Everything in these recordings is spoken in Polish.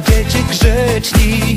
będziecie grzeczni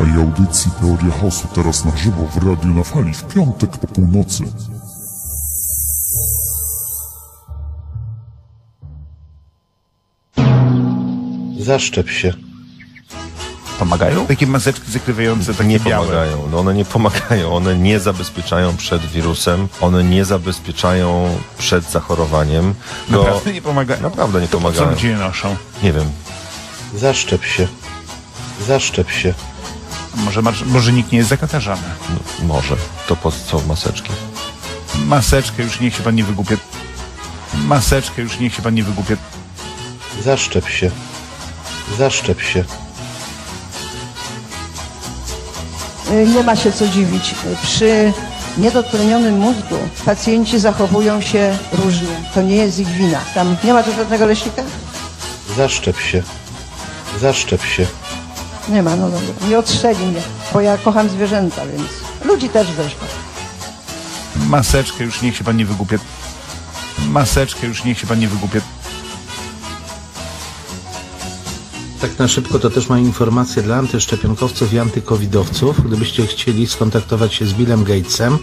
Słuchaj audycji Teoria Chaosu teraz na żywo w Radiu na Fali w piątek po północy. Zaszczep się. Pomagają? Takie maseczki zakrywające, takie nie białe. pomagają. No one nie pomagają. One nie zabezpieczają przed wirusem. One nie zabezpieczają przed zachorowaniem. Go... Naprawdę nie pomagają? Naprawdę nie To po co pomagają. ludzie noszą? Nie wiem. Zaszczep się. Zaszczep się. Może, może nikt nie jest zakatarzany. No, może. To po co maseczki? Maseczkę już niech się pan nie wygłupie. Maseczkę już niech się pan nie wygłupie. Zaszczep się. Zaszczep się. Y, Nie ma się co dziwić. Przy niedotlenionym mózgu pacjenci zachowują się różnie. To nie jest ich wina. Tam nie ma tu żadnego leśnika? Zaszczep się. Zaszczep się. Nie ma, no dobra. Nie odstrzeli mnie, bo ja kocham zwierzęta, więc ludzi też zresztą. Maseczkę już niech się pan nie wygłupie. Maseczkę już niech się pan nie wygłupie. Tak na szybko to też mam informację dla antyszczepionkowców i antykowidowców. Gdybyście chcieli skontaktować się z Billem Gatesem,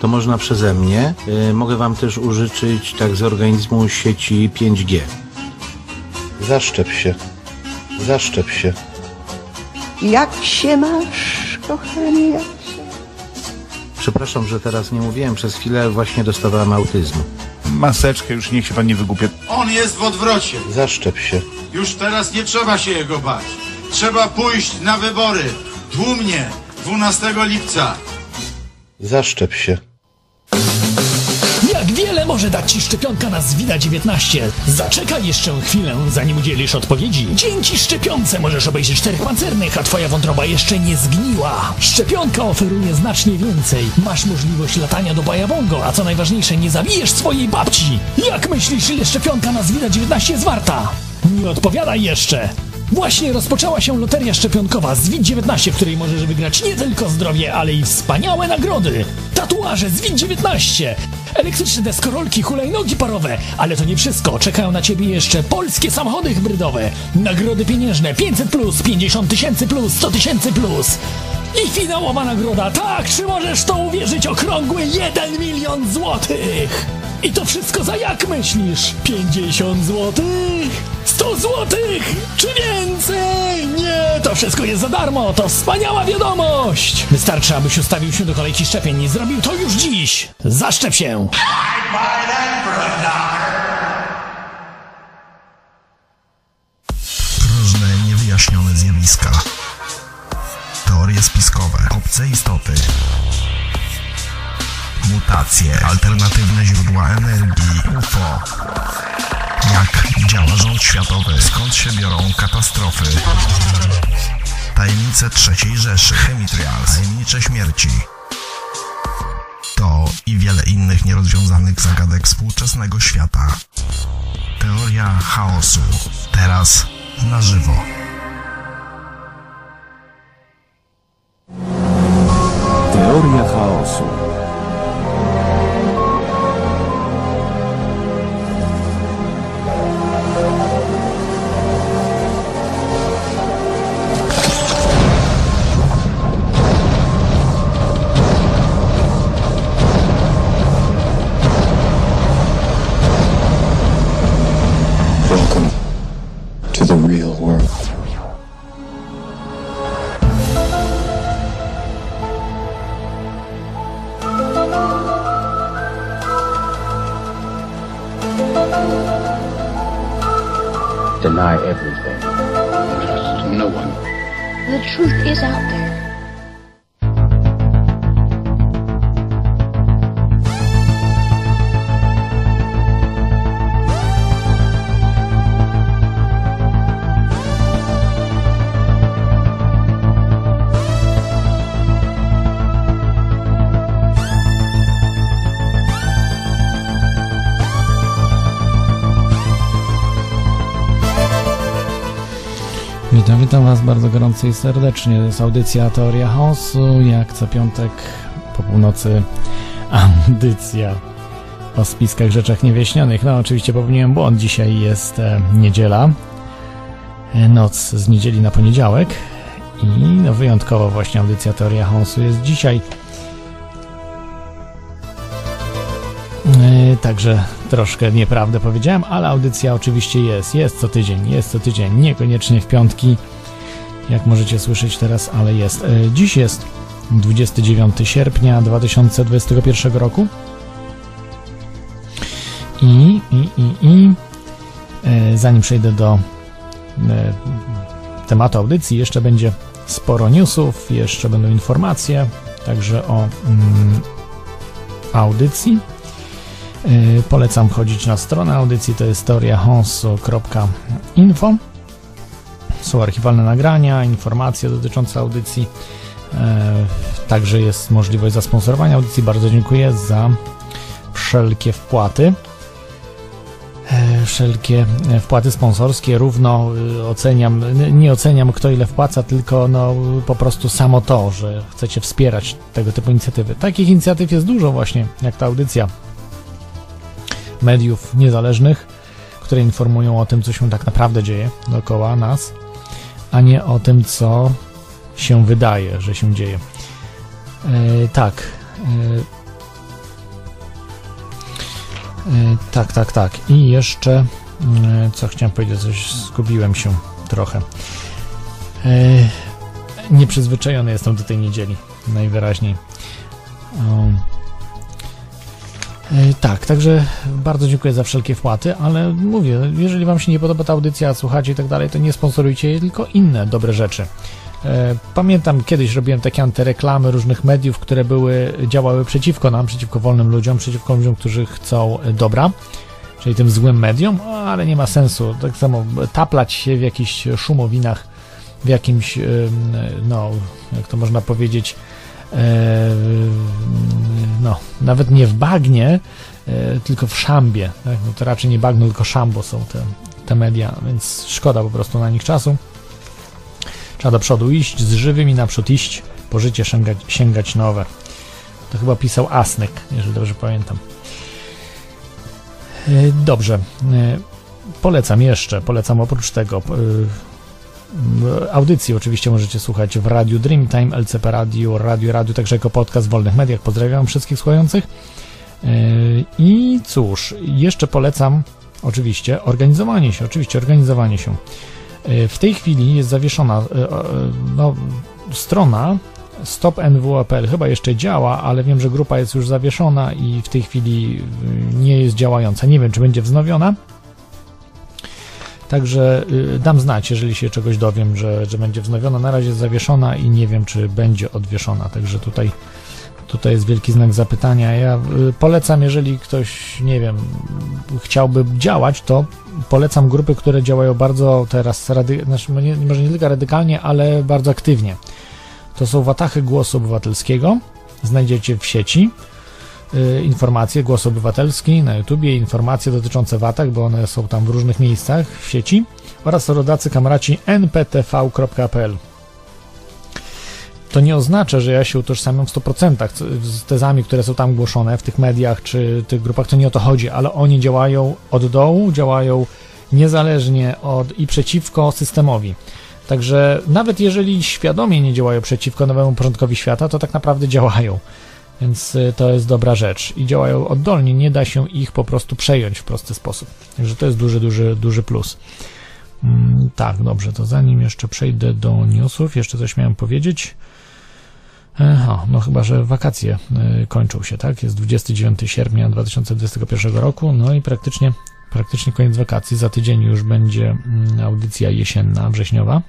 to można przeze mnie. Yy, mogę wam też użyczyć tak z organizmu sieci 5G. Zaszczep się. Zaszczep się. Jak się masz, kochanie, jak się... Przepraszam, że teraz nie mówiłem. Przez chwilę właśnie dostawałem autyzmu. Maseczkę już niech się pan nie wygłupie. On jest w odwrocie. Zaszczep się. Już teraz nie trzeba się jego bać. Trzeba pójść na wybory. Tłumnie, 12 lipca. Zaszczep się. Może dać Ci szczepionka na ZWIDA-19? Zaczekaj jeszcze chwilę, zanim udzielisz odpowiedzi. Dzięki szczepionce możesz obejrzeć czterech pancernych, a Twoja wątroba jeszcze nie zgniła. Szczepionka oferuje znacznie więcej. Masz możliwość latania do Bajabongo, a co najważniejsze, nie zabijesz swojej babci. Jak myślisz, ile szczepionka na ZWIDA-19 jest warta? Nie odpowiadaj jeszcze! Właśnie rozpoczęła się loteria szczepionkowa ZWID-19, w której możesz wygrać nie tylko zdrowie, ale i wspaniałe nagrody. Tatuaże ZWID-19, elektryczne deskorolki, hulajnogi parowe. Ale to nie wszystko, czekają na Ciebie jeszcze polskie samochody hybrydowe, nagrody pieniężne 500+, plus, 50 tysięcy plus, 100 tysięcy plus. I finałowa nagroda, tak, czy możesz to uwierzyć, okrągły 1 milion złotych! I to wszystko za jak myślisz? 50 złotych? 100 złotych? Czy więcej? Nie, to wszystko jest za darmo, to wspaniała wiadomość! Wystarczy, abyś ustawił się do kolejki szczepień i zrobił to już dziś! Zaszczep się! Różne niewyjaśnione zjawiska. Teorie spiskowe. Obce istoty. Mutacje. Alternatywne źródła energii. UFO. Jak działa rząd światowy? Skąd się biorą katastrofy? Tajemnice trzeciej Rzeszy. Chemitrials. Tajemnicze śmierci. To i wiele innych nierozwiązanych zagadek współczesnego świata. Teoria chaosu. Teraz na żywo. Teoria chaosu. Bardzo gorąco i serdecznie. To jest audycja Teoria Chaosu. Jak co piątek po północy audycja o spiskach rzeczach niewieśnionych. No oczywiście popełniłem błąd. Dzisiaj jest e, niedziela. E, noc z niedzieli na poniedziałek. I no wyjątkowo właśnie audycja Teoria Chaosu jest dzisiaj. E, Także troszkę nieprawdę powiedziałem, ale audycja oczywiście jest. Jest co tydzień, jest co tydzień. Niekoniecznie w piątki, jak możecie słyszeć teraz, ale jest. E, Dziś jest 29 sierpnia 2021 roku. I, i, i, i e, zanim przejdę do e, tematu audycji, jeszcze będzie sporo newsów, jeszcze będą informacje, także o mm, audycji. Polecam chodzić na stronę audycji, to jest teoriahonsu.info. Są archiwalne nagrania, informacje dotyczące audycji. Yy, także jest możliwość zasponsorowania audycji. Bardzo dziękuję za wszelkie wpłaty. Yy, Wszelkie wpłaty sponsorskie równo oceniam, nie oceniam kto ile wpłaca, tylko no po prostu samo to, że chcecie wspierać tego typu inicjatywy. Takich inicjatyw jest dużo właśnie, jak ta audycja mediów niezależnych, które informują o tym, co się tak naprawdę dzieje dookoła nas, a nie o tym, co się wydaje, że się dzieje. E, tak. E, e, tak, tak, tak. I jeszcze, e, co chciałem powiedzieć, coś zgubiłem się trochę. Nieprzyzwyczajony jestem do tej niedzieli, najwyraźniej. Um, Tak, także bardzo dziękuję za wszelkie wpłaty, ale mówię, jeżeli Wam się nie podoba ta audycja, słuchacie i tak dalej, to nie sponsorujcie jej, tylko inne dobre rzeczy. E, Pamiętam, kiedyś robiłem takie antyreklamy różnych mediów, które były, działały przeciwko nam, przeciwko wolnym ludziom, przeciwko ludziom, którzy chcą e, dobra, czyli tym złym mediom, ale nie ma sensu. Tak samo taplać się w jakichś szumowinach, w jakimś, no, jak to można powiedzieć, e, no, nawet nie w bagnie, e, tylko w szambie. Tak? No to raczej nie bagno, tylko szambo są te, te media, więc szkoda po prostu na nich czasu. Trzeba do przodu iść, z żywymi naprzód iść, po życie sięgać, sięgać nowe. To chyba pisał Asnek, jeżeli dobrze pamiętam. E, Dobrze. E, Polecam jeszcze, polecam oprócz tego. E, Audycji oczywiście możecie słuchać w Radiu Dreamtime, LCP Radio, Radio Radio, także jako podcast w wolnych mediach. Pozdrawiam wszystkich słuchających. E, I cóż, jeszcze polecam oczywiście organizowanie się, oczywiście organizowanie się. E, W tej chwili jest zawieszona no, strona stopnwa.pl chyba jeszcze działa, ale wiem, że grupa jest już zawieszona i w tej chwili nie jest działająca. Nie wiem, czy będzie wznowiona. Także y, dam znać, jeżeli się czegoś dowiem, że, że będzie wznowiona. Na razie jest zawieszona i nie wiem, czy będzie odwieszona. Także tutaj, tutaj jest wielki znak zapytania. Ja y, polecam, jeżeli ktoś, nie wiem, chciałby działać, to polecam grupy, które działają bardzo teraz, rady, znaczy, no nie, może nie tylko radykalnie, ale bardzo aktywnie. To są Watachy Głosu Obywatelskiego. Znajdziecie w sieci informacje Głos Obywatelski na YouTubie, informacje dotyczące Watach, bo one są tam w różnych miejscach w sieci oraz rodacy kamraci nptv.pl. To nie oznacza, że ja się utożsamiam w 100% c- z tezami, które są tam głoszone w tych mediach czy tych grupach, to nie o to chodzi, ale oni działają od dołu, działają niezależnie od i przeciwko systemowi. Także nawet jeżeli świadomie nie działają przeciwko nowemu porządkowi świata, to tak naprawdę działają. Więc y, to jest dobra rzecz. I działają oddolnie, nie da się ich po prostu przejąć w prosty sposób. Także to jest duży, duży, duży plus. Mm, tak, dobrze, to zanim jeszcze przejdę do newsów, jeszcze coś miałem powiedzieć. Aha, no chyba, że wakacje y, kończą się, tak? Jest 29 sierpnia 2021 roku, no i praktycznie, praktycznie koniec wakacji. Za tydzień już będzie mm, audycja jesienna, wrześniowa.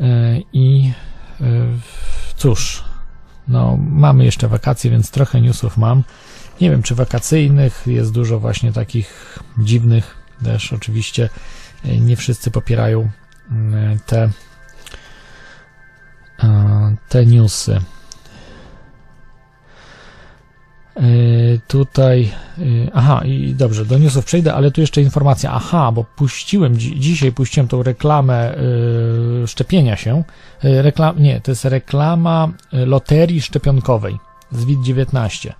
E, I e, cóż, no mamy jeszcze wakacje, więc trochę newsów mam. Nie wiem, czy wakacyjnych, jest dużo właśnie takich dziwnych też. Oczywiście e, nie wszyscy popierają mm, te, e, te newsy. Tutaj, e, aha, i dobrze, do newsów przejdę, ale tu jeszcze informacja. Aha, bo puściłem, dzi- dzisiaj puściłem tą reklamę e, szczepienia się. E, Reklam, nie, to jest reklama e, loterii szczepionkowej z WIT-19.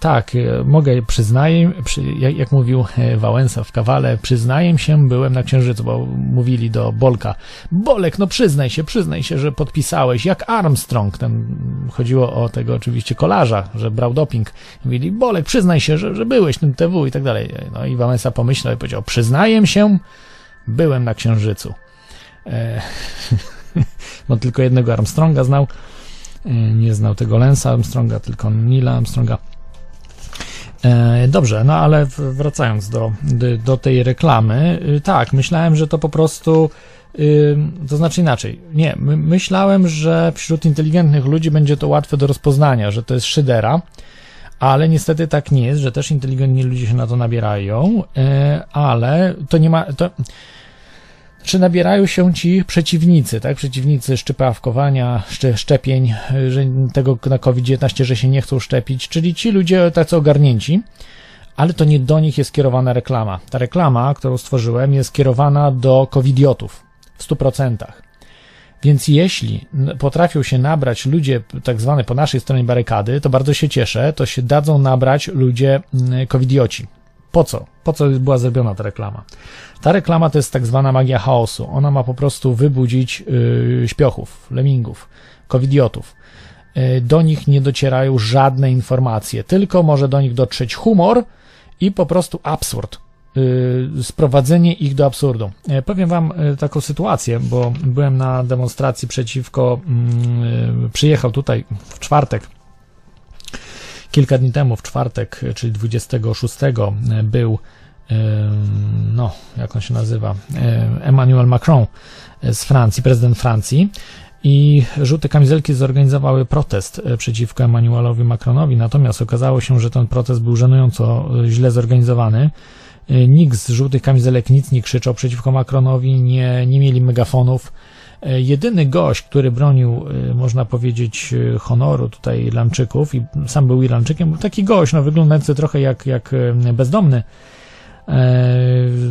Tak, e, mogę, przyznaję, przy, jak, jak mówił e, Wałęsa w kawale, przyznaję się, byłem na Księżycu, bo mówili do Bolka, Bolek, no przyznaj się, przyznaj się, że podpisałeś, jak Armstrong, ten, chodziło o tego oczywiście kolarza, że brał doping, mówili, Bolek, przyznaj się, że, że byłeś tym TW i tak dalej. No i Wałęsa pomyślał i powiedział, przyznaję się, byłem na Księżycu. E, bo tylko jednego Armstronga znał, nie znał tego Lensa Armstronga, tylko Nila Armstronga. E, Dobrze, no ale wracając do, do, tej reklamy, y, tak, myślałem, że to po prostu, y, to znaczy inaczej, nie, my, myślałem, że wśród inteligentnych ludzi będzie to łatwe do rozpoznania, że to jest szydera, ale niestety tak nie jest, że też inteligentni ludzie się na to nabierają, e, ale to nie ma, to, czy nabierają się ci przeciwnicy, tak? Przeciwnicy szczypawkowania, szcze- szczepień, że tego na COVID-19, że się nie chcą szczepić, czyli ci ludzie tacy ogarnięci, ale to nie do nich jest kierowana reklama. Ta reklama, którą stworzyłem, jest kierowana do covidiotów w 100%. Więc jeśli potrafią się nabrać ludzie tak zwane po naszej stronie barykady, to bardzo się cieszę, to się dadzą nabrać ludzie covidioci. Po co? Po co była zrobiona ta reklama? Ta reklama to jest tak zwana magia chaosu. Ona ma po prostu wybudzić yy, śpiochów, lemingów, covidiotów. Yy, do nich nie docierają żadne informacje, tylko może do nich dotrzeć humor i po prostu absurd. Yy, sprowadzenie ich do absurdu. Yy, powiem Wam yy, taką sytuację, bo byłem na demonstracji przeciwko, yy, przyjechał tutaj w czwartek kilka dni temu, w czwartek, czyli 26, był no, jak on się nazywa, Emmanuel Macron z Francji, prezydent Francji. I żółte kamizelki zorganizowały protest przeciwko Emmanuelowi Macronowi, natomiast okazało się, że ten protest był żenująco źle zorganizowany. Nikt z żółtych kamizelek nic nie krzyczał przeciwko Macronowi, nie, nie mieli megafonów. Jedyny gość, który bronił, można powiedzieć, honoru tutaj Irlandczyków i sam był Irlandczykiem, był taki gość, no wyglądający trochę jak, jak bezdomny,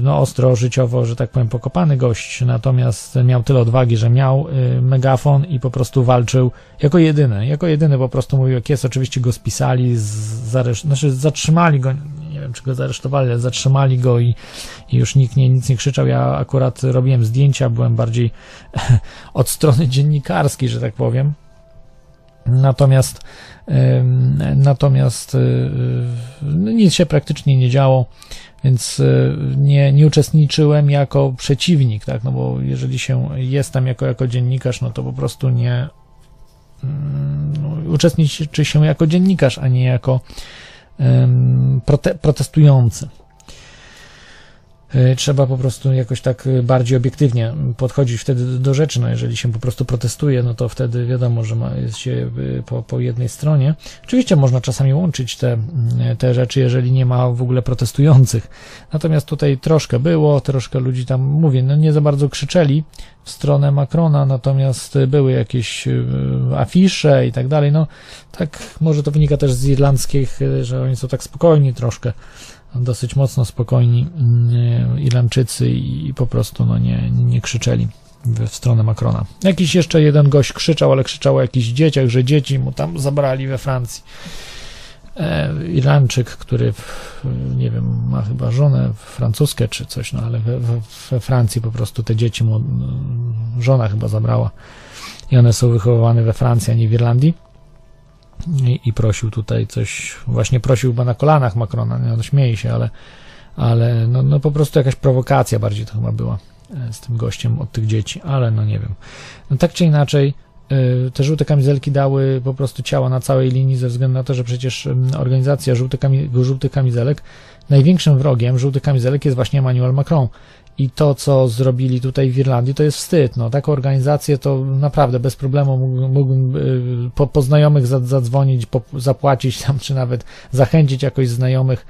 no ostro życiowo, że tak powiem, pokopany gość, natomiast miał tyle odwagi, że miał megafon i po prostu walczył jako jedyny, jako jedyny po prostu mówił jak jest, oczywiście go spisali, zareszt- znaczy zatrzymali go, nie wiem czy go zaresztowali, ale zatrzymali go i, i już nikt nie, nic nie krzyczał, ja akurat robiłem zdjęcia, byłem bardziej od strony dziennikarskiej, że tak powiem, natomiast natomiast nic się praktycznie nie działo, więc nie, nie uczestniczyłem jako przeciwnik, tak, no bo jeżeli się jest tam jako, jako dziennikarz, no to po prostu nie no, uczestniczy się jako dziennikarz, a nie jako prote, protestujący. Trzeba po prostu jakoś tak bardziej obiektywnie podchodzić wtedy do rzeczy. No jeżeli się po prostu protestuje, no to wtedy wiadomo, że ma, jest się po, po jednej stronie. Oczywiście można czasami łączyć te, te rzeczy, jeżeli nie ma w ogóle protestujących. Natomiast tutaj troszkę było, troszkę ludzi tam, mówię, no nie za bardzo krzyczeli w stronę Macrona, natomiast były jakieś afisze i tak dalej. No tak, może to wynika też z irlandzkich, że oni są tak spokojni troszkę dosyć mocno spokojni Irlandczycy i po prostu no nie, nie krzyczeli w stronę Macrona. Jakiś jeszcze jeden gość krzyczał, ale krzyczał o jakichś dzieciach, że dzieci mu tam zabrali we Francji. E, Irlandczyk, który nie wiem, ma chyba żonę francuskę czy coś, no ale we, we Francji po prostu te dzieci mu żona chyba zabrała i one są wychowywane we Francji, a nie w Irlandii. I, i, prosił tutaj coś, właśnie prosił chyba na kolanach Macrona, nie, no śmieje się, ale, ale no, no po prostu jakaś prowokacja bardziej to chyba była z tym gościem od tych dzieci, ale no nie wiem. No tak czy inaczej, te żółte kamizelki dały po prostu ciała na całej linii ze względu na to, że przecież organizacja żółtych kamizelek, największym wrogiem żółtych kamizelek jest właśnie Emmanuel Macron i to, co zrobili tutaj w Irlandii, to jest wstyd. No, taką organizację to naprawdę bez problemu mógłbym po, po znajomych zadzwonić, po, zapłacić tam, czy nawet zachęcić jakoś znajomych,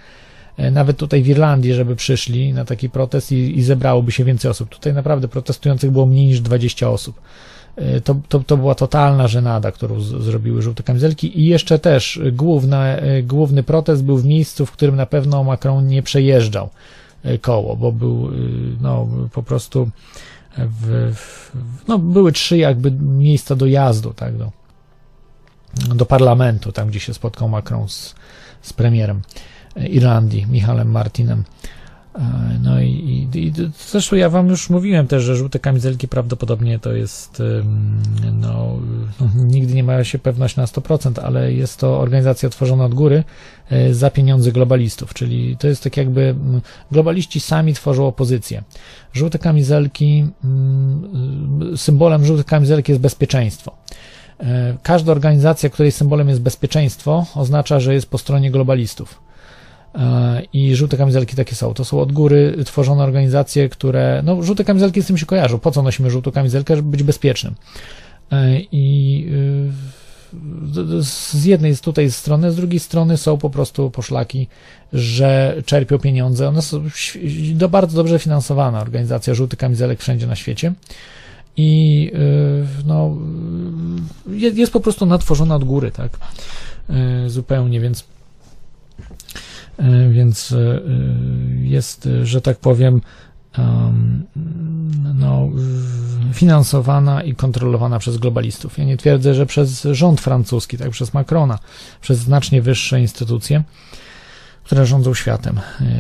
nawet tutaj w Irlandii, żeby przyszli na taki protest i, i zebrałoby się więcej osób. Tutaj naprawdę protestujących było mniej niż 20 osób. To, to, to była totalna żenada, którą z, zrobiły żółte kamizelki i jeszcze też główna, główny protest był w miejscu, w którym na pewno Macron nie przejeżdżał koło, bo był no, po prostu w, w, no, były trzy jakby miejsca dojazdu tak, do, do parlamentu, tam gdzie się spotkał Macron z, z premierem Irlandii, Michałem Martinem. No i, i, i zresztą ja wam już mówiłem też, że żółte kamizelki prawdopodobnie to jest no, no, nigdy nie ma się pewność na 100%, ale jest to organizacja tworzona od góry za pieniądze globalistów, czyli to jest tak jakby globaliści sami tworzą opozycję. Żółte kamizelki, symbolem żółtych kamizelek jest bezpieczeństwo. Każda organizacja, której symbolem jest bezpieczeństwo, oznacza, że jest po stronie globalistów. I żółte kamizelki takie są. To są od góry tworzone organizacje, które. No, żółte kamizelki z tym się kojarzą. Po co nosimy żółtą kamizelkę? Żeby być bezpiecznym. I z jednej z tutaj strony, z drugiej strony są po prostu poszlaki, że czerpią pieniądze. One są do bardzo dobrze finansowana organizacja żółtych kamizelek wszędzie na świecie. I no, jest po prostu natworzona od góry, tak? Zupełnie, więc więc jest, że tak powiem, no, finansowana i kontrolowana przez globalistów. Ja nie twierdzę, że przez rząd francuski, tak przez Macrona, przez znacznie wyższe instytucje, które rządzą światem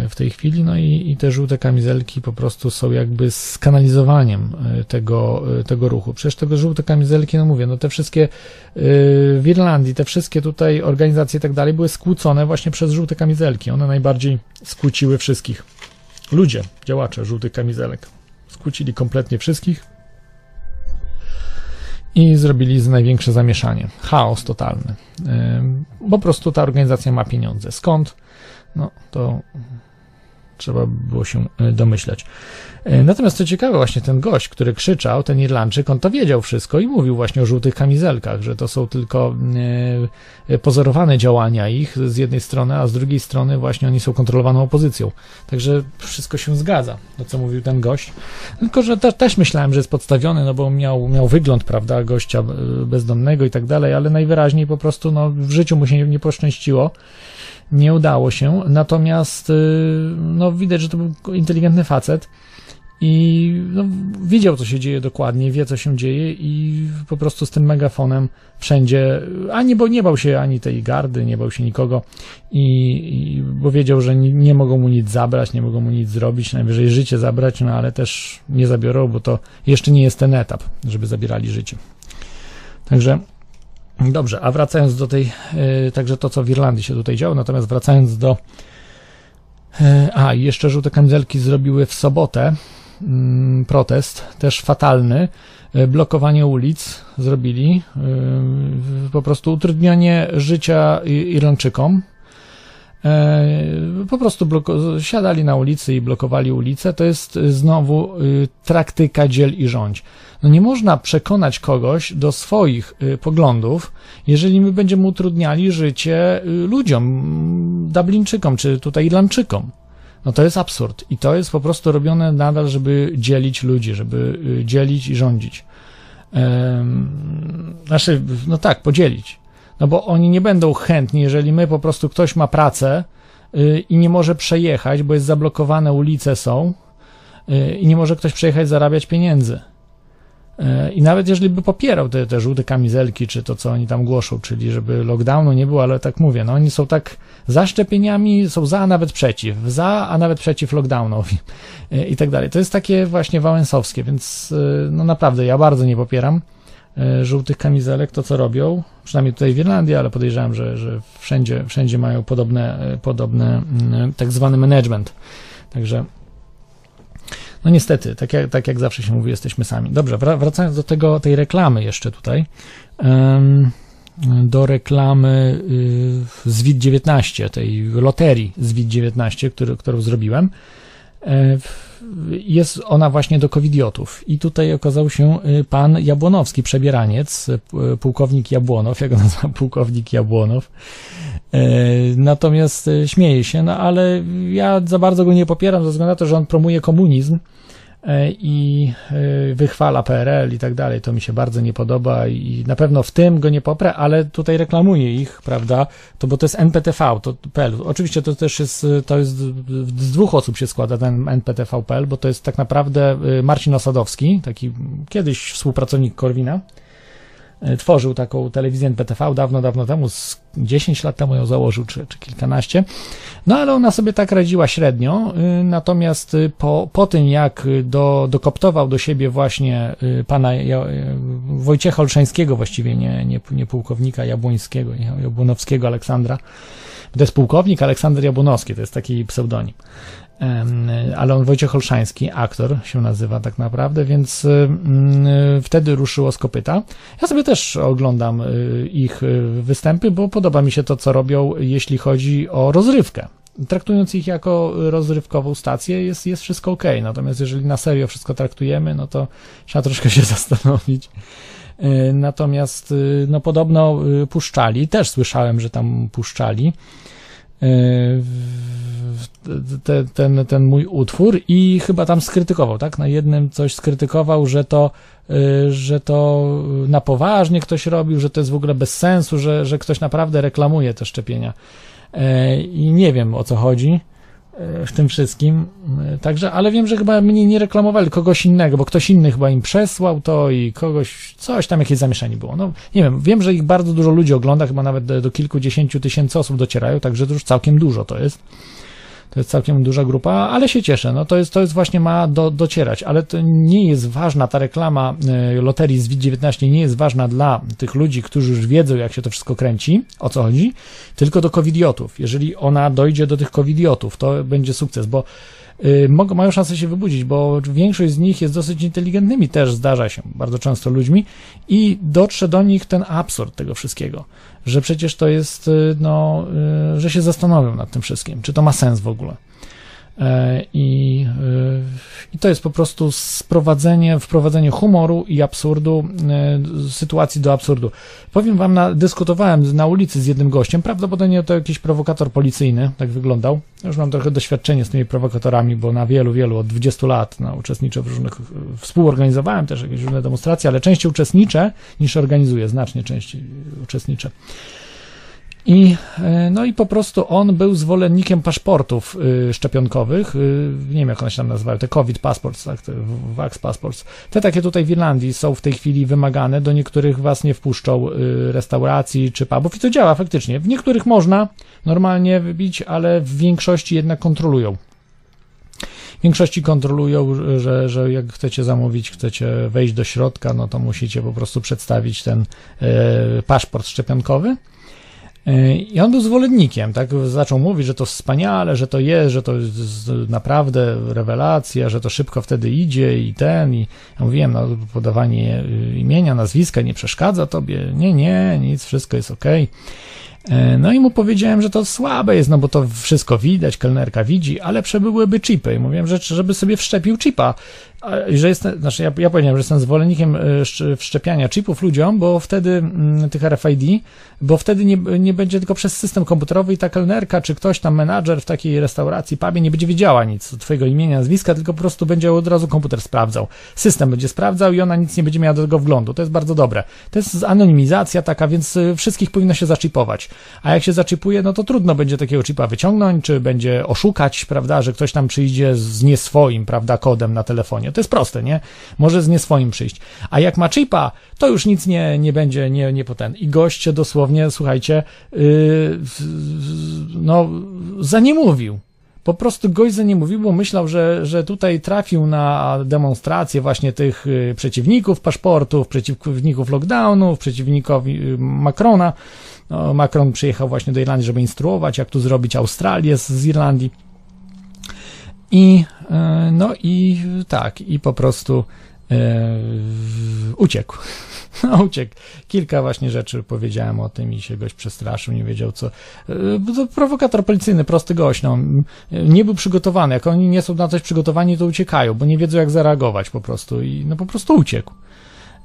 w tej chwili. No i, i te żółte kamizelki po prostu są jakby skanalizowaniem tego, tego ruchu. Przecież te żółte kamizelki, no mówię, no te wszystkie w Irlandii, te wszystkie tutaj organizacje i tak dalej były skłócone właśnie przez żółte kamizelki. One najbardziej skłóciły wszystkich. Ludzie, działacze żółtych kamizelek. Skłócili kompletnie wszystkich i zrobili największe zamieszanie. Chaos totalny. Po prostu ta organizacja ma pieniądze. Skąd? No to trzeba było się e, domyślać. E, Natomiast co ciekawe, właśnie ten gość, który krzyczał, ten Irlandczyk, on to wiedział wszystko i mówił właśnie o żółtych kamizelkach, że to są tylko e, pozorowane działania ich z jednej strony, a z drugiej strony właśnie oni są kontrolowaną opozycją. Także wszystko się zgadza, to co mówił ten gość. Tylko, że te, też myślałem, że jest podstawiony, no bo miał, miał wygląd, prawda, gościa bezdomnego i tak dalej, ale najwyraźniej po prostu no, w życiu mu się nie poszczęściło. Nie udało się, natomiast y, no, widać, że to był inteligentny facet i no, wiedział, co się dzieje dokładnie, wie, co się dzieje i po prostu z tym megafonem wszędzie, a nie, bo nie bał się ani tej gardy, nie bał się nikogo i, i bo wiedział, że nie, nie mogą mu nic zabrać, nie mogą mu nic zrobić, najwyżej życie zabrać, no ale też nie zabiorą, bo to jeszcze nie jest ten etap, żeby zabierali życie. Także Dobrze, a wracając do tej, yy, także to, co w Irlandii się tutaj działo, natomiast wracając do. Yy, a, jeszcze żółte kamizelki zrobiły w sobotę yy, protest, też fatalny. Yy, blokowanie ulic zrobili, po prostu utrudnianie życia Irlandczykom. Yy, Po prostu bloko- siadali na ulicy i blokowali ulicę. To jest yy, znowu yy, traktyka dziel i rządź. No nie można przekonać kogoś do swoich y, poglądów, jeżeli my będziemy utrudniali życie y, ludziom, Dublińczykom czy tutaj Irlandczykom. No to jest absurd i to jest po prostu robione nadal, żeby dzielić ludzi, żeby y, dzielić i rządzić. Znaczy, no tak, podzielić. No bo oni nie będą chętni, jeżeli my po prostu ktoś ma pracę y, i nie może przejechać, bo jest zablokowane, ulice są y, i nie może ktoś przejechać, zarabiać pieniędzy. E, I nawet jeżeli by popierał te, te żółte kamizelki, czy to, co oni tam głoszą, czyli żeby lockdownu nie było, ale tak mówię, no oni są tak za szczepieniami, są za, a nawet przeciw, za, a nawet przeciw lockdownowi i tak dalej. To jest takie właśnie wałęsowskie, więc no naprawdę ja bardzo nie popieram żółtych kamizelek, to co robią, przynajmniej tutaj w Irlandii, ale podejrzewam, że, że wszędzie, wszędzie mają podobne, e, podobne mm, tak zwany management. Także no niestety, tak jak, tak jak zawsze się mówi, jesteśmy sami. Dobrze, wra- wracając do tego, tej reklamy jeszcze tutaj. do reklamy y, z WIT-19, tej loterii z WIT-19, który, którą zrobiłem. Jest ona właśnie do covidiotów. I tutaj okazał się y, pan Jabłonowski, przebieraniec, y, pułkownik Jabłonow, jak go nazywa pułkownik Jabłonow. E, Natomiast śmieje się, no ale ja za bardzo go nie popieram ze względu na to, że on promuje komunizm i e, wychwala PRL i tak dalej. To mi się bardzo nie podoba i na pewno w tym go nie poprę, ale tutaj reklamuje ich, prawda? To bo to jest NPTV, to PL. Oczywiście to też jest, e, to jest z dwóch osób się składa ten NPTV.pl, bo to jest tak naprawdę e, Marcin Osadowski, taki kiedyś współpracownik Korwina e, tworzył taką telewizję NPTV dawno, dawno temu, z 10 lat temu ją założył, czy, czy kilkanaście. No ale ona sobie tak radziła średnio, y, natomiast y, po, po tym jak y, do, dokoptował do siebie właśnie pana Wojciecha Olszańskiego, właściwie nie, nie, nie pułkownika Jabłońskiego, nie, Jabłonowskiego Aleksandra, to jest pułkownik Aleksander Jabłonowski, to jest taki pseudonim. Ale on Wojciech Olszański, aktor się nazywa tak naprawdę, więc y, wtedy ruszyło z kopyta. Ja sobie też oglądam y, ich y, występy, bo podoba mi się to, co robią, jeśli chodzi o rozrywkę. Traktując ich jako rozrywkową stację, jest, jest wszystko ok. Natomiast jeżeli na serio wszystko traktujemy, no to trzeba troszkę się zastanowić. Y, Natomiast no podobno puszczali, też słyszałem, że tam puszczali te, ten, ten mój utwór i chyba tam skrytykował, tak? Na jednym coś skrytykował, że to, y, że to na poważnie ktoś robił, że to jest w ogóle bez sensu, że, że ktoś naprawdę reklamuje te szczepienia. E, I nie wiem o co chodzi w tym wszystkim. E, Także, ale wiem, że chyba mnie nie reklamowali kogoś innego, bo ktoś inny chyba im przesłał to i kogoś, coś tam jakieś zamieszanie było. No, nie wiem, wiem, że ich bardzo dużo ludzi ogląda, chyba nawet do, do kilkudziesięciu tysięcy osób docierają, także to już całkiem dużo to jest. To jest całkiem duża grupa, ale się cieszę. No to jest, to jest właśnie ma do, docierać, ale to nie jest ważna ta reklama e, loterii z WIT-19 nie jest ważna dla tych ludzi, którzy już wiedzą, jak się to wszystko kręci, o co chodzi, tylko do covidiotów. Jeżeli ona dojdzie do tych covidiotów, to będzie sukces, bo mogą, mają szansę się wybudzić, bo większość z nich jest dosyć inteligentnymi, też zdarza się bardzo często ludźmi i dotrze do nich ten absurd tego wszystkiego, że przecież to jest, y, no, y, że się zastanowią nad tym wszystkim, czy to ma sens w ogóle. E, I, e, I to jest po prostu sprowadzenie, wprowadzenie humoru i absurdu, e, sytuacji do absurdu. Powiem wam, na, dyskutowałem na ulicy z jednym gościem, prawdopodobnie to jakiś prowokator policyjny, tak wyglądał. Już mam trochę doświadczenie z tymi prowokatorami, bo na wielu, wielu, od 20 lat no, uczestniczę w różnych, współorganizowałem też jakieś różne demonstracje, ale częściej uczestniczę niż organizuję, znacznie częściej uczestniczę. I, e, no i po prostu on był zwolennikiem paszportów y, szczepionkowych, y, nie wiem jak one się tam nazywały, te COVID passports, tak, te Vax passports. Te takie tutaj w Irlandii są w tej chwili wymagane, do niektórych was nie wpuszczą restauracji czy pubów i to działa faktycznie. W niektórych można normalnie wybić, ale w większości jednak kontrolują. W większości kontrolują, że, że jak chcecie zamówić, chcecie wejść do środka, no to musicie po prostu przedstawić ten e, paszport szczepionkowy. I on był zwolennikiem, tak? Zaczął mówić, że to wspaniale, że to jest, że to jest naprawdę rewelacja, że to szybko wtedy idzie i ten, i ja mówiłem, no, podawanie imienia, nazwiska nie przeszkadza tobie. Nie, nie, nic, wszystko jest okej. Okay. No i mu powiedziałem, że to słabe jest, no bo to wszystko widać, kelnerka widzi, ale przebyłyby chipy. I mówiłem, że żeby sobie wszczepił chipa że jestem, znaczy ja, ja powiedziałem, że jestem zwolennikiem e, wszczepiania chipów ludziom, bo wtedy mm, tych RFID, bo wtedy nie, nie będzie tylko przez system komputerowy i ta kelnerka, czy ktoś tam menadżer w takiej restauracji, pubie nie będzie wiedziała nic twojego imienia, nazwiska, tylko po prostu będzie od razu komputer sprawdzał. System będzie sprawdzał i ona nic nie będzie miała do tego wglądu. To jest bardzo dobre. To jest anonimizacja taka, więc e, wszystkich powinno się zaczipować. A jak się zaczipuje, no to trudno będzie takiego chipa wyciągnąć, czy będzie oszukać, prawda, że ktoś tam przyjdzie z nie swoim, prawda, kodem na telefonie. To jest proste, nie? Może z nie swoim przyjść. A jak ma chipa, to już nic nie, nie będzie, nie, nie poten. I gość dosłownie, słuchajcie, yy, no, za nie mówił. Po prostu gość za nie mówił, bo myślał, że, że tutaj trafił na demonstrację właśnie tych y, przeciwników paszportów, przeciwników lockdownów, przeciwników y, Macrona. No, Macron przyjechał właśnie do Irlandii, żeby instruować, jak tu zrobić Australię z, z Irlandii. I e, no i tak, i po prostu e, uciekł. No, uciekł. Kilka właśnie rzeczy powiedziałem o tym i się gość przestraszył, nie wiedział co. E, to prowokator policyjny, prosty gość, no. Nie był przygotowany. Jak oni nie są na coś przygotowani, to uciekają, bo nie wiedzą jak zareagować po prostu i no po prostu uciekł.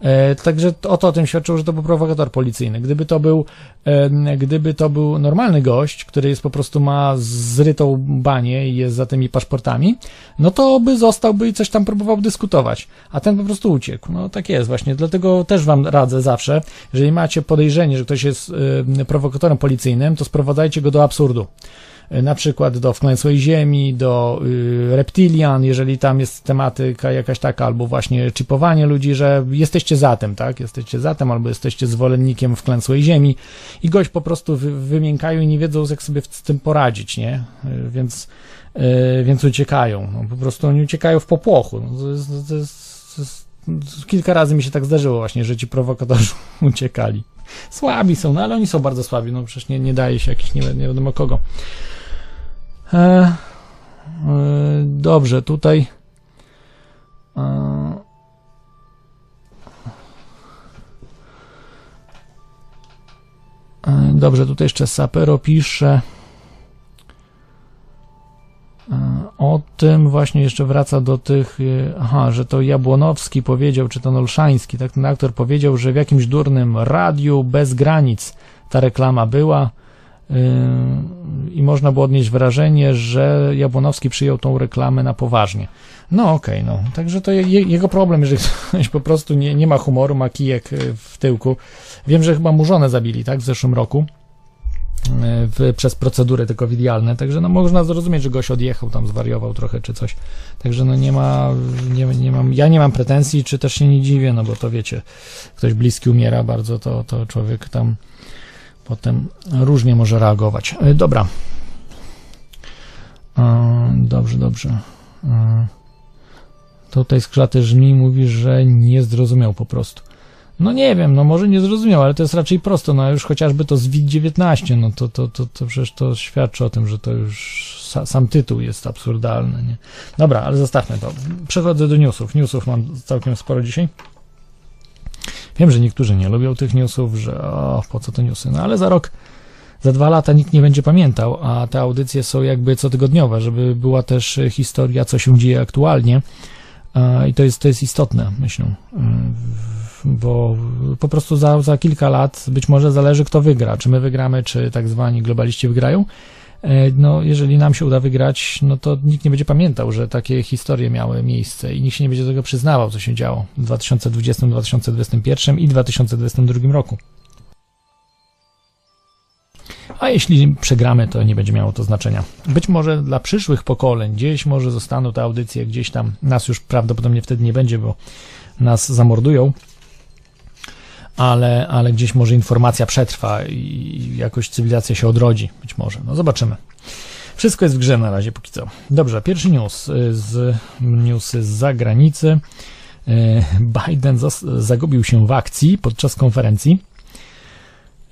E, także o to o tym świadczyło, że to był prowokator policyjny. Gdyby to był, e, gdyby to był normalny gość, który jest po prostu ma zrytą banię i jest za tymi paszportami, no to by zostałby i coś tam próbował dyskutować, a ten po prostu uciekł. No tak jest właśnie, dlatego też wam radzę zawsze, jeżeli macie podejrzenie, że ktoś jest e, prowokatorem policyjnym, to sprowadzajcie go do absurdu. E, na przykład do wklęsłej ziemi, do y, reptilian, jeżeli tam jest tematyka jakaś taka, albo właśnie chipowanie ludzi, że jesteście za tym, tak? Jesteście za tym, albo jesteście zwolennikiem wklęsłej ziemi i gość po prostu wy, wymiękają i nie wiedzą, jak sobie z tym poradzić, nie? E, więc, y, więc uciekają. No, po prostu oni uciekają w popłochu. To jest, to jest, to jest, kilka razy mi się tak zdarzyło właśnie, że ci prowokatorzy uciekali. Słabi są, no ale oni są bardzo słabi, no przecież nie, nie daje się jakiś nie, nie wiadomo kogo. E, e, dobrze, tutaj. E, e, dobrze, tutaj jeszcze Sapero pisze o tym właśnie jeszcze wraca do tych, aha, że to Jabłonowski powiedział, czy to Olszański, tak ten aktor powiedział, że w jakimś durnym radiu bez granic ta reklama była, i można było odnieść wrażenie, że Jabłonowski przyjął tą reklamę na poważnie. No okej, okay, no. Także to je, jego problem, jeżeli ktoś po prostu nie, nie ma humoru, ma kijek w tyłku. Wiem, że chyba mu żonę zabili, tak, w zeszłym roku. Y, w, przez procedury te covidialne, także no można zrozumieć, że goś odjechał, tam zwariował trochę czy coś, także no nie ma, nie, nie mam, ja nie mam pretensji, czy też się nie dziwię, no bo to wiecie, ktoś bliski umiera bardzo, to, to człowiek tam potem różnie może reagować. E, dobra. E, dobrze, dobrze. E, tutaj skrzaty żmi mówi, że nie zrozumiał po prostu. No nie wiem, no może nie zrozumiał, ale to jest raczej prosto, no już chociażby to z WID-19, no to, to, to, to przecież to świadczy o tym, że to już sam tytuł jest absurdalny, nie? Dobra, ale zostawmy to. Przechodzę do newsów. Newsów mam całkiem sporo dzisiaj. Wiem, że niektórzy nie lubią tych newsów, że o, po co to newsy, no ale za rok za dwa lata nikt nie będzie pamiętał, a te audycje są jakby cotygodniowe, żeby była też e, historia, co się dzieje aktualnie. E, I to jest, to jest istotne, myślę. Bo po prostu za, za kilka lat być może zależy, kto wygra. Czy my wygramy, czy tak zwani globaliści wygrają. E, No, jeżeli nam się uda wygrać, no to nikt nie będzie pamiętał, że takie historie miały miejsce i nikt się nie będzie tego przyznawał, co się działo w 2020, 2021 i 2022 roku. A jeśli przegramy, to nie będzie miało to znaczenia. Być może dla przyszłych pokoleń gdzieś może zostaną te audycje, gdzieś tam nas już prawdopodobnie wtedy nie będzie, bo nas zamordują. Ale, ale gdzieś może informacja przetrwa i jakoś cywilizacja się odrodzi. Być może. No zobaczymy. Wszystko jest w grze na razie, póki co. Dobrze, pierwszy news y, z newsy z zagranicy. Y, Biden zagubił się w akcji podczas konferencji.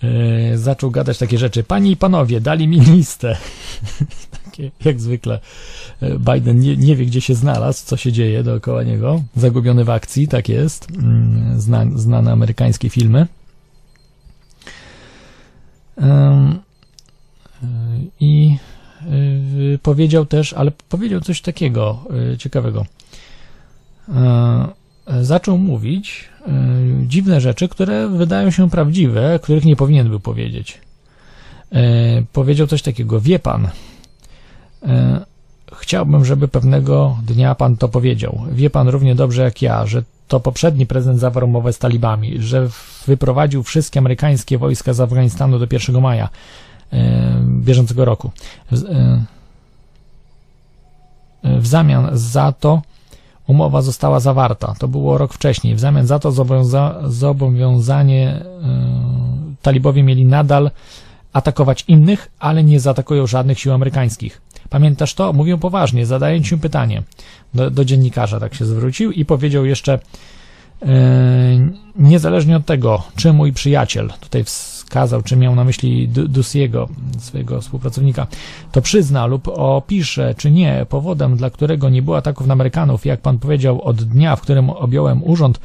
Y, Zaczął gadać takie rzeczy. Panie i panowie, dali mi listę. jak zwykle. Y, Biden nie, nie wie, gdzie się znalazł, co się dzieje dookoła niego. Zagubiony w akcji, tak jest. Mm, Zna, znane amerykańskie filmy. Y, I y, powiedział też, ale powiedział coś takiego ciekawego. Zaczął mówić dziwne rzeczy, które wydają się prawdziwe, których nie powinien był powiedzieć. Powiedział coś takiego, wie pan, chciałbym, żeby pewnego dnia pan to powiedział. Wie pan równie dobrze jak ja, że to poprzedni prezydent zawarł umowę z talibami, że wyprowadził wszystkie amerykańskie wojska z Afganistanu do 1 maja y, bieżącego roku. W- y, W zamian za to umowa została zawarta. To było rok wcześniej. W zamian za to zobowiąza- zobowiązanie talibowie mieli nadal atakować innych, ale nie zaatakują żadnych sił amerykańskich. Pamiętasz to? Mówią poważnie, zadaję ci pytanie. Do, do dziennikarza tak się zwrócił i powiedział jeszcze y, niezależnie od tego, czy mój przyjaciel, tutaj wskazał, czy miał na myśli Du- Dusiego, swojego współpracownika, to przyzna lub opisze, czy nie, powodem, dla którego nie było ataków na Amerykanów, jak pan powiedział, od dnia, w którym objąłem urząd,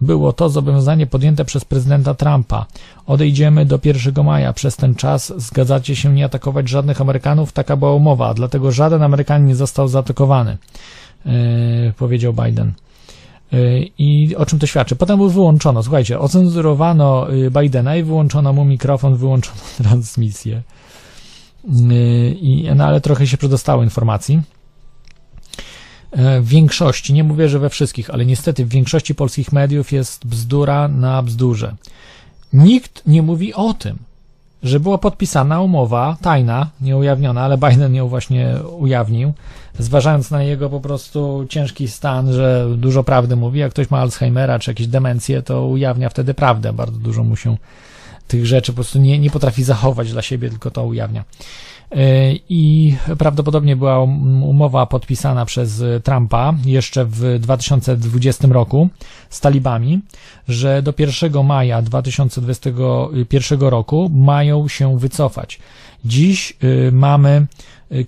było to zobowiązanie podjęte przez prezydenta Trumpa. Odejdziemy do 1 maja. Przez ten czas zgadzacie się nie atakować żadnych Amerykanów. Taka była umowa, dlatego żaden Amerykanin nie został zaatakowany, yy, powiedział Biden. Yy, I o czym to świadczy? Potem był wyłączono, słuchajcie, ocenzurowano yy, Bidena i wyłączono mu mikrofon, wyłączono transmisję. I, no ale trochę się przedostało informacji. E, W większości, nie mówię, że we wszystkich, ale niestety w większości polskich mediów jest bzdura na bzdurze. Nikt nie mówi o tym, że była podpisana umowa tajna, nieujawniona, ale Biden ją właśnie ujawnił, zważając na jego po prostu ciężki stan, że dużo prawdy mówi. Jak ktoś ma Alzheimera czy jakieś demencje, to ujawnia wtedy prawdę. Bardzo dużo mu się tych rzeczy po prostu nie, nie potrafi zachować dla siebie, tylko to ujawnia. E, I prawdopodobnie była um- umowa podpisana przez e, Trumpa jeszcze w 2020 roku z talibami, że do 1 maja 2021 roku mają się wycofać. Dziś y, mamy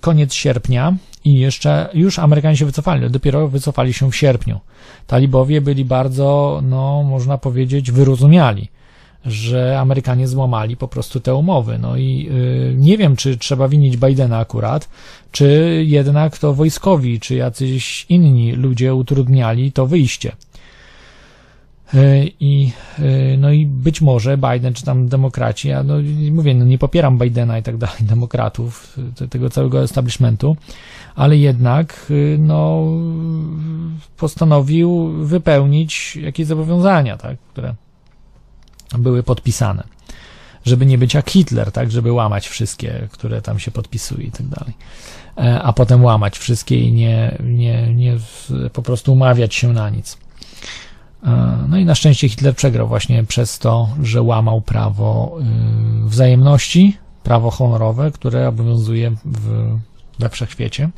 koniec sierpnia i jeszcze już Amerykanie się wycofali, dopiero wycofali się w sierpniu. Talibowie byli bardzo, no można powiedzieć, wyrozumiali że Amerykanie złamali po prostu te umowy. No i y, nie wiem, czy trzeba winić Bidena akurat, czy jednak to wojskowi, czy jacyś inni ludzie utrudniali to wyjście. Y, I, y, no i być może Biden, czy tam demokraci, ja no, mówię, no nie popieram Bidena i tak dalej, demokratów, te- tego całego establishmentu, ale jednak no, postanowił wypełnić jakieś zobowiązania, tak, które były podpisane. Żeby nie być jak Hitler, tak, żeby łamać wszystkie, które tam się podpisuje i tak dalej. E, A potem łamać wszystkie i nie, nie, nie po prostu umawiać się na nic. E, No i na szczęście Hitler przegrał właśnie przez to, że łamał prawo y, wzajemności, prawo honorowe, które obowiązuje w, we wszechświecie.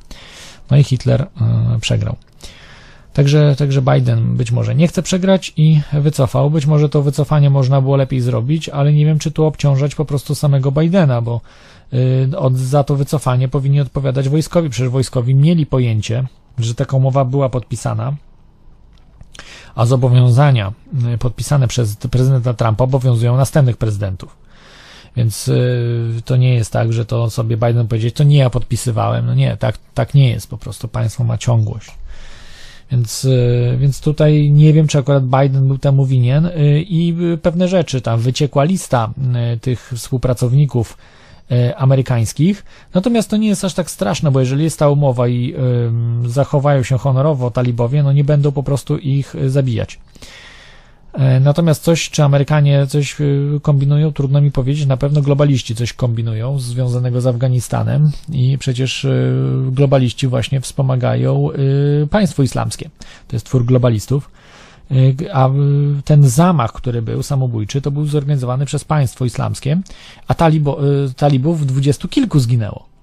No i Hitler y, przegrał. Także, także Biden być może nie chce przegrać i wycofał. Być może to wycofanie można było lepiej zrobić, ale nie wiem, czy tu obciążać po prostu samego Bidena, bo y, od, za to wycofanie powinni odpowiadać wojskowi. Przecież wojskowi mieli pojęcie, że taka umowa była podpisana, a zobowiązania y, podpisane przez prezydenta Trumpa obowiązują następnych prezydentów. Więc y, to nie jest tak, że to sobie Biden powiedzieć, to nie ja podpisywałem. No nie, tak, tak nie jest. Po prostu państwo ma ciągłość. Więc, y, więc tutaj nie wiem, czy akurat Biden był temu winien y, i y, pewne rzeczy, tam wyciekła lista tych współpracowników amerykańskich. Natomiast to nie jest aż tak straszne, bo jeżeli jest ta umowa i zachowają się honorowo talibowie, no nie będą po prostu ich zabijać. E, Natomiast coś, czy Amerykanie coś y, kombinują, trudno mi powiedzieć. Na pewno globaliści coś kombinują związanego z Afganistanem i przecież y, globaliści właśnie wspomagają państwo islamskie. To jest twór globalistów. A ten zamach, który był samobójczy, to był zorganizowany przez państwo islamskie, a talibo, talibów dwudziestu kilku zginęło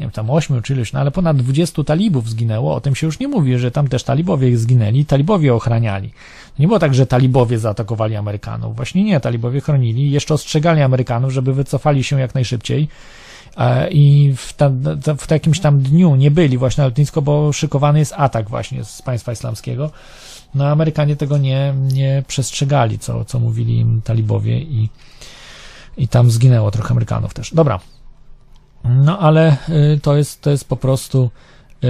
nie wiem, tam ośmiu czy ileś, no ale ponad 20 talibów zginęło, o tym się już nie mówi, że tam też talibowie zginęli, talibowie ochraniali. Nie było tak, że talibowie zaatakowali Amerykanów. Właśnie nie, talibowie chronili jeszcze ostrzegali Amerykanów, żeby wycofali się jak najszybciej. E, I w, tam, w jakimś tam dniu nie byli właśnie na lotnisko, bo szykowany jest atak właśnie z państwa islamskiego. No Amerykanie tego nie, nie przestrzegali, co, co mówili im talibowie i, i tam zginęło trochę Amerykanów też. Dobra. No ale y, to jest, to jest po prostu y,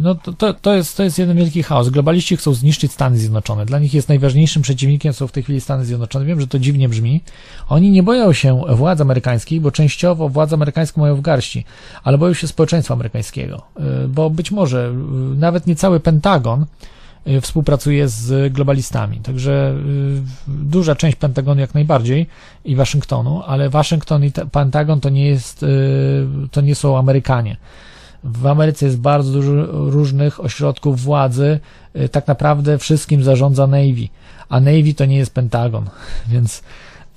no to, to, jest, to jest jeden wielki chaos. Globaliści chcą zniszczyć Stany Zjednoczone. Dla nich jest najważniejszym przeciwnikiem są w tej chwili Stany Zjednoczone. Wiem, że to dziwnie brzmi. Oni nie boją się władz amerykańskich, bo częściowo władze amerykańskie mają w garści, ale boją się społeczeństwa amerykańskiego, y, bo być może nawet nie cały Pentagon współpracuje z globalistami. Także y, duża część Pentagonu jak najbardziej i Waszyngtonu, ale Waszyngton i Pentagon to nie jest, y, to nie są Amerykanie. W Ameryce jest bardzo dużo różnych ośrodków władzy. Y, Tak naprawdę wszystkim zarządza Navy, a Navy to nie jest Pentagon, więc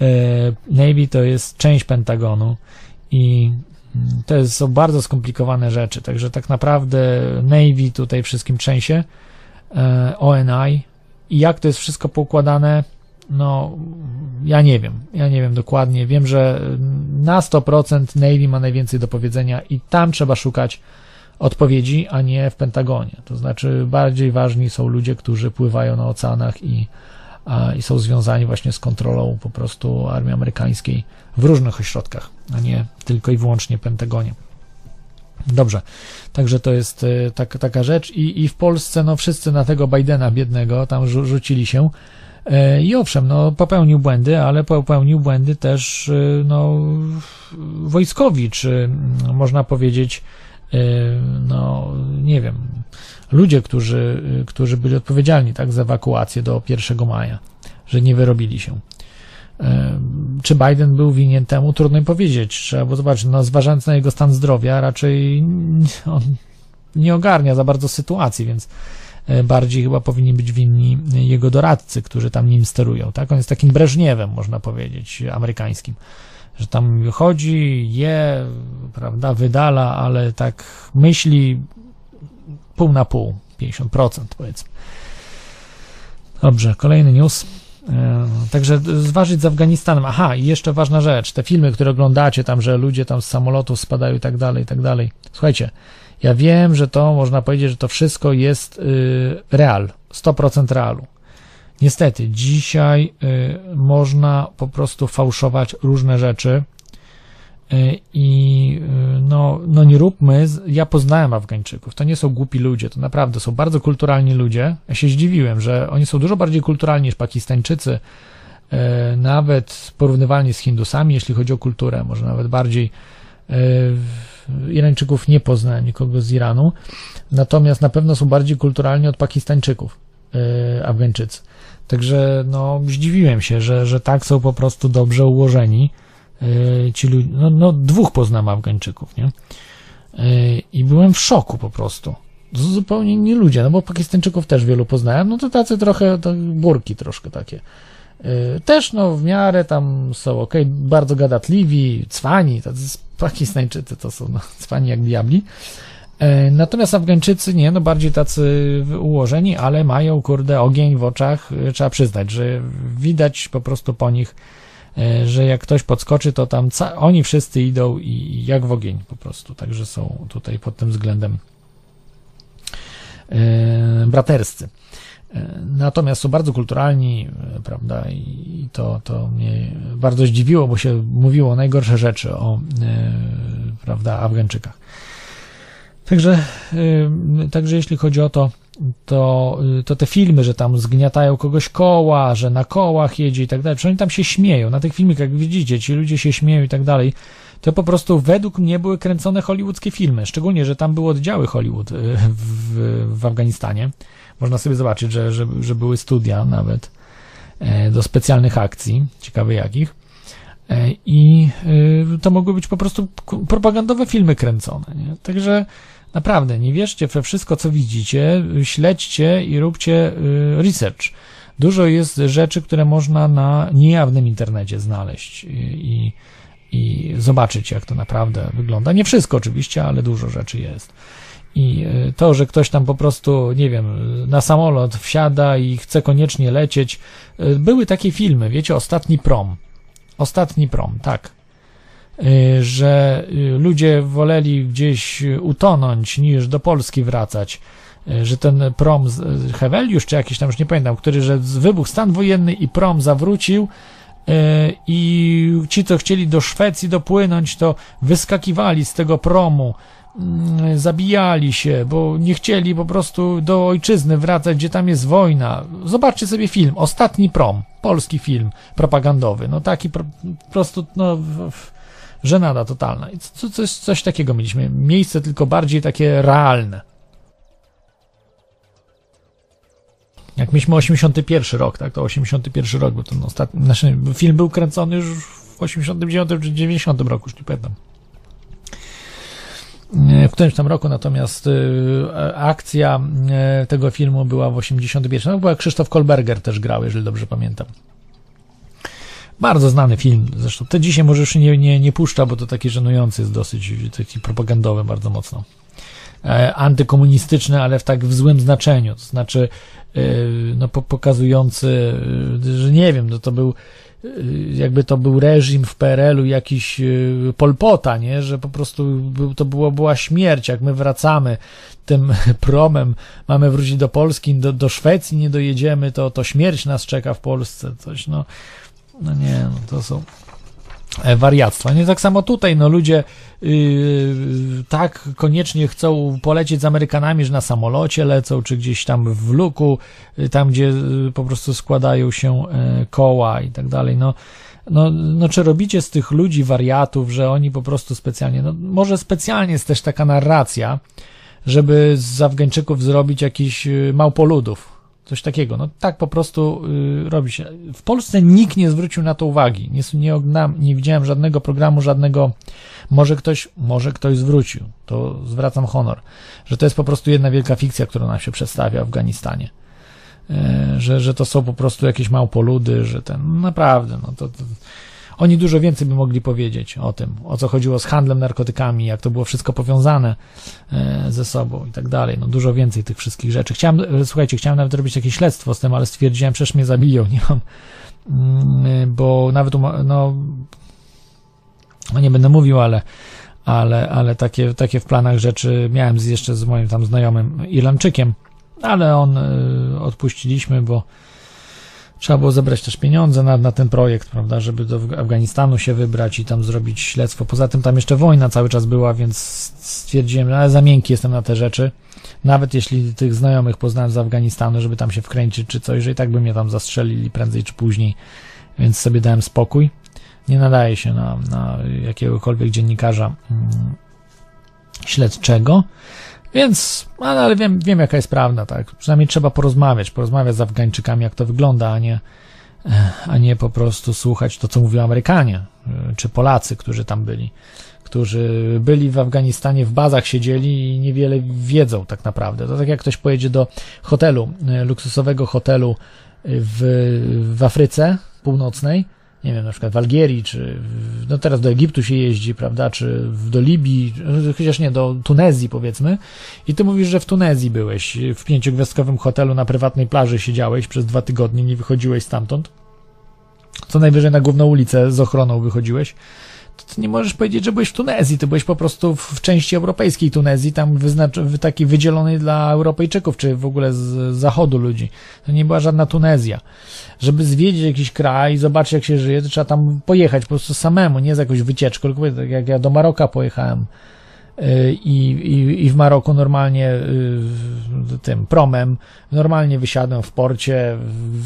y, Navy to jest część Pentagonu i mm, to jest, są bardzo skomplikowane rzeczy. Także tak naprawdę Navy tutaj wszystkim trzęsie, ONI i jak to jest wszystko poukładane, no ja nie wiem, ja nie wiem dokładnie. Wiem, że na 100% Navy ma najwięcej do powiedzenia i tam trzeba szukać odpowiedzi, a nie w Pentagonie. To znaczy bardziej ważni są ludzie, którzy pływają na oceanach i, a, i są związani właśnie z kontrolą po prostu armii amerykańskiej w różnych ośrodkach, a nie tylko i wyłącznie Pentagonie. Dobrze, także to jest e, tak, taka rzecz. I, i w Polsce no wszyscy na tego Bidena biednego tam rzu- rzucili się. E, i owszem, no popełnił błędy, ale popełnił błędy też e, no wojskowi, czy mm, można powiedzieć no nie wiem, ludzie, którzy, którzy byli odpowiedzialni tak za ewakuację do 1 maja, że nie wyrobili się. Czy Biden był winien temu? Trudno mi powiedzieć. Trzeba było zobaczyć. No, zważając na jego stan zdrowia, raczej on nie ogarnia za bardzo sytuacji, więc e, bardziej chyba powinni być winni jego doradcy, którzy tam nim sterują. Tak? On jest takim Breżniewem, można powiedzieć, amerykańskim. Że tam chodzi, je, prawda, wydala, ale tak myśli pół na pół, 50% powiedzmy. Dobrze, kolejny news. E, Także zważyć z Afganistanem. Aha, i jeszcze ważna rzecz. Te filmy, które oglądacie tam, że ludzie tam z samolotów spadają i tak dalej, i tak dalej. Słuchajcie, ja wiem, że to można powiedzieć, że to wszystko jest y, real, 100% realu. Niestety, dzisiaj y, można po prostu fałszować różne rzeczy i y, no, no nie róbmy. Ja poznałem Afgańczyków. To nie są głupi ludzie, to naprawdę są bardzo kulturalni ludzie. Ja się zdziwiłem, że oni są dużo bardziej kulturalni niż Pakistańczycy, e, nawet porównywalnie z Hindusami, jeśli chodzi o kulturę, może nawet bardziej. E, Irańczyków nie poznałem nikogo z Iranu, natomiast na pewno są bardziej kulturalni od Pakistańczyków, e, Afgańczycy. Także no, zdziwiłem się, że, że tak są po prostu dobrze ułożeni e, ci ludzie. No, no dwóch poznam Afgańczyków, nie? E, I byłem w szoku po prostu. Zupełnie inni ludzie, no bo Pakistańczyków też wielu poznałem, no to tacy trochę, to burki troszkę takie. E, Też no w miarę tam są ok, bardzo gadatliwi, cwani, tacy Pakistańczycy to są no, cwani jak diabli. E, Natomiast Afgańczycy nie, no bardziej tacy ułożeni, ale mają kurde ogień w oczach, e, trzeba przyznać, że widać po prostu po nich, e, że jak ktoś podskoczy, to tam oni wszyscy idą i jak w ogień po prostu, także są tutaj pod tym względem e, braterscy. E, Natomiast są bardzo kulturalni, e, prawda, i to, to mnie bardzo zdziwiło, bo się mówiło najgorsze rzeczy o, e, prawda, Afgańczykach. Także, także jeśli chodzi o to, to, y, to te filmy, że tam zgniatają kogoś koła, że na kołach jedzie i tak dalej, przecież oni tam się śmieją. Na tych filmach, jak widzicie, ci ludzie się śmieją i tak dalej. To po prostu według mnie były kręcone hollywoodzkie filmy. Szczególnie, że tam były oddziały Hollywood y, w, w Afganistanie. Można sobie zobaczyć, że, że, że były studia nawet e, do specjalnych akcji, ciekawe jakich. E, I y, to mogły być po prostu propagandowe filmy kręcone. Nie? Także naprawdę nie wierzcie we wszystko, co widzicie, śledźcie i róbcie y, research. Dużo jest rzeczy, które można na niejawnym internecie znaleźć i, i, zobaczyć, jak to naprawdę wygląda. Nie wszystko oczywiście, ale dużo rzeczy jest. I y, to, że ktoś tam po prostu, nie wiem, na samolot wsiada i chce koniecznie lecieć. y, Były takie filmy, wiecie, Ostatni Prom. Ostatni Prom, tak. Y, Że y, ludzie woleli gdzieś utonąć niż do Polski wracać. Y, Że ten prom, y, Heweliusz czy jakiś tam, już nie pamiętam, który, że wybuchł stan wojenny i prom zawrócił y, i ci, co chcieli do Szwecji dopłynąć, to wyskakiwali z tego promu mm, zabijali się, bo nie chcieli po prostu do ojczyzny wracać, gdzie tam jest wojna. Zobaczcie sobie film, Ostatni Prom, polski film propagandowy. No taki po prostu, no, w, żenada totalna. I co, coś, coś takiego mieliśmy. Miejsce tylko bardziej takie realne. Jak mieliśmy 81 rok, tak, to 81 rok, bo ten ostatni, znaczy film był kręcony już w 89 czy 90 roku, już nie pamiętam. W którymś tam roku natomiast y, akcja y, tego filmu była w 81. No, była Krzysztof Kolberger też grał, jeżeli dobrze pamiętam. Bardzo znany film, zresztą. Te dzisiaj może już nie, nie, nie puszcza, bo to taki żenujący jest dosyć, taki propagandowy bardzo mocno. E, antykomunistyczny, ale w tak w złym znaczeniu, to znaczy y, no, po, pokazujący, y, że nie wiem, no to był y, jakby to był reżim w PRL-u jakiś y, Polpota, nie? że po prostu był, to było, była śmierć, jak my wracamy tym promem, mamy wrócić do Polski, do, do Szwecji nie dojedziemy, to, to śmierć nas czeka w Polsce, coś, no, no nie, no to są e, wariactwa. Nie tak samo tutaj, no ludzie yy, tak koniecznie chcą polecieć z Amerykanami, że na samolocie lecą, czy gdzieś tam w luku, y, tam gdzie y, po prostu składają się e, koła i tak dalej. No, no, no czy robicie z tych ludzi wariatów, że oni po prostu specjalnie, no może specjalnie jest też taka narracja, żeby z Afgańczyków zrobić jakiś y, małpoludów. Coś takiego. No tak po prostu y, robi się. W Polsce nikt nie zwrócił na to uwagi. Nie, nie, nie widziałem żadnego programu, żadnego. Może ktoś, może ktoś zwrócił. To zwracam honor, że to jest po prostu jedna wielka fikcja, która nam się przedstawia w Afganistanie. E, że, że to są po prostu jakieś małpoludy, że ten. No naprawdę, no to, to. Oni dużo więcej by mogli powiedzieć o tym, o co chodziło z handlem narkotykami, jak to było wszystko powiązane e, ze sobą i tak dalej. No dużo więcej tych wszystkich rzeczy. Chciałem, e, słuchajcie, chciałem nawet robić jakieś śledztwo z tym, ale stwierdziłem, przecież mnie zabiją, nie mam, mm, bo nawet, no, no nie będę mówił, ale, ale, ale takie, takie w planach rzeczy miałem jeszcze z moim tam znajomym Irlandczykiem, ale on y, odpuściliśmy, bo trzeba było zebrać też pieniądze na, na ten projekt, prawda, żeby do Afganistanu się wybrać i tam zrobić śledztwo. Poza tym tam jeszcze wojna cały czas była, więc stwierdziłem, ale za miękki jestem na te rzeczy. Nawet jeśli tych znajomych poznałem z Afganistanu, żeby tam się wkręcić czy coś, że i tak by mnie tam zastrzelili prędzej czy później, więc sobie dałem spokój. Nie nadaje się na, na jakiegokolwiek dziennikarza mm, śledczego. Więc, ale, ale wiem, wiem, jaka jest prawda, tak. Przynajmniej trzeba porozmawiać, porozmawiać z Afgańczykami, jak to wygląda, a nie, a nie po prostu słuchać to, co mówią Amerykanie, czy Polacy, którzy tam byli, którzy byli w Afganistanie, w bazach siedzieli i niewiele wiedzą tak naprawdę. To tak jak ktoś pojedzie do hotelu, luksusowego hotelu w, w Afryce Północnej, nie wiem, na przykład w Algierii, czy no teraz do Egiptu się jeździ, prawda, czy do Libii, chociaż nie, do Tunezji powiedzmy. I ty mówisz, że w Tunezji byłeś, w pięciogwiazdkowym hotelu na prywatnej plaży siedziałeś przez dwa tygodnie, nie wychodziłeś stamtąd, co najwyżej na główną ulicę z ochroną wychodziłeś, ty nie możesz powiedzieć, że byłeś w Tunezji, ty byłeś po prostu w, w części europejskiej Tunezji, tam wyznacz, wy- takiej wydzielonej dla Europejczyków, czy w ogóle z, zachodu ludzi. To nie była żadna Tunezja. Żeby zwiedzić jakiś kraj i zobaczyć, jak się żyje, to trzeba tam pojechać po prostu samemu, nie z jakąś wycieczką, tylko tak jak ja do Maroka pojechałem, i, i, i w Maroku normalnie y, tym promem, normalnie wysiadłem w porcie,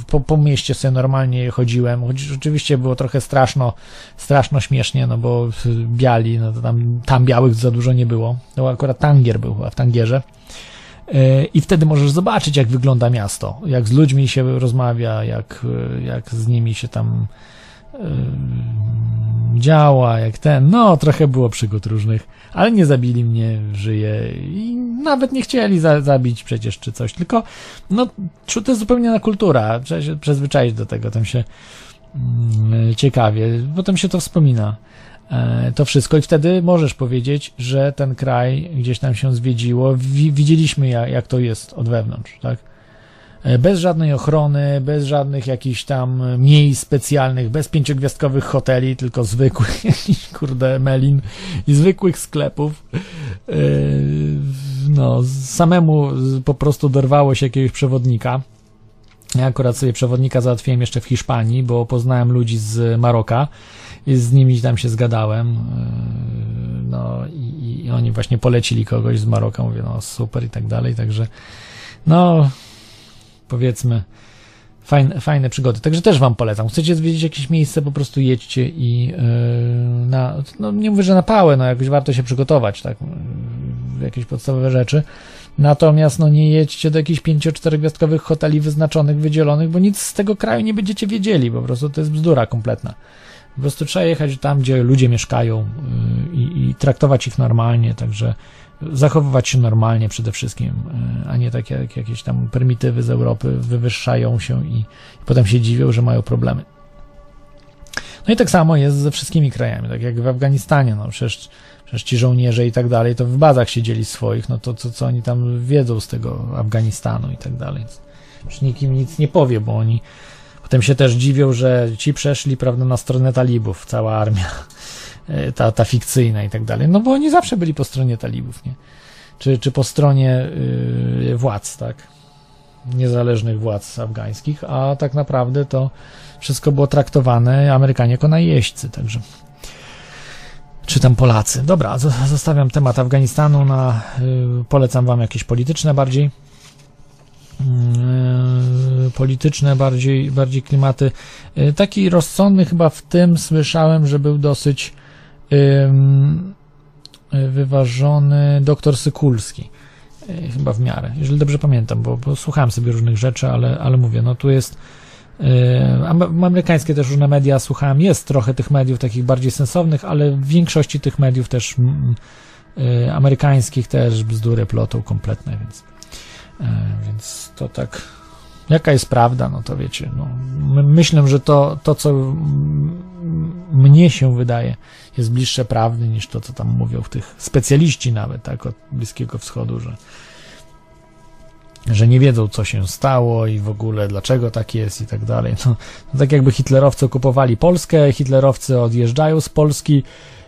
po, po mieście sobie normalnie chodziłem, choć rzeczywiście było trochę straszno, straszno śmiesznie, no bo biali, no to tam, tam białych za dużo nie było, to akurat Tangier był chyba w Tangierze. Y, I wtedy możesz zobaczyć, jak wygląda miasto, jak z ludźmi się rozmawia, jak, jak z nimi się tam y, działa, jak ten. No, trochę było przygód różnych, ale nie zabili mnie, żyję i nawet nie chcieli za, zabić przecież czy coś, tylko no, to jest zupełnie inna kultura, trzeba się przyzwyczaić do tego, tam się mm, ciekawie, potem się to wspomina. e, To wszystko i wtedy możesz powiedzieć, że ten kraj gdzieś tam się zwiedziło. Wi- widzieliśmy, jak, jak to jest od wewnątrz, tak? E, Bez żadnej ochrony, bez żadnych jakichś tam miejsc specjalnych, bez pięciogwiazdkowych hoteli, tylko zwykłych, kurde melin i zwykłych sklepów. E, No, samemu po prostu dorwało się jakiegoś przewodnika. Ja akurat sobie przewodnika załatwiłem jeszcze w Hiszpanii, bo poznałem ludzi z Maroka i z nimi tam się zgadałem. Yy, No i, i oni właśnie polecili kogoś z Maroka. Mówię, no super i tak dalej. Także, no, powiedzmy, fajne, fajne przygody. Także też Wam polecam. Chcecie zwiedzić jakieś miejsce, po prostu jedźcie i yy, na, no nie mówię, że na pałę, no jakoś warto się przygotować, tak, jakieś podstawowe rzeczy. Natomiast no nie jedźcie do jakichś 5-4 gwiazdkowych hoteli wyznaczonych, wydzielonych, bo nic z tego kraju nie będziecie wiedzieli, po prostu to jest bzdura kompletna. Po prostu trzeba jechać tam, gdzie ludzie mieszkają i, i traktować ich normalnie, także zachowywać się normalnie przede wszystkim, yy, a nie tak jak jakieś tam prymitywy z Europy wywyższają się i, i potem się dziwią, że mają problemy. No i tak samo jest ze wszystkimi krajami, tak jak w Afganistanie, no przecież, przecież ci żołnierze i tak dalej, to w bazach siedzieli swoich, no to co, co oni tam wiedzą z tego Afganistanu i tak dalej. Już nikt im nic nie powie, bo oni potem się też dziwią, że ci przeszli, prawda, na stronę talibów, cała armia, e, ta, ta fikcyjna i tak dalej, no bo oni zawsze byli po stronie talibów, nie? Czy, czy po stronie yy, władz, tak? Niezależnych władz afgańskich, a tak naprawdę to wszystko było traktowane Amerykanie jako najeźdźcy, także czy tam Polacy. Dobra, zo- zostawiam temat Afganistanu na y, polecam wam jakieś polityczne bardziej y, polityczne bardziej, bardziej klimaty. Y, taki rozsądny chyba w tym słyszałem, że był dosyć y, wyważony doktor Sykulski. Y, Chyba w miarę, jeżeli dobrze pamiętam, bo, bo słuchałem sobie różnych rzeczy, ale, ale mówię, no tu jest am- Amerykańskie też różne media słuchałem, jest trochę tych mediów takich bardziej sensownych, ale w większości tych mediów też mm, yy, amerykańskich też bzdury plotą kompletne, więc, więc to tak. Jaka jest prawda, no to wiecie. No, my, myślę, że to, to co mm, mnie się wydaje, jest bliższe prawdy niż to, co tam mówią w tych specjaliści nawet, tak, od Bliskiego Wschodu, że że nie wiedzą, co się stało i w ogóle dlaczego tak jest i tak dalej. No, no tak jakby hitlerowcy okupowali Polskę, hitlerowcy odjeżdżają z Polski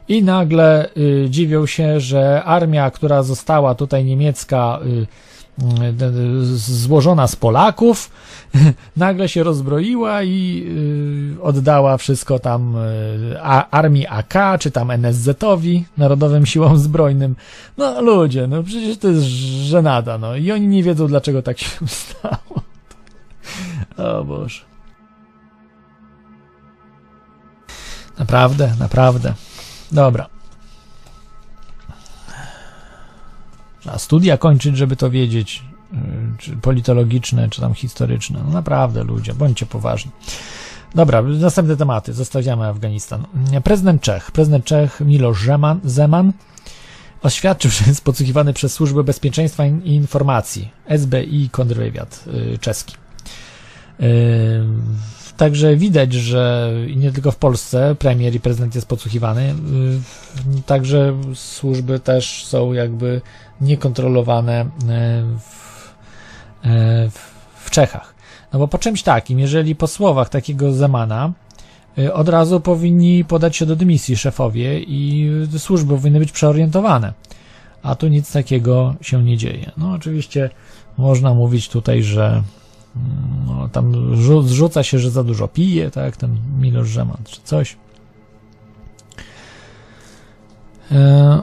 i nagle y, dziwią się, że armia, która została tutaj niemiecka, y, złożona z Polaków, nagle się rozbroiła i y, oddała wszystko tam y, armii AK, czy tam NSZ-owi, Narodowym Siłom Zbrojnym. No ludzie, no przecież to jest żenada, no i oni nie wiedzą, dlaczego tak się stało. O Boże. Naprawdę, naprawdę. Dobra. A studia kończyć, żeby to wiedzieć, y, czy politologiczne, czy tam historyczne. No naprawdę, ludzie, bądźcie poważni. Dobra, następne tematy. Zostawiamy Afganistan. Prezydent Czech. Prezydent Czech Miloš Zeman, Zeman oświadczył, że jest podsłuchiwany przez Służbę Bezpieczeństwa i Informacji, SBI kontrwywiad y, czeski. Także widać, że nie tylko w Polsce premier i prezydent jest podsłuchiwany, y, także służby też są jakby niekontrolowane y, w, y, w Czechach. No bo po czymś takim, jeżeli po słowach takiego Zemana od razu powinni podać się do dymisji szefowie i służby powinny być przeorientowane. A tu nic takiego się nie dzieje. No oczywiście można mówić tutaj, że no, tam rzu- zrzuca się, że za dużo pije, tak, ten Milosz Żeman czy coś. E,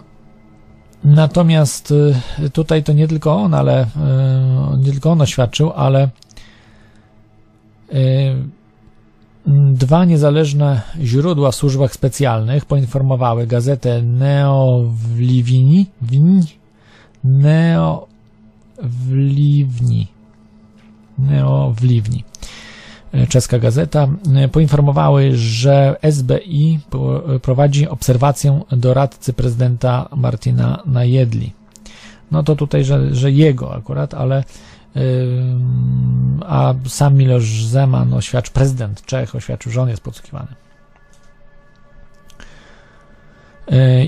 Natomiast y, tutaj to nie tylko on, ale y, nie tylko on oświadczył, ale y, dwa niezależne źródła w służbach specjalnych poinformowały gazetę Neowliwini Wini? Neowliwni Neowliwni czeska gazeta, poinformowały, że SBI prowadzi obserwację doradcy prezydenta Martina Najedli. No to tutaj, że, że jego akurat, ale a sam Miloš Zeman oświadczył, prezydent Czech oświadczył, że on jest podsłuchiwany.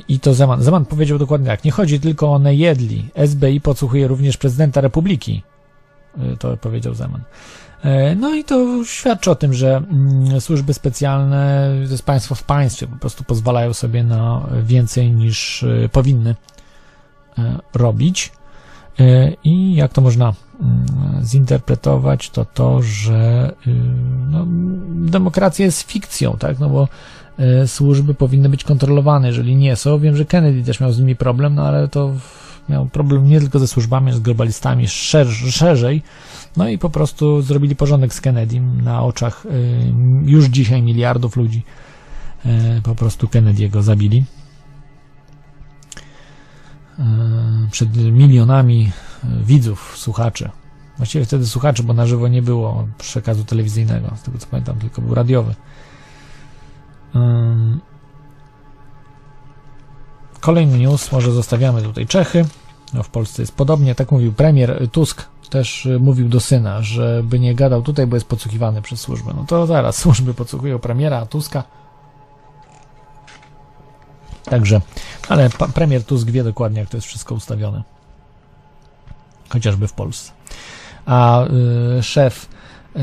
I to Zeman. Zeman powiedział dokładnie tak. Nie chodzi tylko o Najedli. SBI podsłuchuje również prezydenta republiki. Yy, to powiedział Zeman. No i to świadczy o tym, że mm, służby specjalne, to jest państwo w państwie, po prostu pozwalają sobie na więcej niż e, powinny e, robić. E, I jak to można mm, zinterpretować, to to, że y, no, demokracja jest fikcją, tak? No bo służby powinny być kontrolowane, jeżeli nie są. Wiem, że Kennedy też miał z nimi problem, no ale to miał problem nie tylko ze służbami, ale z globalistami szerzej no i po prostu zrobili porządek z Kennedym na oczach y, już dzisiaj miliardów ludzi. Y, po prostu Kennedy'ego zabili. Y, przed milionami widzów, słuchaczy. Właściwie wtedy słuchaczy, bo na żywo nie było przekazu telewizyjnego, z tego co pamiętam, tylko był radiowy. Kolejny news, może zostawiamy tutaj Czechy. No, w Polsce jest podobnie, tak mówił premier Tusk też y, mówił do syna, żeby nie gadał tutaj, bo jest podsłuchiwany przez służbę. No to zaraz służby podsłuchują premiera Tuska. Także, ale premier Tusk wie dokładnie, jak to jest wszystko ustawione. Chociażby w Polsce. A y, szef y,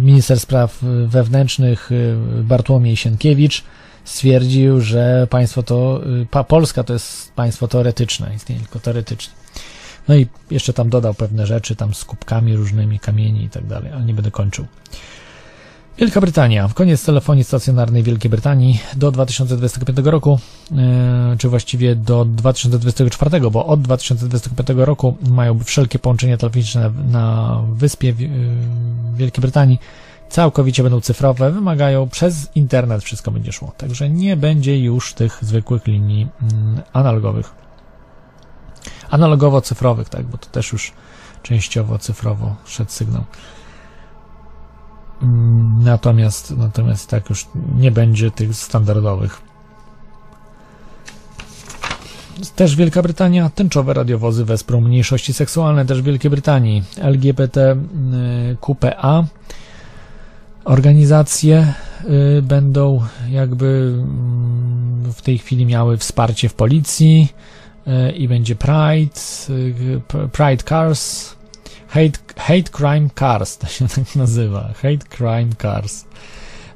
minister spraw wewnętrznych y, Bartłomiej Sienkiewicz stwierdził, że państwo to, y, Polska to jest państwo teoretyczne, istnieje tylko teoretycznie. No i jeszcze tam dodał pewne rzeczy, tam z kubkami różnymi, kamieni i tak dalej, ale nie będę kończył. Wielka Brytania. Koniec telefonii stacjonarnej Wielkiej Brytanii do 2025 roku, e, czy właściwie do 2024, bo od 2025 roku mają wszelkie połączenia telefoniczne na wyspie e, Wielkiej Brytanii całkowicie będą cyfrowe, wymagają przez internet wszystko będzie szło. Także nie będzie już tych zwykłych linii mm, analogowych analogowo-cyfrowych, tak, bo to też już częściowo cyfrowo szedł sygnał. Mm, natomiast, natomiast tak już nie będzie tych standardowych. Też Wielka Brytania, tęczowe radiowozy wesprą mniejszości seksualne, też w Wielkiej Brytanii. LGBT QPA organizacje y, będą jakby mm, w tej chwili miały wsparcie w policji, E, i będzie Pride, e, Pride Cars, Hate, Hate Crime Cars, to się tak nazywa, Hate Crime Cars.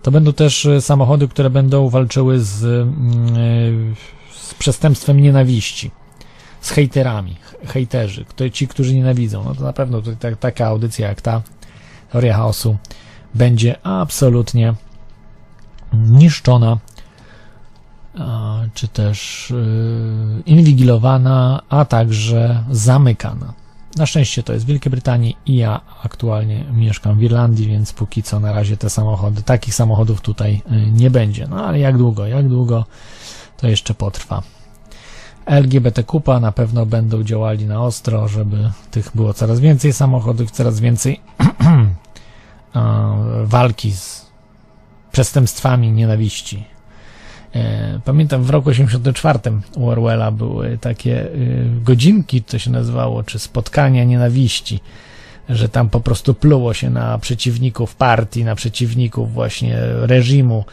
To będą też samochody, które będą walczyły z, mm, z przestępstwem nienawiści, z hejterami, hejterzy, ci, którzy nienawidzą. No to na pewno tutaj taka audycja jak ta, Teoria Chaosu, będzie absolutnie niszczona czy też y, inwigilowana, a także zamykana. Na szczęście to jest w Wielkiej Brytanii i ja aktualnie mieszkam w Irlandii, więc póki co na razie te samochody, takich samochodów tutaj y, nie będzie. No ale jak długo, jak długo to jeszcze potrwa. LGBT Kupa na pewno będą działali na ostro, żeby tych było coraz więcej samochodów, coraz więcej walki z przestępstwami nienawiści E, pamiętam w roku 84 u Orwella były takie y, godzinki, to się nazywało, czy spotkania nienawiści, że tam po prostu pluło się na przeciwników partii, na przeciwników właśnie reżimu.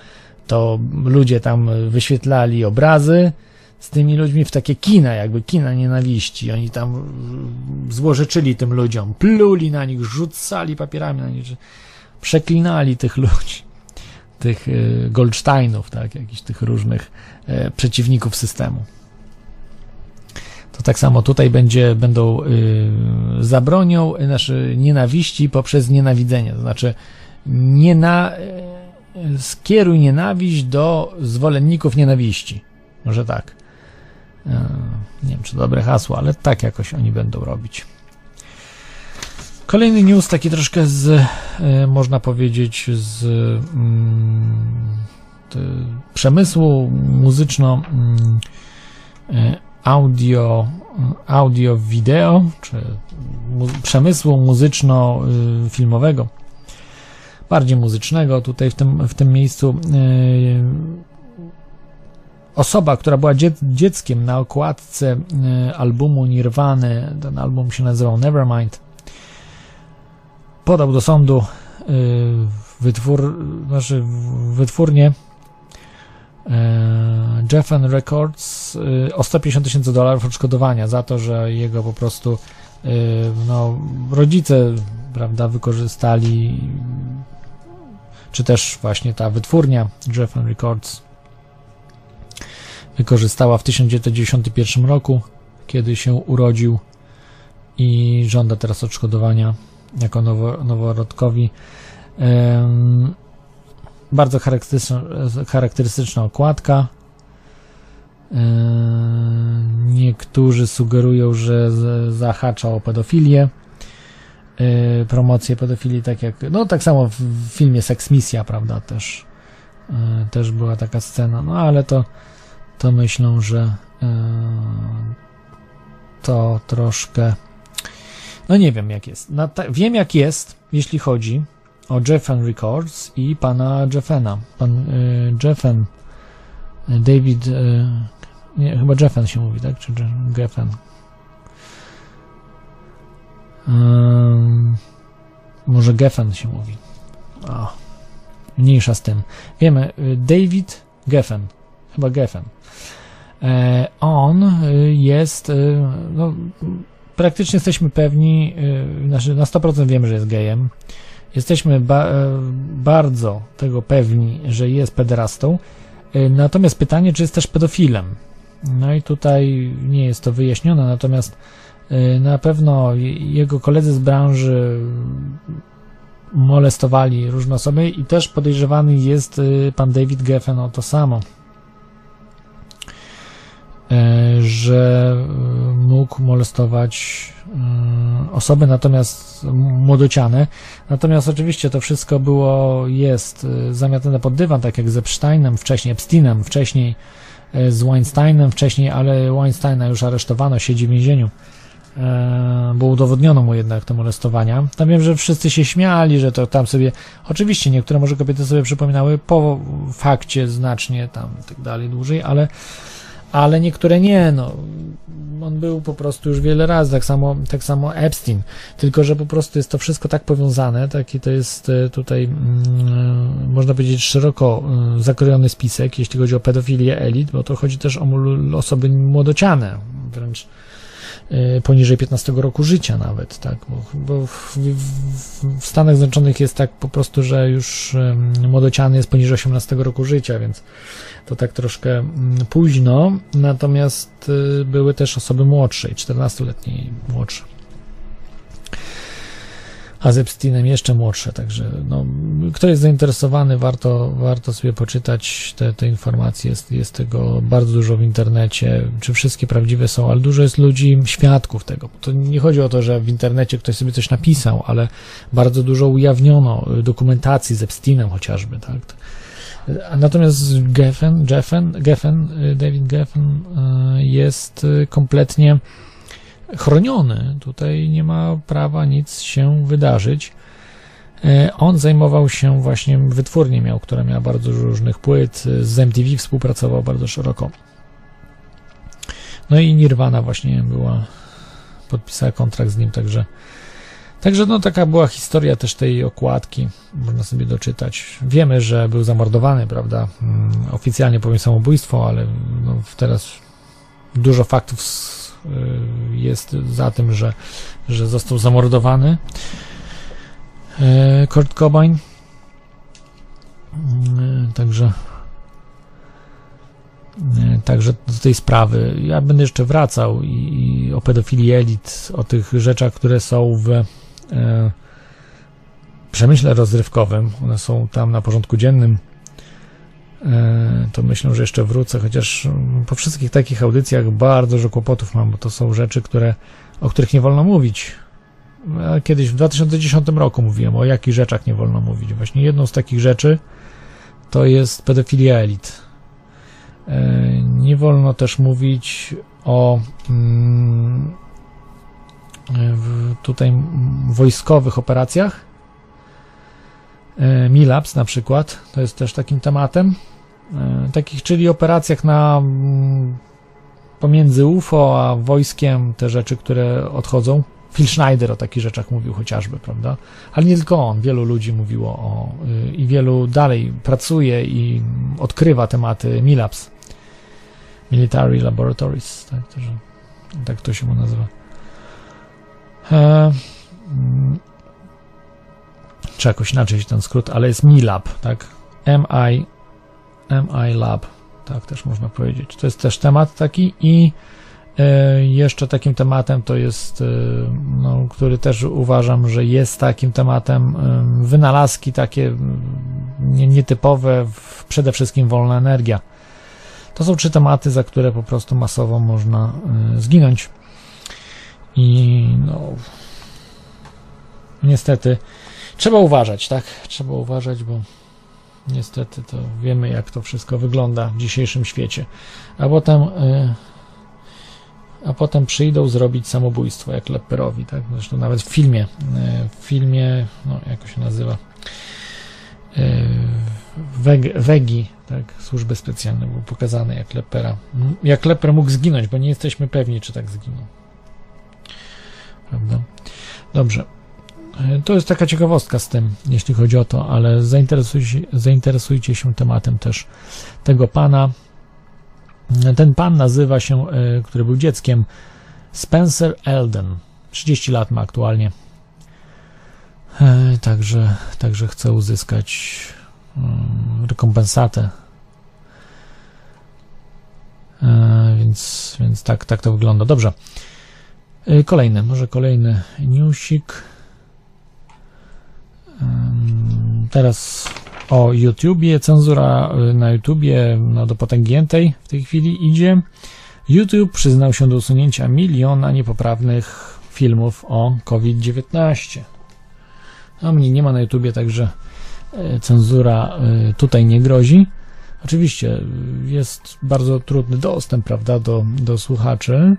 To ludzie tam wyświetlali obrazy z tymi ludźmi w takie kina, jakby kina nienawiści. Oni tam złorzeczyli tym ludziom, pluli na nich, rzucali papierami na nich, przeklinali tych ludzi tych y, Goldsteinów, tak, jakichś tych różnych e, przeciwników systemu. To tak samo tutaj będzie, będą y, zabronią y, nienawiści poprzez nienawidzenie. To znaczy nie na, y, skieruj nienawiść do zwolenników nienawiści. Może tak. E, nie wiem, czy dobre hasło, ale tak jakoś oni będą robić. Kolejny news, taki troszkę z, e, można powiedzieć, z mm, przemysłu muzyczno mm, e, audio, audio wideo, czy przemysłu muzyczno-filmowego, bardziej muzycznego tutaj w tym, w tym miejscu. e, Osoba, która była dzie- dzieckiem na okładce e, albumu Nirwany, ten album się nazywał Nevermind, podał do sądu e, wytwór, znaczy wytwórnię Jeffen Records e, o 150 tysięcy dolarów odszkodowania za to, że jego po prostu no, rodzice prawda, wykorzystali czy też właśnie ta wytwórnia Jeffen Records wykorzystała w 1991 roku, kiedy się urodził i żąda teraz odszkodowania jako nowo, noworodkowi. Bardzo charakterystyczna, charakterystyczna okładka. Niektórzy sugerują, że zahacza o pedofilię. E, promocję pedofilii, tak jak, no tak samo w, filmie Sex Misja, prawda, też, e, też była taka scena, no ale to, to myślą, że e, to troszkę, no nie wiem jak jest. Ta, wiem jak jest, jeśli chodzi o Jeffen Records i pana Jeffena. Pan e, Jeffen, e, David, e, nie, chyba Jeffen się mówi, tak? Czy Geffen? Może Geffen się mówi. O, mniejsza z tym. Wiemy, y, David Geffen, chyba Geffen. E, on y, jest, y, no, praktycznie jesteśmy pewni, y, znaczy na 100% wiemy, że jest gejem. Jesteśmy ba- e, bardzo tego pewni, że jest pederastą. Y, Natomiast pytanie, czy jest też pedofilem? No i tutaj nie jest to wyjaśnione, natomiast y, na pewno je- jego koledzy z branży molestowali różne osoby i też podejrzewany jest y, pan David Geffen o to samo. E, że y, mógł molestować y, osoby, natomiast młodociane. Natomiast oczywiście to wszystko było, jest zamiatane pod dywan, tak jak z Epsteinem wcześniej, Epsteinem wcześniej, z Weinsteinem wcześniej, ale Weinsteina już aresztowano, siedzi w więzieniu, e, bo udowodniono mu jednak te molestowania. Tam wiem, że wszyscy się śmiali, że to tam sobie, oczywiście niektóre może kobiety sobie przypominały po fakcie znacznie tam tak dalej dłużej, ale ale niektóre nie, no. On był po prostu już wiele razy, tak samo, tak samo Epstein, tylko że po prostu jest to wszystko tak powiązane, taki to jest e, tutaj, mm, można powiedzieć, szeroko e, zakrojony spisek, jeśli chodzi o pedofilię elit, bo to chodzi też o osoby młodociane, wręcz e, poniżej 15 roku życia nawet, tak, bo, bo w, w, Stanach Zjednoczonych jest tak po prostu, że już młodociany jest poniżej 18 roku życia, więc to tak troszkę późno, natomiast y, były też osoby młodsze, 14-letnie i młodsze. A z Epsteinem jeszcze młodsze, także no, kto jest zainteresowany, warto, warto sobie poczytać te, te informacje, jest, jest tego bardzo dużo w internecie, czy wszystkie prawdziwe są, ale dużo jest ludzi, świadków tego. To nie chodzi o to, że w internecie ktoś sobie coś napisał, ale bardzo dużo ujawniono y, dokumentacji z Epsteinem chociażby, tak. Natomiast Geffen, Jeffen, Geffen, y, David Geffen y, jest kompletnie chroniony. Tutaj nie ma prawa nic się wydarzyć. Y, On zajmował się właśnie wytwórnią, miał, która miała bardzo dużo różnych płyt, z MTV współpracował bardzo szeroko. No i Nirvana właśnie była, podpisała kontrakt z nim, także Także no taka była historia też tej okładki, można sobie doczytać. Wiemy, że był zamordowany, prawda? Mm, Oficjalnie powiem samobójstwo, ale no teraz dużo faktów jest za tym, że, że został zamordowany. E, Kurt Cobain. Mm, także Także do tej sprawy ja będę jeszcze wracał i, i o pedofilii elit, o tych rzeczach, które są w e, przemyśle rozrywkowym. One są tam na porządku dziennym. E, to myślę, że jeszcze wrócę, chociaż mm, po wszystkich takich audycjach bardzo dużo kłopotów mam, bo to są rzeczy, które, o których nie wolno mówić. Ja Kiedyś w 2010 roku mówiłem, o jakich rzeczach nie wolno mówić. Właśnie jedną z takich rzeczy to jest pedofilia elit. E, Nie wolno też mówić o mm, tutaj wojskowych operacjach. E, Milaps na przykład, to jest też takim tematem. E, Takich, czyli operacjach na mm, pomiędzy UFO a wojskiem, te rzeczy, które odchodzą. Phil Schneider o takich rzeczach mówił chociażby, prawda? Ale nie tylko on, wielu ludzi mówiło o y, i wielu dalej pracuje i mm, odkrywa tematy Milaps. Military Laboratories, tak, to, że, tak to się mu nazywa. E, mm, czy jakoś inaczej się ten skrót, ale jest MILAB, tak? MI, MI Lab, tak też można powiedzieć. To jest też temat taki i e, jeszcze takim tematem to jest, e, no, który też uważam, że jest takim tematem e, wynalazki takie nie- nietypowe, przede wszystkim wolna energia. To są trzy tematy, za które po prostu masowo można zginąć. I no, niestety trzeba uważać, tak? Trzeba uważać, bo niestety to wiemy, jak to wszystko wygląda w dzisiejszym świecie. A potem, y, a potem przyjdą zrobić samobójstwo, jak Lepperowi, tak? Zresztą nawet w filmie, y, w filmie, no, jak się nazywa? Y, Weg, Wegi, tak? Służby specjalne było pokazane, jak Leppera, jak Lepper mógł zginąć, bo nie jesteśmy pewni, czy tak zginął. Prawda? Dobrze. E, To jest taka ciekawostka z tym, jeśli chodzi o to, ale zainteresujcie, zainteresujcie się tematem też tego pana. E, Ten pan nazywa się, e, który był dzieckiem, Spencer Elden. 30 lat ma aktualnie. Także, także chce uzyskać mm, rekompensatę. Więc, więc tak, tak to wygląda. Dobrze. Kolejny, może kolejny newsik. Teraz o YouTubie. Cenzura y, na YouTubie no, do potęgiętej w tej chwili idzie. YouTube przyznał się do usunięcia miliona niepoprawnych filmów o COVID-19. A mnie nie ma na YouTubie, także y, cenzura y, tutaj nie grozi. Oczywiście y, jest bardzo trudny dostęp, prawda, do, do słuchaczy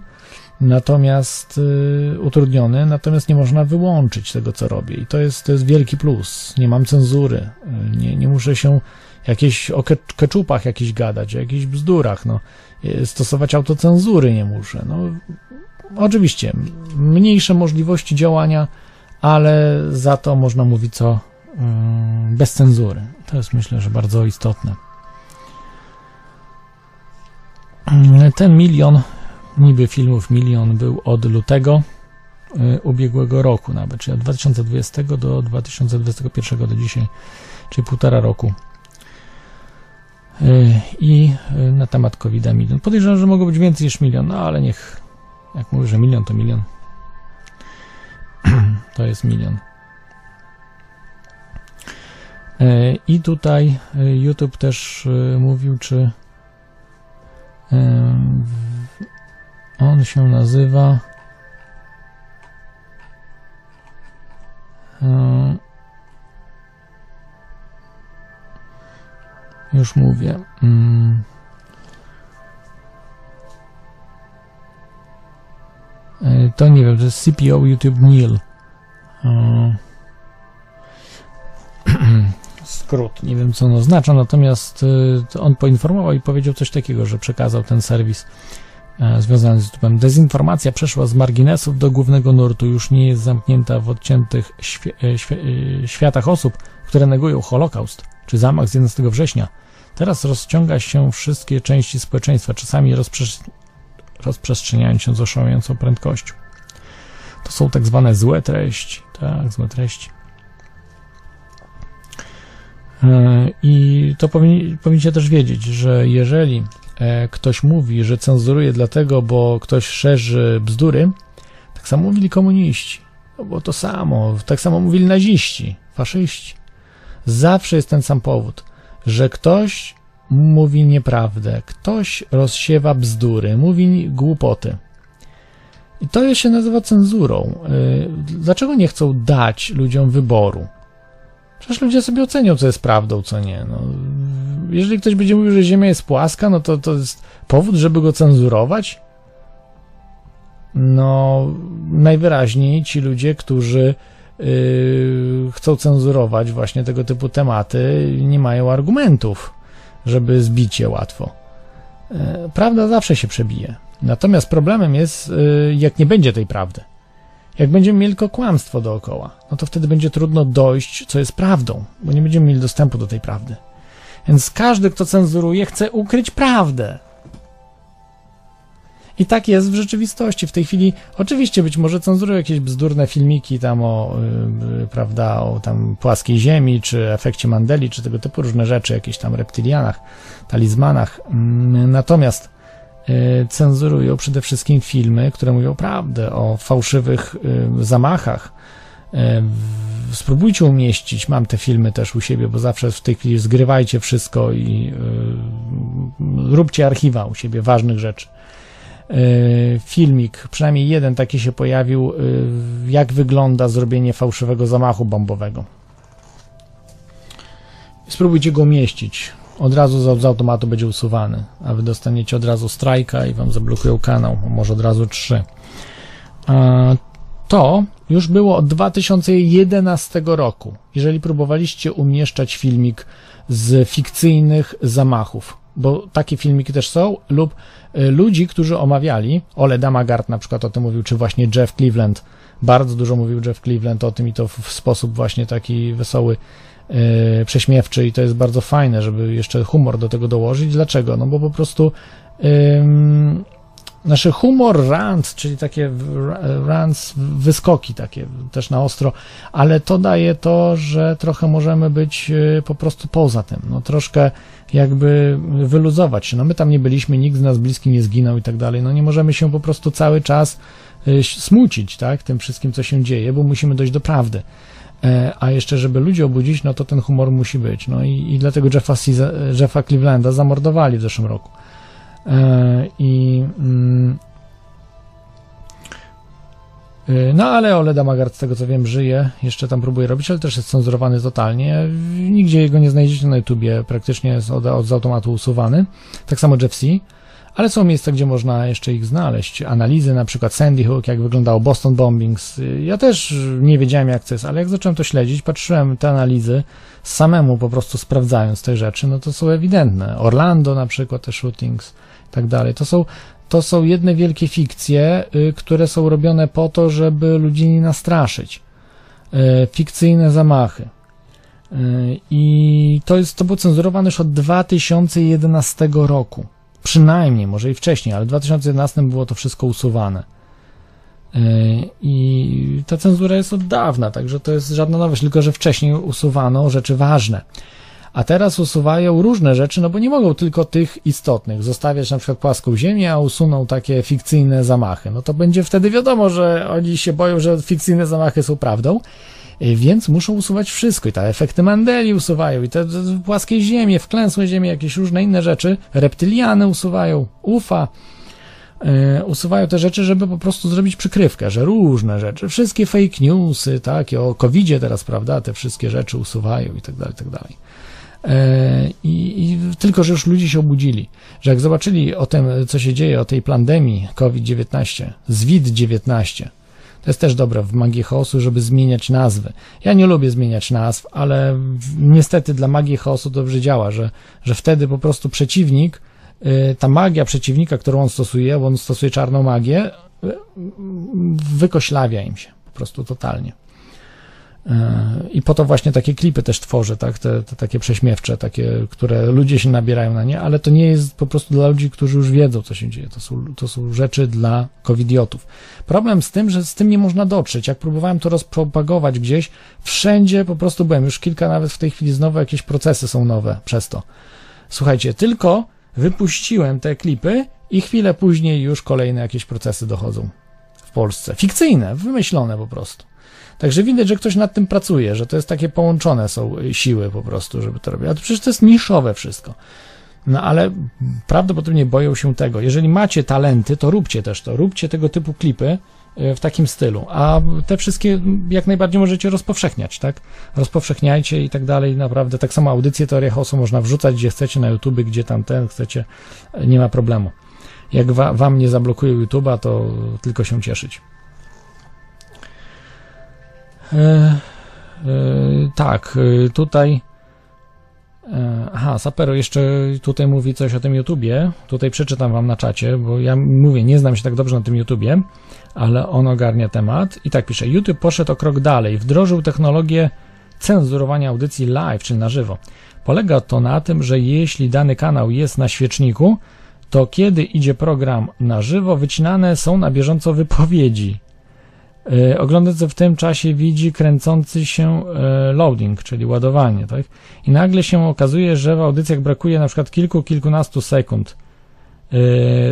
natomiast y, utrudniony, natomiast nie można wyłączyć tego, co robię. I to jest, to jest wielki plus. Nie mam cenzury. Y, Nie, nie muszę się jakieś o ke- keczupach jakiś gadać, o jakichś bzdurach. No. Y, Stosować autocenzury nie muszę. No, oczywiście, mniejsze możliwości działania, ale za to można mówić co y, bez cenzury. To jest myślę, że bardzo istotne. Y, Ten milion niby filmów milion był od lutego y, ubiegłego roku nawet, czyli od 2020 do 2021 do dzisiaj, czyli półtora roku. Y, I y, na temat covid milion. Podejrzewam, że mogło być więcej niż milion, no ale niech, jak mówię, że milion to milion. to jest milion. I tutaj YouTube też mówił, czy on się nazywa. e, Już mówię. Mm. E, To nie wiem, to jest CPO YouTube Neil. E, Skrót, nie wiem co on oznacza, natomiast to on poinformował i powiedział coś takiego, że przekazał ten serwis e, związany z YouTube'em. Dezinformacja przeszła z marginesów do głównego nurtu, już nie jest zamknięta w odciętych e, e, światach osób, które negują Holokaust czy zamach z 11 września. Teraz rozciąga się wszystkie części społeczeństwa, czasami rozprze- rozprzestrzeniając się z oszałamiającą prędkością. To są tak zwane złe treści. Tak, złe treści. I to powinni, też wiedzieć, że jeżeli ktoś mówi, że cenzuruje dlatego, bo ktoś szerzy bzdury, tak samo mówili komuniści. To było to samo. Tak samo mówili naziści, faszyści. Zawsze jest ten sam powód, że ktoś mówi nieprawdę, ktoś rozsiewa bzdury, mówi głupoty. I to się nazywa cenzurą. Y, Dlaczego nie chcą dać ludziom wyboru? Przecież ludzie sobie ocenią, co jest prawdą, co nie. No, jeżeli ktoś będzie mówił, że Ziemia jest płaska, no to to jest powód, żeby go cenzurować? No, najwyraźniej ci ludzie, którzy yy, chcą cenzurować właśnie tego typu tematy, nie mają argumentów, żeby zbić je łatwo. Yy, prawda zawsze się przebije. Natomiast problemem jest, yy, jak nie będzie tej prawdy. Jak będziemy mieli tylko kłamstwo dookoła, no to wtedy będzie trudno dojść, co jest prawdą, bo nie będziemy mieli dostępu do tej prawdy. Więc każdy, kto cenzuruje, chce ukryć prawdę. I tak jest w rzeczywistości. W tej chwili, oczywiście, być może cenzurują jakieś bzdurne filmiki tam o, yy, prawda, o tam płaskiej ziemi, czy efekcie Mandeli, czy tego typu różne rzeczy, jakieś tam reptylianach, talizmanach. Yy, natomiast cenzurują przede wszystkim filmy, które mówią prawdę o fałszywych yy, zamachach. W- spróbujcie umieścić, mam te filmy też u siebie, bo zawsze w tej chwili zgrywajcie wszystko i róbcie archiwa u siebie ważnych rzeczy. Filmik, przynajmniej jeden taki się pojawił, jak wygląda zrobienie fałszywego zamachu bombowego. Spróbujcie go umieścić. Od razu z, z automatu będzie usuwany, a wy dostaniecie od razu strajka i wam zablokują kanał, może od razu trzy. To już było od 2011 roku, jeżeli próbowaliście umieszczać filmik z fikcyjnych zamachów, bo takie filmiki też są, lub y, ludzi, którzy omawiali, Ole Damagard na przykład o tym mówił, czy właśnie Jeff Cleveland, bardzo dużo mówił Jeff Cleveland o tym i to w, sposób właśnie taki wesoły, prześmiewczy i to jest bardzo fajne, żeby jeszcze humor do tego dołożyć. Dlaczego? No bo po prostu ym, nasz humor rant, czyli takie rants, wyskoki takie też na ostro, ale to daje to, że trochę możemy być y, po prostu poza tym, no troszkę jakby wyluzować się. No my tam nie byliśmy, nikt z nas bliski nie zginął i tak dalej. No nie możemy się po prostu cały czas y, smucić, tak, tym wszystkim, co się dzieje, bo musimy dojść do prawdy. E, A jeszcze, żeby ludzi obudzić, no to ten humor musi być. No i, i dlatego Jeffa, Jeffa Clevelanda zamordowali w zeszłym roku. E, I mm, y, no ale Ole Damagard, z tego co wiem, żyje, jeszcze tam próbuje robić, ale też jest cenzurowany totalnie. Nigdzie go nie znajdziecie na YouTubie, praktycznie jest od, od z automatu usuwany. Tak samo Jeff C. Ale są miejsca, gdzie można jeszcze ich znaleźć. Analizy, na przykład Sandy Hook, jak wyglądało Boston Bombings. Ja też nie wiedziałem, jak to jest, ale jak zacząłem to śledzić, patrzyłem te analizy, samemu po prostu sprawdzając te rzeczy, no to są ewidentne. Orlando na przykład, te shootings i tak dalej. To są, to są jedne wielkie fikcje, y, które są robione po to, żeby ludzi nie nastraszyć. Y, Fikcyjne zamachy. Y, I to jest, to było cenzurowane już od 2011 roku. Przynajmniej, może i wcześniej, ale w 2011 było to wszystko usuwane. Yy, I ta cenzura jest od dawna, także to jest żadna nowość, tylko że wcześniej usuwano rzeczy ważne. A teraz usuwają różne rzeczy, no bo nie mogą tylko tych istotnych zostawiać na przykład płaską ziemię, a usuną takie fikcyjne zamachy. No to będzie wtedy wiadomo, że oni się boją, że fikcyjne zamachy są prawdą, więc muszą usuwać wszystko. I te efekty Mandeli usuwają, i te płaskie ziemie, wklęsłe ziemie, jakieś różne inne rzeczy. Reptyliany usuwają, UFA. Yy, usuwają te rzeczy, żeby po prostu zrobić przykrywkę, że różne rzeczy, wszystkie fake newsy, takie o covidzie teraz, prawda, te wszystkie rzeczy usuwają i tak dalej, i tak dalej. Yy, I, I tylko, że już ludzie się obudzili, że jak zobaczyli o tym, co się dzieje, o tej pandemii COVID-19, ZWID-19, to jest też dobre w magii chaosu, żeby zmieniać nazwy. Ja nie lubię zmieniać nazw, ale niestety dla magii chaosu dobrze działa, że, że wtedy po prostu przeciwnik, y, ta magia przeciwnika, którą on stosuje, bo on stosuje czarną magię, y, wykoślawia im się po prostu totalnie. I po to właśnie takie klipy też tworzę, tak? Te, te takie prześmiewcze, takie, które ludzie się nabierają na nie, ale to nie jest po prostu dla ludzi, którzy już wiedzą, co się dzieje. To są, to są rzeczy dla covidiotów. Problem z tym, że z tym nie można dotrzeć. Jak próbowałem to rozpropagować gdzieś, wszędzie po prostu byłem. Już kilka nawet w tej chwili znowu jakieś procesy są nowe przez to. Słuchajcie, tylko wypuściłem te klipy i chwilę później już kolejne jakieś procesy dochodzą w Polsce. Fikcyjne, wymyślone po prostu. Także widać, że ktoś nad tym pracuje, że to jest takie połączone są siły po prostu, żeby to robić. A to przecież to jest niszowe wszystko. No ale prawdopodobnie boją się tego. Jeżeli macie talenty, to róbcie też to. Róbcie tego typu klipy e, w takim stylu. A te wszystkie jak najbardziej możecie rozpowszechniać, tak? Rozpowszechniajcie i tak dalej. Naprawdę tak samo audycje Teoria Chaosu można wrzucać gdzie chcecie na YouTube, gdzie tam ten chcecie. Nie ma problemu. Jak wa wam nie zablokują YouTube'a, to tylko się cieszyć. E, e, tak, e, tutaj. Aha, Sapero jeszcze tutaj mówi coś o tym YouTubie. Tutaj przeczytam wam na czacie, bo ja mówię, nie znam się tak dobrze na tym YouTubie, ale on ogarnia temat. I tak pisze: YouTube poszedł o krok dalej, wdrożył technologię cenzurowania audycji live, czy na żywo. Polega to na tym, że jeśli dany kanał jest na świeczniku, to kiedy idzie program na żywo, wycinane są na bieżąco wypowiedzi. Yy, oglądający w tym czasie widzi kręcący się yy, loading, czyli ładowanie, tak? I nagle się okazuje, że w audycjach brakuje na przykład kilku, kilkunastu sekund. Yy,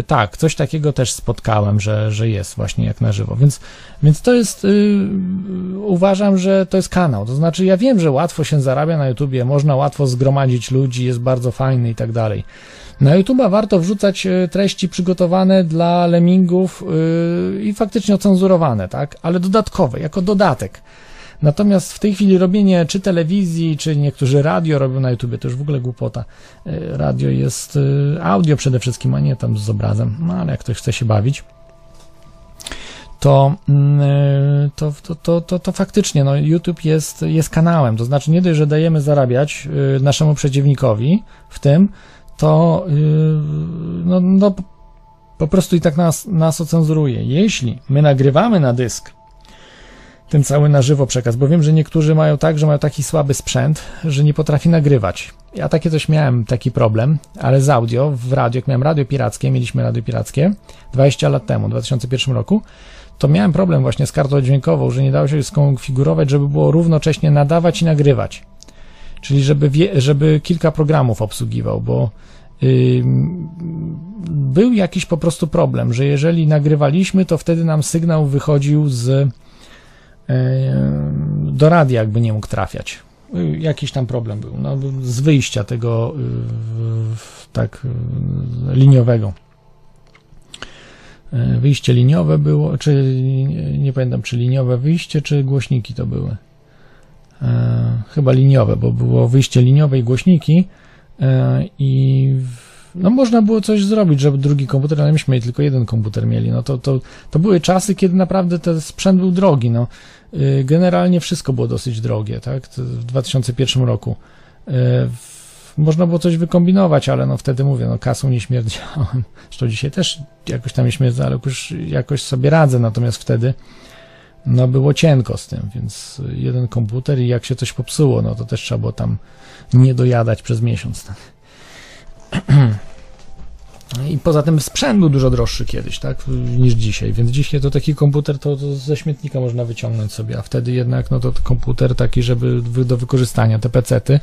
tak, coś takiego też spotkałem, że, że jest właśnie jak na żywo. Więc, więc to jest, yy, uważam, że to jest kanał. To znaczy, ja wiem, że łatwo się zarabia na YouTubie, można łatwo zgromadzić ludzi, jest bardzo fajny i tak dalej. Na YouTube'a warto wrzucać e, treści przygotowane dla lemmingów yy, i faktycznie ocenzurowane, tak? Ale dodatkowe, jako dodatek. Natomiast w tej chwili robienie czy telewizji, czy niektórzy radio robią na YouTubie, to już w ogóle głupota. Yy, radio jest audio przede wszystkim, a nie tam z obrazem. No ale jak ktoś chce się bawić, to, to, to, to, to, to faktycznie no, YouTube jest, jest kanałem. To znaczy nie dość, że dajemy zarabiać naszemu przeciwnikowi w tym, to no, no, po prostu i tak nas, nas ocenzuruje. Jeśli my nagrywamy na dysk ten cały na żywo przekaz, bo wiem, że niektórzy mają tak, że mają taki słaby sprzęt, że nie potrafi nagrywać. Ja takie coś miałem, taki problem, ale z audio, w radio, jak miałem radio pirackie, mieliśmy radio pirackie 20 lat temu, w 2001 roku, to miałem problem właśnie z kartą dźwiękową, że nie dało się skonfigurować, żeby było równocześnie nadawać i nagrywać. Czyli żeby, wie, żeby kilka programów obsługiwał, bo był jakiś po prostu problem, że jeżeli nagrywaliśmy, to wtedy nam sygnał wychodził z do radia, jakby nie mógł trafiać. Jakiś tam problem był, no, z wyjścia tego tak liniowego. Wyjście liniowe było, czy nie pamiętam, czy liniowe wyjście, czy głośniki to były. Chyba liniowe, bo było wyjście liniowe i głośniki E, i no można było coś zrobić, żeby drugi komputer, ale myśmy tylko jeden komputer mieli. No to, to, to były czasy, kiedy naprawdę ten sprzęt był drogi. No. Y, generalnie wszystko było dosyć drogie, tak? W 2001 roku. Y, można było coś wykombinować, ale no wtedy mówię, no kasą nie śmierdziałem. Zresztą dzisiaj też jakoś tam nie śmierdzę, ale już jakoś sobie radzę, natomiast wtedy no było cienko z tym, więc jeden komputer i jak się coś popsuło, no to też trzeba było tam nie dojadać przez miesiąc. I poza tym sprzęt był dużo droższy kiedyś, tak, niż dzisiaj, więc dzisiaj to taki komputer to, to ze śmietnika można wyciągnąć sobie, a wtedy jednak no to komputer taki, żeby do wykorzystania, te pecety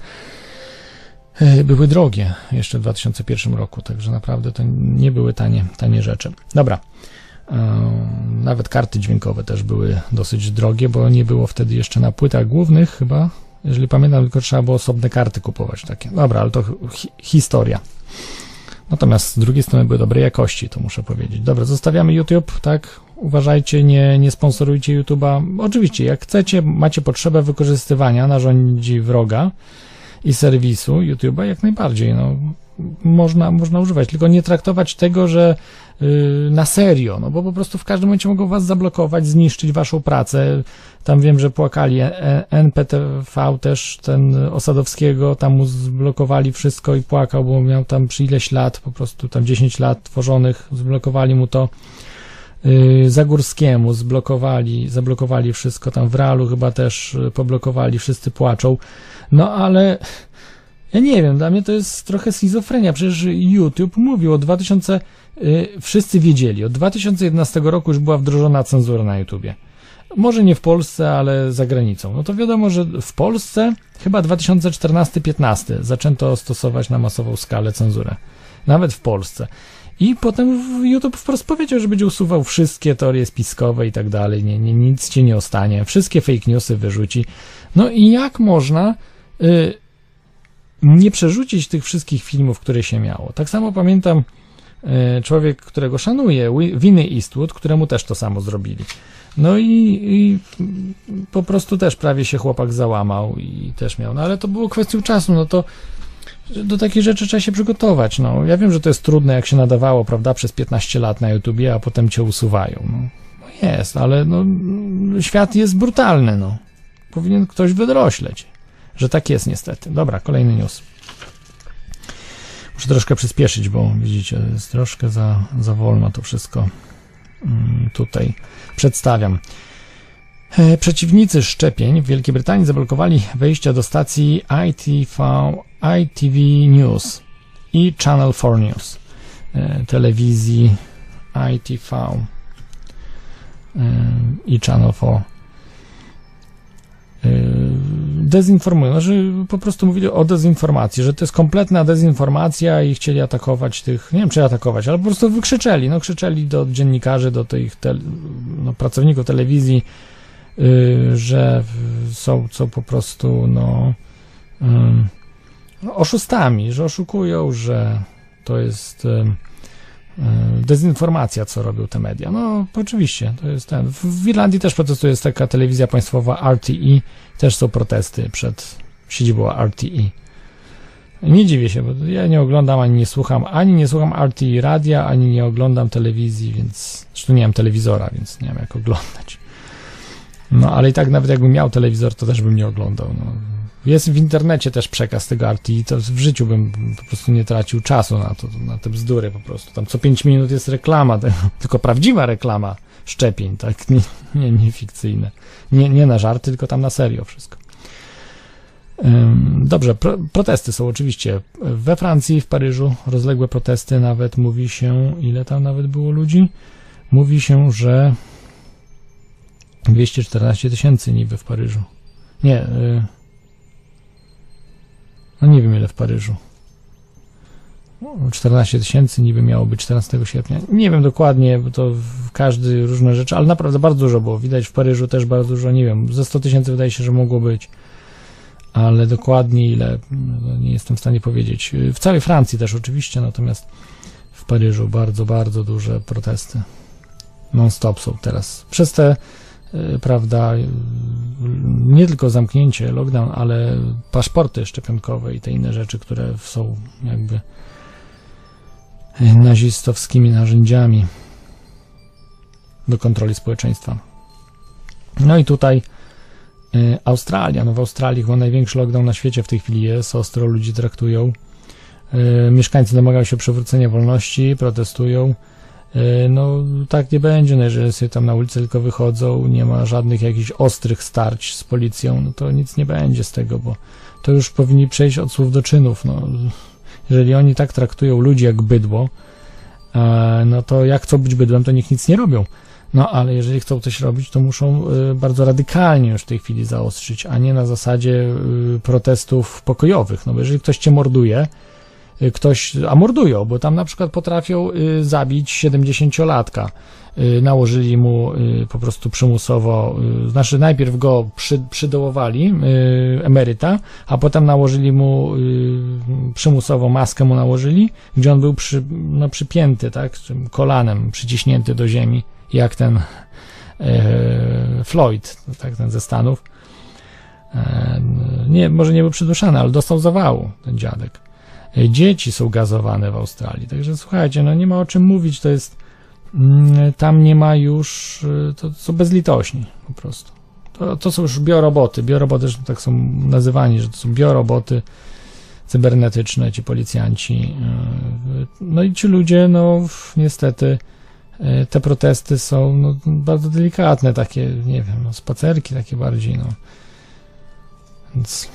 e, były drogie jeszcze w 2001 roku, także naprawdę to nie były tanie, tanie rzeczy. Dobra. Nawet karty dźwiękowe też były dosyć drogie, bo nie było wtedy jeszcze na płytach głównych chyba jeżeli pamiętam, tylko trzeba było osobne karty kupować takie. Dobra, ale to hi historia. Natomiast z drugiej strony były dobrej jakości, to muszę powiedzieć. Dobra, zostawiamy YouTube, tak? Uważajcie, nie, nie sponsorujcie YouTube'a. Oczywiście, jak chcecie, macie potrzebę wykorzystywania narzędzi wroga i serwisu YouTube'a, jak najbardziej, no, można, można używać, tylko nie traktować tego, że yy, na serio, no bo po prostu w każdym momencie mogą was zablokować, zniszczyć waszą pracę. Tam wiem, że płakali e, NPTV też, ten Osadowskiego, tam mu zblokowali wszystko i płakał, bo miał tam przy ileś lat, po prostu tam 10 lat tworzonych, zblokowali mu to. y, Zagórskiemu zblokowali, zablokowali wszystko, tam w realu chyba też y, poblokowali, wszyscy płaczą. No ale ja nie wiem, dla mnie to jest trochę schizofrenia. Przecież YouTube mówił od 2000, y, wszyscy wiedzieli, od 2011 roku już była wdrożona cenzura na YouTubie. Może nie w Polsce, ale za granicą. No to wiadomo, że w Polsce chyba 2014-15 zaczęto stosować na masową skalę cenzurę. Nawet w Polsce. I potem YouTube wprost powiedział, że będzie usuwał wszystkie teorie spiskowe i tak dalej. Nie, nie, nic ci nie ostanie. Wszystkie fake newsy wyrzuci. No i jak można nie przerzucić tych wszystkich filmów, które się miało? Tak samo pamiętam y, człowiek, którego szanuję, Winny Eastwood, któremu też to samo zrobili. No i, i, po prostu też prawie się chłopak załamał i też miał. No ale to było kwestią czasu, no to do takich rzeczy trzeba się przygotować. No, ja wiem, że to jest trudne, jak się nadawało, prawda, przez 15 lat na YouTubie, a potem cię usuwają. No, no jest, ale no, świat jest brutalny, no. Powinien ktoś wydrośleć, że tak jest niestety. Dobra, kolejny news. Muszę troszkę przyspieszyć, bo widzicie, jest troszkę za, za wolno to wszystko mm, tutaj przedstawiam. E, przeciwnicy szczepień w Wielkiej Brytanii zablokowali wejścia do stacji ITV, ITV News i Channel 4 News e, telewizji ITV e, i Channel 4 dezinformują, że po prostu mówili o dezinformacji, że to jest kompletna dezinformacja i chcieli atakować tych, nie wiem czy atakować, ale po prostu wykrzyczeli, no krzyczeli do dziennikarzy, do tych te, no, pracowników telewizji, Y, że są, są po prostu no, oszustami, że oszukują, że to jest y, dezinformacja, co robią te media. No, oczywiście, to jest ten. W Irlandii też protestuje, jest taka telewizja państwowa RTE, też są protesty przed siedzibą RTE. Nie dziwię się, bo ja nie oglądam ani nie słucham, ani nie słucham RTE radia, ani nie oglądam telewizji, więc zresztą nie mam telewizora, więc nie mam jak oglądać. No ale i tak nawet jakbym miał telewizor, to też bym nie oglądał. No. Jest w internecie też przekaz tego RTI, to w życiu bym po prostu nie tracił czasu na to, na te bzdury po prostu. Tam co 5 minut jest reklama, tylko prawdziwa reklama szczepień, tak? Nie, nie, nie fikcyjne. Nie, nie na żarty, tylko tam na serio wszystko. Dobrze, pro, protesty są oczywiście we Francji, w Paryżu, rozległe protesty, nawet mówi się, ile tam nawet było ludzi? Mówi się, że 214 tysięcy niby w Paryżu. Nie. Y, no nie wiem ile w Paryżu. 14 tysięcy niby miało być 14 sierpnia. Nie wiem dokładnie, bo to każdy różne rzeczy, ale naprawdę bardzo dużo było. Widać w Paryżu też bardzo dużo, nie wiem, ze 100 tysięcy wydaje się, że mogło być, ale dokładnie ile, no nie jestem w stanie powiedzieć. W całej Francji też oczywiście, natomiast w Paryżu bardzo, bardzo duże protesty. Non-stop są teraz. Przez te prawda, y, nie tylko zamknięcie, lockdown, ale paszporty szczepionkowe i te inne rzeczy, które są jakby nazistowskimi narzędziami do kontroli społeczeństwa. No i tutaj y, Australia, no w Australii chyba największy lockdown na świecie w tej chwili jest, ostro ludzi traktują. Mieszkańcy domagają się przywrócenia wolności, protestują. E, no tak nie będzie, no jeżeli sobie tam na ulicę tylko wychodzą, nie ma żadnych jakichś ostrych starć z policją, no to nic nie będzie z tego, bo to już powinni przejść od słów do czynów, no. Jeżeli oni tak traktują ludzi jak bydło, e, no to jak chcą być bydłem, to niech nic nie robią. No ale jeżeli chcą coś robić, to muszą e, bardzo radykalnie już w tej chwili zaostrzyć, a nie na zasadzie protestów pokojowych. No bo jeżeli ktoś cię morduje, Y, ktoś, a mordują, bo tam na przykład potrafią y, zabić 70-latka. Y, nałożyli mu po prostu przymusowo, znaczy najpierw go przy, przydołowali, emeryta, a potem nałożyli mu przymusowo maskę mu nałożyli, gdzie on był przy, no, przypięty, tak, kolanem przyciśnięty do ziemi, jak ten Floyd, tak, ten ze Stanów. E, nie, może nie był przyduszany, ale dostał zawału ten dziadek. Dzieci są gazowane w Australii. Także słuchajcie, no nie ma o czym mówić, to jest mm, tam nie ma już, y, to są bezlitośni po prostu. To, to są już bioroboty, bioroboty zresztą tak są nazywani, że to są bioroboty cybernetyczne, ci policjanci. Y, no i ci ludzie, no niestety e, te protesty są no, bardzo delikatne, takie, nie wiem, no, spacerki takie bardziej, no. Więc,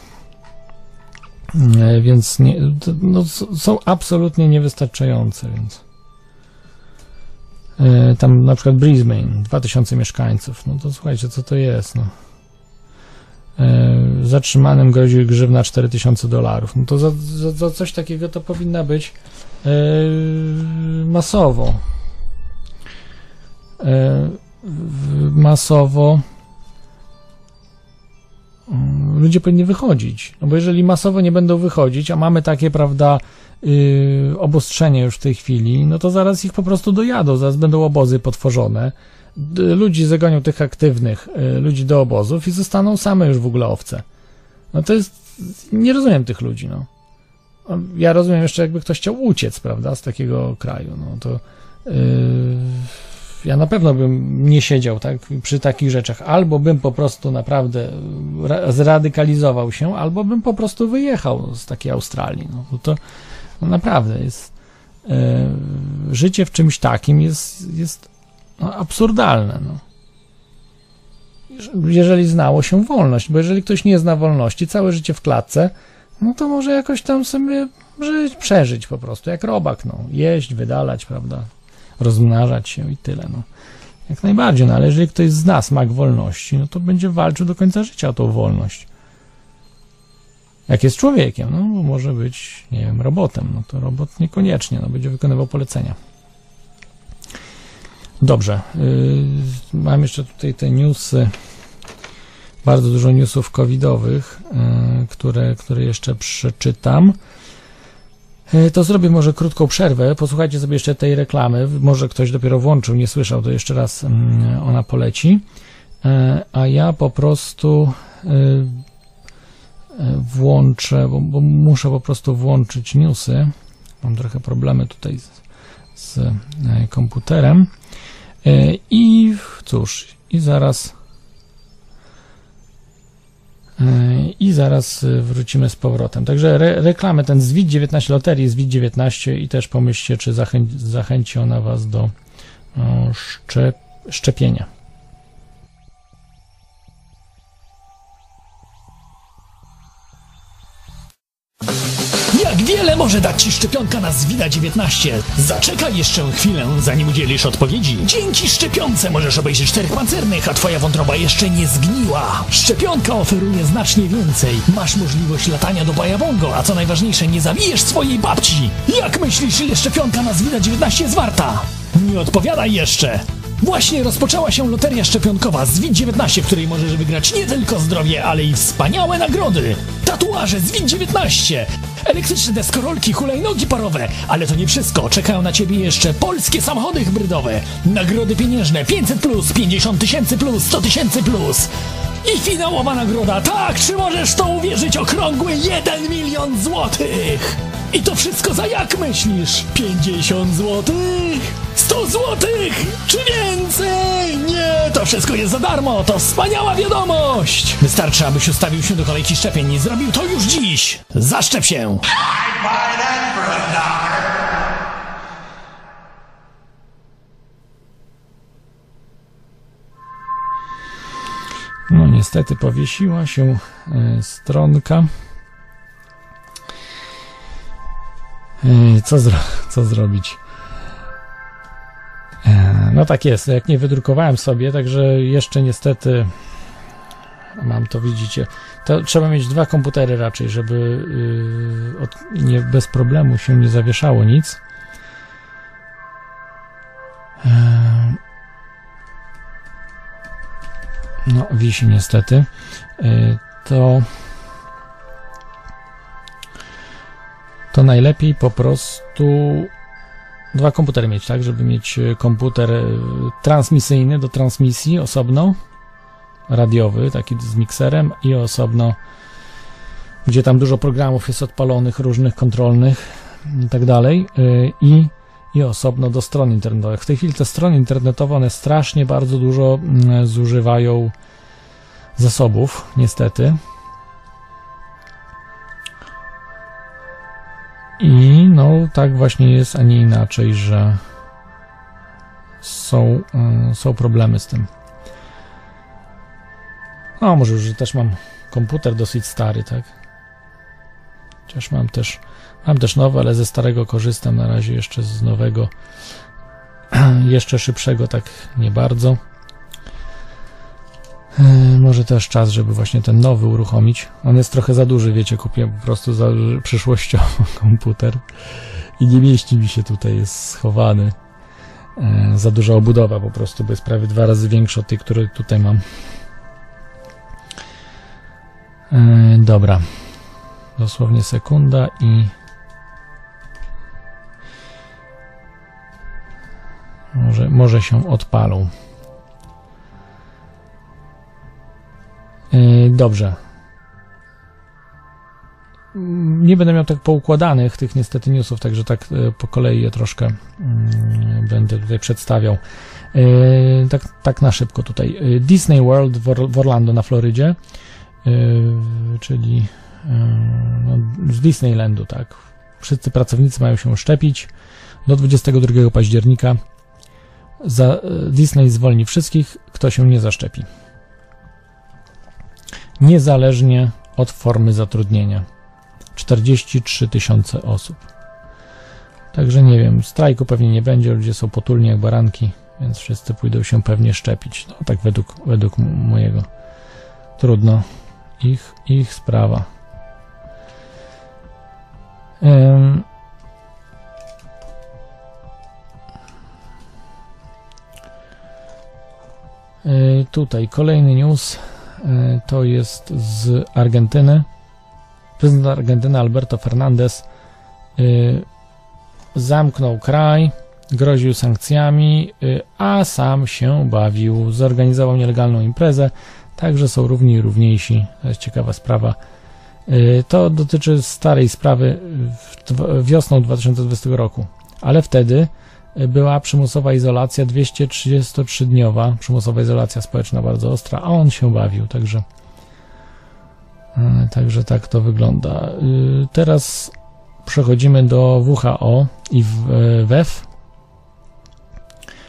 więc nie, no, są absolutnie niewystarczające, więc e, tam na przykład Brisbane, 2000 mieszkańców, no to słuchajcie, co to jest, no. E, Zatrzymanym grozi grzywna 4000 dolarów. No to za, za, za coś takiego to powinna być e, masowo. E, w- masowo ludzie powinni wychodzić. No bo jeżeli masowo nie będą wychodzić, a mamy takie, prawda, yy, obostrzenie już w tej chwili, no to zaraz ich po prostu dojadą, zaraz będą obozy potworzone. Ludzi zagonią tych aktywnych, y, ludzi do obozów i zostaną same już w ogóle owce. No to jest, nie rozumiem tych ludzi, no. O, Ja rozumiem jeszcze, jakby ktoś chciał uciec, prawda, z takiego kraju, no to yy, ja na pewno bym nie siedział, tak, przy takich rzeczach. Albo bym po prostu naprawdę ra- zradykalizował się, albo bym po prostu wyjechał z takiej Australii, no to no naprawdę jest yy, życie w czymś takim jest, jest no, absurdalne, no. Jeżeli znało się wolność, bo jeżeli ktoś nie zna wolności, całe życie w klatce, no to może jakoś tam sobie żyć, przeżyć po prostu, jak robak, no, jeść, wydalać, prawda, rozmnażać się i tyle, no. Jak najbardziej, no ale jeżeli ktoś zna smak wolności, no to będzie walczył do końca życia o tą wolność. Jak jest człowiekiem, no może być, nie wiem, robotem, no to robot niekoniecznie, no będzie wykonywał polecenia. Dobrze. Yy, mam jeszcze tutaj te newsy. Bardzo dużo newsów covidowych, yy, które, które jeszcze przeczytam. Yy, to zrobię może krótką przerwę. Posłuchajcie sobie jeszcze tej reklamy. Może ktoś dopiero włączył, nie słyszał, to jeszcze raz yy, ona poleci. Yy, a ja po prostu yy, włączę, bo, bo muszę po prostu włączyć newsy. Mam trochę problemy tutaj z, z komputerem. E, I cóż, i zaraz. I zaraz e, wrócimy z powrotem. Także re, reklamy, ten zwit 19 loterii, zwit 19 i też pomyślcie, czy zachę, zachęci ona Was do szczep, szczepienia. Wiele może dać Ci szczepionka na Zwida-19? Zaczekaj jeszcze chwilę, zanim udzielisz odpowiedzi. Dzięki szczepionce możesz obejrzeć czterech pancernych, a Twoja wątroba jeszcze nie zgniła. Szczepionka oferuje znacznie więcej. Masz możliwość latania do Bajabongo, a co najważniejsze, nie zabijesz swojej babci. Jak myślisz, ile szczepionka na Zwida-19 jest warta? Nie odpowiadaj jeszcze! Właśnie rozpoczęła się loteria szczepionkowa ZWIT-19, w której możesz wygrać nie tylko zdrowie, ale i wspaniałe nagrody. Tatuaże ZWIT-19, elektryczne deskorolki, hulajnogi parowe, ale to nie wszystko. Czekają na ciebie jeszcze polskie samochody hybrydowe, nagrody pieniężne 500 plus, 50 tysięcy plus, 100 tysięcy plus. I finałowa nagroda, tak, czy możesz to uwierzyć, okrągły 1 milion złotych! I to wszystko za jak myślisz? 50 złotych? 100 złotych? Czy więcej? Nie, to wszystko jest za darmo, to wspaniała wiadomość! Wystarczy, abyś ustawił się do kolejki szczepień i zrobił to już dziś! Zaszczep się! No niestety powiesiła się e, stronka. E, Co, zro co zrobić? E, No tak jest, jak nie wydrukowałem sobie, także jeszcze niestety mam to widzicie. To trzeba mieć dwa komputery raczej, żeby od, nie, bez problemu się nie zawieszało nic. E, No, wisi niestety. Y, To. To najlepiej po prostu dwa komputery mieć, tak? Żeby mieć y, komputer y, transmisyjny do transmisji osobno, radiowy, taki z mikserem i osobno, gdzie tam dużo programów jest odpalonych, różnych kontrolnych i tak dalej. y, I i osobno do stron internetowych. W tej chwili te strony internetowe, one strasznie bardzo dużo mm, zużywają zasobów, niestety. I no, tak właśnie jest, a nie inaczej, że są, y, są problemy z tym. No, może już też mam komputer dosyć stary, tak? Chociaż mam też, mam też nowy, ale ze starego korzystam na razie jeszcze z nowego, jeszcze szybszego, tak nie bardzo. Yy, Może też czas, żeby właśnie ten nowy uruchomić. On jest trochę za duży, wiecie, kupiłem po prostu za przyszłościowo komputer i nie mieści mi się tutaj, jest schowany. Yy, Za duża obudowa po prostu, bo jest prawie dwa razy większa od tej, której tutaj mam. Yy, Dobra. Dosłownie sekunda i może, może się odpalą. Dobrze. Mm, Nie będę miał tak poukładanych tych niestety newsów, także tak e, po kolei je troszkę mm, będę tutaj przedstawiał. Yy, Tak, tak na szybko tutaj. Disney World w Or- w Orlando na Florydzie, czyli no, z Disneylandu, tak. Wszyscy pracownicy mają się szczepić do 22 października. Za, Disney zwolni wszystkich, kto się nie zaszczepi niezależnie od formy zatrudnienia. 43 tysiące osób. Także nie wiem, strajku pewnie nie będzie, ludzie są potulni jak baranki, więc wszyscy pójdą się pewnie szczepić. No tak według, według mojego. Trudno. Ich, ich sprawa. Y, Tutaj kolejny news to jest z Argentyny. Prezydent Argentyny Alberto Fernandez y, zamknął kraj, groził sankcjami, y, a sam się bawił. Zorganizował nielegalną imprezę, także są równi i równiejsi. To jest ciekawa sprawa. To dotyczy starej sprawy wiosną 2020 roku, ale wtedy była przymusowa izolacja 233-dniowa, przymusowa izolacja społeczna bardzo ostra, a on się bawił, także y, także tak to wygląda. Y, Teraz przechodzimy do WHO i WEF.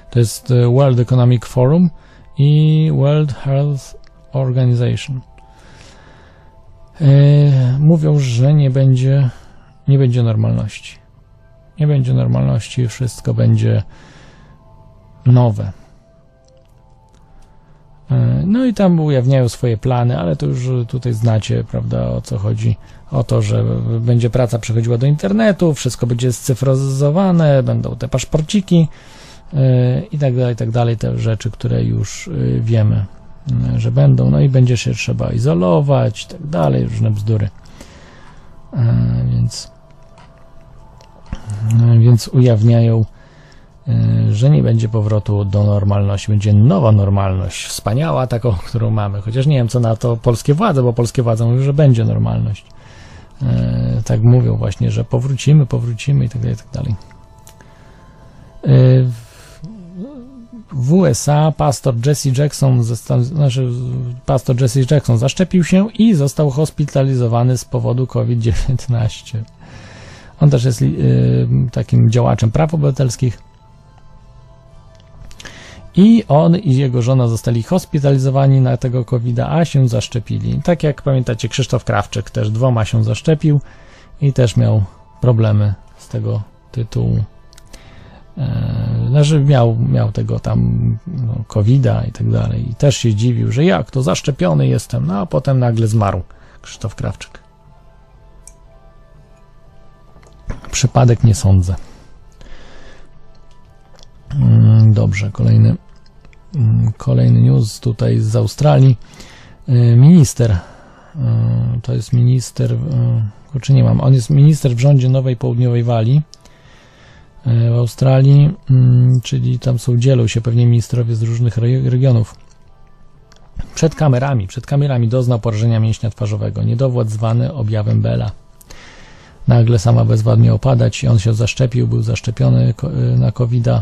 To jest World Economic Forum i World Health Organization. Mówią, że nie będzie, nie będzie normalności. Nie będzie normalności, wszystko będzie nowe. E, No i tam ujawniają swoje plany, ale to już tutaj znacie, prawda, o co chodzi. O to, że będzie praca przechodziła do internetu, wszystko będzie scyfryzowane, będą te paszporciki e, i tak dalej, i tak dalej, te rzeczy, które już e, wiemy, że będą. No i będzie się trzeba izolować i tak dalej, różne bzdury. Więc, więc ujawniają y, że nie będzie powrotu do normalności, będzie nowa normalność, wspaniała taką, którą mamy, chociaż nie wiem co na to polskie władze, bo polskie władze mówią, że będzie normalność. Y, Tak mówią właśnie, że powrócimy, powrócimy i tak dalej, i tak dalej. Y, W USA pastor Jesse Jackson, znaczy pastor Jesse Jackson zaszczepił się i został hospitalizowany z powodu COVID-19. On też jest y, takim działaczem praw obywatelskich. I on i jego żona zostali hospitalizowani na tego covid a się zaszczepili. Tak jak pamiętacie, Krzysztof Krawczyk też dwoma się zaszczepił i też miał problemy z tego tytułu. E, Znaczy miał, miał tego tam no, covid i tak dalej. I też się dziwił, że jak to zaszczepiony jestem. No a potem nagle zmarł Krzysztof Krawczyk. Przypadek nie sądzę. Mm, Dobrze, kolejny, mm, kolejny news tutaj z Australii. Y, Minister, y, to jest minister, y, czy nie mam, on jest minister w rządzie Nowej Południowej Walii w Australii, mm, czyli tam są, dzielą się pewnie ministrowie z różnych re- regionów. Przed kamerami, przed kamerami doznał porażenia mięśnia twarzowego, niedowład zwany objawem Bela. Nagle sama bezwład miał opadać i on się zaszczepił, był zaszczepiony y, na covid -a.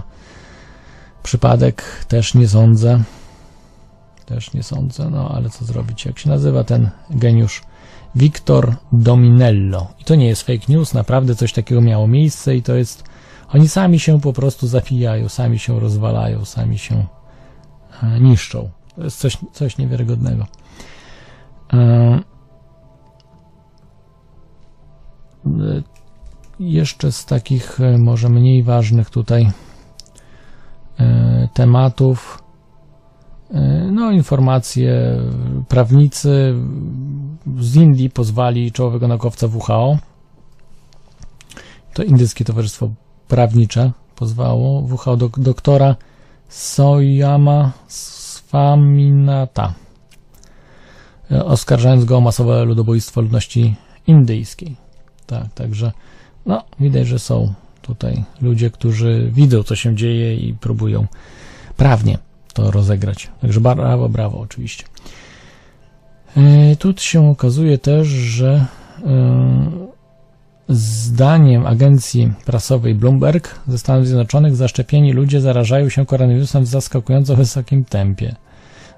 Przypadek też nie sądzę. Też nie sądzę, no ale co zrobić? Jak się nazywa ten geniusz? Victor Dominello. I to nie jest fake news, naprawdę coś takiego miało miejsce i to jest. Oni sami się po prostu zapijają, sami się rozwalają, sami się e, niszczą. To jest coś, coś niewiarygodnego. E, jeszcze z takich e, może mniej ważnych tutaj e, tematów. E, No, informacje. Prawnicy z Indii pozwali czołowego naukowca WHO. To Indyjskie Towarzystwo Prawnicze pozwało WHO dok doktora Soyama Swaminata, e, oskarżając go o masowe ludobójstwo ludności indyjskiej. Tak, także no, widać, że są tutaj ludzie, którzy widzą, co się dzieje i próbują prawnie to rozegrać. Także brawo, brawo, oczywiście. E, Tu się okazuje też, że e, zdaniem agencji prasowej Bloomberg ze Stanów Zjednoczonych zaszczepieni ludzie zarażają się koronawirusem w zaskakująco wysokim tempie.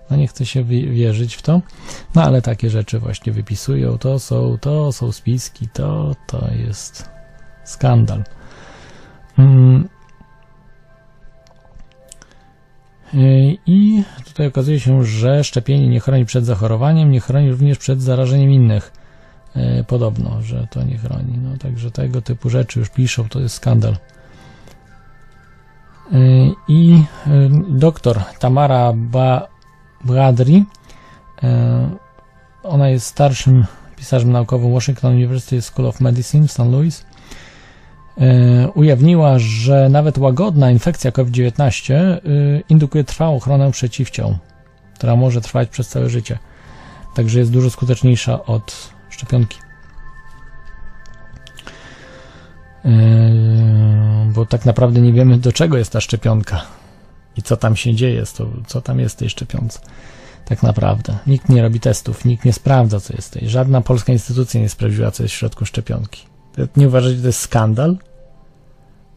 No nie chce się wi- wierzyć w to, no ale takie rzeczy właśnie wypisują. To są, to są spiski, to, to jest skandal. Mm. Yy, I tutaj okazuje się, że szczepienie nie chroni przed zachorowaniem, nie chroni również przed zarażeniem innych. Yy, Podobno, że to nie chroni. No także tego typu rzeczy już piszą, to jest skandal. Yy, I doktor Tamara ba Bradry, yy, ona jest starszym pisarzem naukowym Washington University School of Medicine w St. Louis, e, ujawniła, że nawet łagodna infekcja COVID-19 e, indukuje trwałą ochronę przeciwciał, która może trwać przez całe życie. Także jest dużo skuteczniejsza od szczepionki. E, Bo tak naprawdę nie wiemy, do czego jest ta szczepionka i co tam się dzieje, to, co tam jest w tej szczepionce. Tak naprawdę. Nikt nie robi testów, nikt nie sprawdza, co jest w tej. Żadna polska instytucja nie sprawdziła, co jest w środku szczepionki. Nie uważacie, że to jest skandal?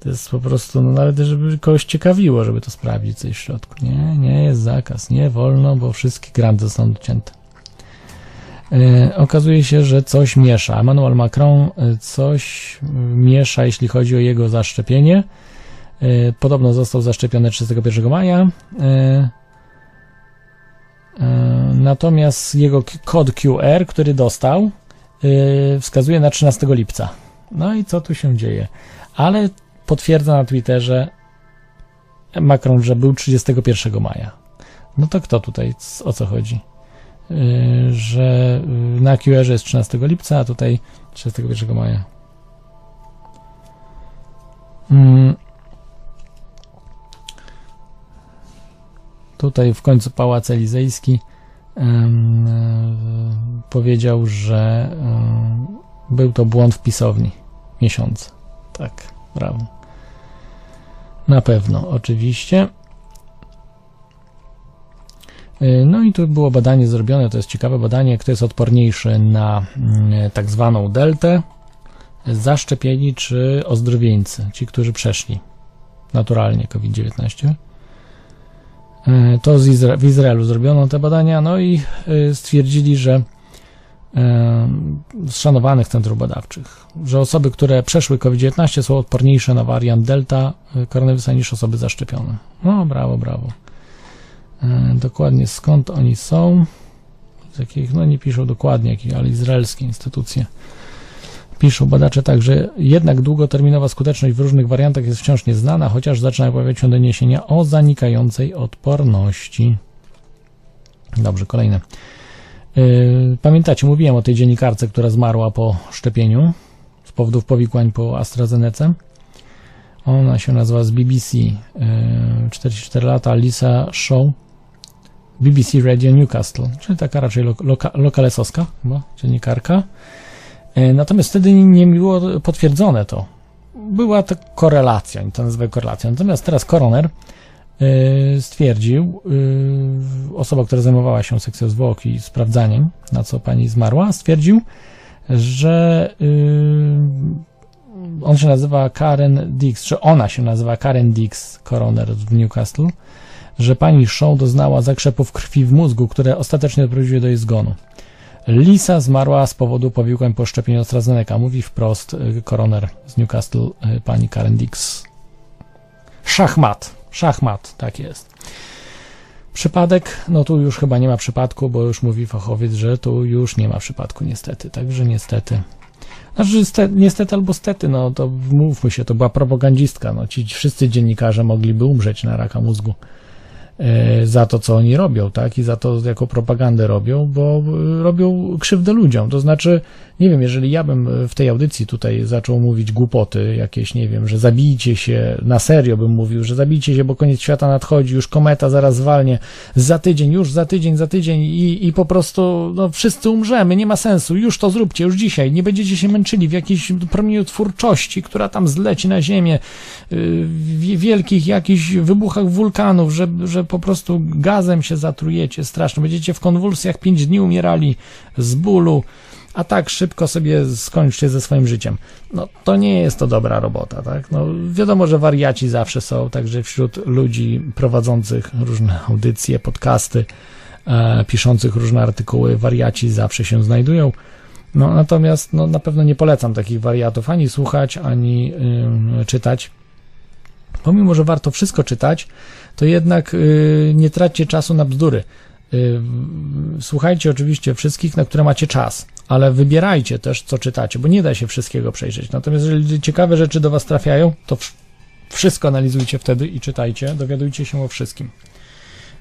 To jest po prostu, no nawet żeby kogoś ciekawiło, żeby to sprawdzić, co jest w środku. Nie, nie jest zakaz, nie wolno, bo wszystkie granty zostaną docięte. E, okazuje się, że coś miesza. Emmanuel Macron e, coś e, miesza, jeśli chodzi o jego zaszczepienie. E, podobno został zaszczepiony 31 maja. E, e, natomiast jego kod QR, który dostał, wskazuje na 13 lipca. No i co tu się dzieje? Ale potwierdza na Twitterze Macron, że był 31 maja. No to kto tutaj, o co chodzi? Że na QR jest 13 lipca, a tutaj 31 maja. Mm. Tutaj w końcu Pałac Elizejski e, powiedział, że em, był to błąd w pisowni. Miesiąc. Tak, brawo. Na pewno, oczywiście. Y, No i tu było badanie zrobione, to jest ciekawe badanie, kto jest odporniejszy na mm, tak zwaną deltę, zaszczepieni czy ozdrowieńcy, ci, którzy przeszli naturalnie COVID-19. Y, To Izra- w Izraelu zrobiono te badania, no i y, stwierdzili, że y, z szanowanych centrów badawczych, że osoby, które przeszły COVID-19 są odporniejsze na wariant delta koronawirusa niż osoby zaszczepione. No, brawo, brawo. E, dokładnie skąd oni są, z jakich, no nie piszą dokładnie, jakich, ale izraelskie instytucje. Piszą badacze tak, że jednak długoterminowa skuteczność w różnych wariantach jest wciąż nieznana, chociaż zaczynają pojawiać się doniesienia o zanikającej odporności. Dobrze, kolejne. Yy, Pamiętacie, mówiłem o tej dziennikarce, która zmarła po szczepieniu z powodów powikłań po AstraZeneca. Ona się nazywa z BBC, yy, 44 lata, Lisa Shaw, BBC Radio Newcastle, czyli taka raczej lo, loka, lokalesowska chyba, dziennikarka. Yy, Natomiast wtedy nie było potwierdzone to. Była to korelacja, to nazywają korelacją. Natomiast teraz koroner yy, stwierdził, yy, osoba, która zajmowała się sekcją zwłok i sprawdzaniem, na co pani zmarła, stwierdził, że on się nazywa Karen Dix, że ona się nazywa Karen Dix, koroner w Newcastle, że pani Shaw doznała zakrzepów krwi w mózgu, które ostatecznie doprowadziły do jej zgonu. Lisa zmarła z powodu powikłań po szczepieniu AstraZeneca, mówi wprost y, koroner z Newcastle, y, pani Karen Dix. szachmat. Szachmat, tak jest. Przypadek, no tu już chyba nie ma przypadku, bo już mówi fachowiec, że tu już nie ma przypadku niestety, także niestety. Znaczy ste, niestety albo stety, no to mówmy się, to była propagandzistka, no ci wszyscy dziennikarze mogliby umrzeć na raka mózgu za to, co oni robią, tak, i za to, jaką propagandę robią, bo e, robią krzywdę ludziom, to znaczy, nie wiem, jeżeli ja bym w tej audycji tutaj zaczął mówić głupoty jakieś, nie wiem, że zabijcie się, na serio bym mówił, że zabijcie się, bo koniec świata nadchodzi, już kometa zaraz zwalnie, za tydzień, już za tydzień, za tydzień i, i po prostu, no, wszyscy umrzemy, nie ma sensu, już to zróbcie, już dzisiaj, nie będziecie się męczyli w jakiejś promieniotwórczości, która tam zleci na ziemię, y, w wielkich jakichś wybuchach wulkanów, że, że po prostu gazem się zatrujecie strasznie, będziecie w konwulsjach pięć dni umierali z bólu, a tak szybko sobie skończcie ze swoim życiem. No to nie jest to dobra robota, tak? No wiadomo, że wariaci zawsze są, także wśród ludzi prowadzących różne audycje, podcasty, e, piszących różne artykuły, wariaci zawsze się znajdują. No natomiast no, na pewno nie polecam takich wariatów ani słuchać, ani y, czytać. Pomimo, że warto wszystko czytać, to jednak y, nie traćcie czasu na bzdury. Y, słuchajcie oczywiście wszystkich, na które macie czas, ale wybierajcie też, co czytacie, bo nie da się wszystkiego przejrzeć. Natomiast jeżeli ciekawe rzeczy do Was trafiają, to wszystko analizujcie wtedy i czytajcie, dowiadujcie się o wszystkim.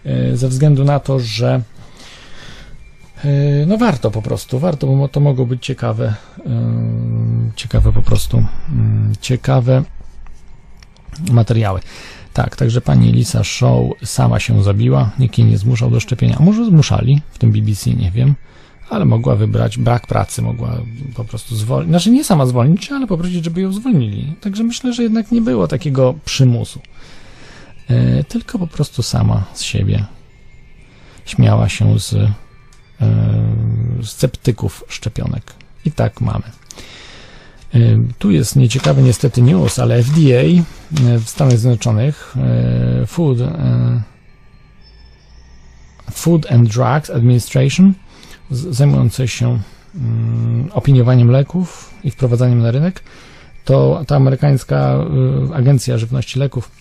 Y, ze względu na to, że no warto po prostu, warto, bo to mogą być ciekawe, ciekawe po prostu, ciekawe materiały. Tak, także pani Lisa Show sama się zabiła, nikt jej nie zmuszał do szczepienia. A może zmuszali w tym BBC, nie wiem, ale mogła wybrać brak pracy, mogła po prostu zwolnić. Znaczy nie sama zwolnić, ale poprosić, żeby ją zwolnili. Także myślę, że jednak nie było takiego przymusu. E, tylko po prostu sama z siebie śmiała się z e, sceptyków szczepionek. I tak mamy. Tu jest nieciekawy niestety news, ale FDA w Stanach Zjednoczonych Food, Food and Drugs Administration zajmujące się opiniowaniem leków i wprowadzaniem na rynek, to ta amerykańska agencja żywności leków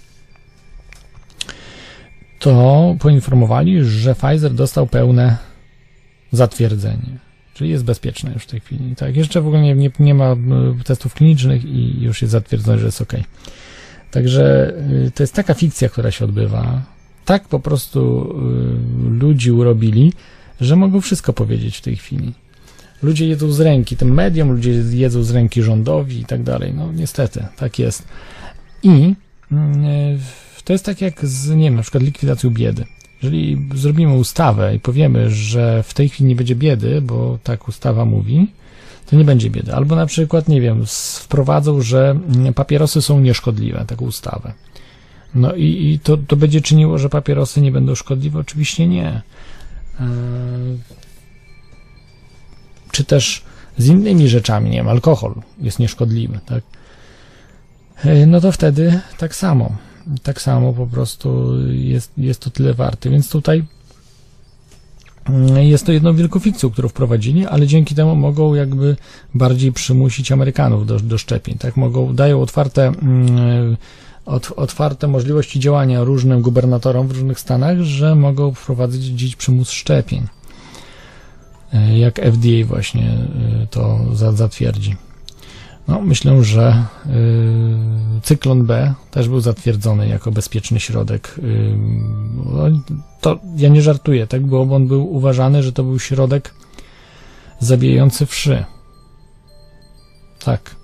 to poinformowali, że Pfizer dostał pełne zatwierdzenie. Czyli jest bezpieczne już w tej chwili. Tak, jeszcze w ogóle nie, nie, nie ma testów klinicznych i już jest zatwierdzone, że jest ok. Także y, to jest taka fikcja, która się odbywa. Tak po prostu y, ludzi urobili, że mogą wszystko powiedzieć w tej chwili. Ludzie jedzą z ręki tym mediom, ludzie jedzą z ręki rządowi i tak dalej. No niestety, tak jest. I y, to jest tak jak z, nie wiem, na przykład likwidacją biedy. Jeżeli zrobimy ustawę i powiemy, że w tej chwili nie będzie biedy, bo tak ustawa mówi, to nie będzie biedy. Albo na przykład, nie wiem, wprowadzą, że papierosy są nieszkodliwe, taką ustawę. No i, i to, to będzie czyniło, że papierosy nie będą szkodliwe? Oczywiście nie. Eee, czy też z innymi rzeczami, nie wiem, alkohol jest nieszkodliwy, tak? Eee, no to wtedy tak samo tak samo po prostu jest, jest to tyle warte. Więc tutaj mm, jest to jedną wielką fikcją, którą wprowadzili, ale dzięki temu mogą jakby bardziej przymusić Amerykanów do, do szczepień. Tak mogą, dają otwarte, mm, otwarte możliwości działania różnym gubernatorom w różnych stanach, że mogą wprowadzić przymus szczepień. E, jak FDA właśnie e, to zatwierdzi. No, myślę, że y, cyklon B też był zatwierdzony jako bezpieczny środek. Y, no, to ja nie żartuję, tak? Bo on był uważany, że to był środek zabijający wszy. Tak.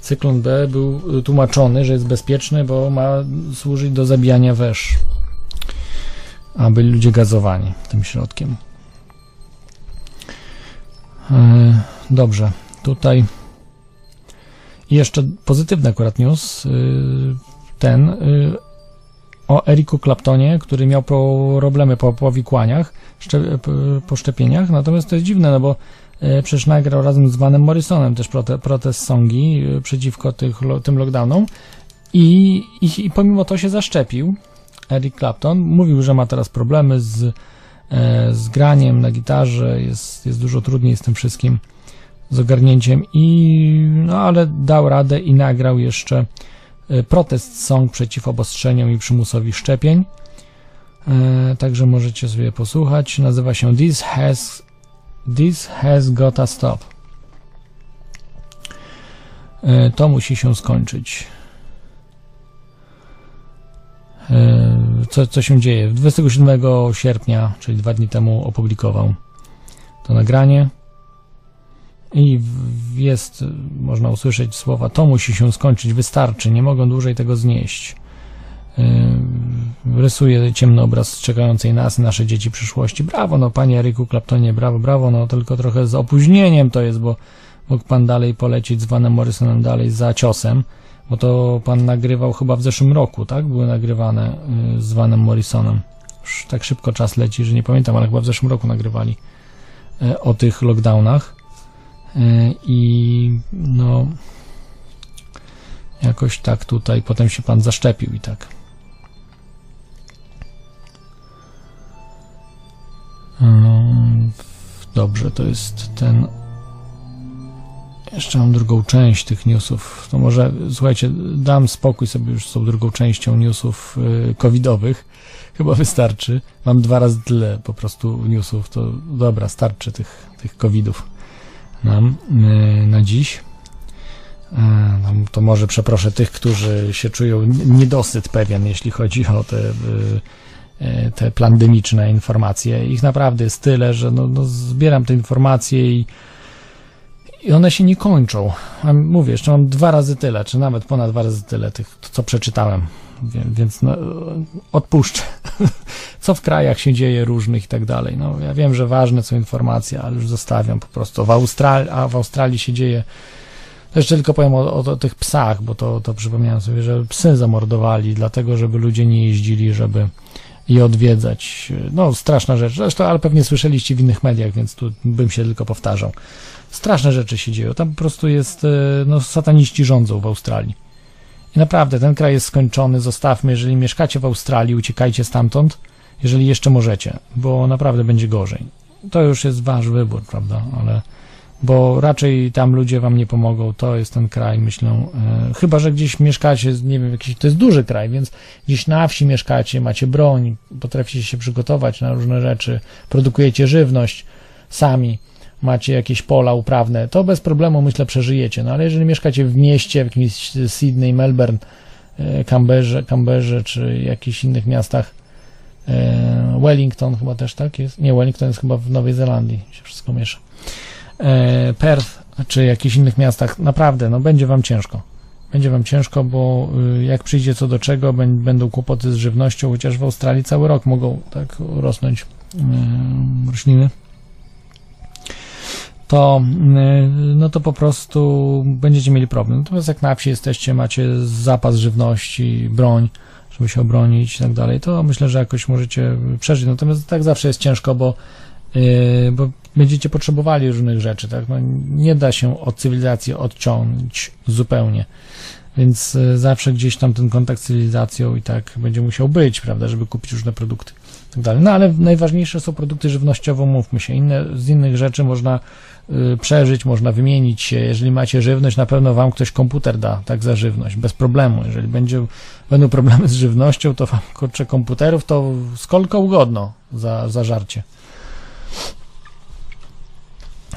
Cyklon B był tłumaczony, że jest bezpieczny, bo ma służyć do zabijania wesz. A byli ludzie gazowani tym środkiem. Y, dobrze, tutaj jeszcze pozytywny akurat news, y, ten y, o Eriku Claptonie, który miał problemy po powikłaniach, po szczepieniach, natomiast to jest dziwne, no bo y, przecież nagrał razem z Vanem Morrisonem też prote, protest songi przeciwko tych, tym lockdownom i, i, i pomimo to się zaszczepił. Eric Clapton mówił, że ma teraz problemy z, z graniem na gitarze, jest, jest dużo trudniej z tym wszystkim z ogarnięciem i no ale dał radę i nagrał jeszcze e, protest song przeciw obostrzeniom i przymusowi szczepień. E, Także możecie sobie posłuchać. Nazywa się This Has This Has Gotta Stop. E, To musi się skończyć. Co, co się dzieje? 27 sierpnia, czyli dwa dni temu, opublikował to nagranie. I jest, można usłyszeć słowa: To musi się skończyć, wystarczy, nie mogą dłużej tego znieść. Rysuje ciemny obraz czekającej nas, nasze dzieci przyszłości. Brawo, no panie Eryku Claptonie, brawo, brawo, no tylko trochę z opóźnieniem to jest, bo mógł pan dalej polecieć z Vanem Morrisonem dalej za ciosem, bo to pan nagrywał chyba w zeszłym roku, tak? Były nagrywane yy, z Vanem Morrisonem. Już tak szybko czas leci, że nie pamiętam, ale chyba w zeszłym roku nagrywali yy, o tych lockdownach. Yy, I no jakoś tak tutaj potem się pan zaszczepił i tak. Ym, Dobrze, to jest ten. Jeszcze mam drugą część tych newsów. To może, słuchajcie, dam spokój sobie już z tą drugą częścią newsów y, covidowych. Chyba wystarczy. Mam dwa razy tyle po prostu newsów. To dobra, starczy tych, tych covidów nam y, na dziś. E, no, to może przeproszę tych, którzy się czują niedosyt pewien, jeśli chodzi o te, y, te pandemiczne informacje. Ich naprawdę jest tyle, że no, no zbieram te informacje i, i one się nie kończą. Mówię, jeszcze mam dwa razy tyle, czy nawet ponad dwa razy tyle tych, co przeczytałem. Więc no, odpuszczę. Co w krajach się dzieje różnych i tak dalej. No, ja wiem, że ważne są informacje, ale już zostawiam po prostu. W Australii, a w Australii się dzieje jeszcze tylko powiem o, o, o tych psach, bo to, to przypomniałem sobie, że psy zamordowali, dlatego żeby ludzie nie jeździli, żeby je odwiedzać. No, straszna rzecz. Zresztą, ale pewnie słyszeliście w innych mediach, więc tu bym się tylko powtarzał. Straszne rzeczy się dzieją. Tam po prostu jest, e, no, sataniści rządzą w Australii. I naprawdę, ten kraj jest skończony. Zostawmy, jeżeli mieszkacie w Australii, uciekajcie stamtąd, jeżeli jeszcze możecie, bo naprawdę będzie gorzej. To już jest wasz wybór, prawda? Ale bo raczej tam ludzie wam nie pomogą. To jest ten kraj, myślę. E, chyba, że gdzieś mieszkacie, nie wiem, jakiś, to jest duży kraj, więc gdzieś na wsi mieszkacie, macie broń, potraficie się przygotować na różne rzeczy, produkujecie żywność sami, macie jakieś pola uprawne, to bez problemu, myślę, przeżyjecie. No ale jeżeli mieszkacie w mieście, w jakimś Sydney, Melbourne, e, Canberrze, Canberrze czy jakichś innych miastach, e, Wellington chyba też tak jest? Nie, Wellington jest chyba w Nowej Zelandii, się wszystko miesza e, Perth czy jakichś innych miastach, naprawdę, no będzie wam ciężko. Będzie wam ciężko, bo y, jak przyjdzie co do czego, bę- będą kłopoty z żywnością, chociaż w Australii cały rok mogą tak rosnąć y, rośliny. To, y, no to po prostu będziecie mieli problem. Natomiast jak na wsi jesteście, macie zapas żywności, broń, żeby się obronić i tak dalej, to myślę, że jakoś możecie przeżyć. Natomiast tak zawsze jest ciężko, bo Yy, bo będziecie potrzebowali różnych rzeczy, tak? No, nie da się od cywilizacji odciąć zupełnie, więc yy, zawsze gdzieś tam ten kontakt z cywilizacją i tak będzie musiał być, prawda, żeby kupić różne produkty i tak dalej. No ale najważniejsze są produkty żywnościowe, mówmy się. Inne, z innych rzeczy można przeżyć, można wymienić się. Jeżeli macie żywność, na pewno wam ktoś komputer da, tak, za żywność, bez problemu. Jeżeli będzie, będą problemy z żywnością, to wam kurczę komputerów, to skolko ugodno za, za żarcie.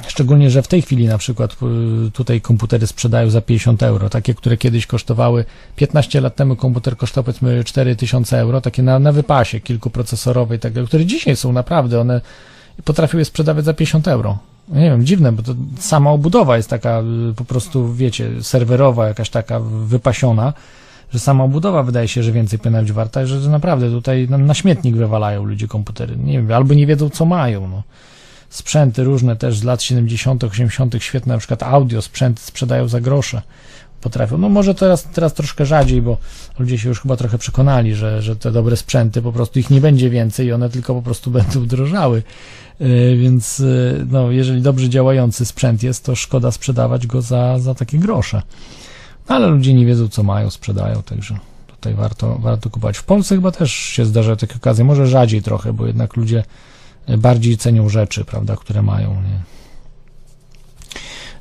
Szczególnie, że w tej chwili na przykład y, tutaj komputery sprzedają za 50 euro. Takie, które kiedyś kosztowały 15 lat temu komputer kosztował powiedzmy 4000 euro, takie na, na wypasie kilkuprocesorowe i tak które dzisiaj są naprawdę, one potrafią je sprzedawać za 50 euro. Nie wiem, dziwne, bo to sama obudowa jest taka y, po prostu, wiecie, serwerowa, jakaś taka wypasiona, że sama obudowa wydaje się, że więcej powinna być warta, że naprawdę tutaj na, na śmietnik wywalają ludzie komputery. Nie wiem, albo nie wiedzą, co mają, no sprzęty różne też z lat 70., 80., świetne, na przykład audio sprzęty sprzedają za grosze. Potrafią. No może teraz, teraz troszkę rzadziej, bo ludzie się już chyba trochę przekonali, że, że te dobre sprzęty po prostu ich nie będzie więcej i one tylko po prostu będą drożały. Yy, Więc yy, no, jeżeli dobrze działający sprzęt jest, to szkoda sprzedawać go za, za takie grosze. No, ale ludzie nie wiedzą, co mają, sprzedają, także tutaj warto, warto kupować. W Polsce chyba też się zdarza takie okazje, może rzadziej trochę, bo jednak ludzie bardziej cenią rzeczy, prawda, które mają. Nie?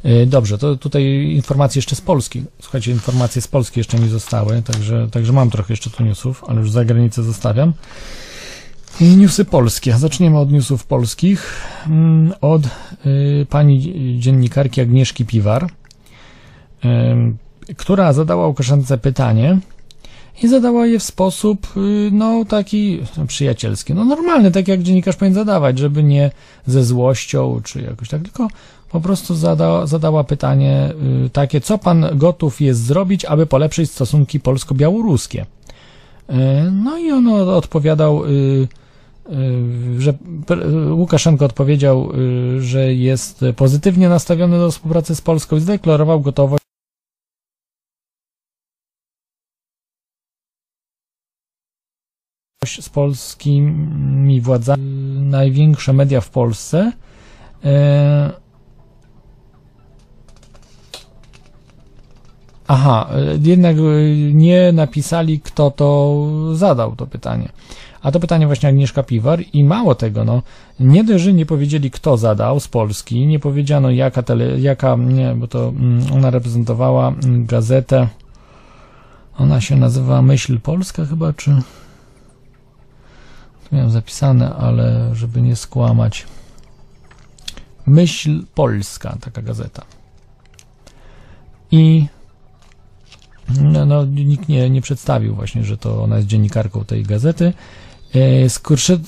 Y, Dobrze, to tutaj informacje jeszcze z Polski. Słuchajcie, informacje z Polski jeszcze mi zostały, także, także mam trochę jeszcze tu newsów, ale już za granicę zostawiam. I Newsy polskie. Zaczniemy od newsów polskich. Mm, Od y, pani dziennikarki Agnieszki Piwar, ym, która zadała Łukaszence pytanie i zadała je w sposób, y, no taki przyjacielski, no normalny, tak jak dziennikarz powinien zadawać, żeby nie ze złością czy jakoś tak, tylko po prostu zada, zadała pytanie y, takie, co pan gotów jest zrobić, aby polepszyć stosunki polsko-białoruskie. Y, No i on odpowiadał, y, że Łukaszenko odpowiedział, że jest pozytywnie nastawiony do współpracy z Polską i zdeklarował gotowość z polskimi władzami, największe media w Polsce. Aha, jednak e, nie napisali, kto to zadał to pytanie. A to pytanie właśnie Agnieszka Piwar i mało tego, no, nie dość, że nie powiedzieli, kto zadał z Polski, nie powiedziano jaka tele, jaka, nie, bo to mm, ona reprezentowała mm, gazetę, ona się nazywa Myśl Polska chyba, czy... Tu miałem zapisane, ale żeby nie skłamać. Myśl Polska, taka gazeta. I no, no, nikt nie, nie przedstawił właśnie, że to ona jest dziennikarką tej gazety. E,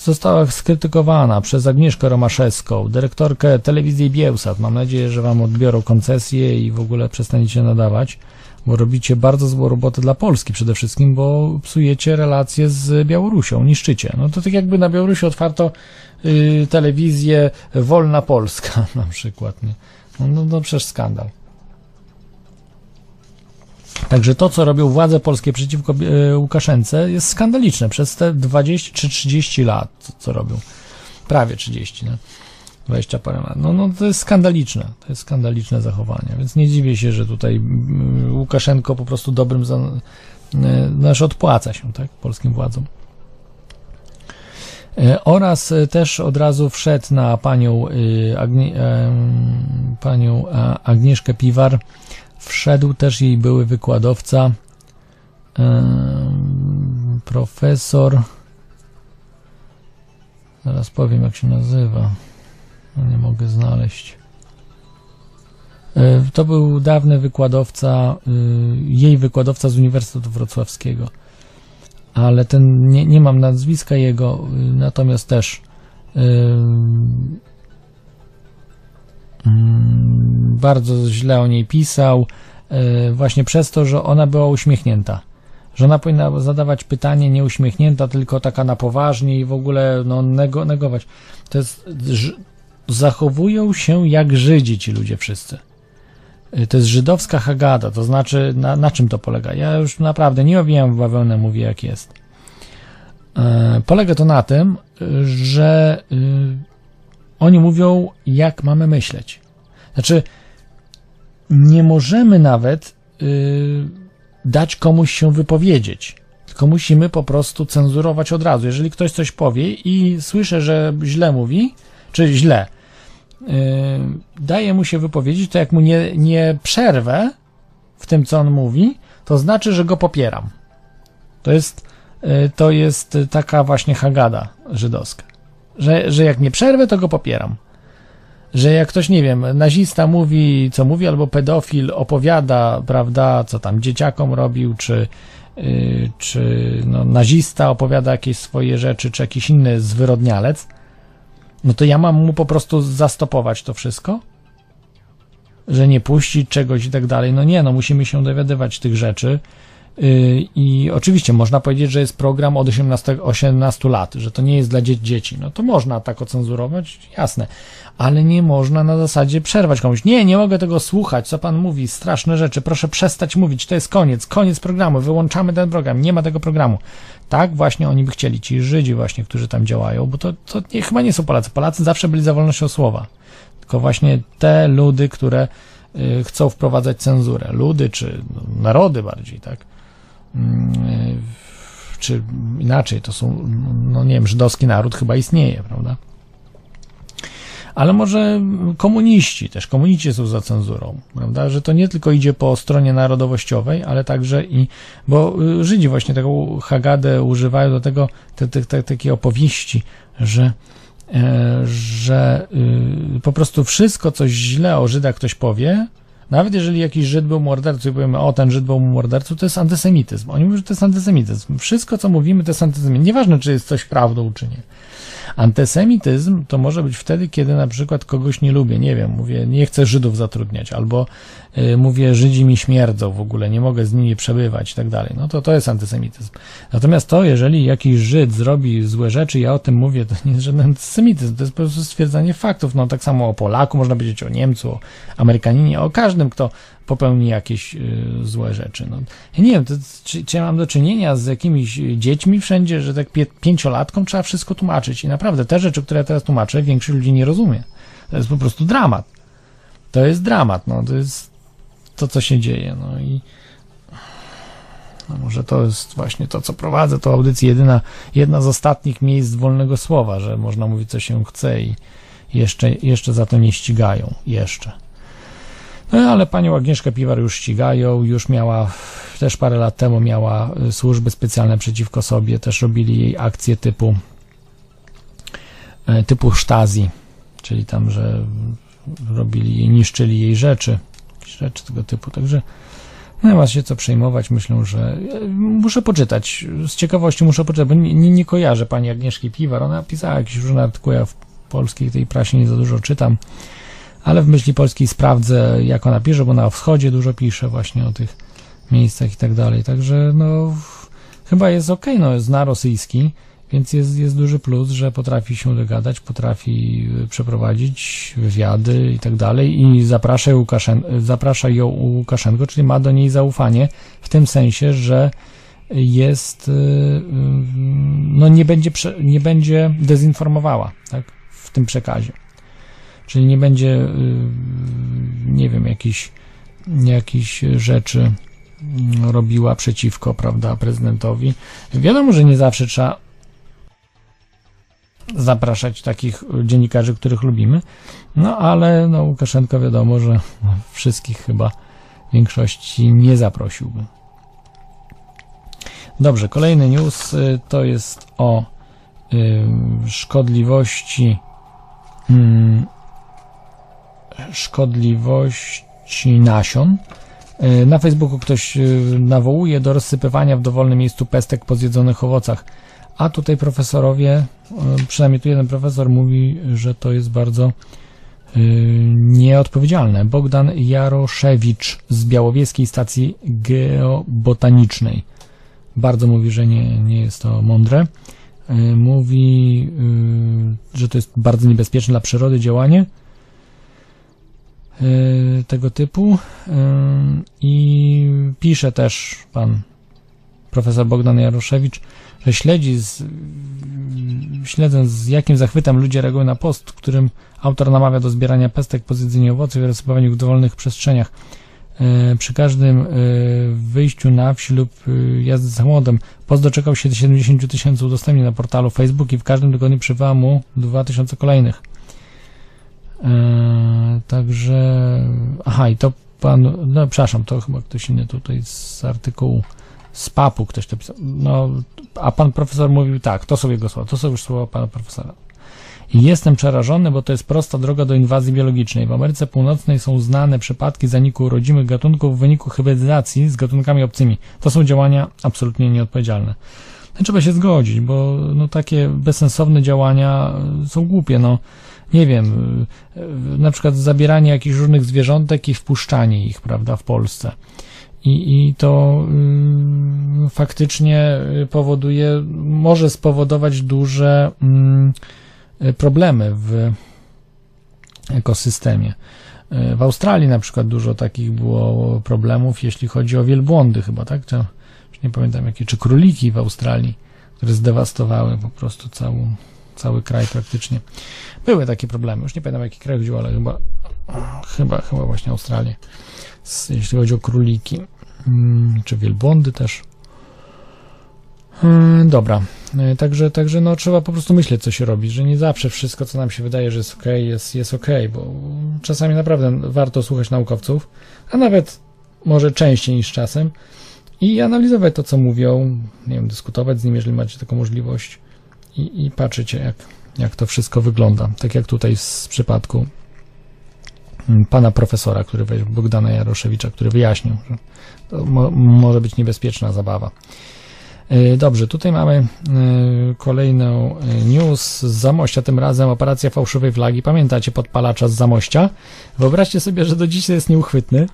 Została skrytykowana przez Agnieszkę Romaszewską, dyrektorkę telewizji Bielsat. Mam nadzieję, że wam odbiorą koncesję i w ogóle przestaniecie nadawać, bo robicie bardzo złą robotę dla Polski przede wszystkim, bo psujecie relacje z Białorusią, niszczycie. No to tak jakby na Białorusi otwarto y, telewizję Wolna Polska na przykład. Nie? No, no, no przecież skandal. Także to, co robią władze polskie przeciwko e, Łukaszence, jest skandaliczne przez te 20 czy 30 lat, co- robią. Prawie 30, no. 20 parę lat. No, no to jest skandaliczne. To jest skandaliczne zachowanie. Więc nie dziwię się, że tutaj Łukaszenko po prostu dobrym za, znaczy odpłaca się, tak, polskim władzom. E, Oraz też od razu wszedł na panią, y, panią Agnieszkę Piwar, wszedł też jej były wykładowca, profesor, zaraz powiem jak się nazywa, no nie mogę znaleźć. E, To był dawny wykładowca, y, jej wykładowca z Uniwersytetu Wrocławskiego ale ten nie, nie mam nazwiska jego, y, natomiast też bardzo źle o niej pisał, y, właśnie przez to, że ona była uśmiechnięta. Że ona powinna zadawać pytanie nie uśmiechnięta, tylko taka na poważnie i w ogóle no, nego, negować. To jest, zachowują się jak Żydzi ci ludzie wszyscy. Y, To jest żydowska Hagada, to znaczy na, na czym to polega? Ja już naprawdę nie owijam w bawełnę, mówię jak jest. E, polega to na tym, że y, oni mówią, jak mamy myśleć. Znaczy, nie możemy nawet y, dać komuś się wypowiedzieć, tylko musimy po prostu cenzurować od razu. Jeżeli ktoś coś powie i słyszę, że źle mówi, czy źle, y, daje mu się wypowiedzieć, to jak mu nie, nie przerwę w tym, co on mówi, to znaczy, że go popieram. To jest, y, to jest taka właśnie hagada żydowska. Że, że jak nie przerwę, to go popieram. Że jak ktoś, nie wiem, nazista mówi, co mówi, albo pedofil opowiada, prawda, co tam dzieciakom robił, czy, y, czy no, nazista opowiada jakieś swoje rzeczy, czy jakiś inny zwyrodnialec, no to ja mam mu po prostu zastopować to wszystko, że nie puścić czegoś i tak dalej. No nie, no musimy się dowiadywać tych rzeczy. Yy, I oczywiście można powiedzieć, że jest program od 18, 18 lat, że to nie jest dla dzie- dzieci. No to można tak ocenzurować, jasne, ale nie można na zasadzie przerwać komuś. Nie, nie mogę tego słuchać, co pan mówi, straszne rzeczy, proszę przestać mówić, to jest koniec, koniec programu, wyłączamy ten program, nie ma tego programu. Tak właśnie oni by chcieli, ci Żydzi właśnie, którzy tam działają, bo to, to nie, chyba nie są Polacy. Polacy zawsze byli za wolnością słowa. Tylko właśnie te ludy, które y, chcą wprowadzać cenzurę. Ludy czy no, narody bardziej, tak? Mm, czy inaczej, to są, no nie wiem, żydowski naród chyba istnieje, prawda? ale może komuniści, też komuniści są za cenzurą, prawda, że to nie tylko idzie po stronie narodowościowej, ale także i, bo y, Żydzi właśnie tego Hagadę używają do tego, te, te, te, takie opowieści, że e, że y, po prostu wszystko, coś źle o Żydach ktoś powie, nawet jeżeli jakiś Żyd był mordercą i powiemy, o ten Żyd był mordercą, to jest antysemityzm. Oni mówią, że to jest antysemityzm. Wszystko, co mówimy, to jest antysemityzm. Nieważne, czy jest coś prawdą, czy nie. Antysemityzm to może być wtedy, kiedy na przykład kogoś nie lubię, nie wiem, mówię, nie chcę Żydów zatrudniać, albo y, mówię, Żydzi mi śmierdzą w ogóle, nie mogę z nimi przebywać i tak dalej. No to to jest antysemityzm. Natomiast to, jeżeli jakiś Żyd zrobi złe rzeczy, ja o tym mówię, to nie jest żaden antysemityzm, to jest po prostu stwierdzanie faktów. No tak samo o Polaku można powiedzieć, o Niemcu, o Amerykaninie, o każdym, kto popełni jakieś y, złe rzeczy. No, nie wiem, to, czy, czy ja mam do czynienia z jakimiś dziećmi wszędzie, że tak pie, trzeba wszystko tłumaczyć i naprawdę te rzeczy, które ja teraz tłumaczę, większość ludzi nie rozumie. To jest po prostu dramat. To jest dramat, no, to jest to, co się dzieje, no i no może to jest właśnie to, co prowadzę, to audycja jedyna, jedna z ostatnich miejsc wolnego słowa, że można mówić, co się chce i jeszcze, jeszcze za to nie ścigają, jeszcze. No ale panią Agnieszkę Piwar już ścigają, już miała, też parę lat temu miała y, służby specjalne przeciwko sobie, też robili jej akcje typu y, typu sztazi, czyli tam, że robili niszczyli jej rzeczy, jakieś rzeczy tego typu, także no nie ma się co przejmować, myślę, że muszę poczytać, z ciekawości muszę poczytać, bo nie, nie, nie kojarzę pani Agnieszki Piwar, ona pisała jakieś różne artykuły, ja w polskiej tej prasie nie za dużo czytam, ale w myśli polskiej sprawdzę, jak ona pisze, bo na wschodzie dużo pisze właśnie o tych miejscach i tak dalej. Także no, chyba jest ok, no, zna rosyjski, więc jest, jest duży plus, że potrafi się dogadać, potrafi przeprowadzić wywiady i tak dalej i zaprasza, Łukaszen, zaprasza ją Łukaszenko, czyli ma do niej zaufanie w tym sensie, że jest, no nie będzie, nie będzie dezinformowała, tak, w tym przekazie. Czyli nie będzie, y, nie wiem, jakiś, jakiś rzeczy robiła przeciwko, prawda, prezydentowi. Wiadomo, że nie zawsze trzeba zapraszać takich dziennikarzy, których lubimy, no ale no, Łukaszenko wiadomo, że wszystkich chyba większości nie zaprosiłby. Dobrze, kolejny news y, to jest o y, szkodliwości mm, szkodliwości nasion. E, na Facebooku ktoś e, nawołuje do rozsypywania w dowolnym miejscu pestek po zjedzonych owocach, a tutaj profesorowie, e, przynajmniej tu jeden profesor mówi, że to jest bardzo nieodpowiedzialne. Bogdan Jaroszewicz z Białowieskiej Stacji Geobotanicznej bardzo mówi, że nie, nie jest to mądre. Mówi, że to jest bardzo niebezpieczne dla przyrody działanie tego typu y, i pisze też pan profesor Bogdan Jaroszewicz, że śledzi z, śledząc z jakim zachwytem ludzie reagują na post, którym autor namawia do zbierania pestek po zjedzeniu owoców i rozsypywaniu w dowolnych przestrzeniach. Y, przy każdym wyjściu na wsi lub jazdy samochodem post doczekał się 70 tysięcy udostępnień na portalu Facebook i w każdym tygodniu przybywa mu 2000 kolejnych. E, także, aha, i to pan, no przepraszam, to chyba ktoś inny tutaj z artykułu z papu ktoś to pisał. No, a pan profesor mówił tak, to są jego słowa, to są już słowa pana profesora. Jestem przerażony, bo to jest prosta droga do inwazji biologicznej. W Ameryce Północnej są znane przypadki zaniku rodzimych gatunków w wyniku hybrydyzacji z gatunkami obcymi. To są działania absolutnie nieodpowiedzialne. No, trzeba się zgodzić, bo no, takie bezsensowne działania są głupie. No nie wiem, na przykład zabieranie jakichś różnych zwierzątek i wpuszczanie ich, prawda, w Polsce. I, i to y, faktycznie powoduje, może spowodować duże y, problemy w ekosystemie. W Australii na przykład dużo takich było problemów, jeśli chodzi o wielbłądy chyba, tak? Czy, nie pamiętam jakie, czy króliki w Australii, które zdewastowały po prostu całą, cały kraj praktycznie. Były takie problemy, już nie pamiętam jaki kraj chodziło, ale chyba, chyba, chyba właśnie Australię, jeśli chodzi o króliki, mm, czy wielbłądy też. Hmm, dobra, E, Także, także no, trzeba po prostu myśleć, co się robi, że nie zawsze wszystko, co nam się wydaje, że jest ok, jest, jest ok, bo czasami naprawdę warto słuchać naukowców, a nawet może częściej niż czasem i analizować to, co mówią, nie wiem, dyskutować z nimi, jeżeli macie taką możliwość i, i patrzycie, jak, jak to wszystko wygląda. Tak jak tutaj w przypadku mm, pana profesora, który weź- Bogdana Jaroszewicza, który wyjaśnił, że to mo, może być niebezpieczna zabawa. E, Dobrze, tutaj mamy e, kolejną e, news z Zamościa, tym razem operacja fałszywej flagi. Pamiętacie podpalacza z Zamościa? Wyobraźcie sobie, że do dzisiaj jest nieuchwytny.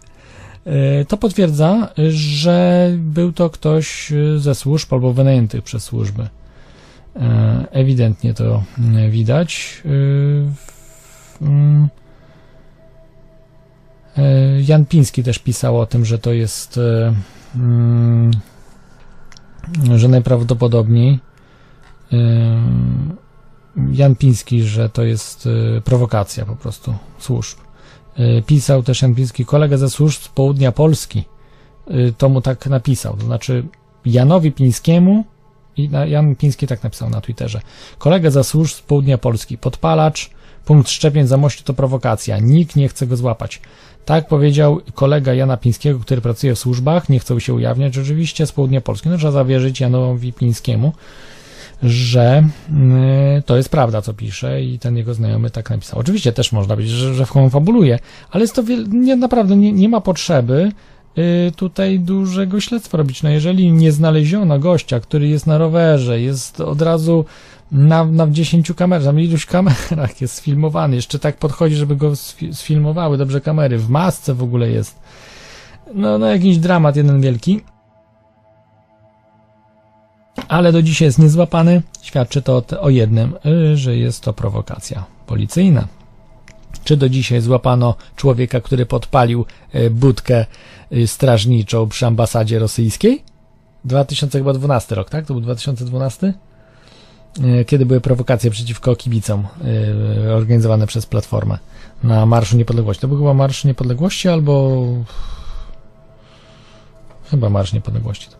To potwierdza, że był to ktoś ze służb albo wynajętych przez służby. E, Ewidentnie to mm, widać. W- mm, e, Jan Piński też pisał o tym, że to jest e, mm, że najprawdopodobniej Jan Piński, że to jest y, prowokacja po prostu służb. Y, Pisał też Jan Piński, kolega ze służb z południa Polski, y, to mu tak napisał, to znaczy Janowi Pińskiemu Jan Piński tak napisał na Twitterze. Kolega ze służb z południa Polski, podpalacz, punkt szczepień za mości to prowokacja, nikt nie chce go złapać. Tak powiedział kolega Jana Pińskiego, który pracuje w służbach, nie chcą się ujawniać oczywiście, z południa Polski. No trzeba zawierzyć Janowi Pińskiemu, że y, to jest prawda, co pisze i ten jego znajomy tak napisał. Oczywiście też można powiedzieć, że, że fabuluje, ale jest to wiel- nie, naprawdę nie, nie ma potrzeby tutaj dużego śledztwa robić. No jeżeli nie znaleziono gościa, który jest na rowerze, jest od razu na, na 10 kamerach, na iluś kamerach jest sfilmowany, jeszcze tak podchodzi, żeby go sfi- sfilmowały dobrze kamery, w masce w ogóle jest. No, no jakiś dramat jeden wielki. Ale do dzisiaj jest niezłapany. Świadczy to o jednym, y, że jest to prowokacja policyjna. Czy do dzisiaj złapano człowieka, który podpalił y, budkę y, strażniczą przy ambasadzie rosyjskiej? 2012 rok, tak? To był 2012? Y, Kiedy były prowokacje przeciwko kibicom organizowane przez Platformę na Marszu Niepodległości. To był chyba Marsz Niepodległości albo... Chyba Marsz Niepodległości.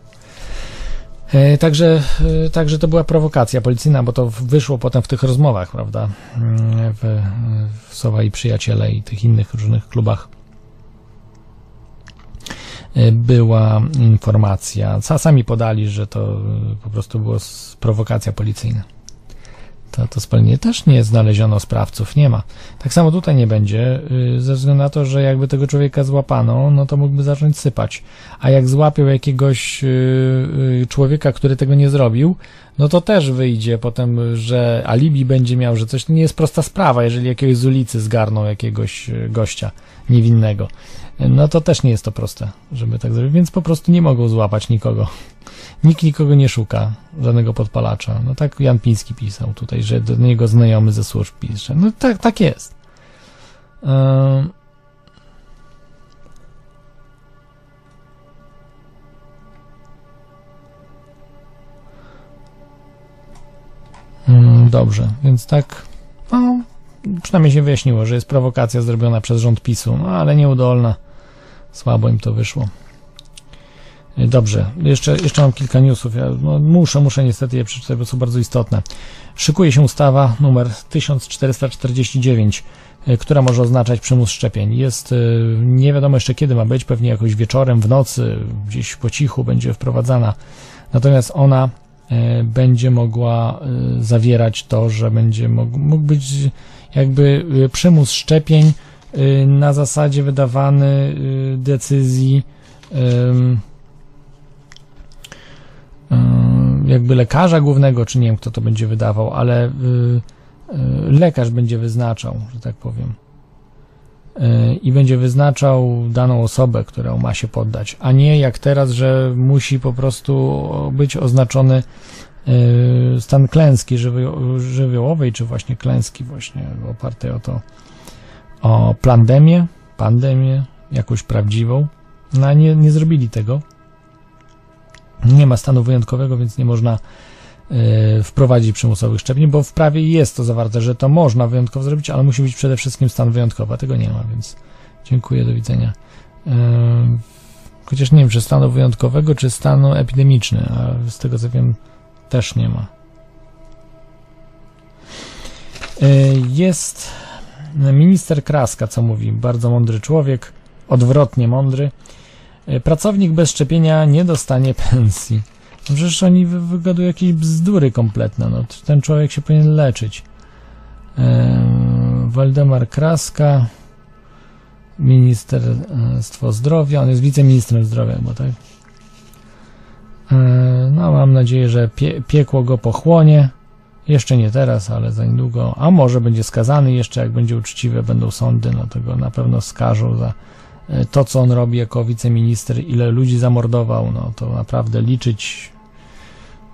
E, Także, e, także to była prowokacja policyjna, bo to wyszło potem w tych rozmowach, prawda? Mm, W, w Sowa i Przyjaciele i tych innych różnych klubach e, była informacja. Sa- Sami podali, że to po prostu była prowokacja policyjna. To, to spalenie też nie znaleziono sprawców, nie ma. Tak samo tutaj nie będzie, y, ze względu na to, że jakby tego człowieka złapano, no to mógłby zacząć sypać. A jak złapią jakiegoś y, y, człowieka, który tego nie zrobił, no to też wyjdzie potem, że alibi będzie miał, że coś to nie jest prosta sprawa, jeżeli jakiegoś z ulicy zgarną jakiegoś gościa niewinnego. No to też nie jest to proste, żeby tak zrobić, więc po prostu nie mogą złapać nikogo. Nikt nikogo nie szuka, żadnego podpalacza. No tak Jan Piński pisał tutaj, że do niego znajomy ze służb pisze. No tak, tak jest. Mm, Dobrze, więc tak, no, przynajmniej się wyjaśniło, że jest prowokacja zrobiona przez rząd PiSu, no ale nieudolna. Słabo im to wyszło. Y, Dobrze, jeszcze, jeszcze mam kilka newsów. Ja no, muszę, muszę niestety je przeczytać, bo są bardzo istotne. Szykuje się ustawa numer 1449, y, która może oznaczać przymus szczepień. Jest, y, nie wiadomo jeszcze kiedy ma być, pewnie jakoś wieczorem, w nocy, gdzieś po cichu będzie wprowadzana. Natomiast ona będzie mogła zawierać to, że będzie mógł, mógł być jakby przymus szczepień na zasadzie wydawany y, decyzji jakby lekarza głównego, czy nie wiem kto to będzie wydawał, ale y, y, lekarz będzie wyznaczał, że tak powiem. Y, I będzie wyznaczał daną osobę, którą ma się poddać, a nie jak teraz, że musi po prostu być oznaczony y, stan klęski żywio- żywiołowej, czy właśnie klęski właśnie opartej o to, o pandemię, pandemię, jakąś prawdziwą. No nie, nie zrobili tego. Nie ma stanu wyjątkowego, więc nie można y, wprowadzić przymusowych szczepień, bo w prawie jest to zawarte, że to można wyjątkowo zrobić, ale musi być przede wszystkim stan wyjątkowy, a tego nie ma, więc dziękuję, do widzenia. Y, chociaż nie wiem, czy stanu wyjątkowego, czy stanu epidemiczny, a z tego co wiem, też nie ma. Y, Jest minister Kraska, co mówi, bardzo mądry człowiek, odwrotnie mądry. Y, Pracownik bez szczepienia nie dostanie pensji. No Przecież oni wy- wygadują jakieś bzdury kompletne. No, ten człowiek się powinien leczyć. Eee, Waldemar Kraska, Ministerstwo Zdrowia, on jest wiceministrem zdrowia, bo tak? Eee, No, mam nadzieję, że pie piekło go pochłonie. Jeszcze nie teraz, ale za niedługo. A może będzie skazany jeszcze, jak będzie uczciwe, będą sądy, no to go na pewno skażą za e, to, co on robi jako wiceminister, ile ludzi zamordował, no to naprawdę liczyć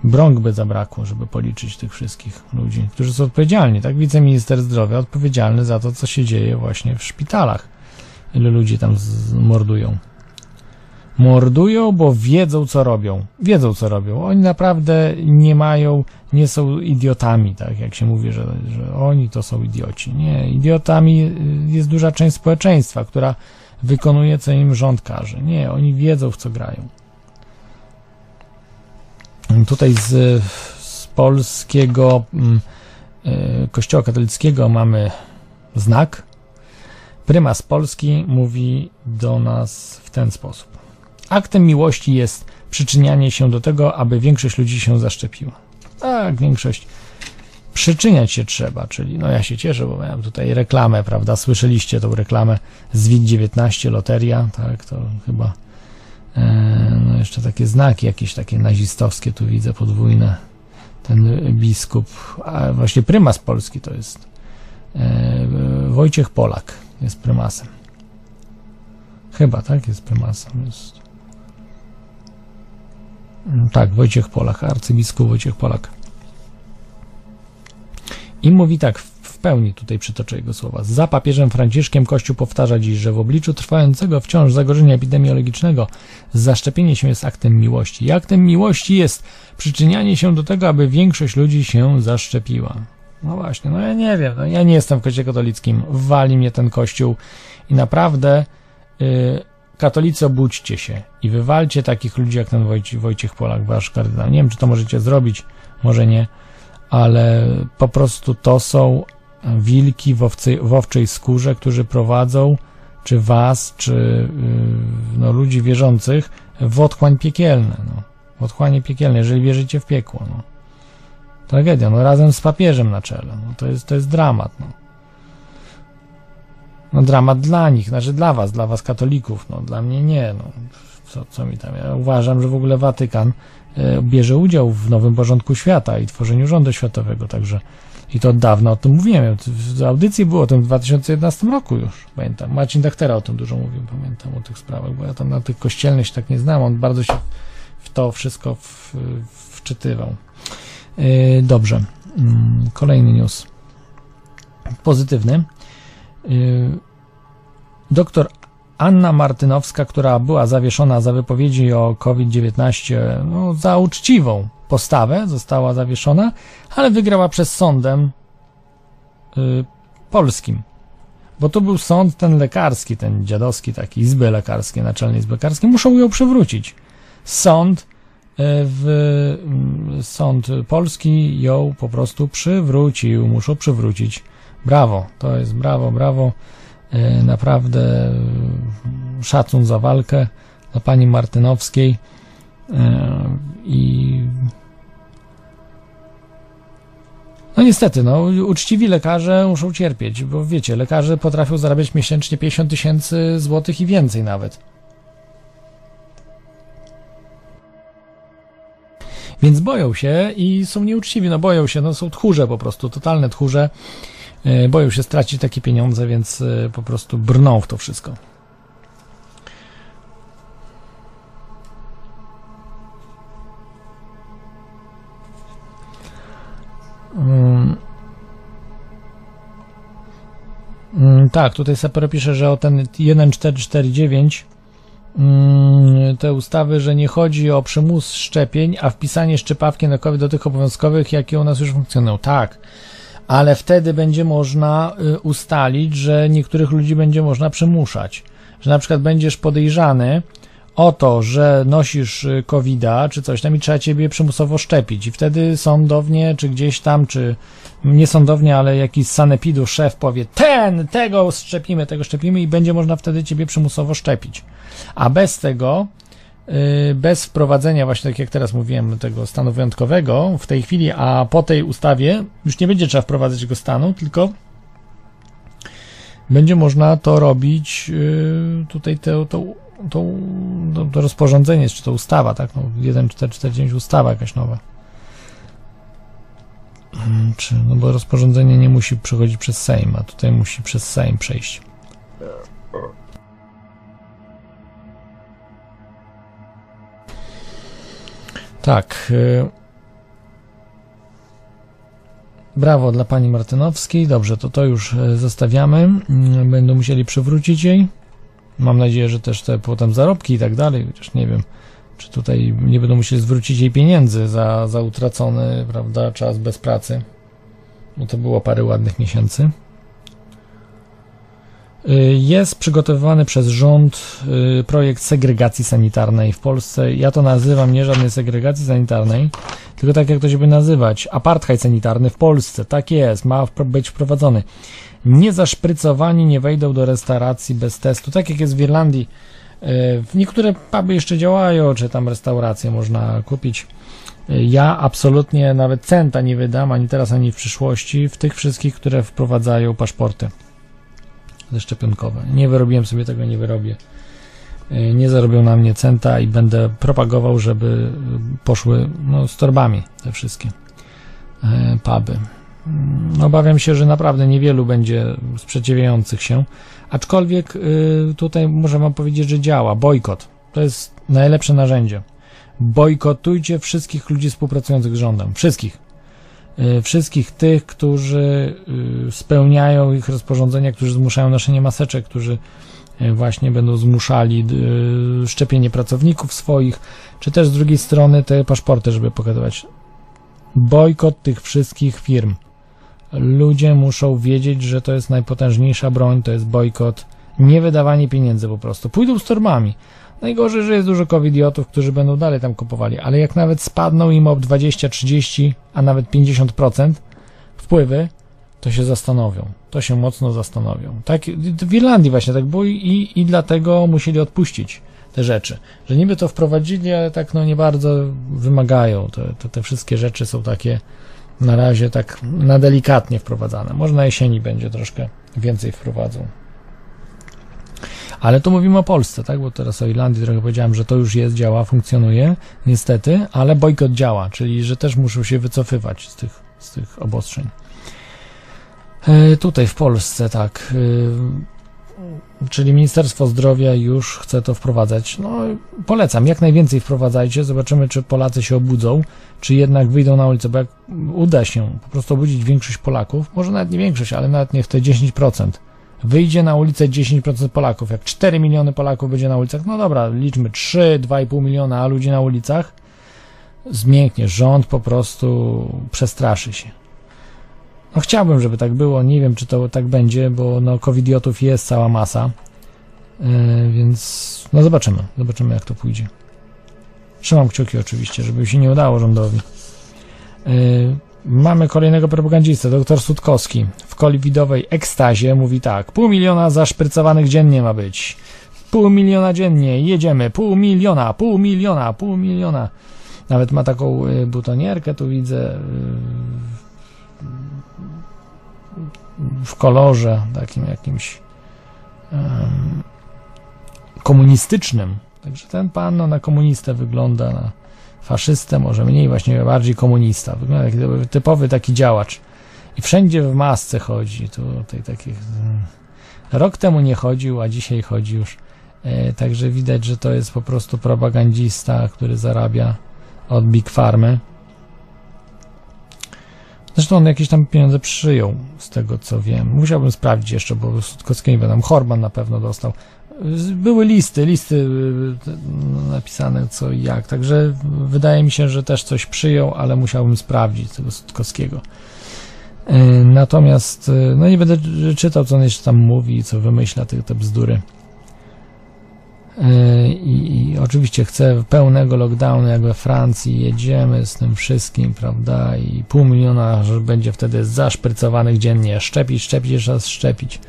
brąk by zabrakło, żeby policzyć tych wszystkich ludzi, którzy są odpowiedzialni, tak? Wiceminister zdrowia odpowiedzialny za to, co się dzieje właśnie w szpitalach. Ile ludzi tam mordują. Mordują, bo wiedzą, co robią. Wiedzą, co robią. Oni naprawdę nie mają, nie są idiotami, tak jak się mówi, że, że oni to są idioci. Nie, idiotami y, jest duża część społeczeństwa, która wykonuje, co im rząd każe. Nie, oni wiedzą, w co grają. Tutaj z, z polskiego mm, y, kościoła katolickiego mamy znak. Prymas Polski mówi do nas w ten sposób. Aktem miłości jest przyczynianie się do tego, aby większość ludzi się zaszczepiła. Tak, większość. Przyczyniać się trzeba, czyli no ja się cieszę, bo miałem tutaj reklamę, prawda? Słyszeliście tą reklamę z WIG-19, loteria, tak, to chyba e, no jeszcze takie znaki jakieś takie nazistowskie tu widzę podwójne. Ten biskup, a właśnie prymas polski to jest e, Wojciech Polak jest prymasem. Chyba, tak? Jest prymasem. Jest. Tak, Wojciech Polak, arcybiskup Wojciech Polak. I mówi tak, w pełni tutaj przytoczę jego słowa. Za papieżem Franciszkiem Kościół powtarza dziś, że w obliczu trwającego wciąż zagrożenia epidemiologicznego zaszczepienie się jest aktem miłości. I aktem miłości jest przyczynianie się do tego, aby większość ludzi się zaszczepiła. No właśnie, no ja nie wiem, no ja nie jestem w kościele katolickim, wali mnie ten kościół i naprawdę y, katolicy obudźcie się i wywalcie takich ludzi jak ten Wojciech, Wojciech Polak, wasz kardynał. Nie wiem, czy to możecie zrobić, może nie, ale po prostu to są wilki w, owcy, w owczej skórze, którzy prowadzą czy was, czy yy, no, ludzi wierzących w otchłań piekielne. No. W otchłanie piekielne, jeżeli wierzycie w piekło. No. Tragedia, no razem z papieżem na czele. No, to, jest, to jest dramat. No. No dramat dla nich, znaczy dla was, dla was katolików, no dla mnie nie. No. Co, co mi tam, ja uważam, że w ogóle Watykan e, bierze udział w nowym porządku świata i tworzeniu rządu światowego, także i to od dawna o tym mówiłem. W audycji było o tym w 2011 roku już, pamiętam. Marcin Dachtera o tym dużo mówił, pamiętam o tych sprawach, bo ja tam na tych kościelnych się tak nie znam, on bardzo się w to wszystko w, wczytywał. Yy, dobrze. Yy, kolejny news. Pozytywny. Yy, doktor Anna Martynowska, która była zawieszona za wypowiedzi o COVID-19, no, za uczciwą postawę, została zawieszona, ale wygrała przez sądem y, polskim. Bo to był sąd ten lekarski, ten dziadowski, taki izby lekarskie, naczelne izby lekarskie, muszą ją przywrócić. Sąd y, w y, sąd polski ją po prostu przywrócił, muszą przywrócić. Brawo, to jest brawo, brawo. Y, naprawdę y, szacun za walkę dla pani Martynowskiej y, i no niestety, no uczciwi lekarze muszą cierpieć, bo wiecie, lekarze potrafią zarabiać miesięcznie 50 tysięcy złotych i więcej nawet. Więc boją się i są nieuczciwi, no boją się, no są tchórze po prostu, totalne tchórze. Yy, boją się stracić takie pieniądze, więc yy, po prostu brną w to wszystko. Mm. Mm, tak, tutaj Sapero pisze, że o ten 1449 mm, te ustawy, że nie chodzi o przymus szczepień, a wpisanie szczepawki na COVID do tych obowiązkowych, jakie u nas już funkcjonują. Tak, ale wtedy będzie można y, ustalić, że niektórych ludzi będzie można przymuszać. Że na przykład będziesz podejrzany o to, że nosisz y, COVID-a czy coś tam i trzeba ciebie przymusowo szczepić. I wtedy sądownie, czy gdzieś tam, czy nie sądownie, ale jakiś sanepidu szef powie, ten, tego szczepimy, tego szczepimy i będzie można wtedy ciebie przymusowo szczepić. A bez tego, bez wprowadzenia właśnie, tak jak teraz mówiłem, tego stanu wyjątkowego w tej chwili, a po tej ustawie już nie będzie trzeba wprowadzać tego stanu, tylko będzie można to robić y, tutaj to, to, to, to, rozporządzenie, czy to ustawa, tak? No, 1449 ustawa jakaś nowa. Mm, Czy, no bo rozporządzenie nie musi przechodzić przez Sejm, a tutaj musi przez Sejm przejść. Tak. y, Brawo dla pani Martynowskiej. Dobrze, to to już e, zostawiamy. Mm, Będą musieli przywrócić jej. Mam nadzieję, że też te potem zarobki i tak dalej, chociaż nie wiem, czy tutaj nie będą musieli zwrócić jej pieniędzy za, za utracony, prawda, czas bez pracy. Bo to było parę ładnych miesięcy. Y, Jest przygotowywany przez rząd y, projekt segregacji sanitarnej w Polsce. Ja to nazywam nie żadnej segregacji sanitarnej, tylko tak jak to się by nazywać, apartheid sanitarny w Polsce. Tak jest, ma być wprowadzony. Niezaszprycowani nie wejdą do restauracji bez testu, tak jak jest w Irlandii. Y, niektóre puby jeszcze działają, czy tam restauracje można kupić. Ja absolutnie nawet centa nie wydam, ani teraz, ani w przyszłości, w tych wszystkich, które wprowadzają paszporty zaszczepionkowe. Nie wyrobiłem sobie tego, nie wyrobię. Y, Nie zarobią na mnie centa i będę propagował, żeby y, poszły no, z torbami te wszystkie y, puby. Mm, Obawiam się, że naprawdę niewielu będzie sprzeciwiających się, aczkolwiek tutaj muszę wam powiedzieć, że działa. Bojkot to jest najlepsze narzędzie. Bojkotujcie wszystkich ludzi współpracujących z rządem. Wszystkich. Y, Wszystkich tych, którzy y, spełniają ich rozporządzenia, którzy zmuszają noszenie maseczek, którzy y, właśnie będą zmuszali szczepienie pracowników swoich, czy też z drugiej strony te paszporty, żeby pokazywać. Bojkot tych wszystkich firm. Ludzie muszą wiedzieć, że to jest najpotężniejsza broń, to jest bojkot, nie wydawanie pieniędzy po prostu. Pójdą z. Najgorzej, że jest dużo covidiotów, którzy będą dalej tam kupowali, ale jak nawet spadną im o 20, 30, a nawet 50% wpływy, to się zastanowią. To się mocno zastanowią. Tak, w Irlandii właśnie tak było i, i dlatego musieli odpuścić te rzeczy. Że niby to wprowadzili, ale tak no nie bardzo wymagają. Te, te, te wszystkie rzeczy są takie na razie tak na delikatnie wprowadzane. Może na jesieni będzie troszkę więcej wprowadzą. Ale tu mówimy o Polsce, tak? Bo teraz o Irlandii trochę powiedziałem, że to już jest, działa, funkcjonuje, niestety, ale bojkot działa, czyli że też muszą się wycofywać z tych, z tych obostrzeń. E, tutaj w Polsce, tak. e, czyli Ministerstwo Zdrowia już chce to wprowadzać. No, polecam, jak najwięcej wprowadzajcie. Zobaczymy, czy Polacy się obudzą, czy jednak wyjdą na ulicę, bo jak uda się po prostu obudzić większość Polaków, może nawet nie większość, ale nawet niech te 10%, wyjdzie na ulicę 10% Polaków. Jak 4 miliony Polaków będzie na ulicach, no dobra, liczmy 3, 2,5 miliona ludzi na ulicach, zmięknie. Rząd po prostu przestraszy się. No chciałbym, żeby tak było. Nie wiem, czy to tak będzie, bo no covidiotów jest cała masa. Yy, więc no zobaczymy. Zobaczymy, jak to pójdzie. Trzymam kciuki oczywiście, żeby się nie udało rządowi. Yy, mamy kolejnego propagandistę, dr Sutkowski. W covidowej ekstazie mówi tak. Pół miliona zaszprycowanych dziennie ma być. Pół miliona dziennie. Jedziemy. Pół miliona, pół miliona, pół miliona. Nawet ma taką y, butonierkę, tu widzę. y, w kolorze takim jakimś komunistycznym. Także ten pan no, na komunistę wygląda, na faszystę może mniej, właśnie bardziej komunista. Wygląda jak typowy- taki działacz. I wszędzie w masce chodzi. Tutaj takich... Rok temu nie chodził, a dzisiaj chodzi już. E, także widać, że to jest po prostu propagandista, który zarabia od Big Farmy. Zresztą on jakieś tam pieniądze przyjął, z tego co wiem. Musiałbym sprawdzić jeszcze, bo Sutkowskiego nie tam Horman na pewno dostał. Były listy, listy y, no, napisane co i jak, także wydaje mi się, że też coś przyjął, ale musiałbym sprawdzić tego Sutkowskiego. Y, Natomiast, y, no nie będę czytał, co on jeszcze tam mówi, co wymyśla, te, te bzdury. I, I oczywiście chce pełnego lockdownu, jak we Francji, jedziemy z tym wszystkim, prawda? I pół miliona będzie wtedy zaszprycowanych dziennie. Szczepić, szczepić, jeszcze raz szczepić.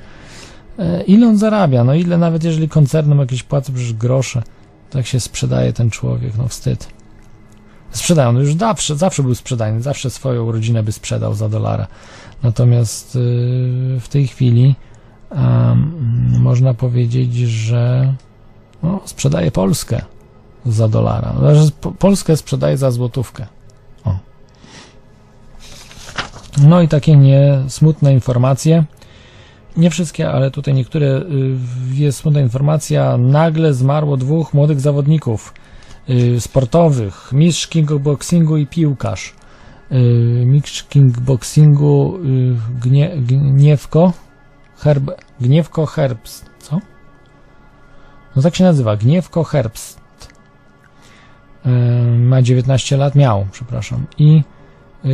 Yy, Ile on zarabia? No ile nawet jeżeli koncernom jakieś płacą przecież grosze, tak się sprzedaje ten człowiek, no wstyd. Sprzedają, no już zawsze, zawsze był sprzedajny, zawsze swoją rodzinę by sprzedał za dolara. Natomiast yy, w tej chwili um, można powiedzieć, że no, sprzedaje Polskę za dolara. Po- Polskę sprzedaje za złotówkę. O. No i takie nie smutne informacje. Nie wszystkie, ale tutaj niektóre y, jest smutna informacja. Nagle zmarło dwóch młodych zawodników y, sportowych. Mistrz kickboxingu i piłkarz. Y, Mistrz kickboxingu Gnie, Gniewko Herb, Gniewko Herbst. Co? No tak się nazywa. Gniewko Herbst. Ma 19 lat. Miał, przepraszam. I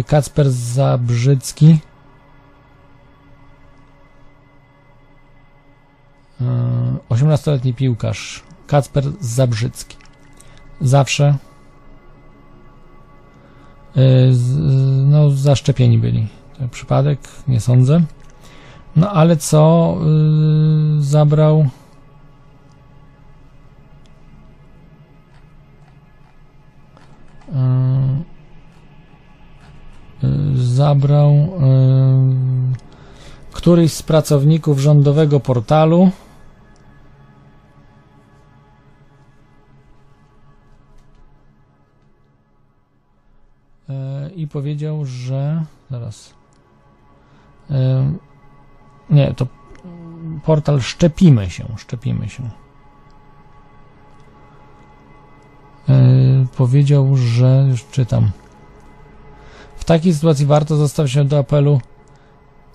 Kacper Zabrzycki. 18-letni piłkarz. Kacper Zabrzycki. Zawsze z- no, zaszczepieni byli. Przypadek, nie sądzę. No ale co y, zabrał zabrał któryś z pracowników rządowego portalu i powiedział, że zaraz y, nie, to portal Szczepimy się, Szczepimy się. Yy, powiedział, że już czytam. W takiej sytuacji warto zostawić się do apelu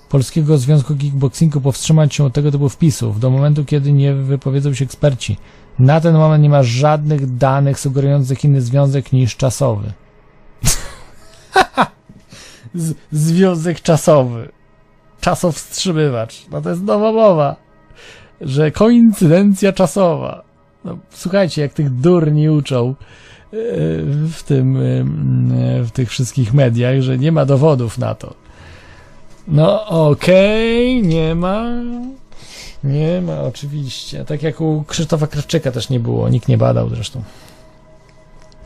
Polskiego Związku Kickboxingu powstrzymać się od tego typu wpisów do momentu, kiedy nie wypowiedzą się eksperci. Na ten moment nie ma żadnych danych sugerujących inny związek niż czasowy. Związek czasowy czasowstrzymywacz. No to jest nowa mowa, że koincydencja czasowa. No, słuchajcie, jak tych durni uczą e, w tym, e, w tych wszystkich mediach, że nie ma dowodów na to. No okej, nie ma. Nie ma, oczywiście. Tak jak u Krzysztofa Krawczyka też nie było, nikt nie badał zresztą.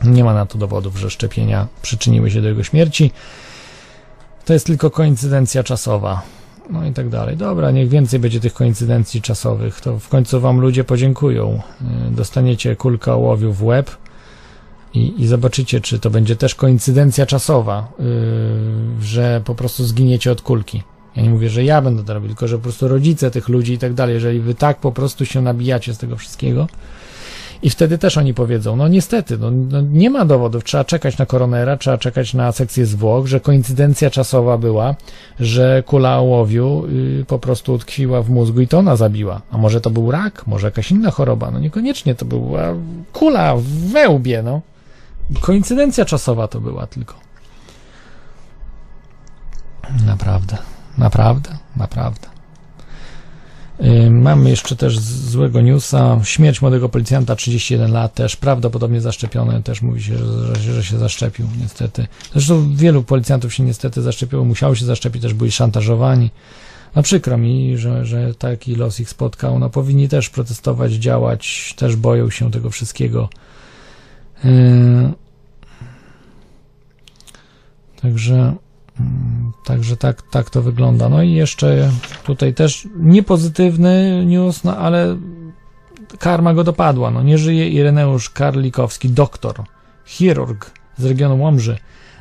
Nie ma na to dowodów, że szczepienia przyczyniły się do jego śmierci. To jest tylko koincydencja czasowa. No i tak dalej. Dobra, niech więcej będzie tych koincydencji czasowych. To w końcu wam ludzie podziękują. Yy, Dostaniecie kulkę ołowiu w łeb i, i zobaczycie, czy to będzie też koincydencja czasowa, yy, że po prostu zginiecie od kulki. Ja nie mówię, że ja będę to robił, tylko że po prostu rodzice tych ludzi i tak dalej, jeżeli wy tak po prostu się nabijacie z tego wszystkiego, i wtedy też oni powiedzą, no niestety, no, no nie ma dowodów, trzeba czekać na koronera, trzeba czekać na sekcję zwłok, że koincydencja czasowa była, że kula ołowiu y, po prostu utkwiła w mózgu i to ona zabiła. A może to był rak, może jakaś inna choroba, no niekoniecznie to była kula w wełbie, no. Koincydencja czasowa to była tylko. Naprawdę, naprawdę, naprawdę. Yy, Mamy jeszcze też złego newsa. Śmierć młodego policjanta, 31 lat, też prawdopodobnie zaszczepiony. Też mówi się, że, że, że się zaszczepił, niestety. Zresztą wielu policjantów się niestety zaszczepiło, musiało się zaszczepić, też byli szantażowani. No przykro mi, że, że taki los ich spotkał. No powinni też protestować, działać, też boją się tego wszystkiego. Yy, Także, także tak, tak to wygląda. No i jeszcze tutaj też niepozytywny news, no ale karma go dopadła. No nie żyje Ireneusz Karlikowski, doktor, chirurg z regionu Łomży.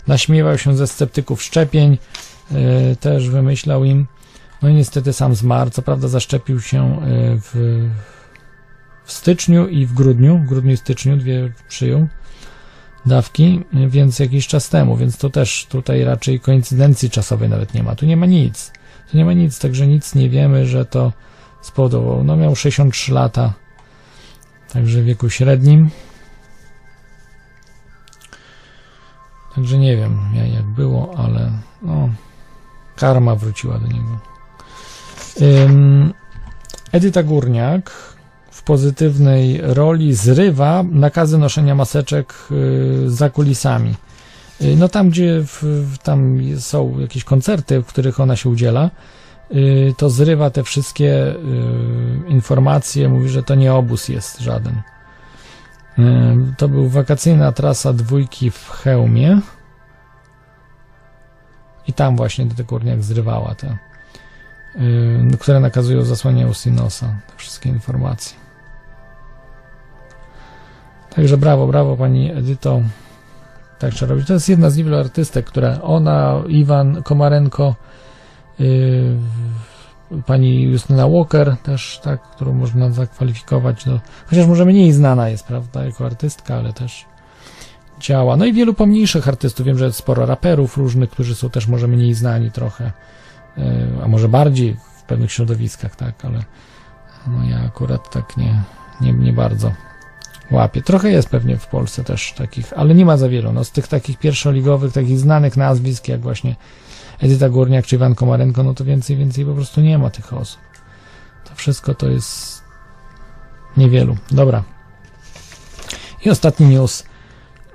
Naśmiewał się ze sceptyków szczepień, yy, też wymyślał im. No i niestety sam zmarł. Co prawda zaszczepił się yy, w, w styczniu i w grudniu. W grudniu i styczniu dwie przyjął dawki, więc jakiś czas temu, więc to też tutaj raczej koincydencji czasowej nawet nie ma. Tu nie ma nic. Tu nie ma nic, także nic nie wiemy, że to spowodował. No miał 63 lata, także w wieku średnim. Także nie wiem ja- jak było, ale no, karma wróciła do niego. Ym, Edyta Górniak pozytywnej roli zrywa nakazy noszenia maseczek y, za kulisami. Y, No tam, gdzie w, tam są jakieś koncerty, w których ona się udziela, y, to zrywa te wszystkie informacje, mówi, że to nie obóz jest żaden. To był wakacyjna trasa dwójki w Chełmie i tam właśnie do tego Górniak zrywała te, które nakazują zasłanianie Usinosa, te wszystkie informacje. Także brawo, brawo pani Edyto. Tak trzeba robić. To jest jedna z niewielu artystek, które ona, Iwan Komarenko, yy, pani Justyna Walker też, tak, którą można zakwalifikować do, chociaż może mniej znana jest, prawda, jako artystka, ale też działa. No i wielu pomniejszych artystów. Wiem, że jest sporo raperów różnych, którzy są też może mniej znani trochę, yy, a może bardziej w pewnych środowiskach, tak, ale no ja akurat tak nie, nie, nie bardzo łapię. Trochę jest pewnie w Polsce też takich, ale nie ma za wielu. No, z tych takich pierwszoligowych, takich znanych nazwisk, jak właśnie Edyta Górniak czy Iwan Komarenko, no to więcej, więcej po prostu nie ma tych osób. To wszystko to jest niewielu. Dobra. I ostatni news.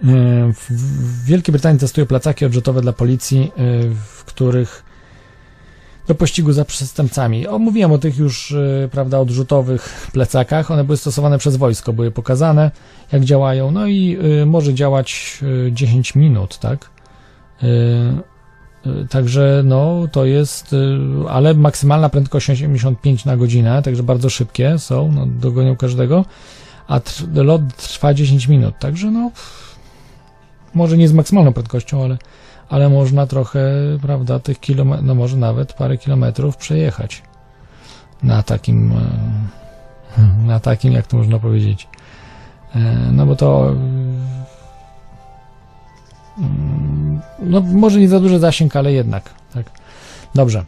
Yy, W Wielkiej Brytanii testują placaki odrzutowe dla policji, yy, w których do pościgu za przestępcami. O, mówiłem o tych już, y, prawda, odrzutowych plecakach. One były stosowane przez wojsko, były pokazane, jak działają. No i y, może działać y, 10 minut, tak? Y, y, Także no to jest, y, ale maksymalna prędkość 85 na godzinę, także bardzo szybkie są, no, dogonią każdego, a tr- lot trwa 10 minut, także no może nie z maksymalną prędkością, ale, ale można trochę, prawda, tych kilometrów, no może nawet parę kilometrów przejechać na takim, e, na takim, jak to można powiedzieć, E, no bo to mm, no może nie za duży zasięg, ale jednak, tak. Dobrze.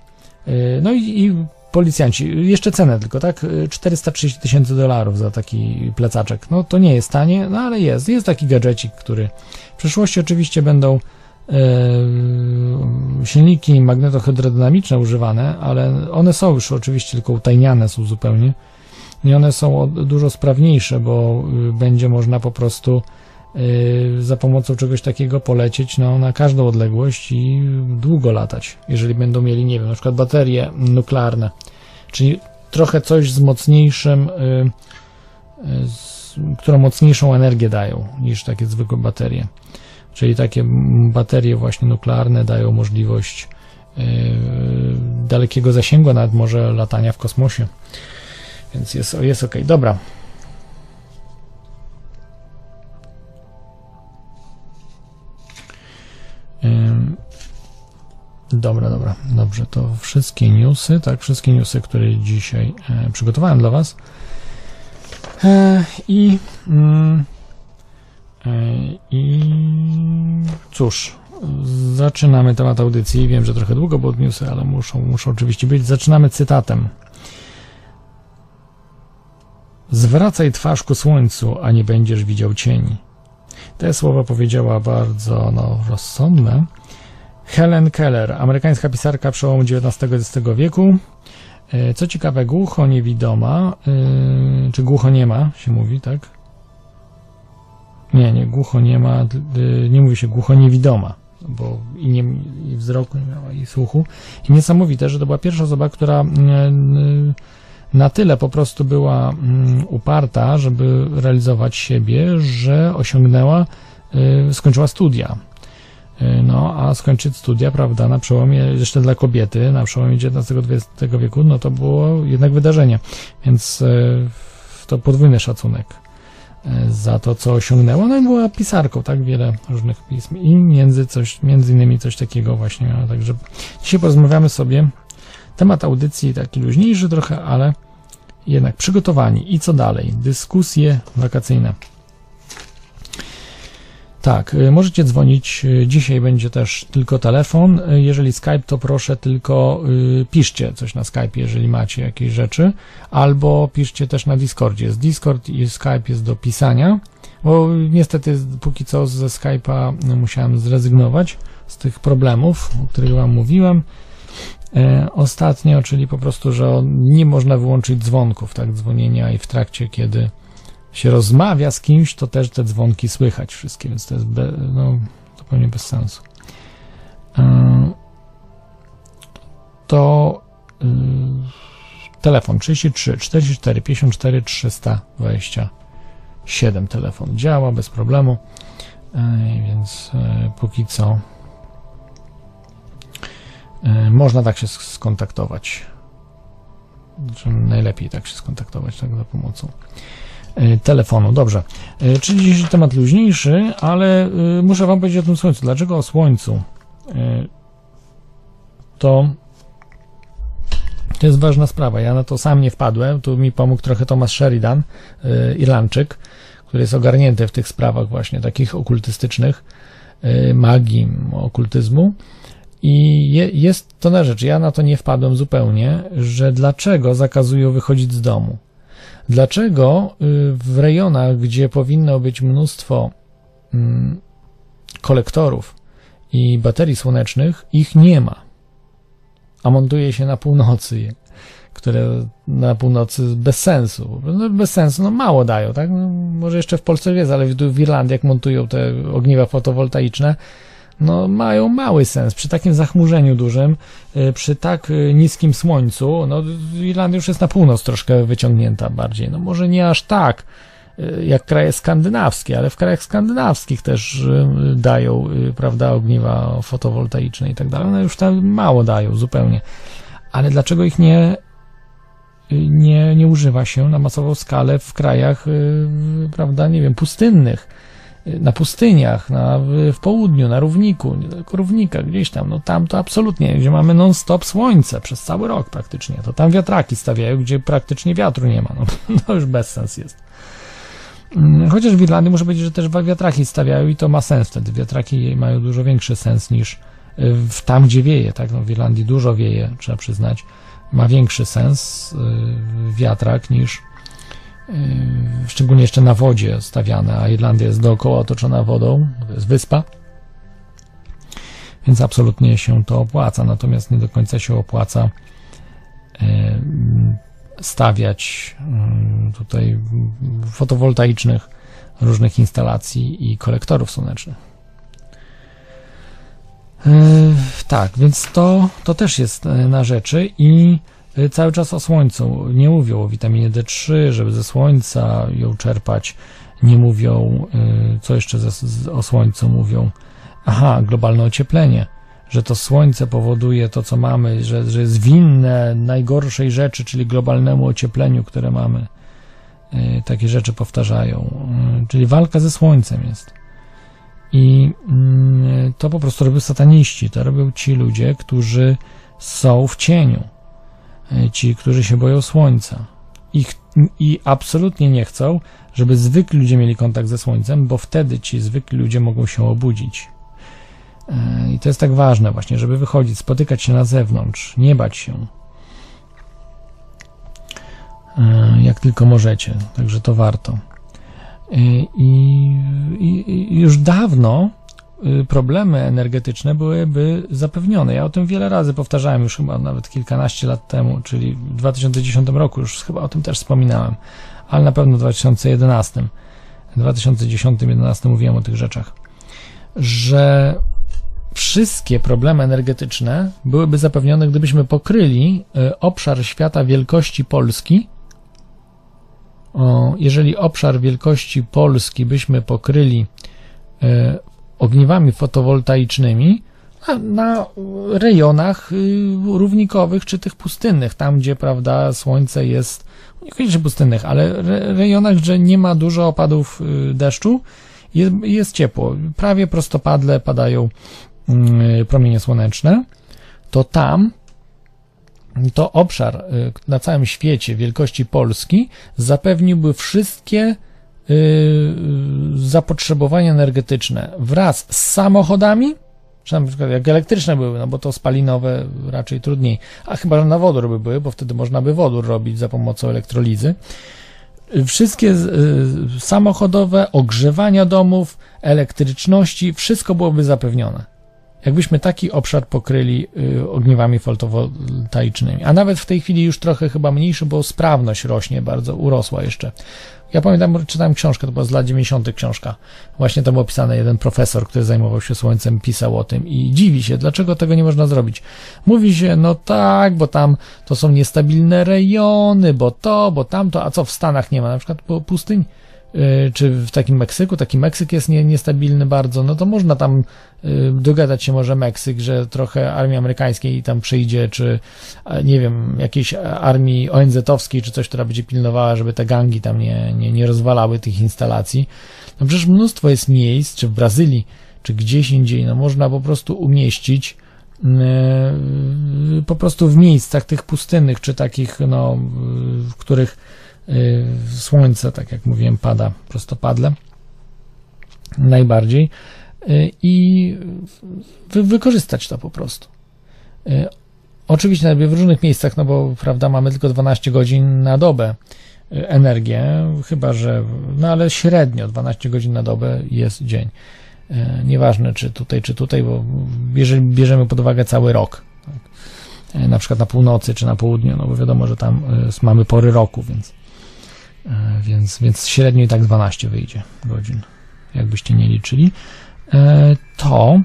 E, No i, i policjanci, jeszcze cenę tylko, tak? E, 430 tysięcy dolarów za taki plecaczek. No to nie jest tanie, no ale jest. Jest taki gadżecik, który w przyszłości oczywiście będą silniki magnetohydrodynamiczne używane, ale one są już oczywiście tylko utajniane są zupełnie i one są dużo sprawniejsze, bo y, będzie można po prostu y, za pomocą czegoś takiego polecieć no, na każdą odległość i długo latać, jeżeli będą mieli, nie wiem, na przykład baterie nuklearne, czyli trochę coś z mocniejszym, y, z, które mocniejszą energię dają niż takie zwykłe baterie. Czyli takie baterie właśnie nuklearne dają możliwość y, dalekiego zasięgu, nawet może latania w kosmosie. Więc jest, jest ok. Dobra. Dobra, dobra, dobrze. To wszystkie newsy, tak, wszystkie newsy, które dzisiaj e, przygotowałem dla Was. E, I mm, e, i cóż, zaczynamy temat audycji. Wiem, że trochę długo, bo newsy, ale muszą, muszą oczywiście być. Zaczynamy cytatem. Zwracaj twarz ku słońcu, a nie będziesz widział cieni. Te słowa powiedziała bardzo no, rozsądne Helen Keller, amerykańska pisarka przełomu XIX-XX wieku. E, Co ciekawe, głucho niewidoma, yy, czy głucho nie ma się mówi, tak? Nie, nie, głucho nie ma, nie mówi się głucho niewidoma, bo i, nie, i wzroku nie miała, i słuchu. I niesamowite, że to była pierwsza osoba, która mm, na tyle po prostu była mm, uparta, żeby realizować siebie, że osiągnęła, y, skończyła studia. Y, No, a skończyć studia, prawda, na przełomie, jeszcze dla kobiety, na przełomie XIX-XX wieku, no to było jednak wydarzenie. Więc y, to podwójny szacunek za to, co osiągnęła. No i była pisarką, tak, wiele różnych pism i między, coś, między innymi coś takiego właśnie miała. Także dzisiaj porozmawiamy sobie Temat audycji taki luźniejszy trochę, ale jednak przygotowani. I co dalej? Dyskusje wakacyjne. Tak, y, możecie dzwonić. y, Dzisiaj będzie też tylko telefon. Y, Jeżeli Skype, to proszę tylko piszcie coś na Skype, jeżeli macie jakieś rzeczy, albo piszcie też na Discordzie. Jest Discord i Skype jest do pisania, bo niestety póki co ze Skype'a musiałem zrezygnować z tych problemów, o których Wam mówiłem. ostatnio, czyli po prostu, że nie można wyłączyć dzwonków, tak, dzwonienia i w trakcie, kiedy się rozmawia z kimś, to też te dzwonki słychać wszystkie, więc to jest be, no, zupełnie bez sensu. E, To y, telefon 33 44 54 327 telefon działa bez problemu, e, więc e, póki co można tak się sk- skontaktować. Znaczy, najlepiej tak się skontaktować tak za pomocą telefonu. Dobrze. E, Czyli dzisiejszy temat luźniejszy, ale e, muszę wam powiedzieć o tym słońcu. Dlaczego o słońcu? E, To to jest ważna sprawa. Ja na to sam nie wpadłem. Tu mi pomógł trochę Thomas Sheridan, Irlandczyk, który jest ogarnięty w tych sprawach właśnie takich okultystycznych, magii, okultyzmu. I je, jest to na rzecz, ja na to nie wpadłem zupełnie, że dlaczego zakazują wychodzić z domu? Dlaczego y, w rejonach, gdzie powinno być mnóstwo mm, kolektorów i baterii słonecznych, ich nie ma? a montuje się na północy, je, które na północy bez sensu. No, bez sensu, no mało dają, tak? No, może jeszcze w Polsce jest, ale w, Irlandii, jak montują te ogniwa fotowoltaiczne, no mają mały sens. Przy takim zachmurzeniu dużym, y, przy tak y, niskim słońcu, no Irlandia już jest na północ troszkę wyciągnięta bardziej. No może nie aż tak, y, jak kraje skandynawskie, ale w krajach skandynawskich też dają, prawda, ogniwa fotowoltaiczne i tak dalej. No już tam mało dają zupełnie. Ale dlaczego ich nie, nie, nie używa się na masową skalę w krajach, prawda, nie wiem, pustynnych, na pustyniach, na, w, południu, na równiku, niedaleko równika, gdzieś tam, no tam to absolutnie, gdzie mamy non-stop słońce przez cały rok praktycznie, to tam wiatraki stawiają, gdzie praktycznie wiatru nie ma, no to już bez sens jest. Mm, Chociaż w Irlandii muszę powiedzieć, że też wiatraki stawiają i to ma sens wtedy. Wiatraki mają dużo większy sens niż y, w tam, gdzie wieje, tak? No w Irlandii dużo wieje, trzeba przyznać. Ma większy sens y, wiatrak niż szczególnie jeszcze na wodzie stawiane, a Irlandia jest dookoła otoczona wodą, to jest wyspa. Więc absolutnie się to opłaca, natomiast nie do końca się opłaca y, stawiać mm, tutaj fotowoltaicznych różnych instalacji i kolektorów słonecznych. Tak, więc to, to też jest na rzeczy i cały czas o słońcu nie mówią o witaminie D3, żeby ze słońca ją czerpać. Nie mówią, e, co jeszcze ze, z, o słońcu mówią. Aha, globalne ocieplenie, że to słońce powoduje to, co mamy, że, że jest winne najgorszej rzeczy, czyli globalnemu ociepleniu, które mamy. E, Takie rzeczy powtarzają. E, Czyli walka ze słońcem jest. I mm, to po prostu robią sataniści, to robią ci ludzie, którzy są w cieniu, ci, którzy się boją słońca. Ich, I absolutnie nie chcą, żeby zwykli ludzie mieli kontakt ze słońcem, bo wtedy ci zwykli ludzie mogą się obudzić. E, I to jest tak ważne właśnie, żeby wychodzić, spotykać się na zewnątrz, nie bać się. E, Jak tylko możecie, także to warto. E, I, i, i już dawno problemy energetyczne byłyby zapewnione. Ja o tym wiele razy powtarzałem, już chyba nawet kilkanaście lat temu, czyli w 2010 roku, już chyba o tym też wspominałem, ale na pewno w 2011. W 2010-2011 mówiłem o tych rzeczach, że wszystkie problemy energetyczne byłyby zapewnione, gdybyśmy pokryli y, obszar świata wielkości Polski. Jeżeli obszar wielkości Polski byśmy pokryli e, ogniwami fotowoltaicznymi na, na rejonach y, równikowych czy tych pustynnych, tam gdzie prawda słońce jest, niekoniecznie pustynnych, ale re, rejonach, gdzie nie ma dużo opadów y, deszczu, jest, jest ciepło, prawie prostopadle padają y, promienie słoneczne, to tam to obszar na całym świecie wielkości Polski zapewniłby wszystkie y, zapotrzebowania energetyczne wraz z samochodami, czy na przykład jak elektryczne były, no bo to spalinowe raczej trudniej, a chyba na wodór by były, bo wtedy można by wodór robić za pomocą elektrolizy. Wszystkie y, samochodowe, ogrzewania domów, elektryczności, wszystko byłoby zapewnione. jakbyśmy taki obszar pokryli y, ogniwami fotowoltaicznymi. A nawet w tej chwili już trochę chyba mniejszy, bo sprawność rośnie bardzo, urosła jeszcze. Ja pamiętam, czytałem książkę, to była z lat 90. książka. Właśnie tam opisany jeden profesor, który zajmował się słońcem, pisał o tym i dziwi się, dlaczego tego nie można zrobić. Mówi się, no tak, bo tam to są niestabilne rejony, bo to, bo tamto, a co w Stanach nie ma, na przykład pustyń? Y, czy w takim Meksyku, taki Meksyk jest nie, niestabilny bardzo, no to można tam y, dogadać się może Meksyk, że trochę armii amerykańskiej tam przyjdzie, czy nie wiem, jakiejś armii ONZ-owskiej, czy coś, która będzie pilnowała, żeby te gangi tam nie, nie, nie rozwalały tych instalacji. No przecież mnóstwo jest miejsc, czy w Brazylii, czy gdzieś indziej, no można po prostu umieścić y, po prostu w miejscach tych pustynnych, czy takich, no, w których słońce, tak jak mówiłem, pada prostopadle najbardziej y, i wy, wykorzystać to po prostu. Y, oczywiście w różnych miejscach, no bo prawda, mamy tylko 12 godzin na dobę energię, chyba że, no ale średnio 12 godzin na dobę jest dzień. Nieważne czy tutaj, czy tutaj, bo jeżeli bierzemy pod uwagę cały rok, tak? na przykład na północy czy na południu, no bo wiadomo, że tam mamy pory roku, więc więc, więc średnio i tak 12 wyjdzie godzin, jakbyście nie liczyli, e, to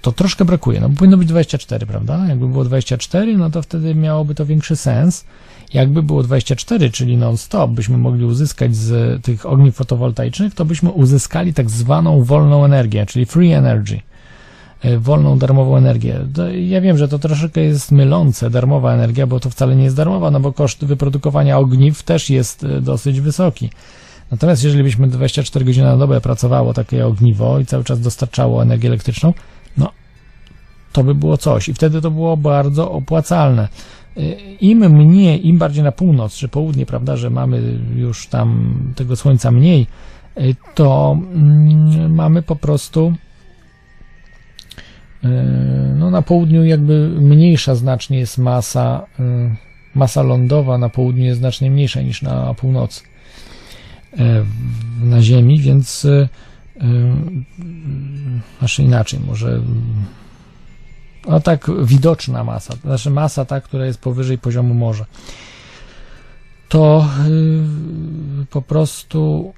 to troszkę brakuje, no powinno być 24, prawda? Jakby było 24, no to wtedy miałoby to większy sens. Jakby było 24, czyli non-stop, byśmy mogli uzyskać z tych ogniw fotowoltaicznych, to byśmy uzyskali tak zwaną wolną energię, czyli free energy. E, wolną, darmową energię. Ja wiem, że to troszeczkę jest mylące, darmowa energia, bo to wcale nie jest darmowa, no bo koszt wyprodukowania ogniw też jest e, dosyć wysoki. Natomiast jeżeli byśmy 24 godziny na dobę pracowało takie ogniwo i cały czas dostarczało energię elektryczną, no to by było coś i wtedy to było bardzo opłacalne. E, Im mniej, im bardziej na północ czy południe, prawda, że mamy już tam tego słońca mniej, to mm, mamy po prostu no na południu jakby mniejsza znacznie jest masa, e, masa lądowa na południu jest znacznie mniejsza niż na północy e, na Ziemi, więc znaczy inaczej, może no tak widoczna masa, znaczy masa ta, która jest powyżej poziomu morza, to po prostu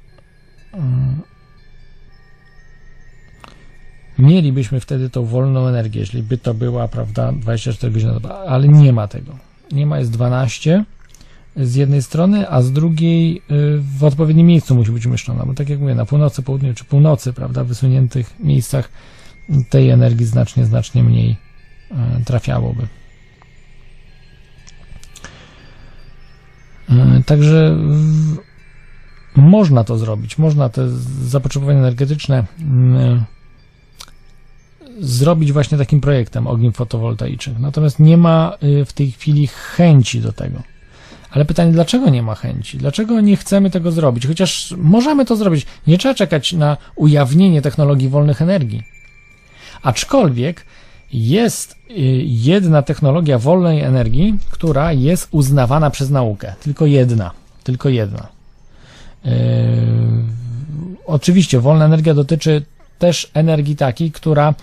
Mielibyśmy wtedy tą wolną energię, jeśli by to była, prawda, 24 godziny na dobę, ale nie ma tego. Nie ma, jest 12 z jednej strony, a z drugiej y, w odpowiednim miejscu musi być umieszczona, bo tak jak mówię, na północy, południu czy północy, prawda, w wysuniętych miejscach tej energii znacznie, znacznie mniej y, trafiałoby. Y, także można to zrobić, można te zapotrzebowanie energetyczne zrobić właśnie takim projektem ogniw fotowoltaicznych. Natomiast nie ma y, w tej chwili chęci do tego. Ale pytanie, dlaczego nie ma chęci? Dlaczego nie chcemy tego zrobić? Chociaż możemy to zrobić. Nie trzeba czekać na ujawnienie technologii wolnych energii. Aczkolwiek jest y, jedna technologia wolnej energii, która jest uznawana przez naukę. Tylko jedna. Tylko jedna. Yy, oczywiście wolna energia dotyczy też energii takiej, która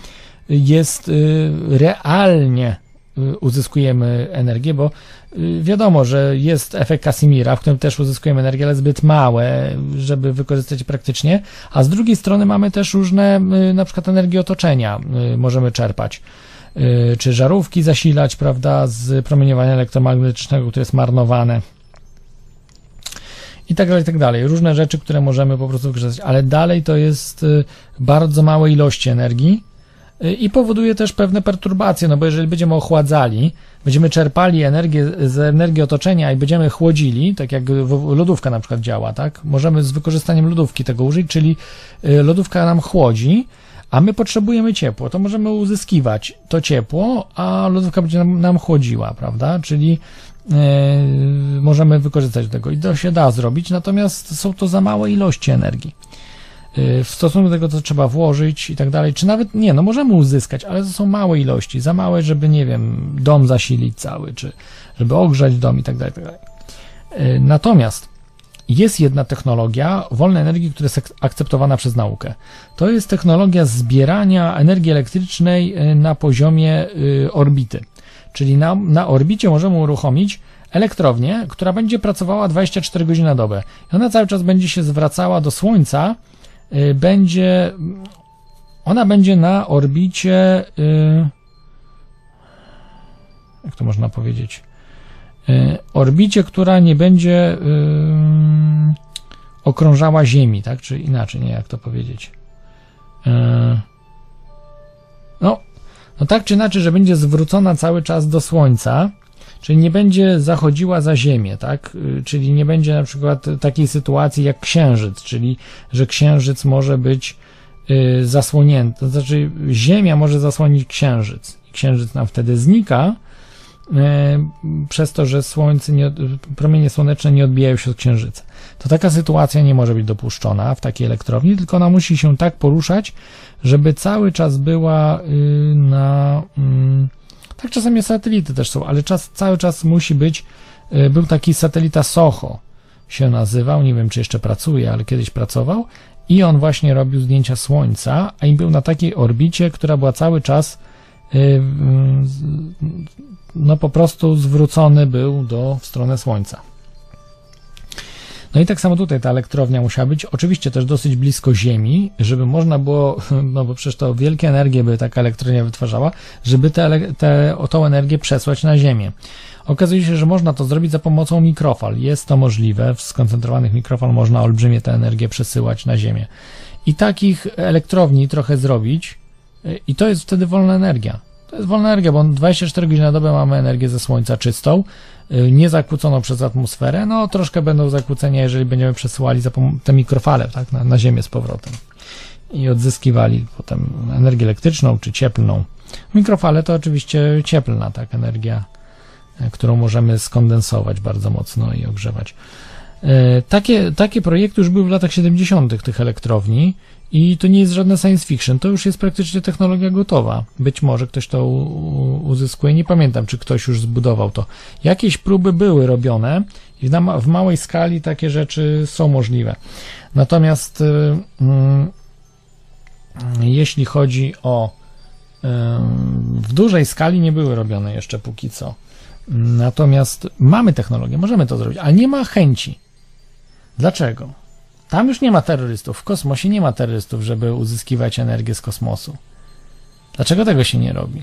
jest y, realnie y, uzyskujemy energię, bo y, wiadomo, że jest efekt Casimira, w którym też uzyskujemy energię, ale zbyt małe, żeby wykorzystać praktycznie, a z drugiej strony mamy też różne, na przykład energię otoczenia możemy czerpać, czy żarówki zasilać, prawda, z promieniowania elektromagnetycznego, które jest marnowane. I tak dalej, i tak dalej. Różne rzeczy, które możemy po prostu wykorzystać, ale dalej to jest bardzo małe ilości energii, i powoduje też pewne perturbacje, no bo jeżeli będziemy ochładzali, będziemy czerpali energię z energii otoczenia i będziemy chłodzili, tak jak lodówka na przykład działa, tak? Możemy z wykorzystaniem lodówki tego użyć, czyli y, lodówka nam chłodzi, a my potrzebujemy ciepło, to możemy uzyskiwać to ciepło, a lodówka będzie nam, nam chłodziła, prawda? Czyli yy, możemy wykorzystać tego i to się da zrobić, natomiast są to za małe ilości energii. Y, w stosunku do tego, co trzeba włożyć i tak dalej, czy nawet nie, no możemy uzyskać, ale to są małe ilości, za małe, żeby, nie wiem, dom zasilić cały, czy żeby ogrzać dom i tak dalej, tak dalej. Y, natomiast jest jedna technologia wolnej energii, która jest ak- akceptowana przez naukę. To jest technologia zbierania energii elektrycznej y, na poziomie orbity. Czyli na, na orbicie możemy uruchomić elektrownię, która będzie pracowała 24 godziny na dobę. I ona cały czas będzie się zwracała do Słońca, będzie ona będzie na orbicie y, jak to można powiedzieć y, orbicie, która nie będzie y, okrążała Ziemi, tak? Czy inaczej, nie jak to powiedzieć. Y, no, no tak czy inaczej, że będzie zwrócona cały czas do Słońca, czyli nie będzie zachodziła za Ziemię, tak? Y, Czyli nie będzie na przykład takiej sytuacji jak Księżyc, czyli że Księżyc może być y, zasłonięty, to znaczy Ziemia może zasłonić Księżyc. Księżyc nam wtedy znika, y, przez to, że słońce nie, promienie słoneczne nie odbijają się od księżyca. To taka sytuacja nie może być dopuszczona w takiej elektrowni, tylko ona musi się tak poruszać, żeby cały czas była na. Tak czasami satelity też są, ale czas, cały czas musi być. y, Był taki satelita Soho, się nazywał, nie wiem czy jeszcze pracuje, ale kiedyś pracował. I on właśnie robił zdjęcia Słońca, a i był na takiej orbicie, która była cały czas z- no po prostu zwrócony był do w stronę Słońca. No i tak samo tutaj ta elektrownia musiała być oczywiście też dosyć blisko Ziemi, żeby można było, no bo przecież to wielkie energie by taka elektrownia wytwarzała, żeby ele- te, o tą energię przesłać na Ziemię. Okazuje się, że można to zrobić za pomocą mikrofal. Jest to możliwe. W skoncentrowanych mikrofal można olbrzymie tę energię przesyłać na Ziemię. I takich elektrowni trochę zrobić, y, i to jest wtedy wolna energia. To jest wolna energia, bo 24 godziny na dobę mamy energię ze Słońca czystą, y, niezakłóconą przez atmosferę. No, troszkę będą zakłócenia, jeżeli będziemy przesyłali te mikrofale tak, na, na Ziemię z powrotem i odzyskiwali potem energię elektryczną czy cieplną. Mikrofale to oczywiście cieplna tak, energia, y, którą możemy skondensować bardzo mocno i ogrzewać. E, Takie, takie projekty już były w latach 70. tych elektrowni i to nie jest żadne science fiction, to już jest praktycznie technologia gotowa. Być może ktoś to uzyskuje, nie pamiętam, czy ktoś już zbudował to. Jakieś próby były robione i w małej skali takie rzeczy są możliwe. Natomiast y, mm, jeśli chodzi o y, w dużej skali nie były robione jeszcze póki co. Natomiast mamy technologię, możemy to zrobić, ale nie ma chęci. Dlaczego? Tam już nie ma terrorystów. W kosmosie nie ma terrorystów, żeby uzyskiwać energię z kosmosu. Dlaczego tego się nie robi?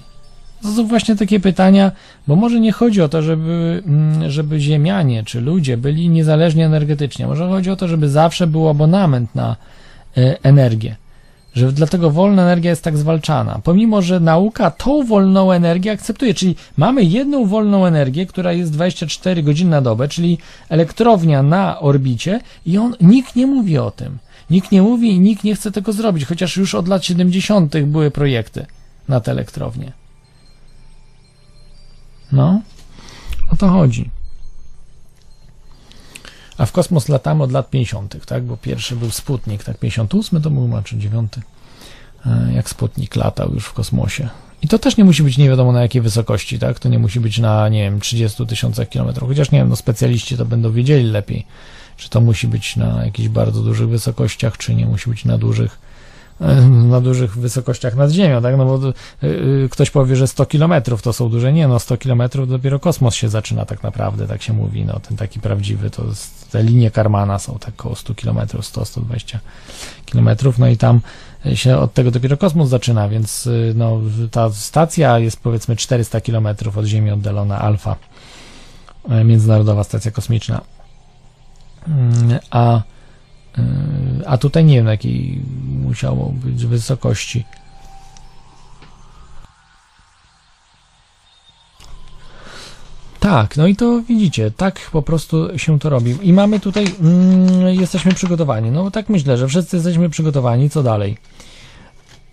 To są właśnie takie pytania, bo może nie chodzi o to, żeby, mm, żeby Ziemianie czy ludzie byli niezależni energetycznie. Może chodzi o to, żeby zawsze był abonament na e, energię. Że dlatego wolna energia jest tak zwalczana. Pomimo, że nauka tą wolną energię akceptuje, czyli mamy jedną wolną energię, która jest 24 godziny na dobę, czyli elektrownia na orbicie i on, nikt nie mówi o tym. Nikt nie mówi i nikt nie chce tego zrobić, chociaż już od lat 70. były projekty na te elektrownie. No, o to chodzi. A w kosmos latamy od lat 50., tak? Bo pierwszy był Sputnik, tak? 58 to był, czy 9, e, jak Sputnik latał już w kosmosie. I to też nie musi być nie wiadomo na jakiej wysokości, tak? To nie musi być na, nie wiem, 30 tysiącach kilometrów. Chociaż nie wiem, no specjaliści to będą wiedzieli lepiej, czy to musi być na jakichś bardzo dużych wysokościach, czy nie musi być na dużych na dużych wysokościach nad Ziemią, tak? No bo y, y, ktoś powie, że 100 kilometrów to są duże. Nie, no 100 kilometrów dopiero kosmos się zaczyna tak naprawdę, tak się mówi. No ten taki prawdziwy, to te linie Karmana są tak około 100 kilometrów, 100-120 kilometrów, no i tam się od tego dopiero kosmos zaczyna, więc y, no, ta stacja jest powiedzmy 400 kilometrów od Ziemi oddalona, Alfa, e, Międzynarodowa Stacja Kosmiczna. Mm, A Yy, A tutaj nie wiem, jakiej musiało być wysokości. Tak, no i to widzicie, tak po prostu się to robi. I mamy tutaj, mm, jesteśmy przygotowani. No tak myślę, że wszyscy jesteśmy przygotowani. Co dalej?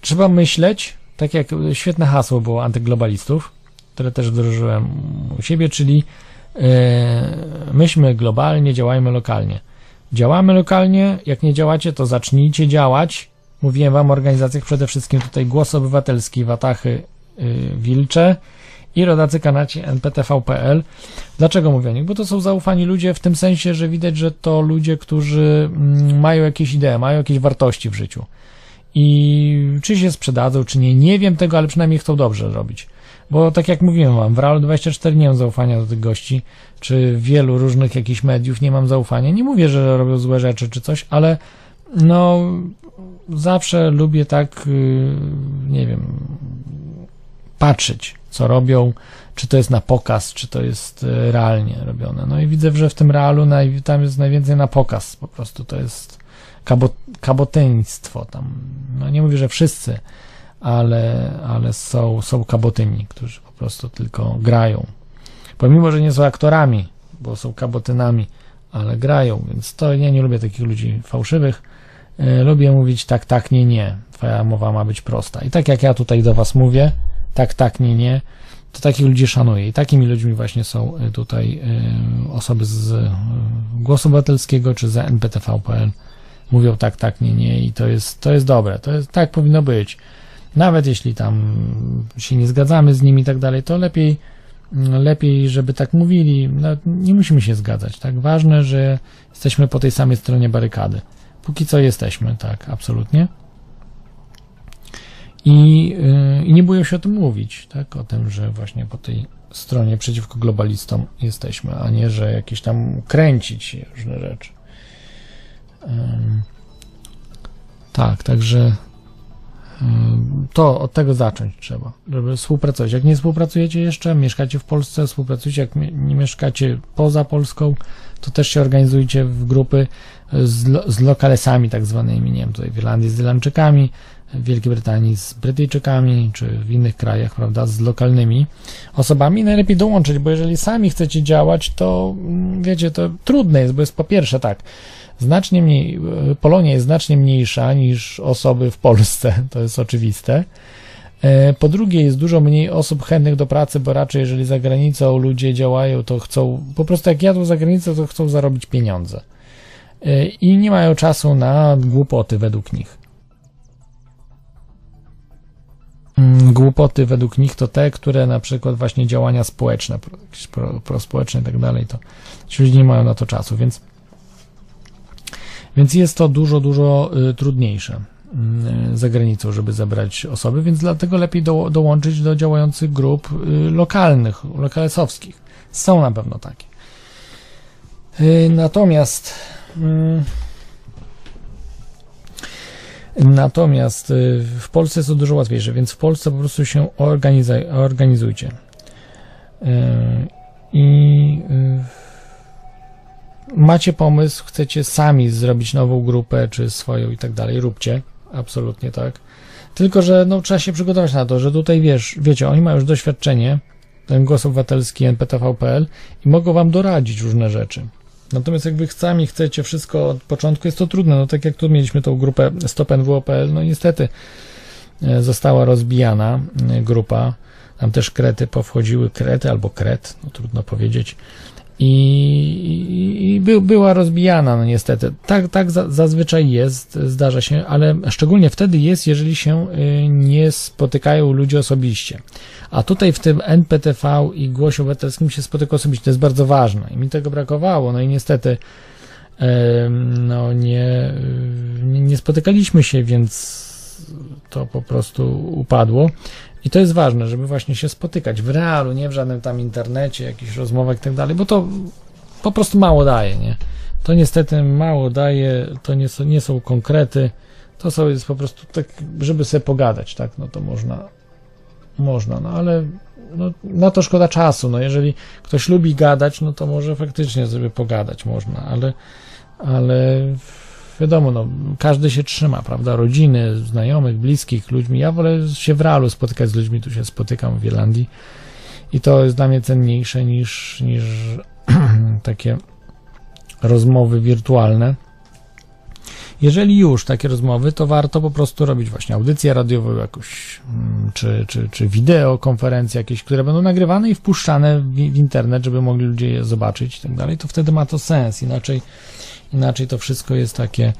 Trzeba myśleć, tak jak świetne hasło było antyglobalistów, które też wdrożyłem u siebie, czyli yy, myślmy globalnie, działajmy lokalnie. Działamy lokalnie, jak nie działacie, to zacznijcie działać. Mówiłem wam o organizacjach przede wszystkim tutaj Głos Obywatelski, Watachy, yy, Wilcze i rodacy kanaci nptv.pl. Dlaczego mówię o nich? Bo to są zaufani ludzie w tym sensie, że widać, że to ludzie, którzy mm, mają jakieś idee, mają jakieś wartości w życiu. I czy się sprzedadzą, czy nie, nie wiem tego, ale przynajmniej chcą dobrze robić. Bo tak jak mówiłem wam, w Realu 24 nie mam zaufania do tych gości, czy wielu różnych jakichś mediów nie mam zaufania. Nie mówię, że robią złe rzeczy czy coś, ale no zawsze lubię tak, y, nie wiem, patrzeć, co robią, czy to jest na pokaz, czy to jest y, realnie robione. No i widzę, że w tym realu naj, tam jest najwięcej na pokaz, po prostu to jest kabo, kabotyństwo tam. No nie mówię, że wszyscy, ale, ale są, są kabotyni, którzy po prostu tylko grają. Pomimo, że nie są aktorami, bo są kabotynami, ale grają, więc to ja nie lubię takich ludzi fałszywych. E, lubię mówić tak, tak, nie, nie. Twoja mowa ma być prosta. I tak jak ja tutaj do Was mówię, tak, tak, nie, nie, to takich ludzi szanuję. I takimi ludźmi właśnie są e, tutaj e, osoby z Głosu Obywatelskiego czy z NPTV.pl. Mówią tak, tak, nie, nie i to jest, to jest dobre. To jest, tak powinno być. Nawet jeśli tam się nie zgadzamy z nimi i tak dalej, to lepiej, lepiej, żeby tak mówili. No, nie musimy się zgadzać, tak? Ważne, że jesteśmy po tej samej stronie barykady. Póki co jesteśmy, tak, absolutnie. I, yy, nie boją się o tym mówić, tak? O tym, że właśnie po tej stronie przeciwko globalistom jesteśmy, a nie, że jakieś tam kręcić różne rzeczy. Yy. Tak, także to od tego zacząć trzeba, żeby współpracować. Jak nie współpracujecie jeszcze, mieszkacie w Polsce, współpracujecie, jak nie mieszkacie poza Polską, to też się organizujcie w grupy z, lo, z lokalesami tak zwanymi, nie wiem, tutaj w Irlandii z Irlandczykami, w Wielkiej Brytanii z Brytyjczykami, czy w innych krajach, prawda, z lokalnymi osobami. Najlepiej dołączyć, bo jeżeli sami chcecie działać, to mm, wiecie, to trudne jest, bo jest po pierwsze tak, znacznie mniej, Polonia jest znacznie mniejsza niż osoby w Polsce, to jest oczywiste. E, po drugie, jest dużo mniej osób chętnych do pracy, bo raczej jeżeli za granicą ludzie działają, to chcą, po prostu jak jadą za granicę, to chcą zarobić pieniądze. E, I nie mają czasu na głupoty według nich. Mm, głupoty według nich to te, które na przykład właśnie działania społeczne, pro, prospołeczne i tak dalej, to ci ludzie nie mają na to czasu, więc więc jest to dużo, dużo y, trudniejsze y, za granicą, żeby zebrać osoby, więc dlatego lepiej do, dołączyć do działających grup y, lokalnych, lokalesowskich. Są na pewno takie. Natomiast Natomiast w Polsce jest to dużo łatwiejsze, więc w Polsce po prostu się organizujcie. I macie pomysł, chcecie sami zrobić nową grupę, czy swoją i tak dalej, róbcie. Absolutnie tak. Tylko, że no, trzeba się przygotować na to, że tutaj wiesz, wiecie, oni mają już doświadczenie, ten głos obywatelski NPTV.pl i mogą wam doradzić różne rzeczy. Natomiast jak wy sami chcecie wszystko od początku, jest to trudne. No tak jak tu mieliśmy tą grupę StopNWO.pl, no niestety e, została rozbijana e, grupa. Tam też krety powchodziły, krety albo kret, no trudno powiedzieć i, i by, była rozbijana, no niestety. Tak, tak za, zazwyczaj jest, zdarza się, ale szczególnie wtedy jest, jeżeli się y, nie spotykają ludzie osobiście. A tutaj w tym NPTV i Głosie Obywatelskim się spotyka osobiście, to jest bardzo ważne i mi tego brakowało, no i niestety no nie, nie, nie spotykaliśmy się, więc to po prostu upadło. I to jest ważne, żeby właśnie się spotykać w realu, nie w żadnym tam internecie, jakichś rozmowach i tak dalej, bo to po prostu mało daje, nie? To niestety mało daje, to nie są, nie są konkrety, to są jest po prostu tak, żeby sobie pogadać, tak? No to można, można, no ale no, na to szkoda czasu, no jeżeli ktoś lubi gadać, no to może faktycznie sobie pogadać można, ale, ale wiadomo, no, każdy się trzyma, prawda? Rodziny, znajomych, bliskich, ludźmi. Ja wolę się w realu spotykać z ludźmi, tu się spotykam w Irlandii i to jest dla mnie cenniejsze niż, niż takie rozmowy wirtualne. Jeżeli już takie rozmowy, to warto po prostu robić właśnie audycję radiową jakąś, mm, czy, czy, czy wideo, konferencje jakieś, które będą nagrywane i wpuszczane w, w internet, żeby mogli ludzie je zobaczyć i tak dalej, to wtedy ma to sens. Inaczej Inaczej to wszystko jest takie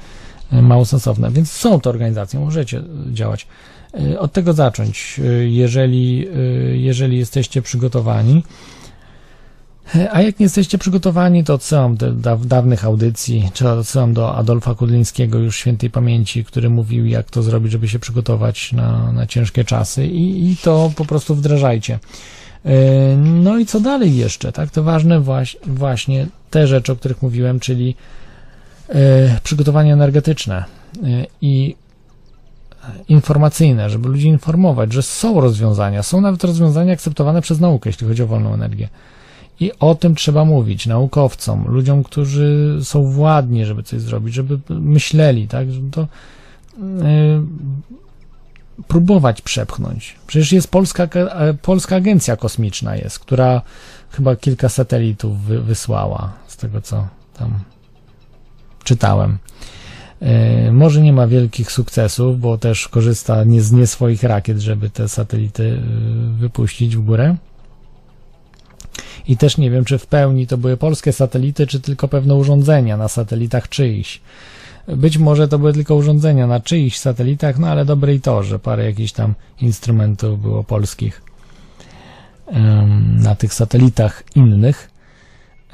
e, mało sensowne. Więc są to organizacje, możecie działać. Y, Od tego zacząć, y, jeżeli, jeżeli jesteście przygotowani. A jak nie jesteście przygotowani, to odsyłam do da- dawnych audycji, czy odsyłam do Adolfa Kudlińskiego już świętej pamięci, który mówił, jak to zrobić, żeby się przygotować na, na ciężkie czasy i, i to po prostu wdrażajcie. No i co dalej jeszcze, tak? To ważne waś, właśnie te rzeczy, o których mówiłem, czyli przygotowanie energetyczne y, i informacyjne, żeby ludzi informować, że są rozwiązania, są nawet rozwiązania akceptowane przez naukę, jeśli chodzi o wolną energię. I o tym trzeba mówić naukowcom, ludziom, którzy są władni, żeby coś zrobić, żeby myśleli, tak? Żeby to y, próbować przepchnąć. Przecież jest Polska, e, Polska Agencja Kosmiczna jest, która chyba kilka satelitów wy, wysłała, z tego co tam czytałem. E, Może nie ma wielkich sukcesów, bo też korzysta nie z nie swoich rakiet, żeby te satelity y, wypuścić w górę. I też nie wiem, czy w pełni to były polskie satelity, czy tylko pewne urządzenia na satelitach czyichś. Być może to były tylko urządzenia na czyichś satelitach, no ale dobre i to, że parę jakichś tam instrumentów było polskich na tych satelitach innych.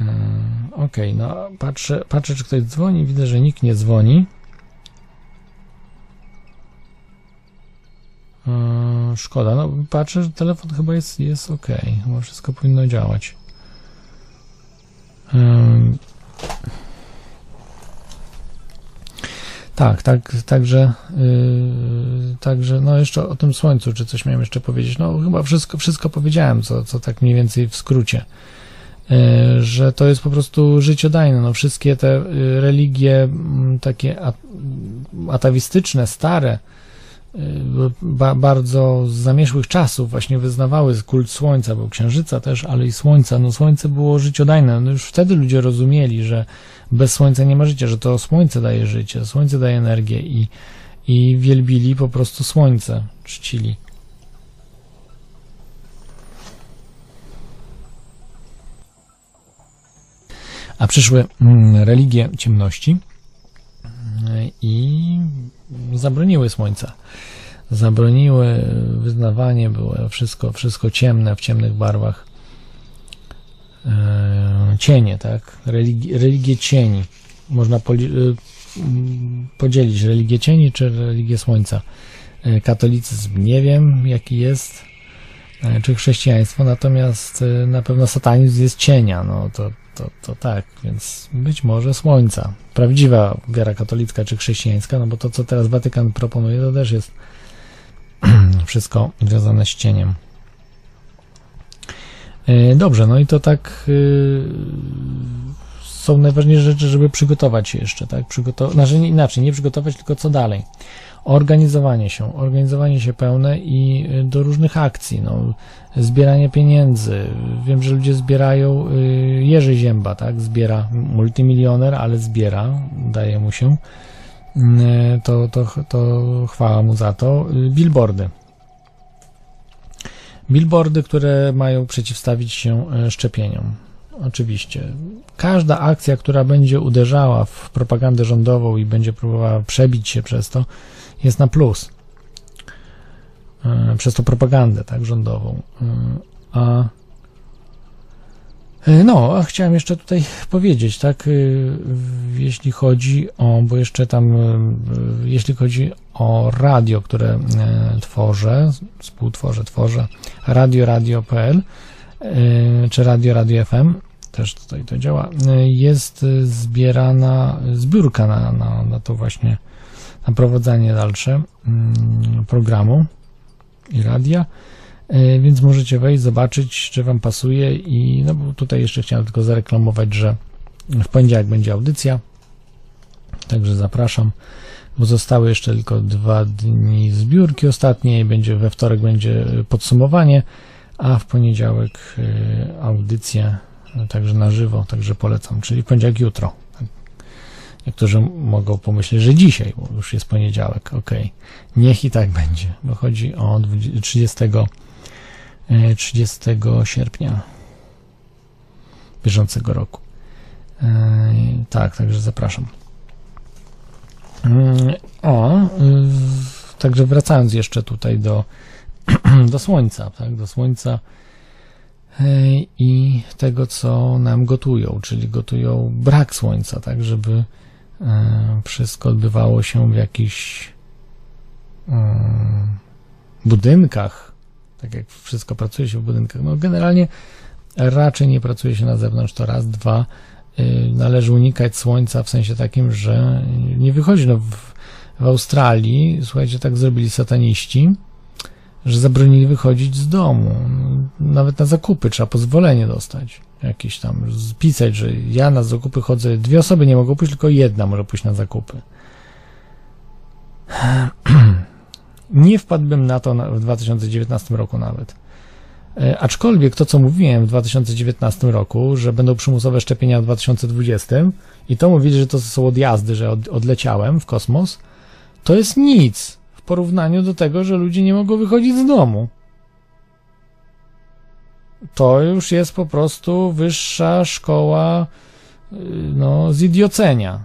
Em, Okej, no patrzę, patrzę, czy ktoś dzwoni. Widzę, że nikt nie dzwoni. Eee, Szkoda, no patrzę, że telefon chyba jest, jest ok, chyba wszystko powinno działać. Em, Tak, tak, także, yy, także, no jeszcze o tym słońcu, czy coś miałem jeszcze powiedzieć? No chyba wszystko, wszystko powiedziałem, co, co tak mniej więcej w skrócie. Yy, że to jest po prostu życiodajne, no wszystkie te y, religie mm, takie atawistyczne, stare, y, ba, bardzo z zamieszłych czasów właśnie wyznawały kult słońca, był księżyca też, ale i słońca. No słońce było życiodajne. No już wtedy ludzie rozumieli, że bez słońca nie ma życia, że to słońce daje życie, słońce daje energię i, i wielbili po prostu słońce, czcili. Przyszły mm, religie ciemności mm, i zabroniły słońca. Zabroniły wyznawanie, było wszystko, wszystko ciemne, w ciemnych barwach. E, cienie, tak? Religi religie cieni. Można mm, podzielić religię cieni czy religię słońca. E, Katolicyzm nie wiem, jaki jest, e, czy chrześcijaństwo, natomiast e, na pewno satanizm jest cienia, no to, to, to tak, więc być może słońca. Prawdziwa wiara katolicka czy chrześcijańska, no bo to, co teraz Watykan proponuje, to też jest wszystko związane z cieniem. E, Dobrze, no i to tak y, są najważniejsze rzeczy, żeby przygotować się jeszcze, tak? Przygotować, znaczy inaczej, nie przygotować, tylko co dalej. Organizowanie się, organizowanie się pełne i y, do różnych akcji, no, zbieranie pieniędzy. Wiem, że ludzie zbierają, y, Jerzy Zięba, tak? Zbiera, multimilioner, ale zbiera, daje mu się. Y, To, to, to chwała mu za to. Billboardy. Billboardy, które mają przeciwstawić się szczepieniom. Oczywiście. Każda akcja, która będzie uderzała w propagandę rządową i będzie próbowała przebić się przez to, jest na plus. E, Przez tą propagandę, tak, rządową. E, A E, No, a chciałem jeszcze tutaj powiedzieć, tak, jeśli chodzi o, bo jeszcze tam, jeśli chodzi o radio, które tworzę, współtworzę, tworzę, radio radio.pl, czy radio radio FM, też tutaj to działa, jest zbierana zbiórka na, na, na to właśnie, na prowadzenie dalsze mm, programu i radia. E, Więc możecie wejść, zobaczyć, czy Wam pasuje i no bo tutaj jeszcze chciałem tylko zareklamować, że w poniedziałek będzie audycja, także zapraszam, bo zostały jeszcze tylko dwa dni zbiórki ostatniej, będzie we wtorek będzie podsumowanie, a w poniedziałek e, audycja, także na żywo, także polecam, czyli w poniedziałek jutro. Niektórzy mogą pomyśleć, że dzisiaj, bo już jest poniedziałek, ok. Niech i tak będzie, bo chodzi o 20 30 e, 30 sierpnia bieżącego roku. E, Tak, także zapraszam. Mm, O, także wracając jeszcze tutaj do, do słońca, tak, do słońca e, i tego, co nam gotują, czyli gotują brak słońca, tak, żeby e, wszystko odbywało się w jakichś e, budynkach, tak jak wszystko pracuje się w budynkach. No generalnie raczej nie pracuje się na zewnątrz, to raz, dwa, y, należy unikać słońca w sensie takim, że nie wychodzi. No w, w Australii, słuchajcie, tak zrobili sataniści, że zabronili wychodzić z domu. Nawet na zakupy trzeba pozwolenie dostać. Jakieś tam, spisać, że ja na zakupy chodzę, dwie osoby nie mogą pójść, tylko jedna może pójść na zakupy. Nie wpadłbym na to w 2019 roku nawet. E, Aczkolwiek to, co mówiłem w 2019 roku, że będą przymusowe szczepienia w 2020 i to mówili, że to są odjazdy, że od, odleciałem w kosmos, to jest nic w porównaniu do tego, że ludzie nie mogą wychodzić z domu. To już jest po prostu wyższa szkoła y, no, zidiocenia.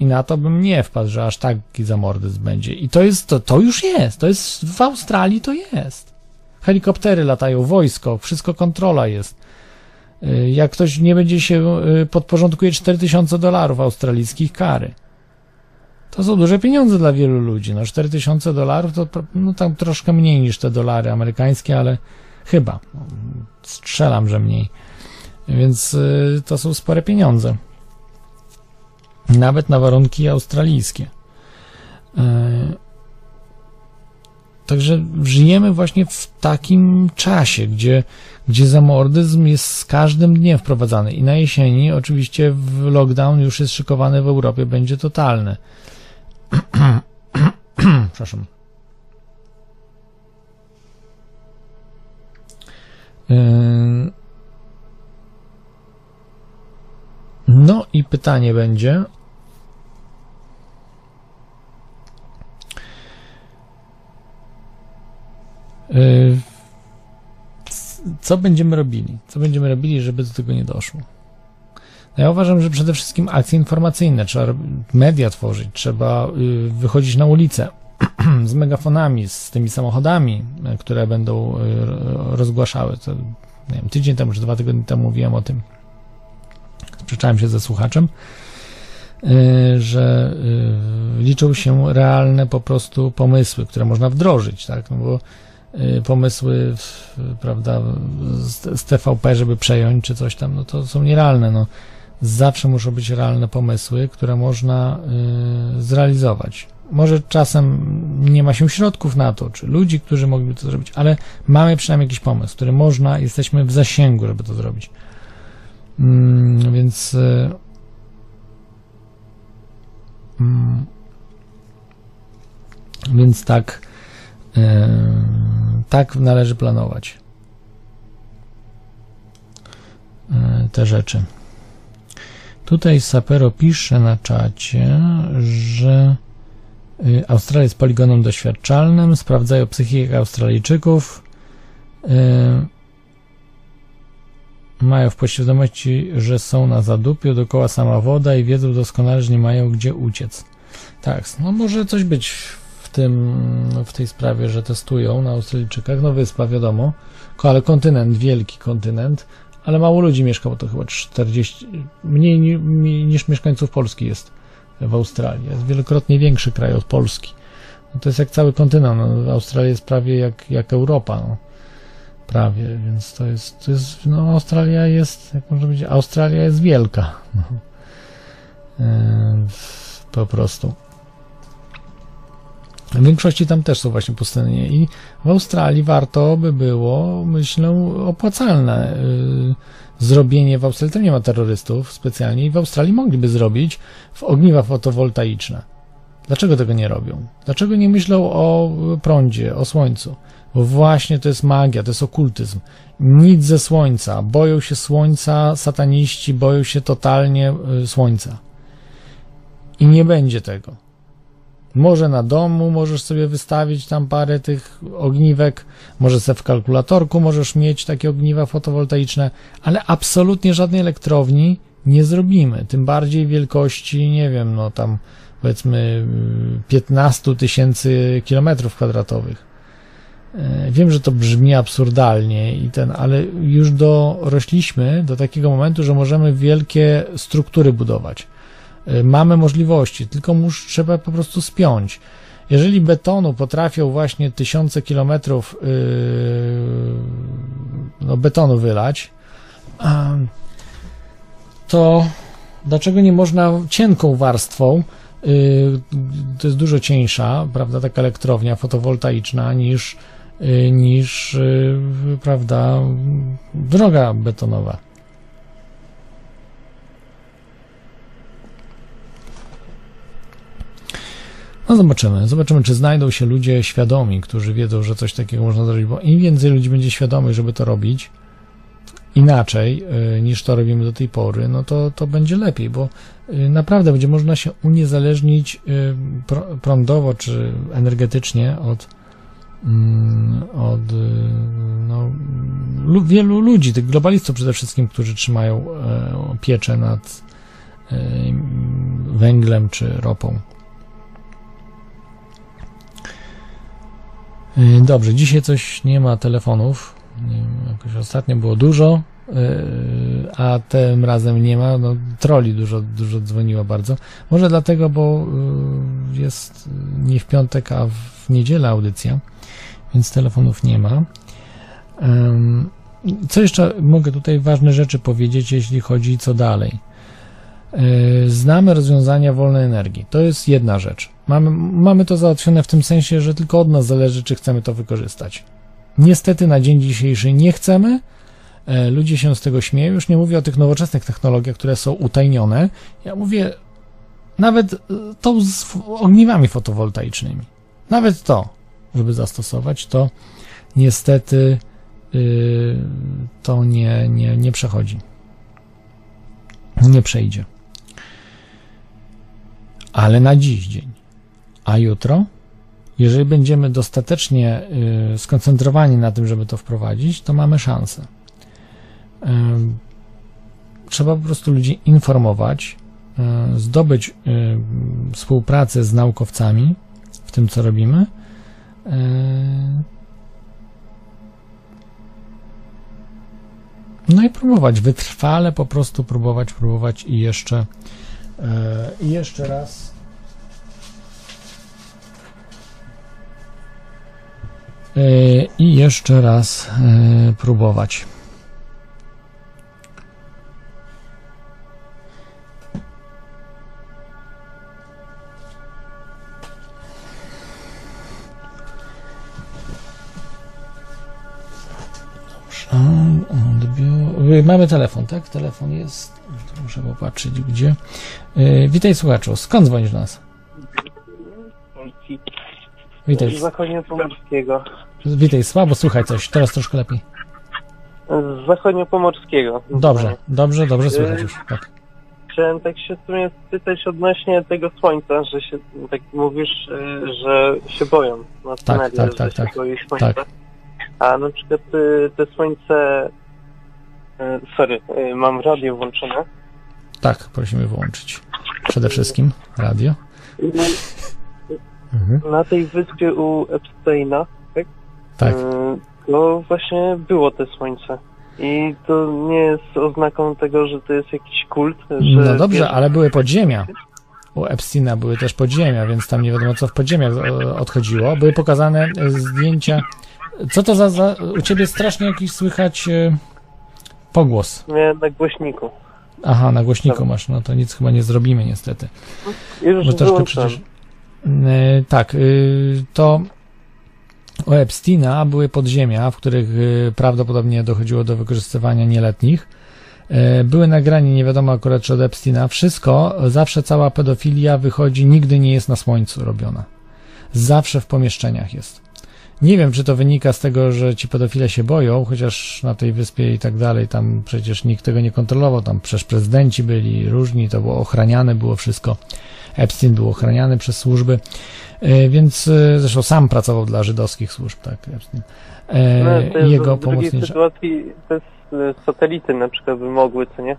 I na to bym nie wpadł, że aż taki zamordyzm będzie. I to jest, to, to już jest. To jest, w Australii to jest. Helikoptery latają, wojsko, wszystko kontrola jest. Y, Jak ktoś nie będzie się y, podporządkuje 4000 dolarów australijskich kary. To są duże pieniądze dla wielu ludzi. No 4000 dolarów to no, tam troszkę mniej niż te dolary amerykańskie, ale chyba. Strzelam, że mniej. Więc y, to są spore pieniądze. Nawet na warunki australijskie. Y, Także żyjemy właśnie w takim czasie, gdzie, gdzie zamordyzm jest z każdym dniem wprowadzany. I na jesieni oczywiście lockdown już jest szykowany w Europie, będzie totalny. Przepraszam. No i pytanie będzie. Yy, Co będziemy robili? Co będziemy robili, żeby do tego nie doszło? No ja uważam, że przede wszystkim akcje informacyjne, trzeba media tworzyć, trzeba y, wychodzić na ulicę z megafonami, z tymi samochodami, y, które będą y, rozgłaszały. To, nie wiem, tydzień temu czy dwa tygodnie temu mówiłem o tym. Sprzeczałem się ze słuchaczem, y, że liczą się realne po prostu pomysły, które można wdrożyć, tak? No bo pomysły, prawda, z, TVP, żeby przejąć czy coś tam, no to są nierealne. No. Zawsze muszą być realne pomysły, które można zrealizować. Może czasem nie ma się środków na to, czy ludzi, którzy mogliby to zrobić, ale mamy przynajmniej jakiś pomysł, który można, jesteśmy w zasięgu, żeby to zrobić. Mm, więc y, mm, więc tak y, tak należy planować y, te rzeczy. Tutaj Sapero pisze na czacie, że Australia jest poligonem doświadczalnym, sprawdzają psychikę Australijczyków, y, mają w podświadomości, że są na zadupiu, dookoła sama woda i wiedzą doskonale, że nie mają gdzie uciec. Tak, no może coś być w tym, w tej sprawie, że testują na Australijczykach. No wyspa, wiadomo, ale kontynent, wielki kontynent, ale mało ludzi mieszka, bo to chyba 40, mniej ni- mniej niż mieszkańców Polski jest w Australii. Jest wielokrotnie większy kraj od Polski. No to jest jak cały kontynent. No, Australia jest prawie jak, jak Europa. No. Prawie, więc to jest, to jest, no Australia jest, jak można powiedzieć, Australia jest wielka. No. E, po prostu. W większości tam też są właśnie pustynie i w Australii warto by było, myślę, opłacalne y, zrobienie w Australii, tam nie ma terrorystów specjalnie i w Australii mogliby zrobić w ogniwa fotowoltaiczne. Dlaczego tego nie robią? Dlaczego nie myślą o prądzie, o słońcu? Bo właśnie to jest magia, to jest okultyzm. Nic ze słońca. Boją się słońca, sataniści boją się totalnie y, słońca. I nie będzie tego. Może na domu możesz sobie wystawić tam parę tych ogniwek, może sobie w kalkulatorku możesz mieć takie ogniwa fotowoltaiczne, ale absolutnie żadnej elektrowni nie zrobimy. Tym bardziej wielkości, nie wiem, no tam powiedzmy y, 15 tysięcy kilometrów kwadratowych. E, Wiem, że to brzmi absurdalnie i ten, ale już dorośliśmy do takiego momentu, że możemy wielkie struktury budować. E, Mamy możliwości, tylko mus, trzeba po prostu spiąć. Jeżeli betonu potrafią właśnie tysiące kilometrów yy, no, betonu wylać, to dlaczego nie można cienką warstwą, yy, to jest dużo cieńsza, prawda, taka elektrownia fotowoltaiczna niż, yy, niż yy, prawda, droga betonowa. No zobaczymy. Zobaczymy, czy znajdą się ludzie świadomi, którzy wiedzą, że coś takiego można zrobić, bo im więcej ludzi będzie świadomych, żeby to robić inaczej y, niż to robimy do tej pory, no to, to będzie lepiej, bo y, naprawdę będzie można się uniezależnić y, prądowo czy energetycznie od, mm, od no, lu- wielu ludzi, tych globalistów przede wszystkim, którzy trzymają e, pieczę nad e, węglem czy ropą. Dobrze, dzisiaj coś nie ma telefonów. Nie wiem, jakoś ostatnio było dużo, y, a tym razem nie ma. No, troli dużo, dużo dzwoniło bardzo. Może dlatego, bo y, jest nie w piątek, a w niedzielę audycja, więc telefonów nie ma. Co jeszcze mogę tutaj ważne rzeczy powiedzieć, jeśli chodzi co dalej? Yy, Znamy rozwiązania wolnej energii. To jest jedna rzecz. Mamy, mamy to załatwione w tym sensie, że tylko od nas zależy, czy chcemy to wykorzystać. Niestety na dzień dzisiejszy nie chcemy. E, Ludzie się z tego śmieją. Już nie mówię o tych nowoczesnych technologiach, które są utajnione. Ja mówię nawet e, tą z ogniwami fotowoltaicznymi. Nawet to, żeby zastosować, to niestety yy, to nie, nie, nie przechodzi. Nie przejdzie. Ale na dziś dzień. A jutro? Jeżeli będziemy dostatecznie y, skoncentrowani na tym, żeby to wprowadzić, to mamy szansę. Ym, Trzeba po prostu ludzi informować, y, zdobyć y, współpracę z naukowcami w tym, co robimy. Y, No i próbować, wytrwale po prostu próbować, próbować i jeszcze i jeszcze raz e, i jeszcze raz e, próbować. Mamy telefon, tak? Telefon jest. Muszę popatrzeć gdzie. E, witaj słuchaczu, skąd dzwonisz do nas? Polski. Witaj. Z zachodniopomorskiego. Witaj, słabo słychaj coś, teraz troszkę lepiej. Z zachodniopomorskiego. Dobrze, dobrze, dobrze słychać już. Tak. Chciałem tak się w sumie spytać odnośnie tego słońca, że się, tak mówisz, y, że się boją na scenariusz, tak, że tak, się tak. boi słońca. Tak. A na przykład y, te słońce... Sorry, mam radio włączone. Tak, prosimy wyłączyć. Przede wszystkim radio. I Mhm. Na tej wyspie u Epsteina, tak? Tak. Y, To właśnie było te słońce. I to nie jest oznaką tego, że to jest jakiś kult, że... No dobrze, ale były podziemia. U Epsteina były też podziemia, więc tam nie wiadomo co w podziemiach e, odchodziło. Były pokazane e, zdjęcia. Co to za, za u ciebie strasznie jakiś słychać e, pogłos? Miałem na głośniku. Aha, na głośniku masz, no to nic chyba nie zrobimy niestety. Już Bo troszkę przecież. E, tak, y, to u Epsteina były podziemia, w których y, prawdopodobnie dochodziło do wykorzystywania nieletnich. E, Były nagrania, nie wiadomo akurat czy od Epsteina. Wszystko, zawsze cała pedofilia wychodzi, nigdy nie jest na słońcu robiona. Zawsze w pomieszczeniach jest. Nie wiem, czy to wynika z tego, że ci pedofile się boją, chociaż na tej wyspie i tak dalej, tam przecież nikt tego nie kontrolował, tam przecież prezydenci byli różni, to było ochraniane, było wszystko. Epstein był ochraniany przez służby, e, więc e, zresztą sam pracował dla żydowskich służb, tak, Epstein. E, No, Jego pomocnicze. sytuacji y, satelity na przykład by mogły, co nie?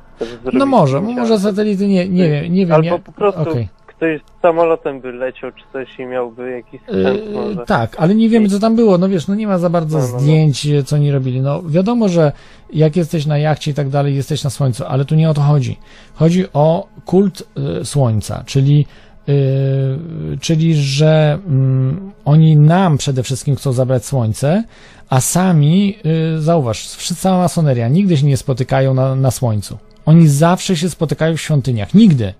No może, może satelity, nie, nie wiem, nie wiem. Albo ja- po prostu okej. Ktoś samolotem by leciał czy coś i miałby jakiś sprzęt Yy, może. tak, ale nie wiemy co tam było, no wiesz, no nie ma za bardzo No, no, no. zdjęć, e, co oni robili. No wiadomo, że jak jesteś na jachcie i tak dalej, jesteś na słońcu, ale tu nie o to chodzi. Chodzi o kult y, słońca, czyli y, czyli że mm, oni nam przede wszystkim chcą zabrać słońce, a sami, y, zauważ, cała masoneria nigdy się nie spotykają na, na słońcu. Oni zawsze się spotykają w świątyniach. Nigdy.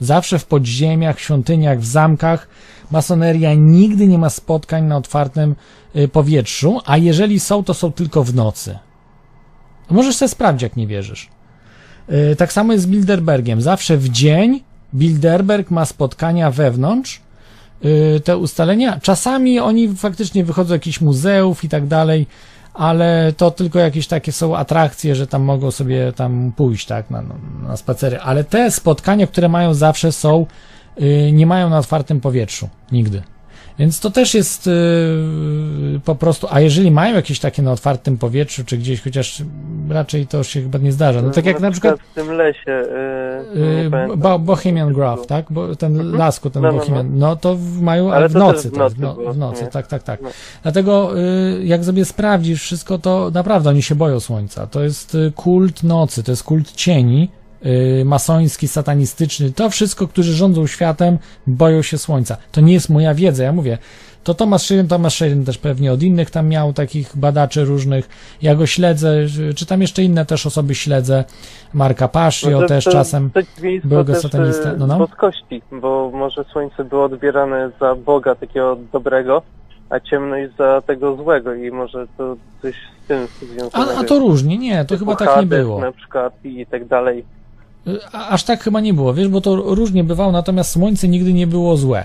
Zawsze w podziemiach, świątyniach, w zamkach. Masoneria nigdy nie ma spotkań na otwartym y, powietrzu, a jeżeli są, to są tylko w nocy. Możesz sobie sprawdzić, jak nie wierzysz. Y, Tak samo jest z Bilderbergiem. Zawsze w dzień Bilderberg ma spotkania wewnątrz, y, te ustalenia. Czasami oni faktycznie wychodzą do jakichś muzeów i tak dalej, ale to tylko jakieś takie są atrakcje, że tam mogą sobie tam pójść, tak, na, na spacery. Ale te spotkania, które mają zawsze są, y, nie mają na otwartym powietrzu. Nigdy. Więc to też jest y, po prostu, a jeżeli mają jakieś takie na otwartym powietrzu, czy gdzieś, chociaż raczej to się chyba nie zdarza. No tak jak na przykład w tym lesie. Yy, y, pamiętam. Bo, Bohemian Grove, tak? Bo ten lasku, ten No, no, no. Bohemian, no to w- mają, ale, Ale w to nocy, w tak, nocy w, no, było, w nocy, tak, tak, tak. No. Dlatego y, jak sobie sprawdzisz wszystko, to naprawdę oni się boją słońca. To jest y, kult nocy, to jest kult cieni, y, masoński, satanistyczny. To wszystko, którzy rządzą światem, boją się słońca. To nie jest moja wiedza, ja mówię. To Thomas Schrein, Thomas Schrein też pewnie od innych tam miał takich badaczy różnych. Ja go śledzę, y, czy tam jeszcze inne też osoby śledzę. Marka Paszio Może też to czasem byłego też, satanistę. e, No, no. boskości, bo może słońce było odbierane za Boga takiego dobrego, a ciemność za tego złego i może to coś z tym związane. A, a to różnie, nie, to chyba tak nie było. na przykład i tak dalej. Aż tak chyba nie było, wiesz, bo to różnie bywało, natomiast słońce nigdy nie było złe.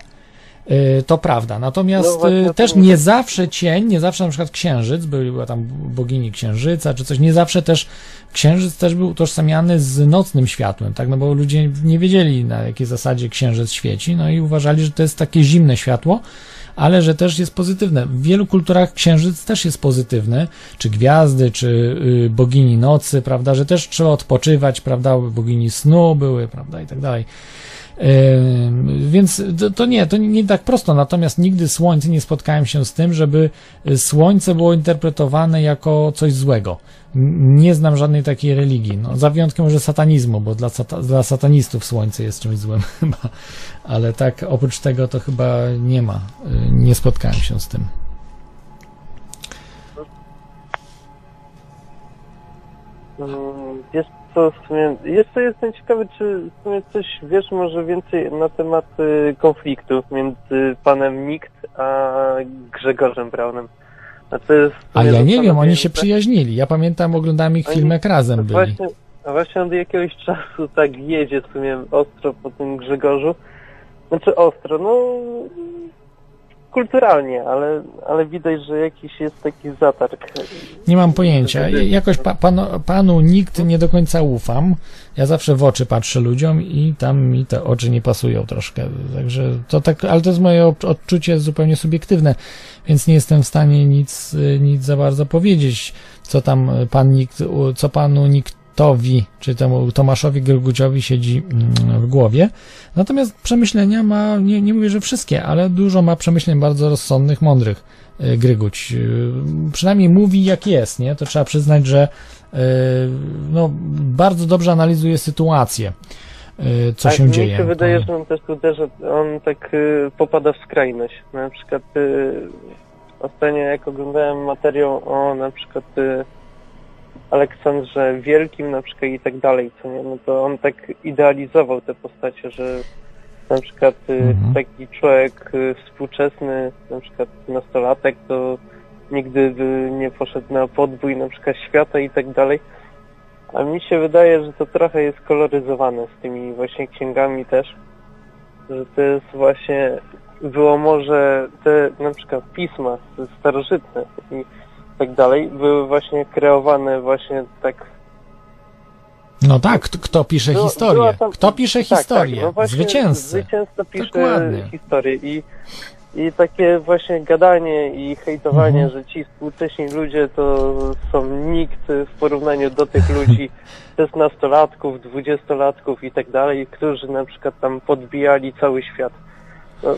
Y, To prawda. No Natomiast właśnie y, też nie zawsze cień, nie zawsze na przykład księżyc, była tam bogini księżyca czy coś, nie zawsze też księżyc też był utożsamiany z nocnym światłem, tak, no bo ludzie nie wiedzieli na jakiej zasadzie księżyc świeci, no i uważali, że to jest takie zimne światło, ale że też jest pozytywne. W wielu kulturach księżyc też jest pozytywny, czy gwiazdy, czy y, bogini nocy, prawda, że też trzeba odpoczywać, prawda, bogini snu były, prawda, i tak dalej. Więc to, to nie, to nie, tak prosto. Natomiast nigdy słońce nie spotkałem się z tym, żeby y, słońce było interpretowane jako coś złego. Nie znam żadnej takiej religii. No, za wyjątkiem może satanizmu, bo dla, sata, dla satanistów słońce jest czymś złym chyba. Ale tak oprócz tego to chyba nie ma. Y, Nie spotkałem się z tym. Mm, Jest to w sumie, jeszcze jestem ciekawy, czy w sumie coś wiesz może więcej na temat y, konfliktu między panem Nikt a Grzegorzem Braunem. W A ja nie wiem, oni się przyjaźnili. Ja pamiętam, oglądałem ich Oni- film, jak razem byli. Właśnie, a właśnie od jakiegoś czasu tak jedzie w sumie ostro po tym Grzegorzu. Znaczy ostro, no kulturalnie, ale, ale widać, że jakiś jest taki zatarg. Nie mam pojęcia. Jakoś pa, panu, panu nikt nie do końca ufam. Ja zawsze w oczy patrzę ludziom i tam mi te oczy nie pasują troszkę. Także to tak, ale to jest moje odczucie zupełnie subiektywne, więc nie jestem w stanie nic, y, nic za bardzo powiedzieć, co tam pan nikt, co panu niktowi, czy temu Tomaszowi Gryguciowi siedzi mm, w głowie. Natomiast przemyślenia ma, nie, nie mówię, że wszystkie, ale dużo ma przemyśleń bardzo rozsądnych, mądrych. y, Gryguć. Y, Przynajmniej mówi jak jest, nie? To trzeba przyznać, że y, no, bardzo dobrze analizuje sytuację, co tak, się dzieje. Mi się wydaje, że on też uderza, on tak y, popada w skrajność. Na przykład y, ostatnio jak oglądałem materiał o na przykład y, Aleksandrze Wielkim na przykład i tak dalej, co nie, no to on tak idealizował te postacie, że na przykład y, Mhm. taki człowiek y, współczesny, na przykład nastolatek, to nigdy by nie poszedł na podbój na przykład świata i tak dalej. A mi się wydaje, że to trochę jest koloryzowane z tymi właśnie księgami też, że to jest właśnie, było może te na przykład pisma starożytne i tak dalej, były właśnie kreowane właśnie tak No tak, kto, pisze Było- historię? tam- Kto pisze tak, historię? Tak, no Zwycięzcy. Zwycięzca pisze Dokładnie. historię i I takie właśnie gadanie i hejtowanie, Mhm. że ci współcześni ludzie to są nikt w porównaniu do tych ludzi 16-latków, 20-latków i tak dalej, którzy na przykład tam podbijali cały świat. No,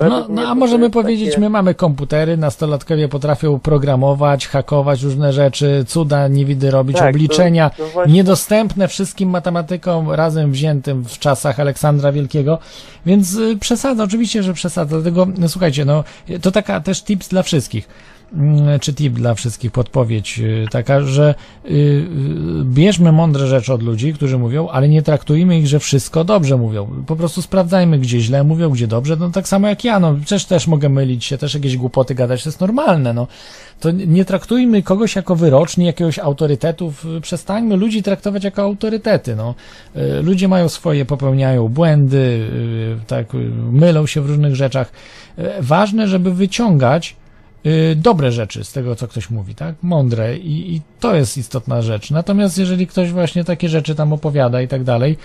No, no a to możemy powiedzieć, takie- my mamy komputery, nastolatkowie potrafią programować, hakować różne rzeczy, cuda niewidy robić, Tak, to- obliczenia to właśnie- niedostępne wszystkim matematykom razem wziętym w czasach Aleksandra Wielkiego, więc y, przesada, oczywiście, że przesada, dlatego no, słuchajcie, no to taka też tips dla wszystkich. Mm, Czy tip dla wszystkich, podpowiedź y, taka, że y, y, bierzmy mądre rzeczy od ludzi, którzy mówią, ale nie traktujmy ich, że wszystko dobrze mówią. Po prostu sprawdzajmy, gdzie źle mówią, gdzie dobrze. No tak samo jak ja, no przecież też mogę mylić się, też jakieś głupoty gadać, to jest normalne, no. To nie traktujmy kogoś jako wyroczni, jakiegoś autorytetów, przestańmy ludzi traktować jako autorytety, no. Ludzie mają swoje, popełniają błędy, tak, mylą się w różnych rzeczach. Ważne, żeby wyciągać dobre rzeczy z tego, co ktoś mówi, tak? Mądre i, i to jest istotna rzecz. Natomiast jeżeli ktoś właśnie takie rzeczy tam opowiada i tak dalej,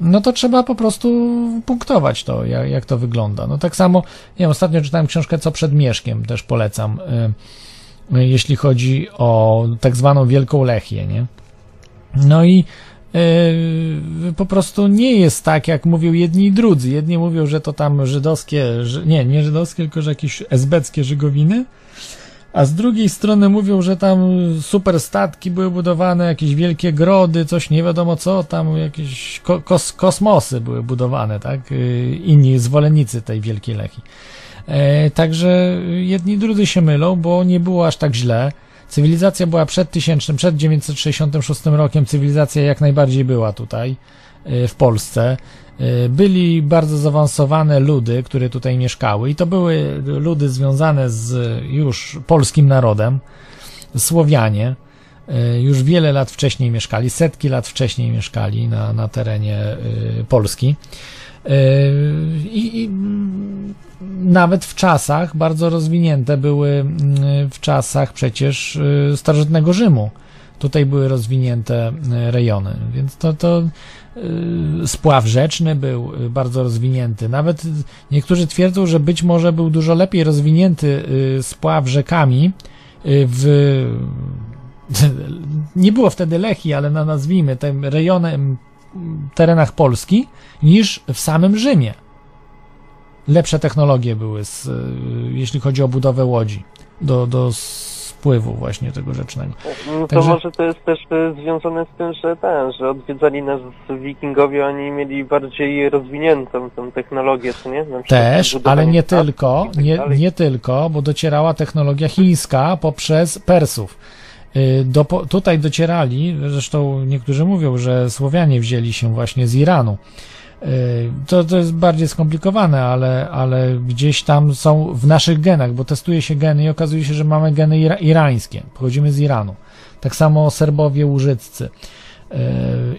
no to trzeba po prostu punktować to, jak, jak to wygląda. No tak samo, nie wiem, ostatnio czytałem książkę Co przed Mieszkiem, też polecam, y, y, jeśli chodzi o tak zwaną Wielką Lechię, nie? No i Yy, po prostu nie jest tak, jak mówią jedni i drudzy. Jedni mówią, że to tam żydowskie, ży- nie, nie żydowskie, tylko że jakieś esbeckie żygowiny, a z drugiej strony mówią, że tam super statki były budowane, jakieś wielkie grody, coś nie wiadomo co, tam jakieś ko- kos- kosmosy były budowane, tak? Yy, Inni zwolennicy tej wielkiej leki. E, także jedni drudzy się mylą, bo nie było aż tak źle. Cywilizacja była przed 1000, przed 966 rokiem, cywilizacja jak najbardziej była tutaj, w Polsce. E, Byli bardzo zaawansowane ludy, które tutaj mieszkały i to były ludy związane z już polskim narodem, Słowianie. E, Już wiele lat wcześniej mieszkali, setki lat wcześniej mieszkali na, na terenie e, Polski. E, I, i nawet w czasach bardzo rozwinięte były mm, w czasach przecież starożytnego Rzymu. Tutaj były rozwinięte y, rejony, więc to, to y, spław rzeczny był y, bardzo rozwinięty. Nawet niektórzy twierdzą, że być może był dużo lepiej rozwinięty spław rzekami w nie było wtedy Lechii, ale na nazwijmy tym rejonem, terenach Polski, niż w samym Rzymie. Lepsze technologie były, z, jeśli chodzi o budowę łodzi do, do spływu właśnie tego rzecznego. No to Także- może to jest też związane z tym, że ten, że odwiedzali nas wikingowie, oni mieli bardziej rozwiniętą tą technologię, co nie? Też, ale nie statków tylko, tak nie, nie tylko, bo docierała technologia chińska poprzez Persów. Y, Do, tutaj docierali, zresztą niektórzy mówią, że Słowianie wzięli się właśnie z Iranu. Y, To, to jest bardziej skomplikowane, ale, ale gdzieś tam są w naszych genach, bo testuje się geny i okazuje się, że mamy geny ira, irańskie, pochodzimy z Iranu. Tak samo Serbowie, Łużyccy. Y,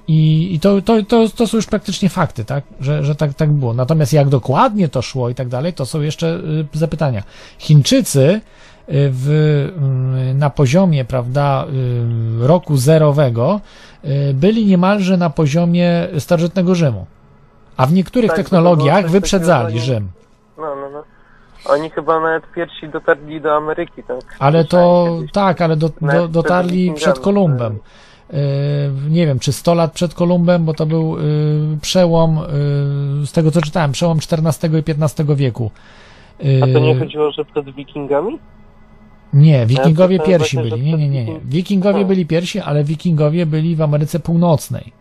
I, i to, to, to, to są już praktycznie fakty, tak? Że, że tak, tak było. Natomiast jak dokładnie to szło i tak dalej, to są jeszcze y, zapytania. Chińczycy w, na poziomie, prawda, roku zerowego byli niemalże na poziomie starożytnego Rzymu. A w niektórych Tak, technologiach wyprzedzali Rzym. No, no, no. Oni chyba nawet pierwsi dotarli do Ameryki, tak? Ale to tak, ale do, do, dotarli przed Kolumbem. Yy, nie wiem, czy 100 lat przed Kolumbem, bo to był yy, przełom, yy, z tego co czytałem, przełom XIV i XV wieku. A to nie chodziło, że przed wikingami? Nie, wikingowie Ja pierwsi byli. nie, nie, nie. Wikingowie byli pierwsi, ale wikingowie byli w Ameryce Północnej.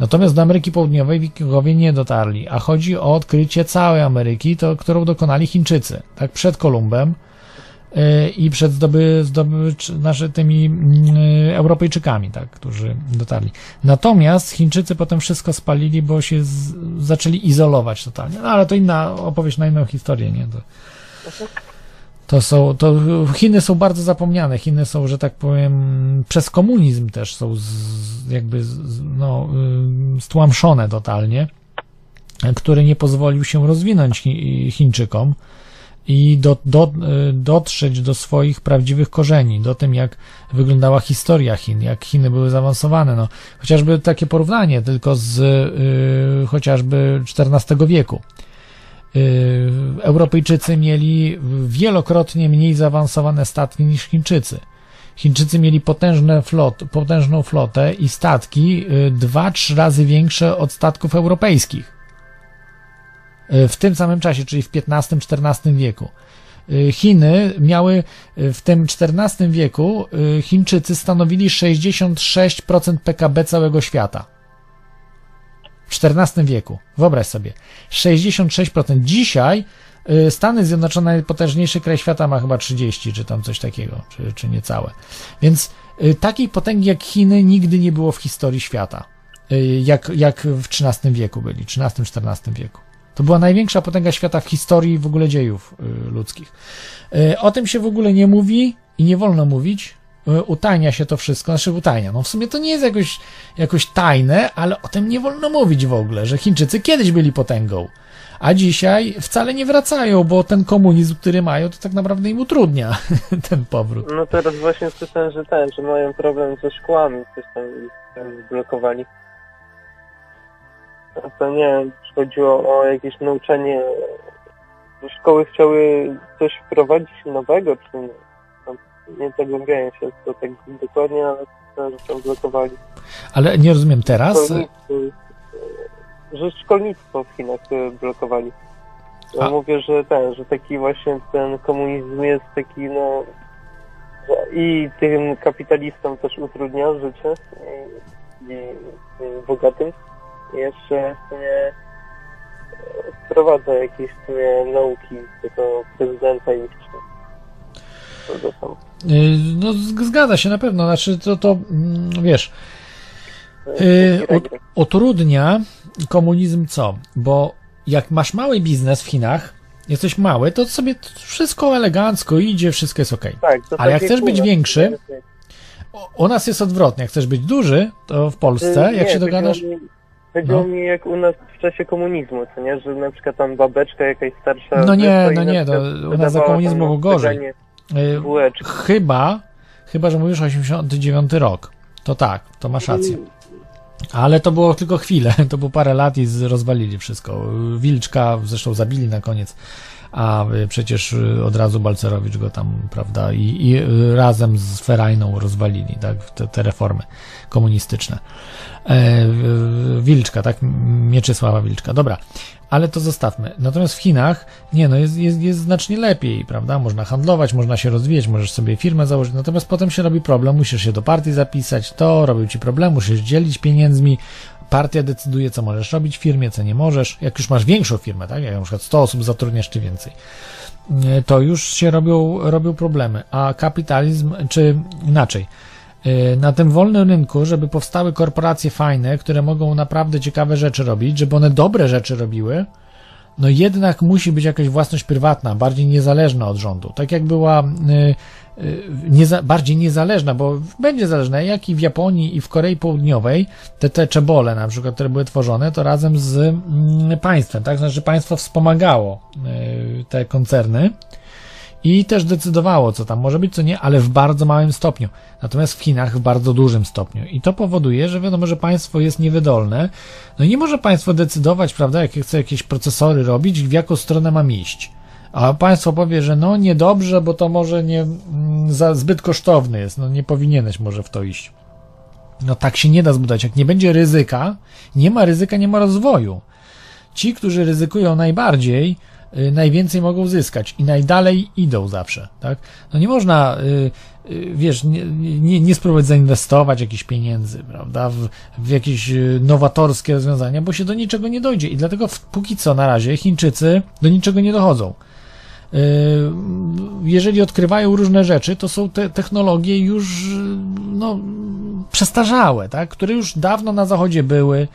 Natomiast do Ameryki Południowej wikingowie nie dotarli, a chodzi o odkrycie całej Ameryki, to, którą dokonali Chińczycy, tak przed Kolumbem yy, i przed zdoby, zdobycz, znaczy tymi yy, Europejczykami, tak, którzy dotarli. Natomiast Chińczycy potem wszystko spalili, bo się z, zaczęli izolować totalnie. No ale to inna opowieść na inną historię, nie? To, to są, to Chiny są bardzo zapomniane. Chiny są, że tak powiem, przez komunizm też są z, jakby z, no, stłamszone totalnie, który nie pozwolił się rozwinąć Chi- Chińczykom i do, do, y, dotrzeć do swoich prawdziwych korzeni, do tym, jak wyglądała historia Chin, jak Chiny były zaawansowane. No, chociażby takie porównanie tylko z y, chociażby XIV wieku. Y, Europejczycy mieli wielokrotnie mniej zaawansowane statki niż Chińczycy. Chińczycy mieli potężne flot, potężną flotę i statki y, dwa, trzy razy większe od statków europejskich. Y, W tym samym czasie, czyli w XV-XIV wieku. Y, Chiny miały y, w tym XIV wieku, y, Chińczycy stanowili 66% PKB całego świata. W XIV wieku. Wyobraź sobie. 66%. Dzisiaj y, Stany Zjednoczone, najpotężniejszy kraj świata, ma chyba 30, czy tam coś takiego, czy, czy niecałe. Więc y, takiej potęgi jak Chiny nigdy nie było w historii świata. Y, Jak, jak w XIII wieku byli, XIII-XIV wieku. To była największa potęga świata w historii w ogóle dziejów ludzkich. O tym się w ogóle nie mówi i nie wolno mówić. Y, Utajnia się to wszystko, znaczy utajnia. No w sumie to nie jest jakoś, jakoś tajne, ale o tym nie wolno mówić w ogóle, że Chińczycy kiedyś byli potęgą, a dzisiaj wcale nie wracają, bo ten komunizm, który mają, to tak naprawdę im utrudnia ten powrót. No teraz właśnie słyszałem, że ten, że mają problem ze szkołami, coś tam zblokowali. A to nie wiem, chodziło o jakieś nauczanie, szkoły chciały coś wprowadzić nowego, czy nie. Nie zagłębiałem się to tak dokładnie, ale słyszałem, że tam blokowali. Ale nie rozumiem teraz. Że szkolnictwo w Chinach e, blokowali. Ja mówię, że ten, że taki właśnie ten komunizm jest taki, no że i tym kapitalistom też utrudnia życie i, i, i bogatym. I jeszcze w sumie e, wprowadza jakieś w sumie nauki tego prezydenta i to tam. Y, No, zgadza się na pewno. Znaczy, to, to mm, wiesz, y, ut, utrudnia komunizm co? Bo jak masz mały biznes w Chinach, jesteś mały, to sobie wszystko elegancko idzie, wszystko jest ok. Tak, Ale jak tak chcesz jak być większy, u nas jest odwrotnie. Jak chcesz być duży, to w Polsce, Y, jak nie, się dogadasz. Chodziło No. mi jak u nas w czasie komunizmu, co nie? Że na przykład tam babeczka jakaś starsza... No nie, no nie, przykład u nas za komunizmu było gorzej. Y, bułeczki. Chyba, chyba, że mówisz 89 rok. To tak, to masz rację. Ale to było tylko chwilę, to było parę lat i rozwalili wszystko. Wilczka zresztą zabili na koniec, a y, przecież y, od razu Balcerowicz go tam, prawda, i, i y, razem z Ferajną rozwalili, tak, te, te reformy komunistyczne. E, y, Wilczka, tak, Mieczysława Wilczka, dobra. Ale to zostawmy. Natomiast w Chinach, nie no, jest, jest, jest znacznie lepiej, prawda? Można handlować, można się rozwijać, możesz sobie firmę założyć, natomiast potem się robi problem, musisz się do partii zapisać, to robił ci problem, musisz dzielić pieniędzmi, partia decyduje, co możesz robić w firmie, co nie możesz. Jak już masz większą firmę, tak? Jak na przykład 100 osób zatrudniasz czy więcej, e, to już się robią, robią problemy. A kapitalizm, czy inaczej, na tym wolnym rynku, żeby powstały korporacje fajne, które mogą naprawdę ciekawe rzeczy robić, żeby one dobre rzeczy robiły, no jednak musi być jakaś własność prywatna, bardziej niezależna od rządu. Tak jak była y, y, nieza, bardziej niezależna, bo będzie zależna, jak i w Japonii i w Korei Południowej, te, te czebole na przykład, które były tworzone, to razem z mm, państwem, tak? Znaczy państwo wspomagało y, te koncerny i też decydowało, co tam może być, co nie, ale w bardzo małym stopniu. Natomiast w Chinach w bardzo dużym stopniu. I to powoduje, że wiadomo, że państwo jest niewydolne. No i nie może państwo decydować, prawda, jak chce jakieś procesory robić, w jaką stronę mam iść. A państwo powie, że no niedobrze, bo to może nie mm, za, zbyt kosztowny jest, no nie powinieneś może w to iść. No tak się nie da zbudować. Jak nie będzie ryzyka, nie ma ryzyka, nie ma rozwoju. Ci, którzy ryzykują najbardziej, najwięcej mogą zyskać i najdalej idą zawsze, tak? No nie można, y, y, wiesz, nie, nie, nie spróbować zainwestować jakichś pieniędzy, prawda, w, w jakieś y, nowatorskie rozwiązania, bo się do niczego nie dojdzie i dlatego póki co na razie Chińczycy do niczego nie dochodzą. Y, Jeżeli odkrywają różne rzeczy, to są te technologie już y, no, przestarzałe, tak? które już dawno na zachodzie były, y,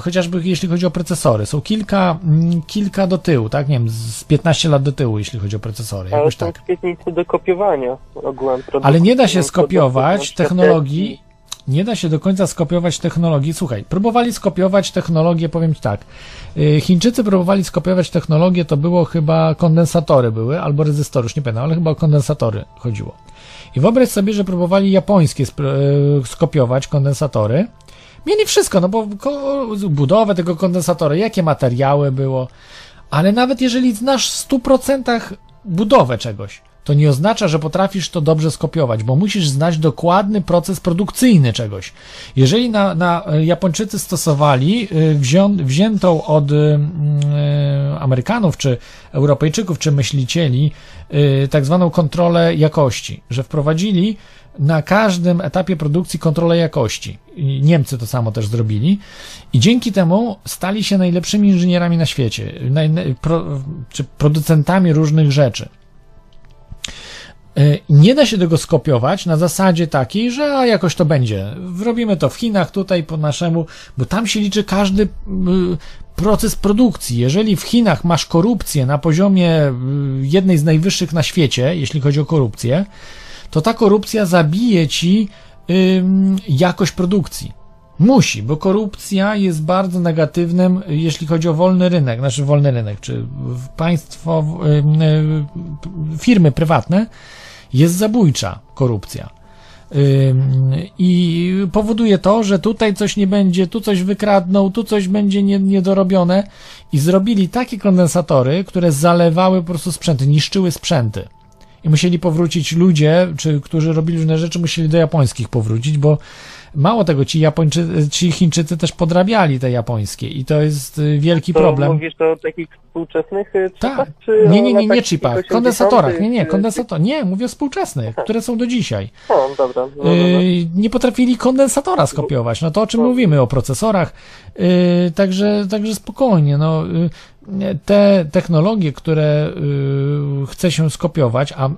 chociażby jeśli chodzi o procesory. Są kilka, mm, kilka do tyłu, tak? Nie wiem, z 15 lat do tyłu, jeśli chodzi o procesory. Ale Jakoś tak. świetnicy do kopiowania ogółem. Ale nie da się skopiować technologii, nie da się do końca skopiować technologii. Słuchaj, próbowali skopiować technologię, powiem Ci tak. y, Chińczycy próbowali skopiować technologię, to było chyba kondensatory były, albo rezystory, już nie pamiętam, ale chyba o kondensatory chodziło. I wyobraź sobie, że próbowali japońskie y, skopiować kondensatory. Mieli wszystko, no bo budowę tego kondensatora, jakie materiały było, Ale nawet jeżeli znasz w 100% budowę czegoś, to nie oznacza, że potrafisz to dobrze skopiować, bo musisz znać dokładny proces produkcyjny czegoś. Jeżeli na, na Japończycy stosowali y, wzią, wziętą od y, Amerykanów, czy Europejczyków, czy myślicieli, y, tak zwaną kontrolę jakości, że wprowadzili na każdym etapie produkcji kontrolę jakości. Niemcy to samo też zrobili i dzięki temu stali się najlepszymi inżynierami na świecie, czy producentami różnych rzeczy. Y, Nie da się tego skopiować na zasadzie takiej, że a jakoś to będzie. Robimy to w Chinach, tutaj po naszemu, bo tam się liczy każdy y, proces produkcji. Jeżeli w Chinach masz korupcję na poziomie y, jednej z najwyższych na świecie, jeśli chodzi o korupcję, to ta korupcja zabije ci jakość produkcji. Musi, bo korupcja jest bardzo negatywnym, jeśli chodzi o wolny rynek, znaczy wolny rynek, czy państwo, y, firmy prywatne, jest zabójcza korupcja. I powoduje to, że tutaj coś nie będzie, tu coś wykradną, tu coś będzie nie, niedorobione i zrobili takie kondensatory, które zalewały po prostu sprzęty, niszczyły sprzęty. I musieli powrócić ludzie, czy którzy robili różne rzeczy, musieli do japońskich powrócić, bo mało tego, ci Japończycy, ci Chińczycy też podrabiali te japońskie i to jest y, wielki To problem. mówisz o takich współczesnych y, chipach? Tak. czy Nie, nie, nie, nie chipach, 80., kondensatorach, nie, nie, kondensator, nie, mówię o współczesnych, które są do dzisiaj. O, dobra. No, no, no. Yy, nie potrafili kondensatora skopiować. No to o czym mówimy, o procesorach. Yy, także, także spokojnie. No, yy, te technologie, które yy, chce się skopiować, a,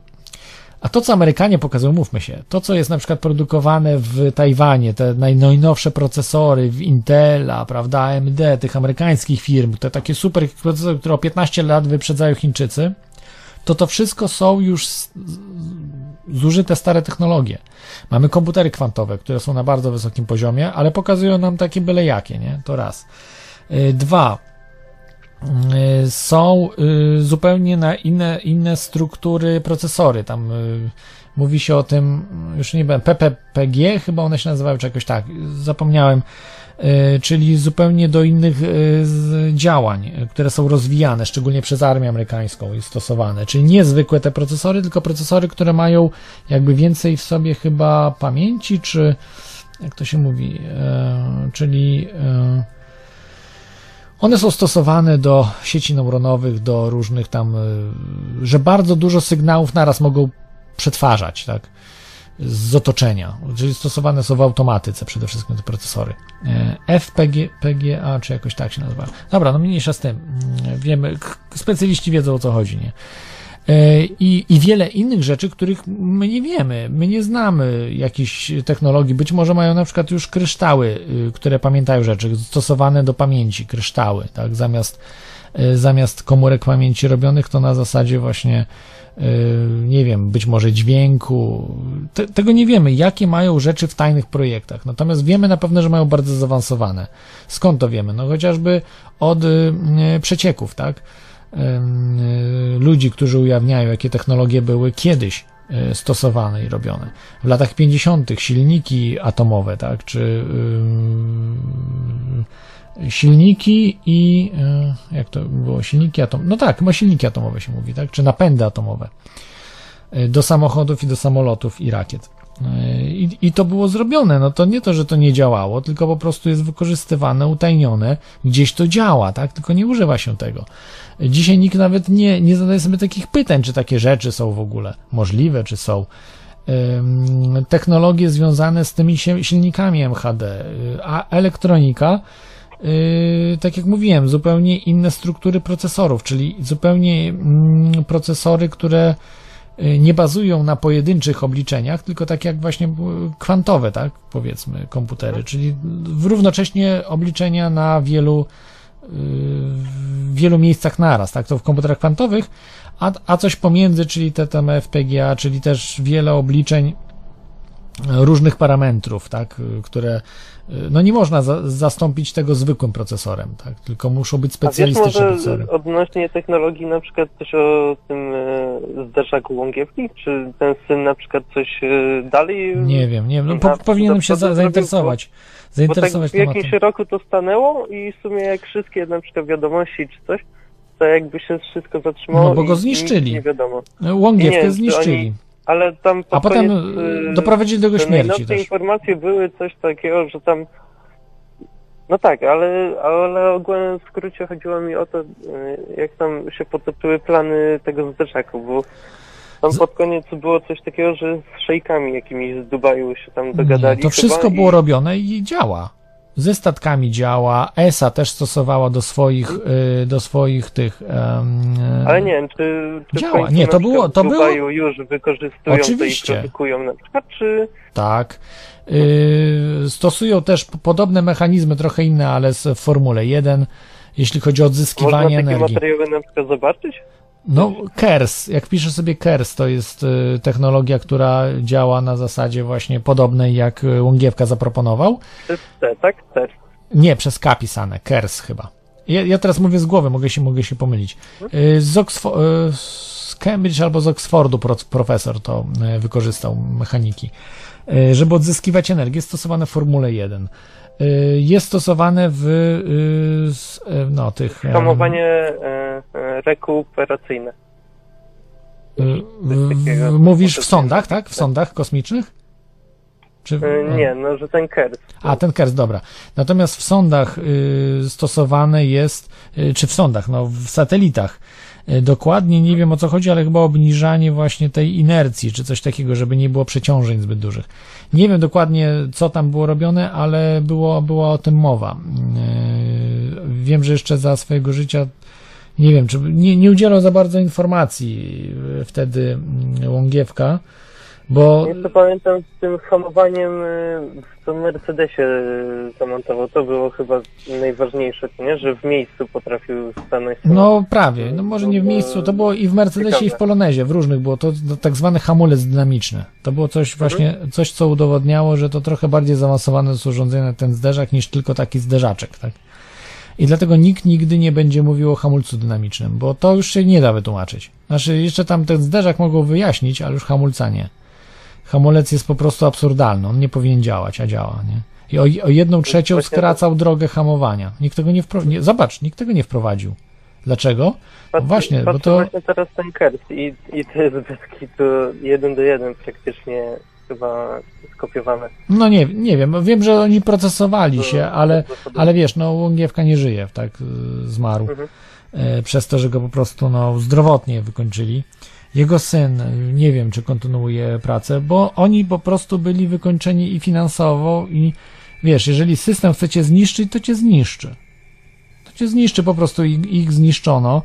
a to, co Amerykanie pokazują, mówmy się, to, co jest na przykład produkowane w Tajwanie, te naj- najnowsze procesory w Intela, prawda, AMD, tych amerykańskich firm, te takie super procesory, które o 15 lat wyprzedzają Chińczycy, to to wszystko są już zużyte stare technologie. Mamy komputery kwantowe, które są na bardzo wysokim poziomie, ale pokazują nam takie byle jakie, nie? To raz. Y, Dwa. Y, Są y, zupełnie na inne, inne struktury procesory. Tam y, mówi się o tym, już nie wiem, PPPG chyba one się nazywały, czy jakoś tak, zapomniałem. Czyli zupełnie do innych działań, które są rozwijane, szczególnie przez armię amerykańską i stosowane. Czyli nie zwykłe te procesory, tylko procesory, które mają jakby więcej w sobie chyba pamięci, czy jak to się mówi, czyli one są stosowane do sieci neuronowych, do różnych tam, e, że bardzo dużo sygnałów naraz mogą przetwarzać, tak, z otoczenia, czyli stosowane są w automatyce przede wszystkim te procesory. E, FPG, PGA, czy jakoś tak się nazywa. Dobra, no mniejsza z tym. Mm, Wiemy, specjaliści wiedzą o co chodzi, nie? E, I, I wiele innych rzeczy, których my nie wiemy. My nie znamy jakichś technologii. Być może mają na przykład już kryształy, y, które pamiętają rzeczy, stosowane do pamięci, kryształy, tak? Zamiast, y, zamiast komórek pamięci robionych, to na zasadzie właśnie, y, nie wiem, być może dźwięku. Te, tego nie wiemy, jakie mają rzeczy w tajnych projektach. Natomiast wiemy na pewno, że mają bardzo zaawansowane. Skąd to wiemy? No chociażby od przecieków, tak? Y, ludzi, którzy ujawniają, jakie technologie były kiedyś y, stosowane i robione. W latach 50. silniki atomowe, tak, czy silniki i y, jak to było, silniki atomowe, no tak, chyba silniki atomowe się mówi, tak, czy napędy atomowe do samochodów i do samolotów i rakiet. I, I to było zrobione. No to nie to, że to nie działało, tylko po prostu jest wykorzystywane, utajnione. Gdzieś to działa, tak? Tylko nie używa się tego. Dzisiaj nikt nawet nie, nie zadaje sobie takich pytań, czy takie rzeczy są w ogóle możliwe, czy są. Technologie związane z tymi si- silnikami MHD, y, a elektronika, y, tak jak mówiłem, zupełnie inne struktury procesorów, czyli zupełnie mm, procesory, które nie bazują na pojedynczych obliczeniach, tylko tak jak właśnie y, kwantowe, tak, powiedzmy, komputery, czyli w- równocześnie obliczenia na wielu w wielu miejscach naraz, tak, to w komputerach kwantowych, a, a coś pomiędzy, czyli te tam FPGA, czyli też wiele obliczeń różnych parametrów, tak, które no nie można za, zastąpić tego zwykłym procesorem, tak, tylko muszą być A wiesz specjalistyczne procesory. odnośnie technologii na przykład coś o tym e, zderzaku Łągiewki? Czy ten syn na przykład coś e, dalej... Nie wiem, nie wiem, no, po, powinienem się za, do- zainteresować, Bo zainteresować tak w jakimś roku to stanęło i w sumie jak wszystkie na przykład wiadomości czy coś, to jakby się wszystko zatrzymało. No bo go zniszczyli. Nie wiadomo. Łągiewkę Nie, czy zniszczyli. Oni, ale tam pod A potem koniec, y, doprowadzili do jego te śmierci najnowsze też. informacje były coś takiego, że tam no tak, ale, ale ogólnie w skrócie chodziło mi o to, y, jak tam się potoczyły plany tego zdeczaku, bo tam pod koniec było coś takiego, że z szejkami jakimiś z Dubaju się tam dogadali. Nie, to wszystko i- było robione i działa. Ze statkami działa, ESA też stosowała do swoich, y, do swoich tych... em, Ale nie wiem, czy, czy Działa. Nie, to było- to było- już wykorzystują Oczywiście. i produkują na przykład, czy... Tak. Y, stosują też podobne mechanizmy, trochę inne, ale w Formule 1, jeśli chodzi o Można odzyskiwanie takie energii. materiały na przykład zobaczyć? No, KERS, jak piszę sobie KERS, to jest y, technologia, która działa na zasadzie właśnie podobnej, jak y, Łągiewka zaproponował. Jest C, tak? C. Nie, przez K pisane, KERS chyba. Ja, ja teraz mówię z głowy, mogę się, mogę się pomylić. Y, Z, Oxfo- z Cambridge albo z Oxfordu pro, profesor to wykorzystał mechaniki. Żeby odzyskiwać energię, stosowane w Formule 1. Y, Jest stosowane w y, y, no, tych... Hamowanie e, e, rekuperacyjne. w, mówisz w sondach, tak? W sondach kosmicznych? Czy, E, Nie, no, że ten KERS. A, ten KERS, dobra. Natomiast w sondach y, stosowane jest, y, czy w sondach, no w satelitach, dokładnie nie wiem o co chodzi, ale chyba obniżanie właśnie tej inercji, czy coś takiego, żeby nie było przeciążeń zbyt dużych. Nie wiem dokładnie, co tam było robione, ale było, była o tym mowa. Y, wiem, że jeszcze za swojego życia nie wiem, czy nie, nie udzielał za bardzo informacji y, wtedy y, Łągiewka, bo Jeszcze pamiętam z tym hamowaniem e, w tym Mercedesie e, zamontował. To było chyba najważniejsze, nie? Że w miejscu potrafił stanąć. No prawie, no może nie w miejscu, to było i w Mercedesie i w Polonezie, w różnych było, to, tak zwany hamulec dynamiczny. To było coś właśnie, coś co udowodniało, że to trochę bardziej zaawansowane jest urządzenie ten zderzak niż tylko taki zderzaczek, tak? I dlatego nikt nigdy nie będzie mówił o hamulcu dynamicznym, bo to już się nie da wytłumaczyć. Znaczy, jeszcze tam ten zderzak mogą wyjaśnić, ale już hamulca nie. Hamulec jest po prostu absurdalny, on nie powinien działać, a działa, nie? I o, o jedną trzecią skracał drogę hamowania. Nikt tego nie wprowadził. Zobacz, nikt tego nie wprowadził. Dlaczego? No właśnie, bo to. właśnie teraz ten KERS i, i to jest bez kitu jeden do jeden praktycznie chyba skopiowane. No nie, nie wiem, wiem, że oni procesowali się, ale, ale wiesz, no Łągiewka nie żyje, tak, y, zmarł. Mhm. E, Przez to, że go po prostu no, zdrowotnie wykończyli. Jego syn, nie wiem, czy kontynuuje pracę, bo oni po prostu byli wykończeni i finansowo, i wiesz, jeżeli system chcecie zniszczyć, to cię zniszczy. To cię zniszczy, po prostu ich, ich zniszczono,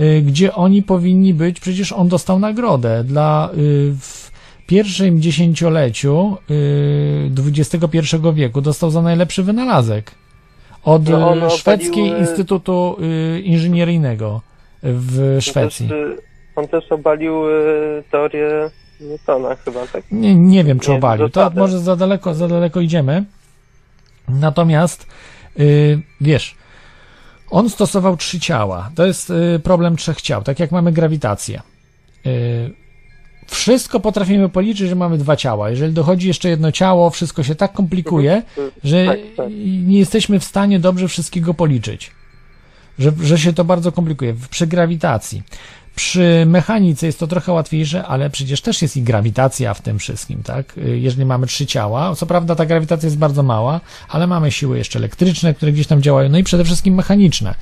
y, gdzie oni powinni być, przecież on dostał nagrodę dla y, w pierwszym dziesięcioleciu y, XXI wieku dostał za najlepszy wynalazek od No, Szwedzkiej obaliły- Instytutu y, Inżynieryjnego w Szwecji. On też obalił y, teorię Newtona chyba, tak? Nie, nie wiem, czy Nie, obalił. To może za daleko, za daleko idziemy. Natomiast, y, wiesz, on stosował trzy ciała. To jest y, problem trzech ciał, tak jak mamy grawitację. Wszystko potrafimy policzyć, że mamy dwa ciała. Jeżeli dochodzi jeszcze jedno ciało, wszystko się tak komplikuje, Mhm. że Tak, tak. nie jesteśmy w stanie dobrze wszystkiego policzyć. Że, że się to bardzo komplikuje. Przy grawitacji. Przy mechanice jest to trochę łatwiejsze, ale przecież też jest i grawitacja w tym wszystkim, tak? Jeżeli mamy trzy ciała, co prawda ta grawitacja jest bardzo mała, ale mamy siły jeszcze elektryczne, które gdzieś tam działają, no i przede wszystkim mechaniczne.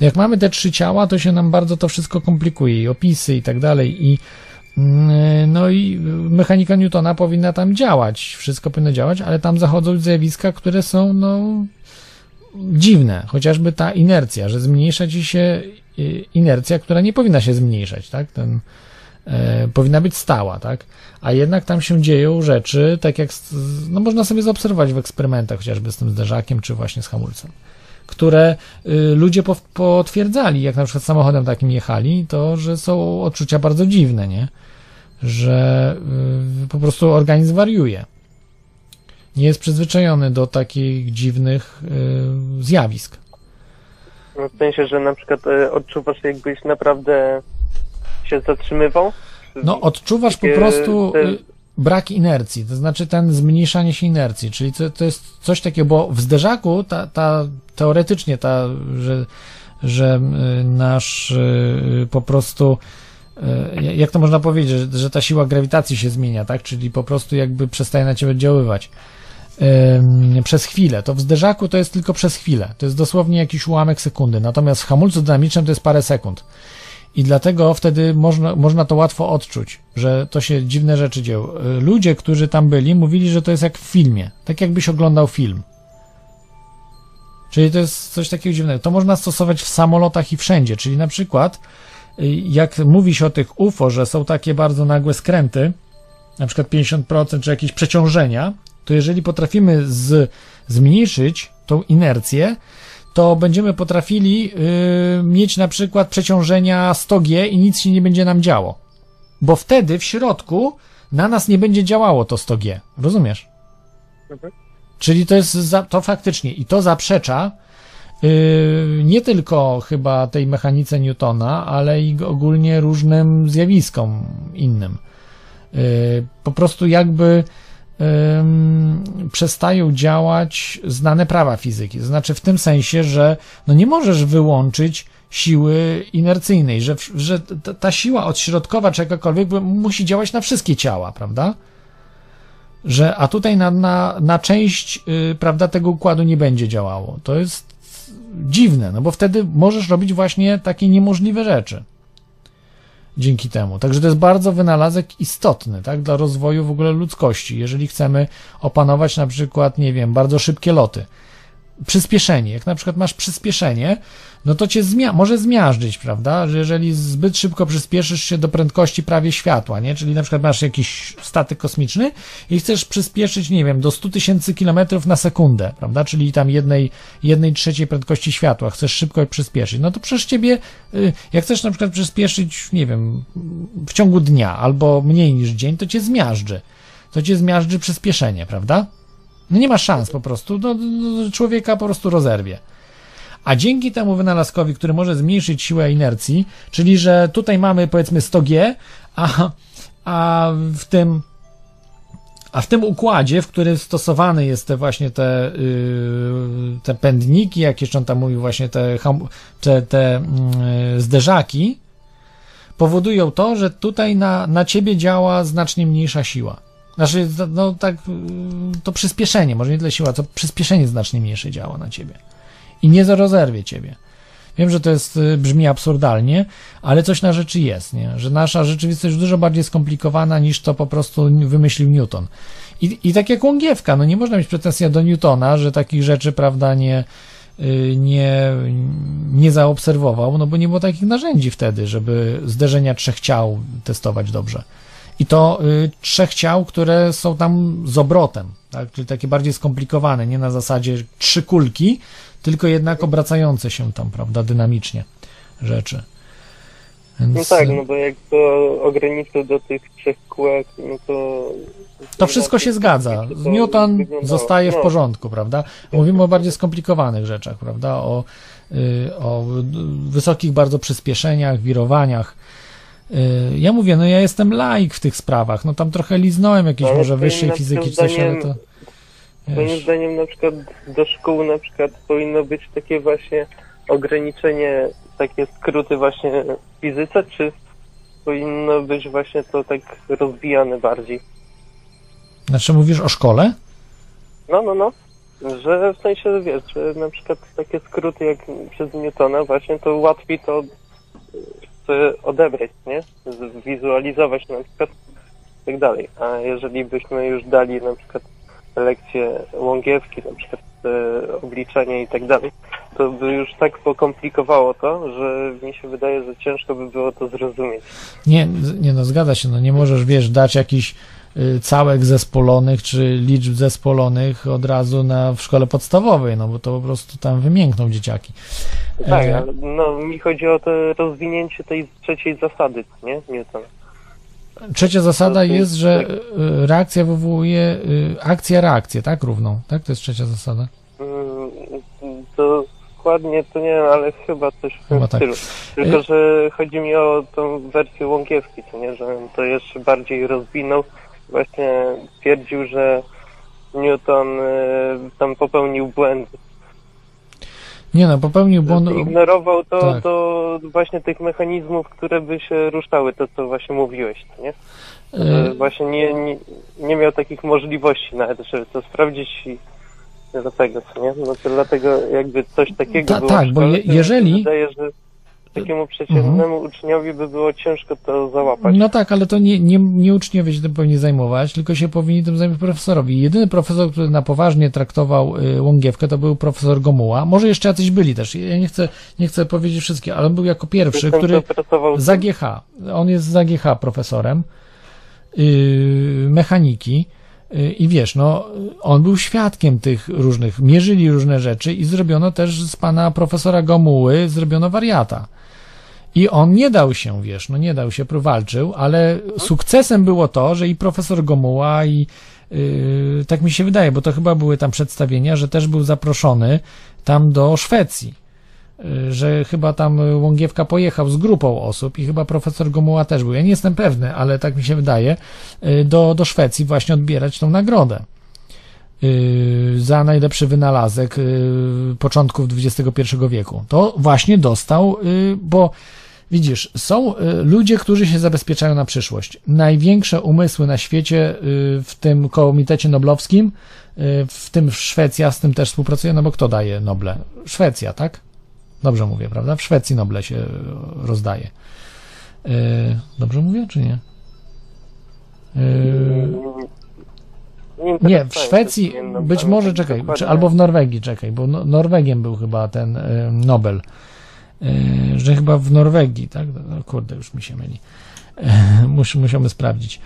Jak mamy te trzy ciała, to się nam bardzo to wszystko komplikuje, i opisy i tak dalej, i mm, no i mechanika Newtona powinna tam działać, wszystko powinno działać, ale tam zachodzą zjawiska, które są, no, dziwne, chociażby ta inercja, że zmniejsza ci się y, inercja, która nie powinna się zmniejszać, tak? Ten, e, powinna być stała, tak? A jednak tam się dzieją rzeczy, tak jak, no można sobie zaobserwować w eksperymentach, chociażby z tym zderzakiem, czy właśnie z hamulcem, które y, ludzie po, potwierdzali, jak na przykład samochodem takim jechali, to, że są odczucia bardzo dziwne, nie? Że y, po prostu organizm wariuje nie jest przyzwyczajony do takich dziwnych y, zjawisk. No, w sensie, że na przykład y, odczuwasz jakbyś naprawdę się zatrzymywał? No, odczuwasz po Takie prostu te- y, brak inercji, to znaczy ten zmniejszanie się inercji, czyli to, to jest coś takiego, bo w zderzaku ta, ta teoretycznie ta, że że y, nasz y, po prostu jak to można powiedzieć, że, ta siła grawitacji się zmienia, tak? Czyli po prostu jakby przestaje na ciebie oddziaływać przez chwilę. To w zderzaku to jest tylko przez chwilę. To jest dosłownie jakiś ułamek sekundy. Natomiast w hamulcu dynamicznym to jest parę sekund. I dlatego wtedy można, można to łatwo odczuć, że to się dziwne rzeczy dzieją. Y, Ludzie, którzy tam byli, mówili, że to jest jak w filmie. Tak jakbyś oglądał film. Czyli to jest coś takiego dziwnego. To można stosować w samolotach i wszędzie. Czyli na przykład, y, jak mówi się o tych UFO, że są takie bardzo nagłe skręty, na przykład 50% czy jakieś przeciążenia, to jeżeli potrafimy z, zmniejszyć tą inercję, to będziemy potrafili y, mieć na przykład przeciążenia 100G i nic się nie będzie nam działo. Bo wtedy w środku na nas nie będzie działało to 100G. Rozumiesz? Czyli to jest za, to faktycznie i to zaprzecza yy, nie tylko chyba tej mechanice Newtona, ale i ogólnie różnym zjawiskom innym. Yy, po prostu jakby przestają działać znane prawa fizyki. To znaczy w tym sensie, że no nie możesz wyłączyć siły inercyjnej, że, że ta, siła odśrodkowa czy jakakolwiek musi działać na wszystkie ciała, prawda? Że, a tutaj na, na, na część yy, prawda, tego układu nie będzie działało. To jest dziwne, no bo wtedy możesz robić właśnie takie niemożliwe rzeczy dzięki temu. Także to jest bardzo wynalazek istotny, tak, dla rozwoju w ogóle ludzkości. Jeżeli chcemy opanować na przykład, nie wiem, bardzo szybkie loty, przyspieszenie, jak na przykład masz przyspieszenie, no to cię zmia może zmiażdżyć, prawda, że jeżeli zbyt szybko przyspieszysz się do prędkości prawie światła, nie, czyli na przykład masz jakiś statek kosmiczny i chcesz przyspieszyć, nie wiem, do 100 tysięcy kilometrów na sekundę, prawda, czyli tam jednej, jednej trzeciej prędkości światła, chcesz szybko przyspieszyć, no to przecież ciebie, y, jak chcesz na przykład przyspieszyć, nie wiem, w ciągu dnia albo mniej niż dzień, to cię zmiażdży, to cię zmiażdży przyspieszenie, prawda? No nie ma szans po prostu, no, no, człowieka po prostu rozerwie. A dzięki temu wynalazkowi, który może zmniejszyć siłę inercji, czyli że tutaj mamy powiedzmy 100G, a, a w tym a w tym układzie, w którym stosowane jest te właśnie te, yy, te pędniki, jak jeszcze on tam mówił, właśnie te, te, te yy, zderzaki, powodują to, że tutaj na, na ciebie działa znacznie mniejsza siła. Znaczy, no tak, to przyspieszenie, może nie tyle siła, to przyspieszenie znacznie mniejsze działa na ciebie. I nie rozerwie ciebie. Wiem, że to jest, brzmi absurdalnie, ale coś na rzeczy jest, nie? że nasza rzeczywistość jest dużo bardziej skomplikowana niż to po prostu wymyślił Newton. I, i tak jak łągiewka, no nie można mieć pretensji do Newtona, że takich rzeczy, prawda, nie, nie, nie zaobserwował, no bo nie było takich narzędzi wtedy, żeby zderzenia trzech ciał testować dobrze. I to y, trzech ciał, które są tam z obrotem, tak? czyli takie bardziej skomplikowane, nie na zasadzie trzy kulki, tylko jednak obracające się tam, prawda, dynamicznie rzeczy. Więc... No tak, no bo jak to ograniczył do tych trzech kółek, no to... To wszystko się zgadza. Newton zostaje w no. porządku, prawda? Mówimy o bardziej skomplikowanych rzeczach, prawda? O, y, o wysokich bardzo przyspieszeniach, wirowaniach. Y, Ja mówię, no ja jestem laik w tych sprawach, no tam trochę liznąłem jakieś Ale może wyższej fizyki czy coś, ale to... zdaniem- Moim zdaniem na przykład do szkół na przykład powinno być takie właśnie ograniczenie, takie skróty właśnie w fizyce, czy powinno być właśnie to tak rozwijane bardziej? Znaczy mówisz o szkole? No, no, no. Że w sensie, wiesz, że na przykład takie skróty jak przez Newtona właśnie, to łatwiej to odebrać, nie? Zwizualizować na przykład i tak dalej. A jeżeli byśmy już dali na przykład lekcje łągiewki, na przykład e, obliczenia i tak dalej, to by już tak pokomplikowało to, że mi się wydaje, że ciężko by było to zrozumieć. Nie, nie no, zgadza się, no nie możesz, wiesz, dać jakichś y, całek zespolonych czy liczb zespolonych od razu na, w szkole podstawowej, no bo to po prostu tam wymiękną dzieciaki. Tak, E, ale no, mi chodzi o to rozwinięcie tej trzeciej zasady, nie? Newtona. Trzecia zasada jest, że y, reakcja wywołuje y, akcja reakcję, tak? Równą, tak? To jest trzecia zasada. Mm, To dokładnie to nie wiem, ale chyba coś w tym Chyba tak. stylu. Tylko, Y- że chodzi mi o tą wersję łąkiewki, co nie, że to jeszcze bardziej rozwinął. Właśnie twierdził, że Newton y, tam popełnił błędy. Nie no, popełnił błąd. Ignorował to Tak. do właśnie tych mechanizmów, które by się ruszały, to co właśnie mówiłeś, nie? Że właśnie nie, nie, nie miał takich możliwości nawet, żeby to sprawdzić i do tego, co nie? No to dlatego jakby coś takiego Ta- było tak, w bo szkole, je- to jeżeli-. Wydaje, że takiemu przeciętnemu uczniowi by było ciężko to załapać. No tak, ale to nie, nie, nie uczniowie się tym powinni zajmować, tylko się powinni tym zajmować profesorowi. Jedyny profesor, który na poważnie traktował y, Łągiewkę, to był profesor Gomuła. Może jeszcze jacyś byli też. Ja nie chcę, nie chcę powiedzieć wszystkich, ale on był jako pierwszy, Ten, który z AGH. On jest z AGH profesorem yy, mechaniki. Yy, I wiesz, no, on był świadkiem tych różnych, mierzyli różne rzeczy i zrobiono też z pana profesora Gomuły, zrobiono wariata. I on nie dał się, wiesz, no nie dał się, walczył, ale sukcesem było to, że i profesor Gomuła i yy, tak mi się wydaje, bo to chyba były tam przedstawienia, że też był zaproszony tam do Szwecji y, że chyba tam Łągiewka pojechał z grupą osób i chyba profesor Gomuła też był. Ja nie jestem pewny, ale tak mi się wydaje, y, do, do Szwecji właśnie odbierać tą nagrodę y, za najlepszy wynalazek początków XXI wieku. To właśnie dostał, bo widzisz, są y, ludzie, którzy się zabezpieczają na przyszłość. Największe umysły na świecie y, w tym komitecie noblowskim, y, w tym Szwecja z tym też współpracuje, no bo kto daje Noble? Szwecja, tak? Dobrze mówię, prawda? W Szwecji Noble się rozdaje. Dobrze mówię, czy nie? Nie, w Szwecji, być może, czekaj, czy, albo w Norwegii, czekaj, bo no, Norwegiem był chyba ten Nobel, że chyba w Norwegii, tak? No, kurde, już mi się myli. E, mus, musimy sprawdzić.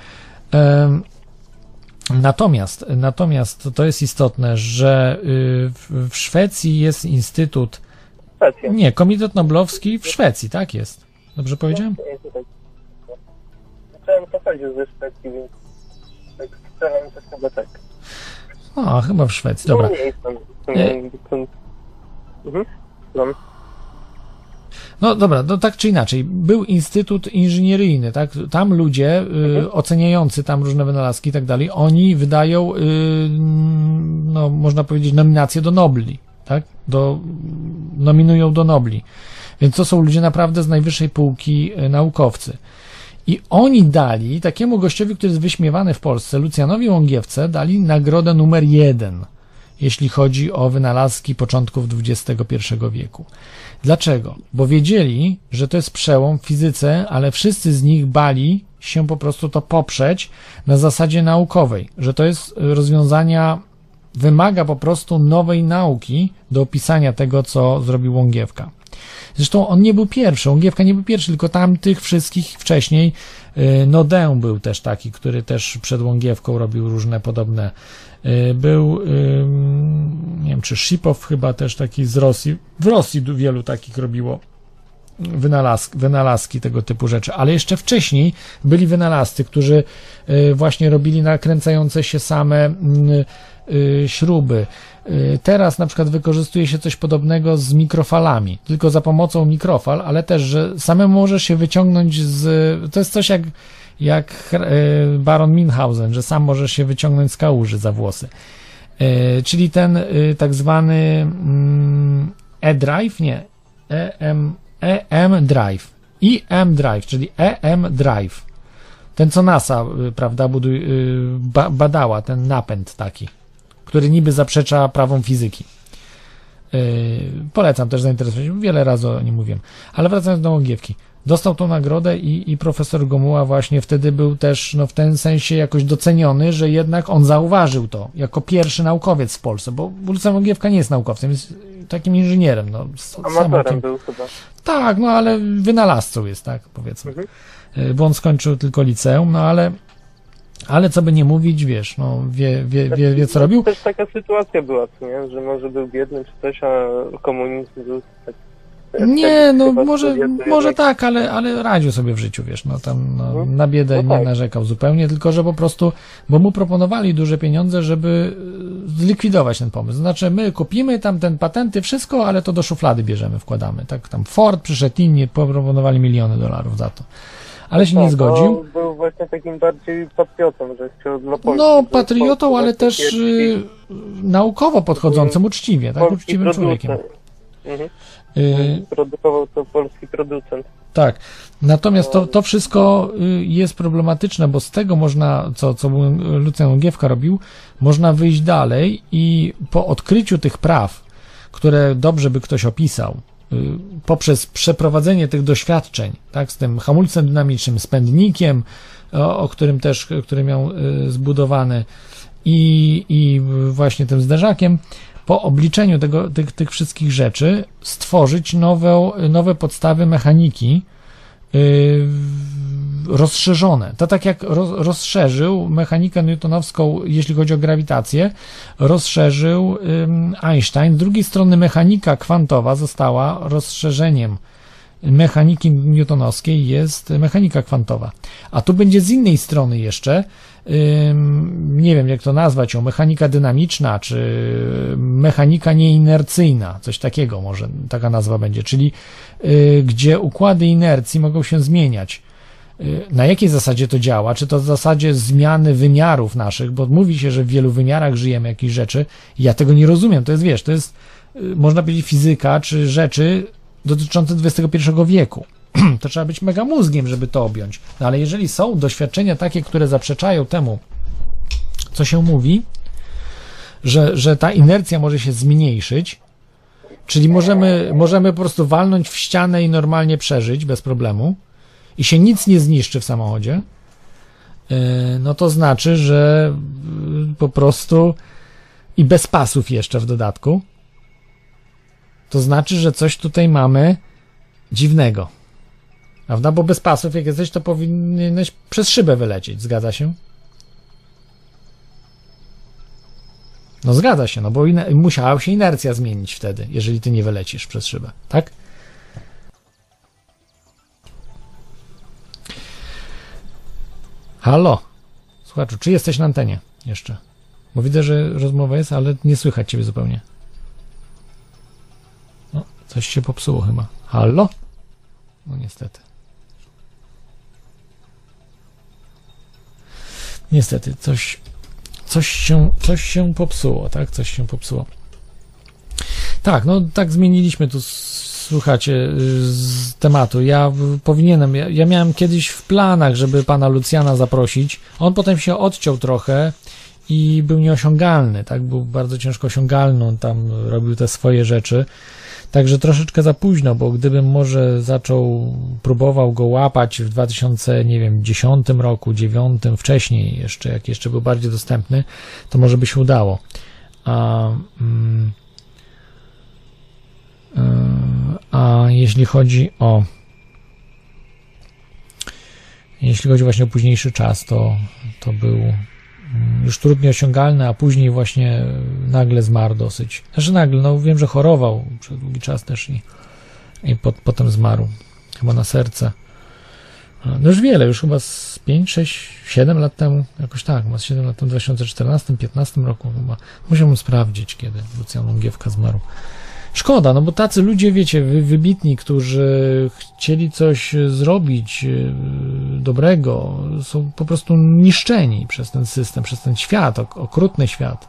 Em, Natomiast, natomiast to jest istotne, że y, w, Szwecji jest instytut. Szwecja. Nie, Komitet Noblowski w Szwecji, tak jest. Dobrze powiedziałem? Zacząłem pochodzić ze Szwecji, więc tak strzelam, że chyba tak. O, chyba w Szwecji, dobra. No, nie jestem. Mhm. No. Dobra, no tak czy inaczej, był instytut inżynieryjny, tak? Tam ludzie y, oceniający tam różne wynalazki i tak dalej, oni wydają, y, no można powiedzieć, nominacje do Nobli, tak? Do, nominują do Nobli. Więc to są ludzie naprawdę z najwyższej półki y, naukowcy. I oni dali takiemu gościowi, który jest wyśmiewany w Polsce, Lucjanowi Łągiewce, dali nagrodę numer jeden, jeśli chodzi o wynalazki początków XXI wieku. Dlaczego? Bo wiedzieli, że to jest przełom w fizyce, ale wszyscy z nich bali się po prostu to poprzeć na zasadzie naukowej, że to jest rozwiązania, wymaga po prostu nowej nauki do opisania tego, co zrobił Łągiewka. Zresztą on nie był pierwszy, Łągiewka nie był pierwszy, tylko tamtych wszystkich wcześniej. y, Nodę był też taki, który też przed Łągiewką robił różne podobne. Y, Był, nie wiem, czy Szipow chyba też taki z Rosji. W Rosji wielu takich robiło wynalazk, wynalazki tego typu rzeczy, ale jeszcze wcześniej byli wynalazcy, którzy y, właśnie robili nakręcające się same y, śruby. Teraz na przykład wykorzystuje się coś podobnego z mikrofalami, tylko za pomocą mikrofal, ale też, że samemu możesz się wyciągnąć z. To jest coś jak, jak y, Baron Minhausen, że sam możesz się wyciągnąć z kałuży za włosy. Y, Czyli ten y, tak zwany mm, e-drive, nie, EM, EM Drive. EM Drive, czyli EM Drive. Ten, co NASA, prawda, buduj, ba, badała, ten napęd taki, który niby zaprzecza prawom fizyki. Polecam też zainteresować wiele razy o nim mówiłem. Ale wracając do Łągiewki. Dostał tą nagrodę i, i profesor Gomuła właśnie wtedy był też no, w ten sensie jakoś doceniony, że jednak on zauważył to jako pierwszy naukowiec w Polsce, bo Lucjan Łągiewka nie jest naukowcem, jest takim inżynierem. No, Amatorem był chyba. Tak, no ale wynalazcą jest, tak, powiedzmy. Mhm. Y, Bo on skończył tylko liceum, no ale, ale co by nie mówić, wiesz, no wie, wie, wie, wie co robił. Też taka sytuacja była, nie? Że może był biedny czy coś, a komunizm był tak... Nie, no może, może tak, ale, ale radził sobie w życiu, wiesz, no tam no, Mhm. na biedę No nie tak. narzekał zupełnie, tylko że po prostu, bo mu proponowali duże pieniądze, żeby y, zlikwidować ten pomysł. Znaczy, my kupimy tam ten patenty, wszystko, ale to do szuflady bierzemy, wkładamy. Tak, tam Ford przyszedł inni, proponowali miliony dolarów za to. Ale się nie Tak, zgodził. on Był właśnie takim bardziej patriotą, że chciał dla Polski. No, patriotą, ale też y, naukowo podchodzącym, uczciwie, tak, uczciwym człowiekiem. Mhm. Y, Produkował to polski producent. tak. Natomiast to, to wszystko y, jest problematyczne, bo z tego można, co, co Lucjan Łągiewka robił, można wyjść dalej i po odkryciu tych praw, które dobrze by ktoś opisał, y, poprzez przeprowadzenie tych doświadczeń, tak, z tym hamulcem dynamicznym, z pędnikiem, o, o którym też, który miał zbudowany i, i właśnie tym zderzakiem, po obliczeniu tego, tych, tych wszystkich rzeczy stworzyć nowe, nowe podstawy mechaniki yy, rozszerzone. To tak jak roz, rozszerzył mechanikę newtonowską, jeśli chodzi o grawitację, rozszerzył ym, Einstein. Z drugiej strony mechanika kwantowa została rozszerzeniem mechaniki newtonowskiej jest mechanika kwantowa. A tu będzie z innej strony jeszcze, nie wiem jak to nazwać ją, mechanika dynamiczna, czy mechanika nieinercyjna, coś takiego może taka nazwa będzie, czyli y, gdzie układy inercji mogą się zmieniać. Y, Na jakiej zasadzie to działa? Czy to w zasadzie zmiany wymiarów naszych, bo mówi się, że w wielu wymiarach żyjemy jakieś rzeczy. Ja tego nie rozumiem. To jest, wiesz, to jest, y, można powiedzieć, fizyka, czy rzeczy dotyczące XXI wieku. To trzeba być mega mózgiem, żeby to objąć. No ale jeżeli są doświadczenia takie, które zaprzeczają temu, co się mówi, że, że ta inercja może się zmniejszyć, czyli możemy, możemy po prostu walnąć w ścianę i normalnie przeżyć bez problemu i się nic nie zniszczy w samochodzie, yy, no to znaczy, że yy, po prostu i bez pasów jeszcze w dodatku, to znaczy, że coś tutaj mamy dziwnego. Prawda? Bo bez pasów, jak jesteś, to powinieneś przez szybę wylecieć. Zgadza się? No zgadza się, no bo musiała się inercja zmienić wtedy, jeżeli ty nie wylecisz przez szybę, tak? Halo? Słuchaczu, czy jesteś na antenie jeszcze? Bo widzę, że rozmowa jest, ale nie słychać ciebie zupełnie. No, coś się popsuło chyba. Halo? No niestety. Niestety, coś, coś, się, coś się popsuło, tak? Coś się popsuło. Tak, no tak zmieniliśmy tu, słuchacie, z tematu. Ja powinienem, ja, ja miałem kiedyś w planach, żeby pana Lucjana zaprosić. On potem się odciął trochę i był nieosiągalny, tak? Był bardzo ciężko osiągalny, on tam robił te swoje rzeczy. Także troszeczkę za późno, bo gdybym może zaczął, próbował go łapać w 2000, nie wiem, 10 roku, 9, wcześniej jeszcze, jak jeszcze był bardziej dostępny, to może by się udało. A, mm, y, a jeśli chodzi o jeśli chodzi właśnie o późniejszy czas, to, to był już trudnie osiągalny, a później właśnie nagle zmarł dosyć. Znaczy nagle, no wiem, że chorował przez długi czas też i, i po, potem zmarł. Chyba na serce. No już wiele, już chyba z 5, 6, 7 lat temu, jakoś tak, chyba z 7 lat temu, w 2014-15 roku chyba. Musiałbym sprawdzić, kiedy Lucjan Łągiewka zmarł. Szkoda, no bo tacy ludzie, wiecie, wy, wybitni, którzy chcieli coś zrobić e, dobrego, są po prostu niszczeni przez ten system, przez ten świat, ok- okrutny świat.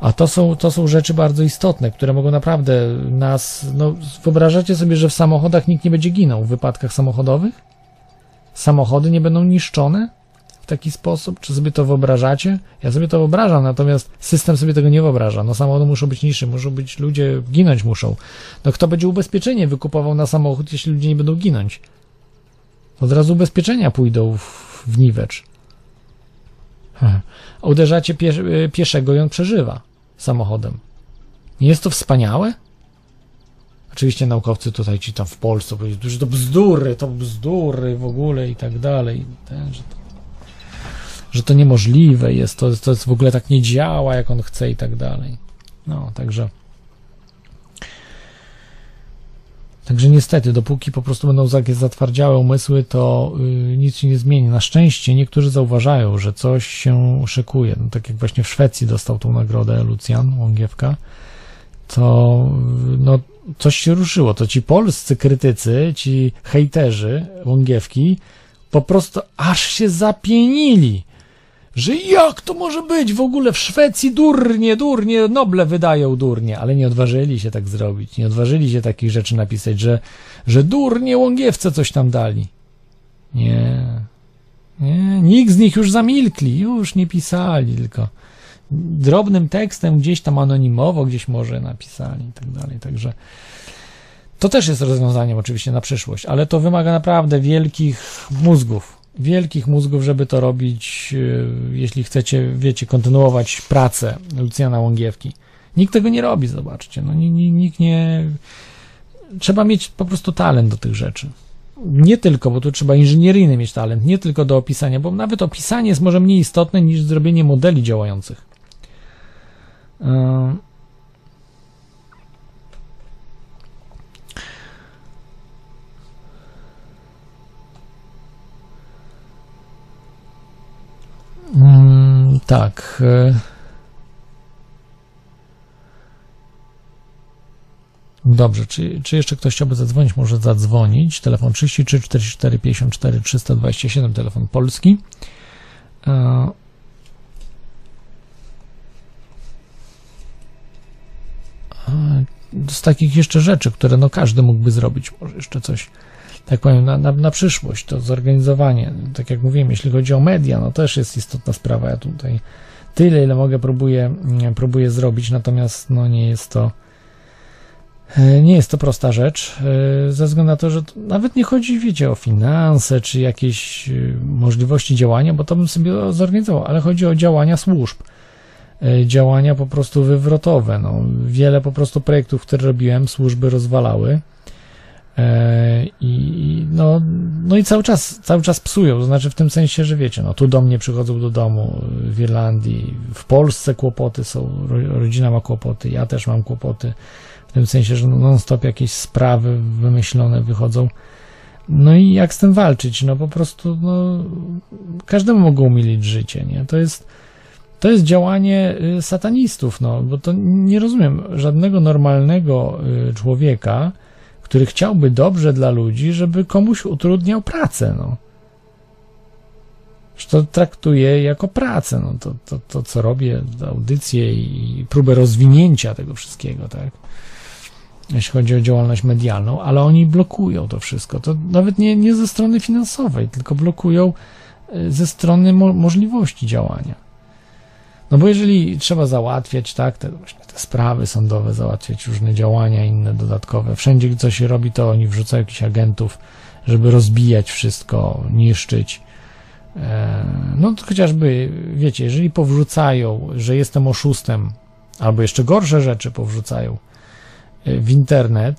A to są, to są rzeczy bardzo istotne, które mogą naprawdę nas. No, wyobrażacie sobie, że w samochodach nikt nie będzie ginął w wypadkach samochodowych? Samochody nie będą niszczone taki sposób? Czy sobie to wyobrażacie? Ja sobie to wyobrażam, natomiast system sobie tego nie wyobraża. No samochody muszą być niższe, muszą być ludzie, ginąć muszą. No kto będzie ubezpieczenie wykupował na samochód, jeśli ludzie nie będą ginąć? Od razu ubezpieczenia pójdą w, w niwecz. Hmm. Uderzacie piesz, y, pieszego i on przeżywa samochodem. Nie jest to wspaniałe? Oczywiście naukowcy tutaj ci tam w Polsce powiedzieli, że to bzdury, to bzdury w ogóle i tak dalej. Ten, że, to, że to niemożliwe jest, to, to jest w ogóle tak nie działa, jak on chce i tak dalej. No, także. Także niestety, dopóki po prostu będą takie zatwardziałe umysły, to y, nic się nie zmieni. Na szczęście niektórzy zauważają, że coś się szykuje. No, tak jak właśnie w Szwecji dostał tą nagrodę Lucjan Łągiewka, to y, no, coś się ruszyło. To ci polscy krytycy, ci hejterzy Łągiewki po prostu aż się zapienili. Że jak to może być? W ogóle w Szwecji durnie, durnie, Noble wydają durnie, ale nie odważyli się tak zrobić, nie odważyli się takich rzeczy napisać, że, że durnie Łągiewce coś tam dali. Nie, nie, nikt z nich już zamilkli, już nie pisali, tylko drobnym tekstem gdzieś tam anonimowo, gdzieś może napisali i tak dalej, także to też jest rozwiązaniem oczywiście na przyszłość, ale to wymaga naprawdę wielkich mózgów, wielkich mózgów, żeby to robić, yy, jeśli chcecie, wiecie, kontynuować pracę Lucjana Łągiewki. Nikt tego nie robi, zobaczcie, no ni- ni- nikt nie... Trzeba mieć po prostu talent do tych rzeczy. Nie tylko, bo tu trzeba inżynieryjny mieć talent, nie tylko do opisania, bo nawet opisanie jest może mniej istotne niż zrobienie modeli działających. Yy. Mm, tak. e. Dobrze, czy, czy jeszcze ktoś chciałby zadzwonić? Może zadzwonić. Telefon 33 44 54 327, telefon polski. E, Z takich jeszcze rzeczy, które no każdy mógłby zrobić, może jeszcze coś, tak powiem, na, na, na przyszłość, to zorganizowanie. Tak jak mówiłem, jeśli chodzi o media, no też jest istotna sprawa. Ja tutaj tyle, ile mogę, próbuję, mm, próbuję zrobić, natomiast no nie jest to e, nie jest to prosta rzecz, e, ze względu na to, że nawet nie chodzi, wiecie, o finanse czy jakieś e, możliwości działania, bo to bym sobie zorganizował, ale chodzi o działania służb, działania po prostu wywrotowe. No, wiele po prostu projektów, które robiłem, służby rozwalały. E, I no, no i cały czas, cały czas psują, to znaczy w tym sensie, że wiecie, no tu do mnie przychodzą do domu w Irlandii, w Polsce kłopoty są, ro- rodzina ma kłopoty, ja też mam kłopoty, w tym sensie, że non-stop jakieś sprawy wymyślone wychodzą. No i jak z tym walczyć? No po prostu, no, każdemu mogą umilić życie, nie? To jest, to jest działanie y, satanistów, no, bo to nie rozumiem żadnego normalnego y, człowieka, który chciałby dobrze dla ludzi, żeby komuś utrudniał pracę, no. Że to traktuję jako pracę, no. To, to, to co robię, audycję i próbę rozwinięcia tego wszystkiego, tak. Jeśli chodzi o działalność medialną, ale oni blokują to wszystko. To nawet nie, nie ze strony finansowej, tylko blokują y, ze strony mo możliwości działania. No bo jeżeli trzeba załatwiać, tak, te, właśnie te sprawy sądowe, załatwiać różne działania inne dodatkowe, wszędzie gdzie coś się robi, to oni wrzucają jakichś agentów, żeby rozbijać wszystko, niszczyć. E, No to chociażby, wiecie, jeżeli powrzucają, że jestem oszustem, albo jeszcze gorsze rzeczy powrzucają e, w internet,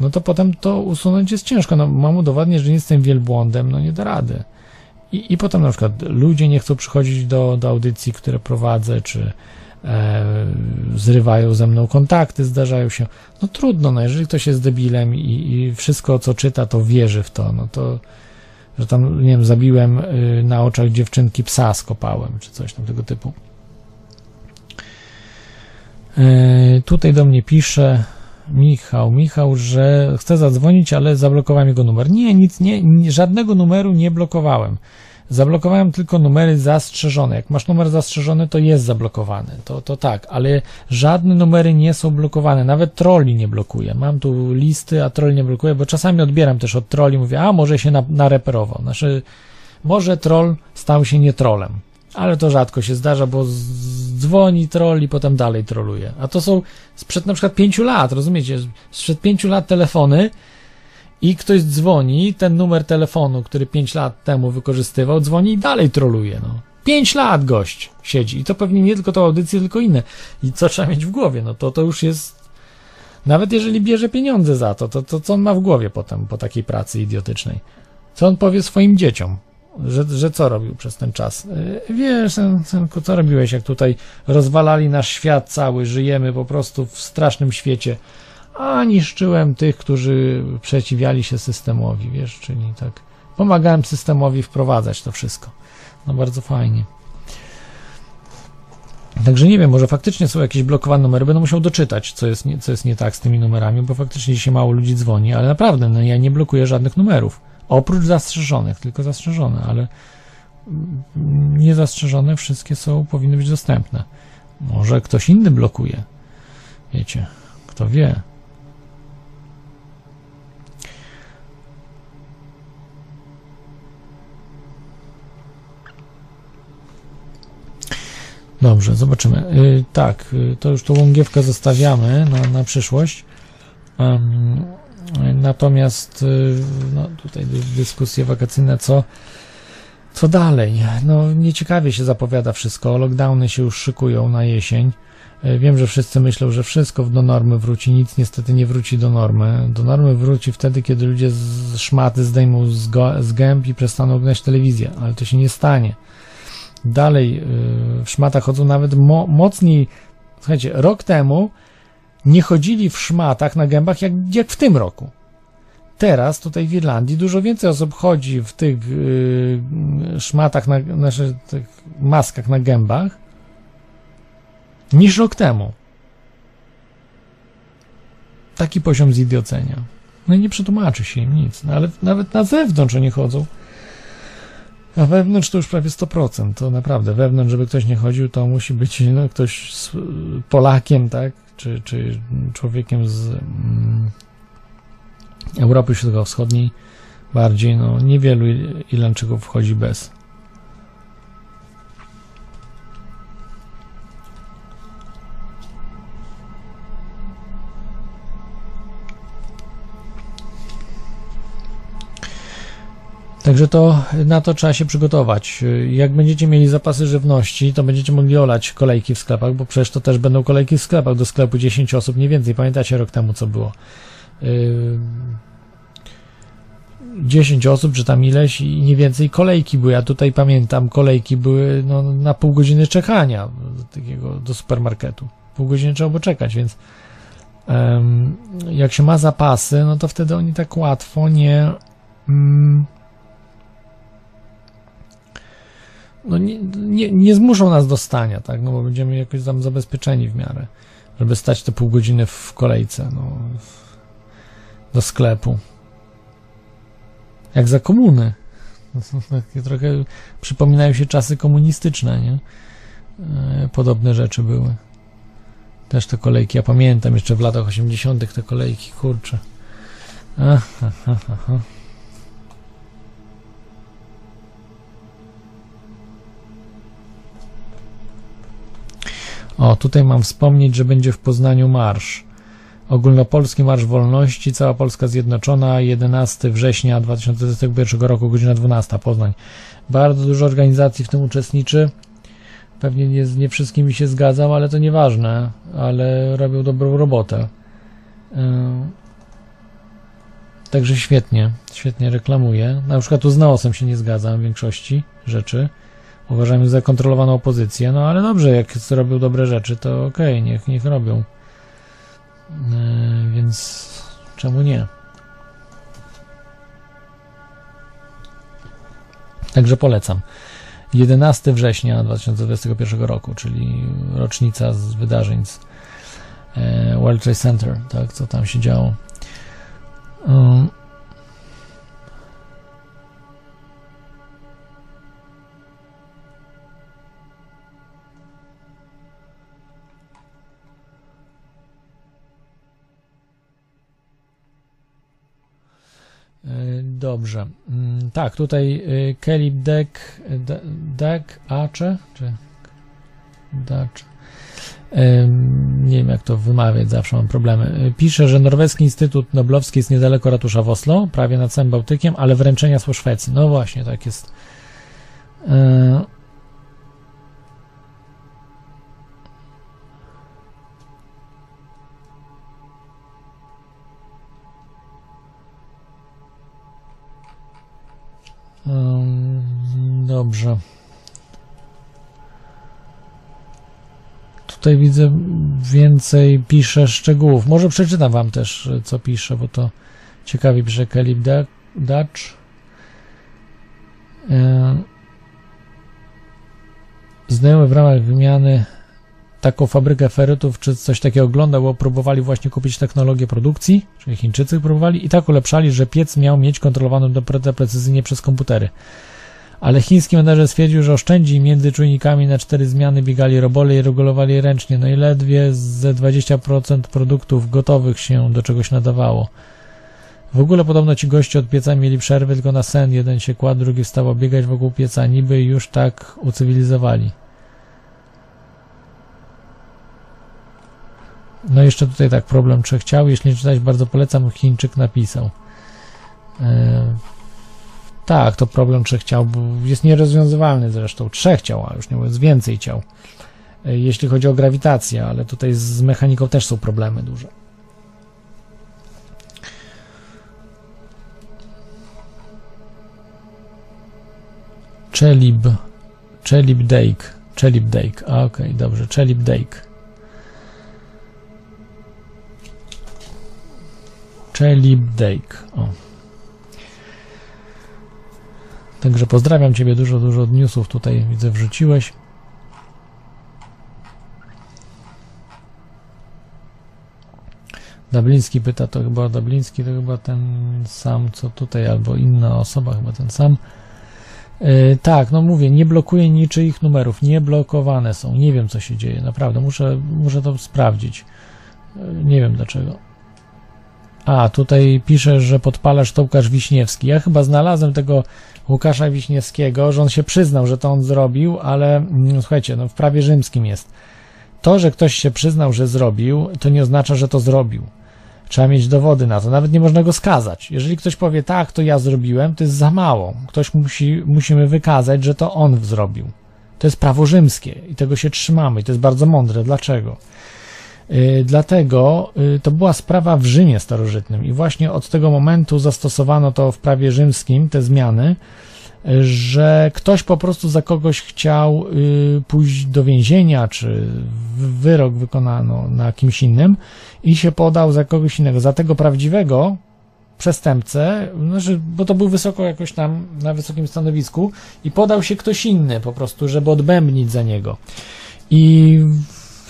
no to potem to usunąć jest ciężko. No, mam udowadniać, że nie jestem wielbłądem, no nie da rady. I, I potem na przykład ludzie nie chcą przychodzić do, do audycji, które prowadzę, czy e, zrywają ze mną kontakty, zdarzają się. No trudno, no jeżeli ktoś jest debilem i, i wszystko co czyta, to wierzy w to, no to, że tam, nie wiem, zabiłem y, na oczach dziewczynki psa, skopałem, czy coś tam tego typu. E, tutaj do mnie pisze Michał, Michał, że chce zadzwonić, ale zablokowałem jego numer. Nie, nic, nie, nie, żadnego numeru nie blokowałem. Zablokowałem tylko numery zastrzeżone. Jak masz numer zastrzeżony, to jest zablokowany. To, to tak, ale żadne numery nie są blokowane. Nawet trolli nie blokuję. Mam tu listy, a troll nie blokuje, bo czasami odbieram też od trolli. Mówię, a może się na, nareperował. Znaczy, może troll stał się nie trolem. Ale to rzadko się zdarza, bo dzwoni troll i potem dalej troluje. A to są sprzed na przykład pięciu lat, rozumiecie? Sprzed pięciu lat telefony i ktoś dzwoni, ten numer telefonu, który pięć lat temu wykorzystywał, dzwoni i dalej troluje. No. Pięć lat gość siedzi i to pewnie nie tylko tą audycję, tylko inne. I co trzeba mieć w głowie? No to to już jest. Nawet jeżeli bierze pieniądze za to, to, to co on ma w głowie potem po takiej pracy idiotycznej? Co on powie swoim dzieciom? Że, że co robił przez ten czas? Yy, Wiesz, syn- synku, co robiłeś, jak tutaj rozwalali nasz świat cały, żyjemy po prostu w strasznym świecie, a niszczyłem tych, którzy przeciwiali się systemowi, wiesz, czyli tak pomagałem systemowi wprowadzać to wszystko. No bardzo fajnie. Także nie wiem, może faktycznie są jakieś blokowane numery, będę musiał doczytać, co jest, nie, co jest nie tak z tymi numerami, bo faktycznie dzisiaj mało ludzi dzwoni, ale naprawdę, no ja nie blokuję żadnych numerów. Oprócz zastrzeżonych, tylko zastrzeżone, ale niezastrzeżone wszystkie są, powinny być dostępne. Może ktoś inny blokuje. Wiecie, kto wie. Dobrze, zobaczymy. Y, tak, y, to już tą łągiewkę zostawiamy na, na przyszłość. Natomiast y, no, tutaj dy- dyskusje wakacyjne, co, co dalej? No, nieciekawie się zapowiada wszystko. Lockdowny się już szykują na jesień. Y, Wiem, że wszyscy myślą, że wszystko do normy wróci. Nic niestety nie wróci do normy. Do normy wróci wtedy, kiedy ludzie z szmaty zdejmą z, go, z gęb i przestaną oglądać telewizję, ale to się nie stanie dalej y, w szmatach chodzą nawet mo mocniej. Słuchajcie, rok temu nie chodzili w szmatach na gębach jak, jak w tym roku. Teraz tutaj w Irlandii dużo więcej osób chodzi w tych y, szmatach, na, znaczy tych maskach na gębach niż rok temu. Taki poziom zidiocenia. No i nie przetłumaczy się im nic. No ale nawet na zewnątrz oni chodzą. A wewnątrz to już prawie 100%. To naprawdę, wewnątrz, żeby ktoś nie chodził, to musi być no, ktoś z, Polakiem, tak? Czy, czy człowiekiem z mm, Europy Środkowo-Wschodniej bardziej. No, niewielu Irlandczyków wchodzi bez. Także to na to trzeba się przygotować. Jak będziecie mieli zapasy żywności, to będziecie mogli olać kolejki w sklepach, bo przecież to też będą kolejki w sklepach. Do sklepu 10 osób, nie więcej. Pamiętacie rok temu, co było? Yy, 10 osób, czy tam ileś i nie więcej kolejki były. Ja tutaj pamiętam, kolejki były no, na pół godziny czekania do, takiego, do supermarketu. Pół godziny trzeba było czekać, więc jak się ma zapasy, no to wtedy oni tak łatwo nie... no nie, nie, nie zmuszą nas do stania, tak, no bo będziemy jakoś tam zabezpieczeni w miarę, żeby stać te pół godziny w kolejce, no, do sklepu. Jak za komuny. Takie trochę przypominają się czasy komunistyczne, nie? E, Podobne rzeczy były. Też te kolejki, ja pamiętam jeszcze w latach 80. te kolejki, kurczę. Ach, ach, ach, O, tutaj mam wspomnieć, że będzie w Poznaniu marsz. Ogólnopolski Marsz Wolności, cała Polska Zjednoczona, 11 września 2021 roku, godzina 12, Poznań. Bardzo dużo organizacji w tym uczestniczy. Pewnie nie, z nie wszystkimi się zgadzam, ale to nieważne, ale robią dobrą robotę. Yy. Także świetnie, świetnie reklamuję. Na przykład tu z Naosem się nie zgadzam w większości rzeczy. Uważam ich za kontrolowaną opozycję, no ale dobrze, jak robią dobre rzeczy, to okej, niech, niech robią. Yy, więc czemu nie? Także polecam. 11 września 2021 roku, czyli rocznica z wydarzeń z e, World Trade Center, tak, co tam się działo. Um, Dobrze. Mm, Tak, tutaj y, Kelly Deck, De- Deck Acze, czy Dacz. Ym, Nie wiem, jak to wymawiać, zawsze mam problemy. Y, Pisze, że Norweski Instytut Noblowski jest niedaleko ratusza w Oslo, prawie nad całym Bałtykiem, ale wręczenia są Szwecji. No właśnie, tak jest. Dobrze. Tutaj widzę więcej pisze szczegółów. Może przeczytam wam też, co pisze, bo to ciekawie pisze Kelly Dutch. Ym, Znajomy w ramach wymiany taką fabrykę ferytów, czy coś takiego oglądał, bo próbowali właśnie kupić technologię produkcji, czyli Chińczycy próbowali i tak ulepszali, że piec miał mieć kontrolowaną temperaturę precyzyjnie przez komputery. Ale chiński menedżer stwierdził, że oszczędzi między czujnikami na cztery zmiany biegali robole i regulowali ręcznie. No i ledwie ze 20% produktów gotowych się do czegoś nadawało. W ogóle podobno ci goście od pieca mieli przerwy tylko na sen. Jeden się kładł, drugi wstawał biegać wokół pieca. Niby już tak ucywilizowali. No jeszcze tutaj tak problem trzech ciał. Jeśli nie czytać, bardzo polecam. Chińczyk napisał. E, tak, to problem trzech ciał bo jest nierozwiązywalny zresztą. Trzech ciał, a już nie mówiąc więcej ciał. E, jeśli chodzi o grawitację, ale tutaj z mechaniką też są problemy duże. Czelib. Czelib Dake. Czelib Dake. Okej, okay, dobrze. Czelib Dake. Czelib Dake. O. Także pozdrawiam Ciebie, dużo, dużo newsów tutaj widzę wrzuciłeś. Dabliński pyta, to chyba Dabliński, to chyba ten sam, co tutaj, albo inna osoba, chyba ten sam. Yy, tak, no mówię, nie blokuję niczyich numerów, nie blokowane są, nie wiem co się dzieje, naprawdę, muszę, muszę to sprawdzić. Yy, nie wiem dlaczego. A, tutaj pisze, że podpalasz Łukasz Wiśniewski. Ja chyba znalazłem tego Łukasza Wiśniewskiego, że on się przyznał, że to on zrobił, ale no, słuchajcie, no w prawie rzymskim jest. To, że ktoś się przyznał, że zrobił, to nie oznacza, że to zrobił. Trzeba mieć dowody na to, nawet nie można go skazać. Jeżeli ktoś powie, tak, to ja zrobiłem, to jest za mało. Ktoś musi, musimy wykazać, że to on zrobił. To jest prawo rzymskie i tego się trzymamy i to jest bardzo mądre. Dlaczego? Yy, dlatego yy, to była sprawa w Rzymie starożytnym i właśnie od tego momentu zastosowano to w prawie rzymskim, te zmiany, że ktoś po prostu za kogoś chciał pójść do więzienia, czy wyrok wykonano na kimś innym i się podał za kogoś innego, za tego prawdziwego przestępcę, znaczy, bo to był wysoko jakoś tam na wysokim stanowisku i podał się ktoś inny po prostu, żeby odbębnić za niego. I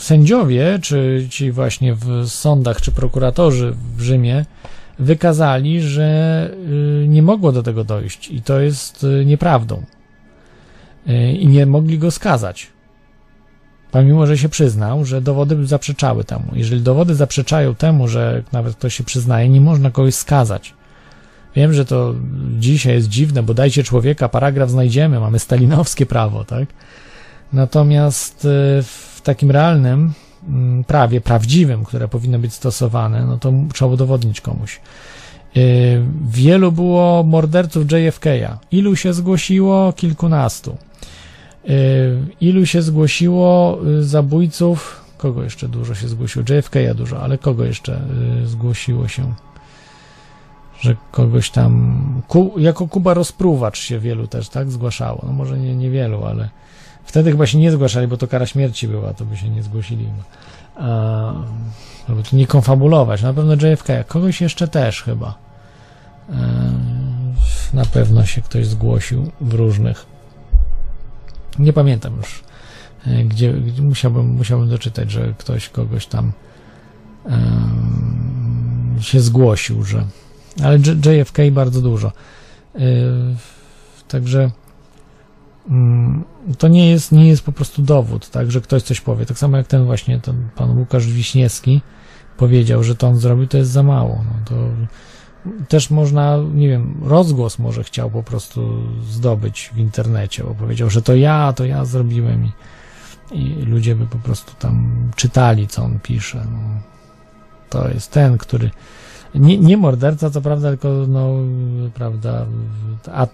sędziowie, czy ci właśnie w sądach, czy prokuratorzy w Rzymie wykazali, że y, nie mogło do tego dojść i to jest y, nieprawdą. Y, I nie mogli go skazać. Pomimo, że się przyznał, że dowody zaprzeczały temu. Jeżeli dowody zaprzeczają temu, że nawet ktoś się przyznaje, nie można kogoś skazać. Wiem, że to dzisiaj jest dziwne, bo dajcie człowieka, paragraf znajdziemy, mamy stalinowskie prawo, tak? Natomiast w takim realnym mm, prawie, prawdziwym, które powinno być stosowane, no to trzeba udowodnić komuś. Wielu było morderców JFK'a. Ilu się zgłosiło? Kilkunastu. Ilu się zgłosiło zabójców? Kogo jeszcze dużo się zgłosiło? JFK'a dużo, ale kogo jeszcze zgłosiło się? Że kogoś tam. Ku, jako Kuba rozpruwacz się wielu też, tak? Zgłaszało. No może nie, niewielu, ale Wtedy chyba się nie zgłaszali, bo to kara śmierci była, to by się nie zgłosili. A, żeby nie konfabulować. Na pewno JFK, kogoś jeszcze też chyba. E, na pewno się ktoś zgłosił w różnych. Nie pamiętam już, e, gdzie, gdzie musiałbym, musiałbym doczytać, że ktoś kogoś tam um, się zgłosił, że. Ale JFK bardzo dużo. Także to nie jest, nie jest po prostu dowód, tak, że ktoś coś powie. Tak samo jak ten właśnie ten pan Łukasz Wiśniewski powiedział, że to on zrobił, to jest za mało. No to też można, nie wiem, rozgłos może chciał po prostu zdobyć w internecie, bo powiedział, że to ja, to ja zrobiłem i, i ludzie by po prostu tam czytali, co on pisze. No, to jest ten, który nie, nie morderca, co prawda, tylko no, prawda, a,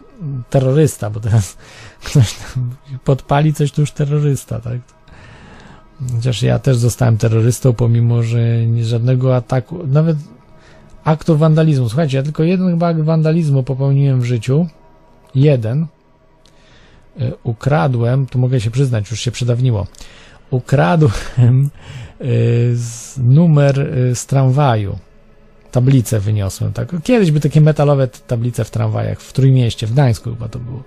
terrorysta, bo teraz ktoś podpali coś, to już terrorysta, tak? Chociaż ja też zostałem terrorystą, pomimo, że nie żadnego ataku, nawet aktu wandalizmu. Słuchajcie, ja tylko jeden chyba akt wandalizmu popełniłem w życiu. Jeden. E, ukradłem, tu mogę się przyznać, już się przedawniło. Ukradłem e, numer e, z tramwaju tablicę wyniosłem. Tak. Kiedyś by takie metalowe tablice w tramwajach, w Trójmieście, w Gdańsku chyba to było.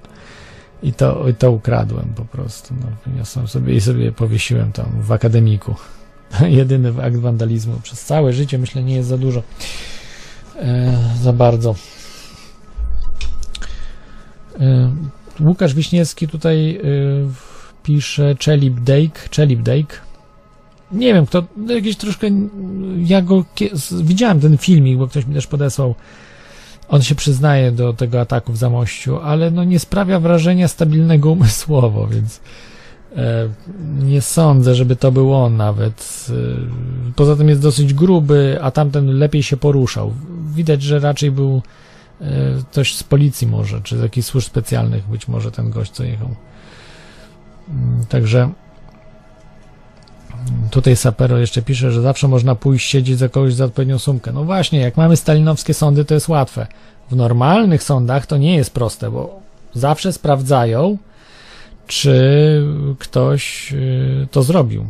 I to, i to ukradłem po prostu. No, wyniosłem sobie i sobie powiesiłem tam w akademiku. Jedyny akt wandalizmu. Przez całe życie myślę nie jest za dużo. E, za bardzo. E, Łukasz Wiśniewski tutaj y, pisze Chelip Dake, Chelip Dake. Nie wiem, kto, jakieś troszkę, ja go, widziałem ten filmik, bo ktoś mi też podesłał. On się przyznaje do tego ataku w Zamościu, ale no nie sprawia wrażenia stabilnego umysłowo, więc e, nie sądzę, żeby to był on nawet. E, poza tym jest dosyć gruby, a tamten lepiej się poruszał. Widać, że raczej był e, ktoś z policji może, czy z jakichś służb specjalnych, być może ten gość, co jechał. Mm, Także Tutaj Sapero jeszcze pisze, że zawsze można pójść siedzieć za kogoś za odpowiednią sumkę. No właśnie, jak mamy stalinowskie sądy, to jest łatwe. W normalnych sądach to nie jest proste, bo zawsze sprawdzają, czy ktoś y, to zrobił.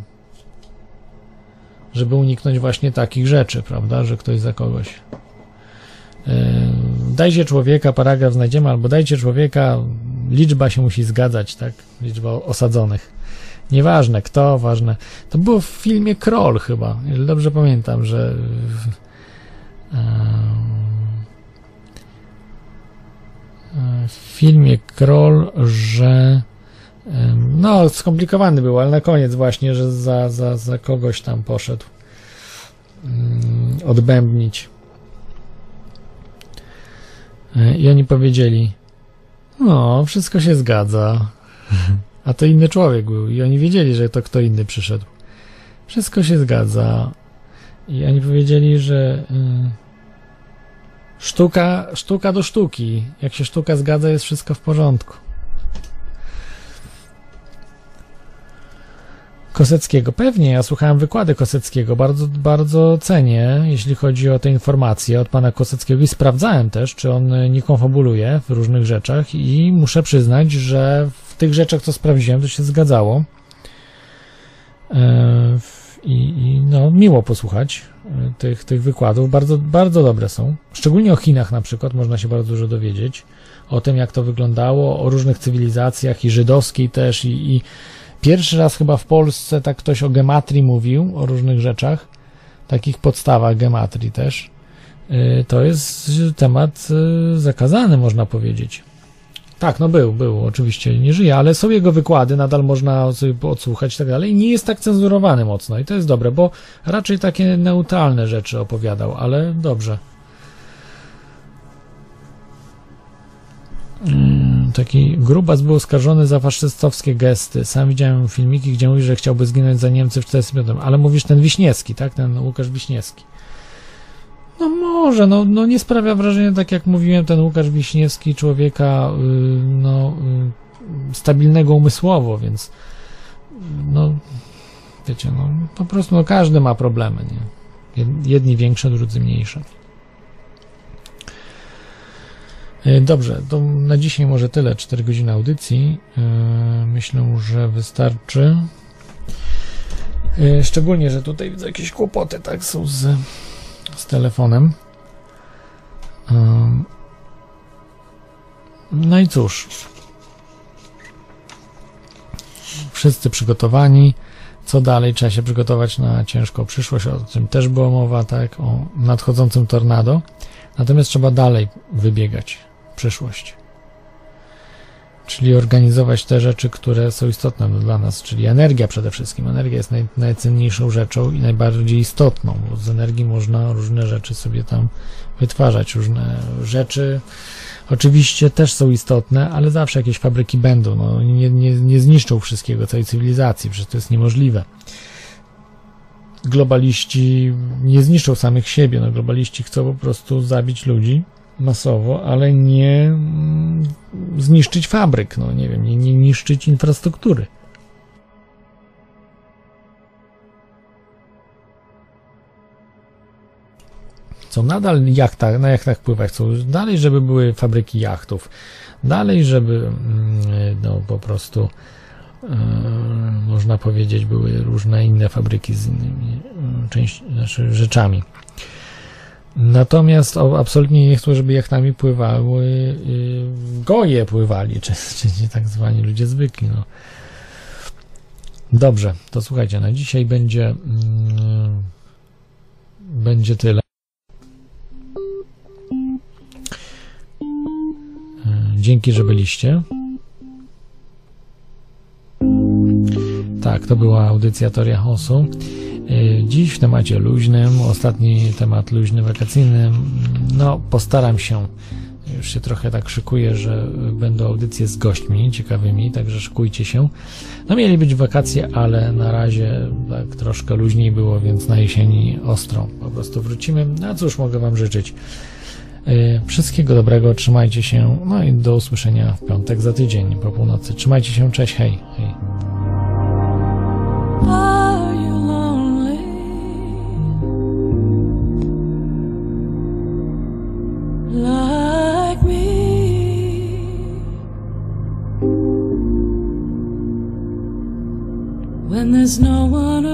Żeby uniknąć właśnie takich rzeczy, prawda, że ktoś za kogoś. Y, Dajcie człowieka, paragraf znajdziemy, albo dajcie człowieka, liczba się musi zgadzać, tak? Liczba osadzonych. Nieważne kto, ważne. To było w filmie Kroll chyba. Dobrze pamiętam, że. w filmie Kroll, że. No, skomplikowany był, ale na koniec właśnie, że za, za, za kogoś tam poszedł mm, odbębnić. E, I oni powiedzieli: No, wszystko się zgadza. A to inny człowiek był i oni wiedzieli, że to kto inny przyszedł. Wszystko się zgadza. I oni powiedzieli, że y, sztuka, sztuka do sztuki. Jak się sztuka zgadza, jest wszystko w porządku. Koseckiego. Pewnie, ja słuchałem wykłady Koseckiego, bardzo, bardzo cenię, jeśli chodzi o te informacje od pana Koseckiego i sprawdzałem też, czy on nie konfabuluje w różnych rzeczach i muszę przyznać, że w tych rzeczach, co sprawdziłem, to się zgadzało. E, I, i no, miło posłuchać e, tych, tych wykładów, bardzo, bardzo dobre są. Szczególnie o Chinach na przykład można się bardzo dużo dowiedzieć. O tym, jak to wyglądało, o różnych cywilizacjach i żydowskiej też i, i Pierwszy raz chyba w Polsce tak ktoś o gematrii mówił, o różnych rzeczach, takich podstawach gematrii też. Y, To jest temat zakazany, można powiedzieć. Tak, no był, był, oczywiście nie żyje, ale są jego wykłady, nadal można sobie odsłuchać i tak dalej. Nie jest tak cenzurowany mocno i to jest dobre, bo raczej takie neutralne rzeczy opowiadał, ale dobrze. Mm, Taki grubas był oskarżony za faszystowskie gesty. Sam widziałem filmiki, gdzie mówi, że chciałby zginąć za Niemcy w 1945. Ale mówisz ten Wiśniewski, tak? Ten Łukasz Wiśniewski. No może, no, no nie sprawia wrażenia, tak jak mówiłem, ten Łukasz Wiśniewski, człowieka y, no, y, stabilnego umysłowo, więc no wiecie, no po prostu no, każdy ma problemy, nie? Jed- Jedni większe, drudzy mniejsze. E, Dobrze, to na dzisiaj może tyle. 4 godziny audycji. Myślę, że wystarczy. Szczególnie, że tutaj widzę jakieś kłopoty, tak, są z, z telefonem. Em, No i cóż. Wszyscy przygotowani. Co dalej? Trzeba się przygotować na ciężką przyszłość. O tym też była mowa, tak, o nadchodzącym tornado. Natomiast trzeba dalej wybiegać w przyszłość. Czyli organizować te rzeczy, które są istotne dla nas, czyli energia przede wszystkim. Energia jest naj, najcenniejszą rzeczą i najbardziej istotną, bo z energii można różne rzeczy sobie tam wytwarzać. Różne rzeczy oczywiście też są istotne, ale zawsze jakieś fabryki będą. No, nie, nie, nie zniszczą wszystkiego, całej cywilizacji, przecież to jest niemożliwe globaliści nie zniszczą samych siebie. No, globaliści chcą po prostu zabić ludzi masowo, ale nie mm, zniszczyć fabryk, no nie wiem, nie, nie niszczyć infrastruktury. Chcą nadal jachta, na jachtach pływać, chcą dalej, żeby były fabryki jachtów, dalej, żeby mm, no po prostu e, można powiedzieć, były różne inne fabryki z innymi e, znaczy rzeczami. Natomiast absolutnie nie chcą, żeby jachtami pływały y, goje pływali, czy, czy tak zwani ludzie zwykli. No. Dobrze, to słuchajcie, na dzisiaj będzie, yy, będzie tyle. E, dzięki, że byliście. Tak, to była audycja Toria Hosu. Y, Dziś w temacie luźnym, ostatni temat luźny, wakacyjny. No, postaram się, już się trochę tak szykuję, że będą audycje z gośćmi ciekawymi, także szykujcie się. No, mieli być wakacje, ale na razie tak troszkę luźniej było, więc na jesieni ostro po prostu wrócimy. A cóż mogę Wam życzyć? Y, Wszystkiego dobrego, trzymajcie się, no i do usłyszenia w piątek za tydzień po północy. Trzymajcie się, cześć, hej, hej. No one.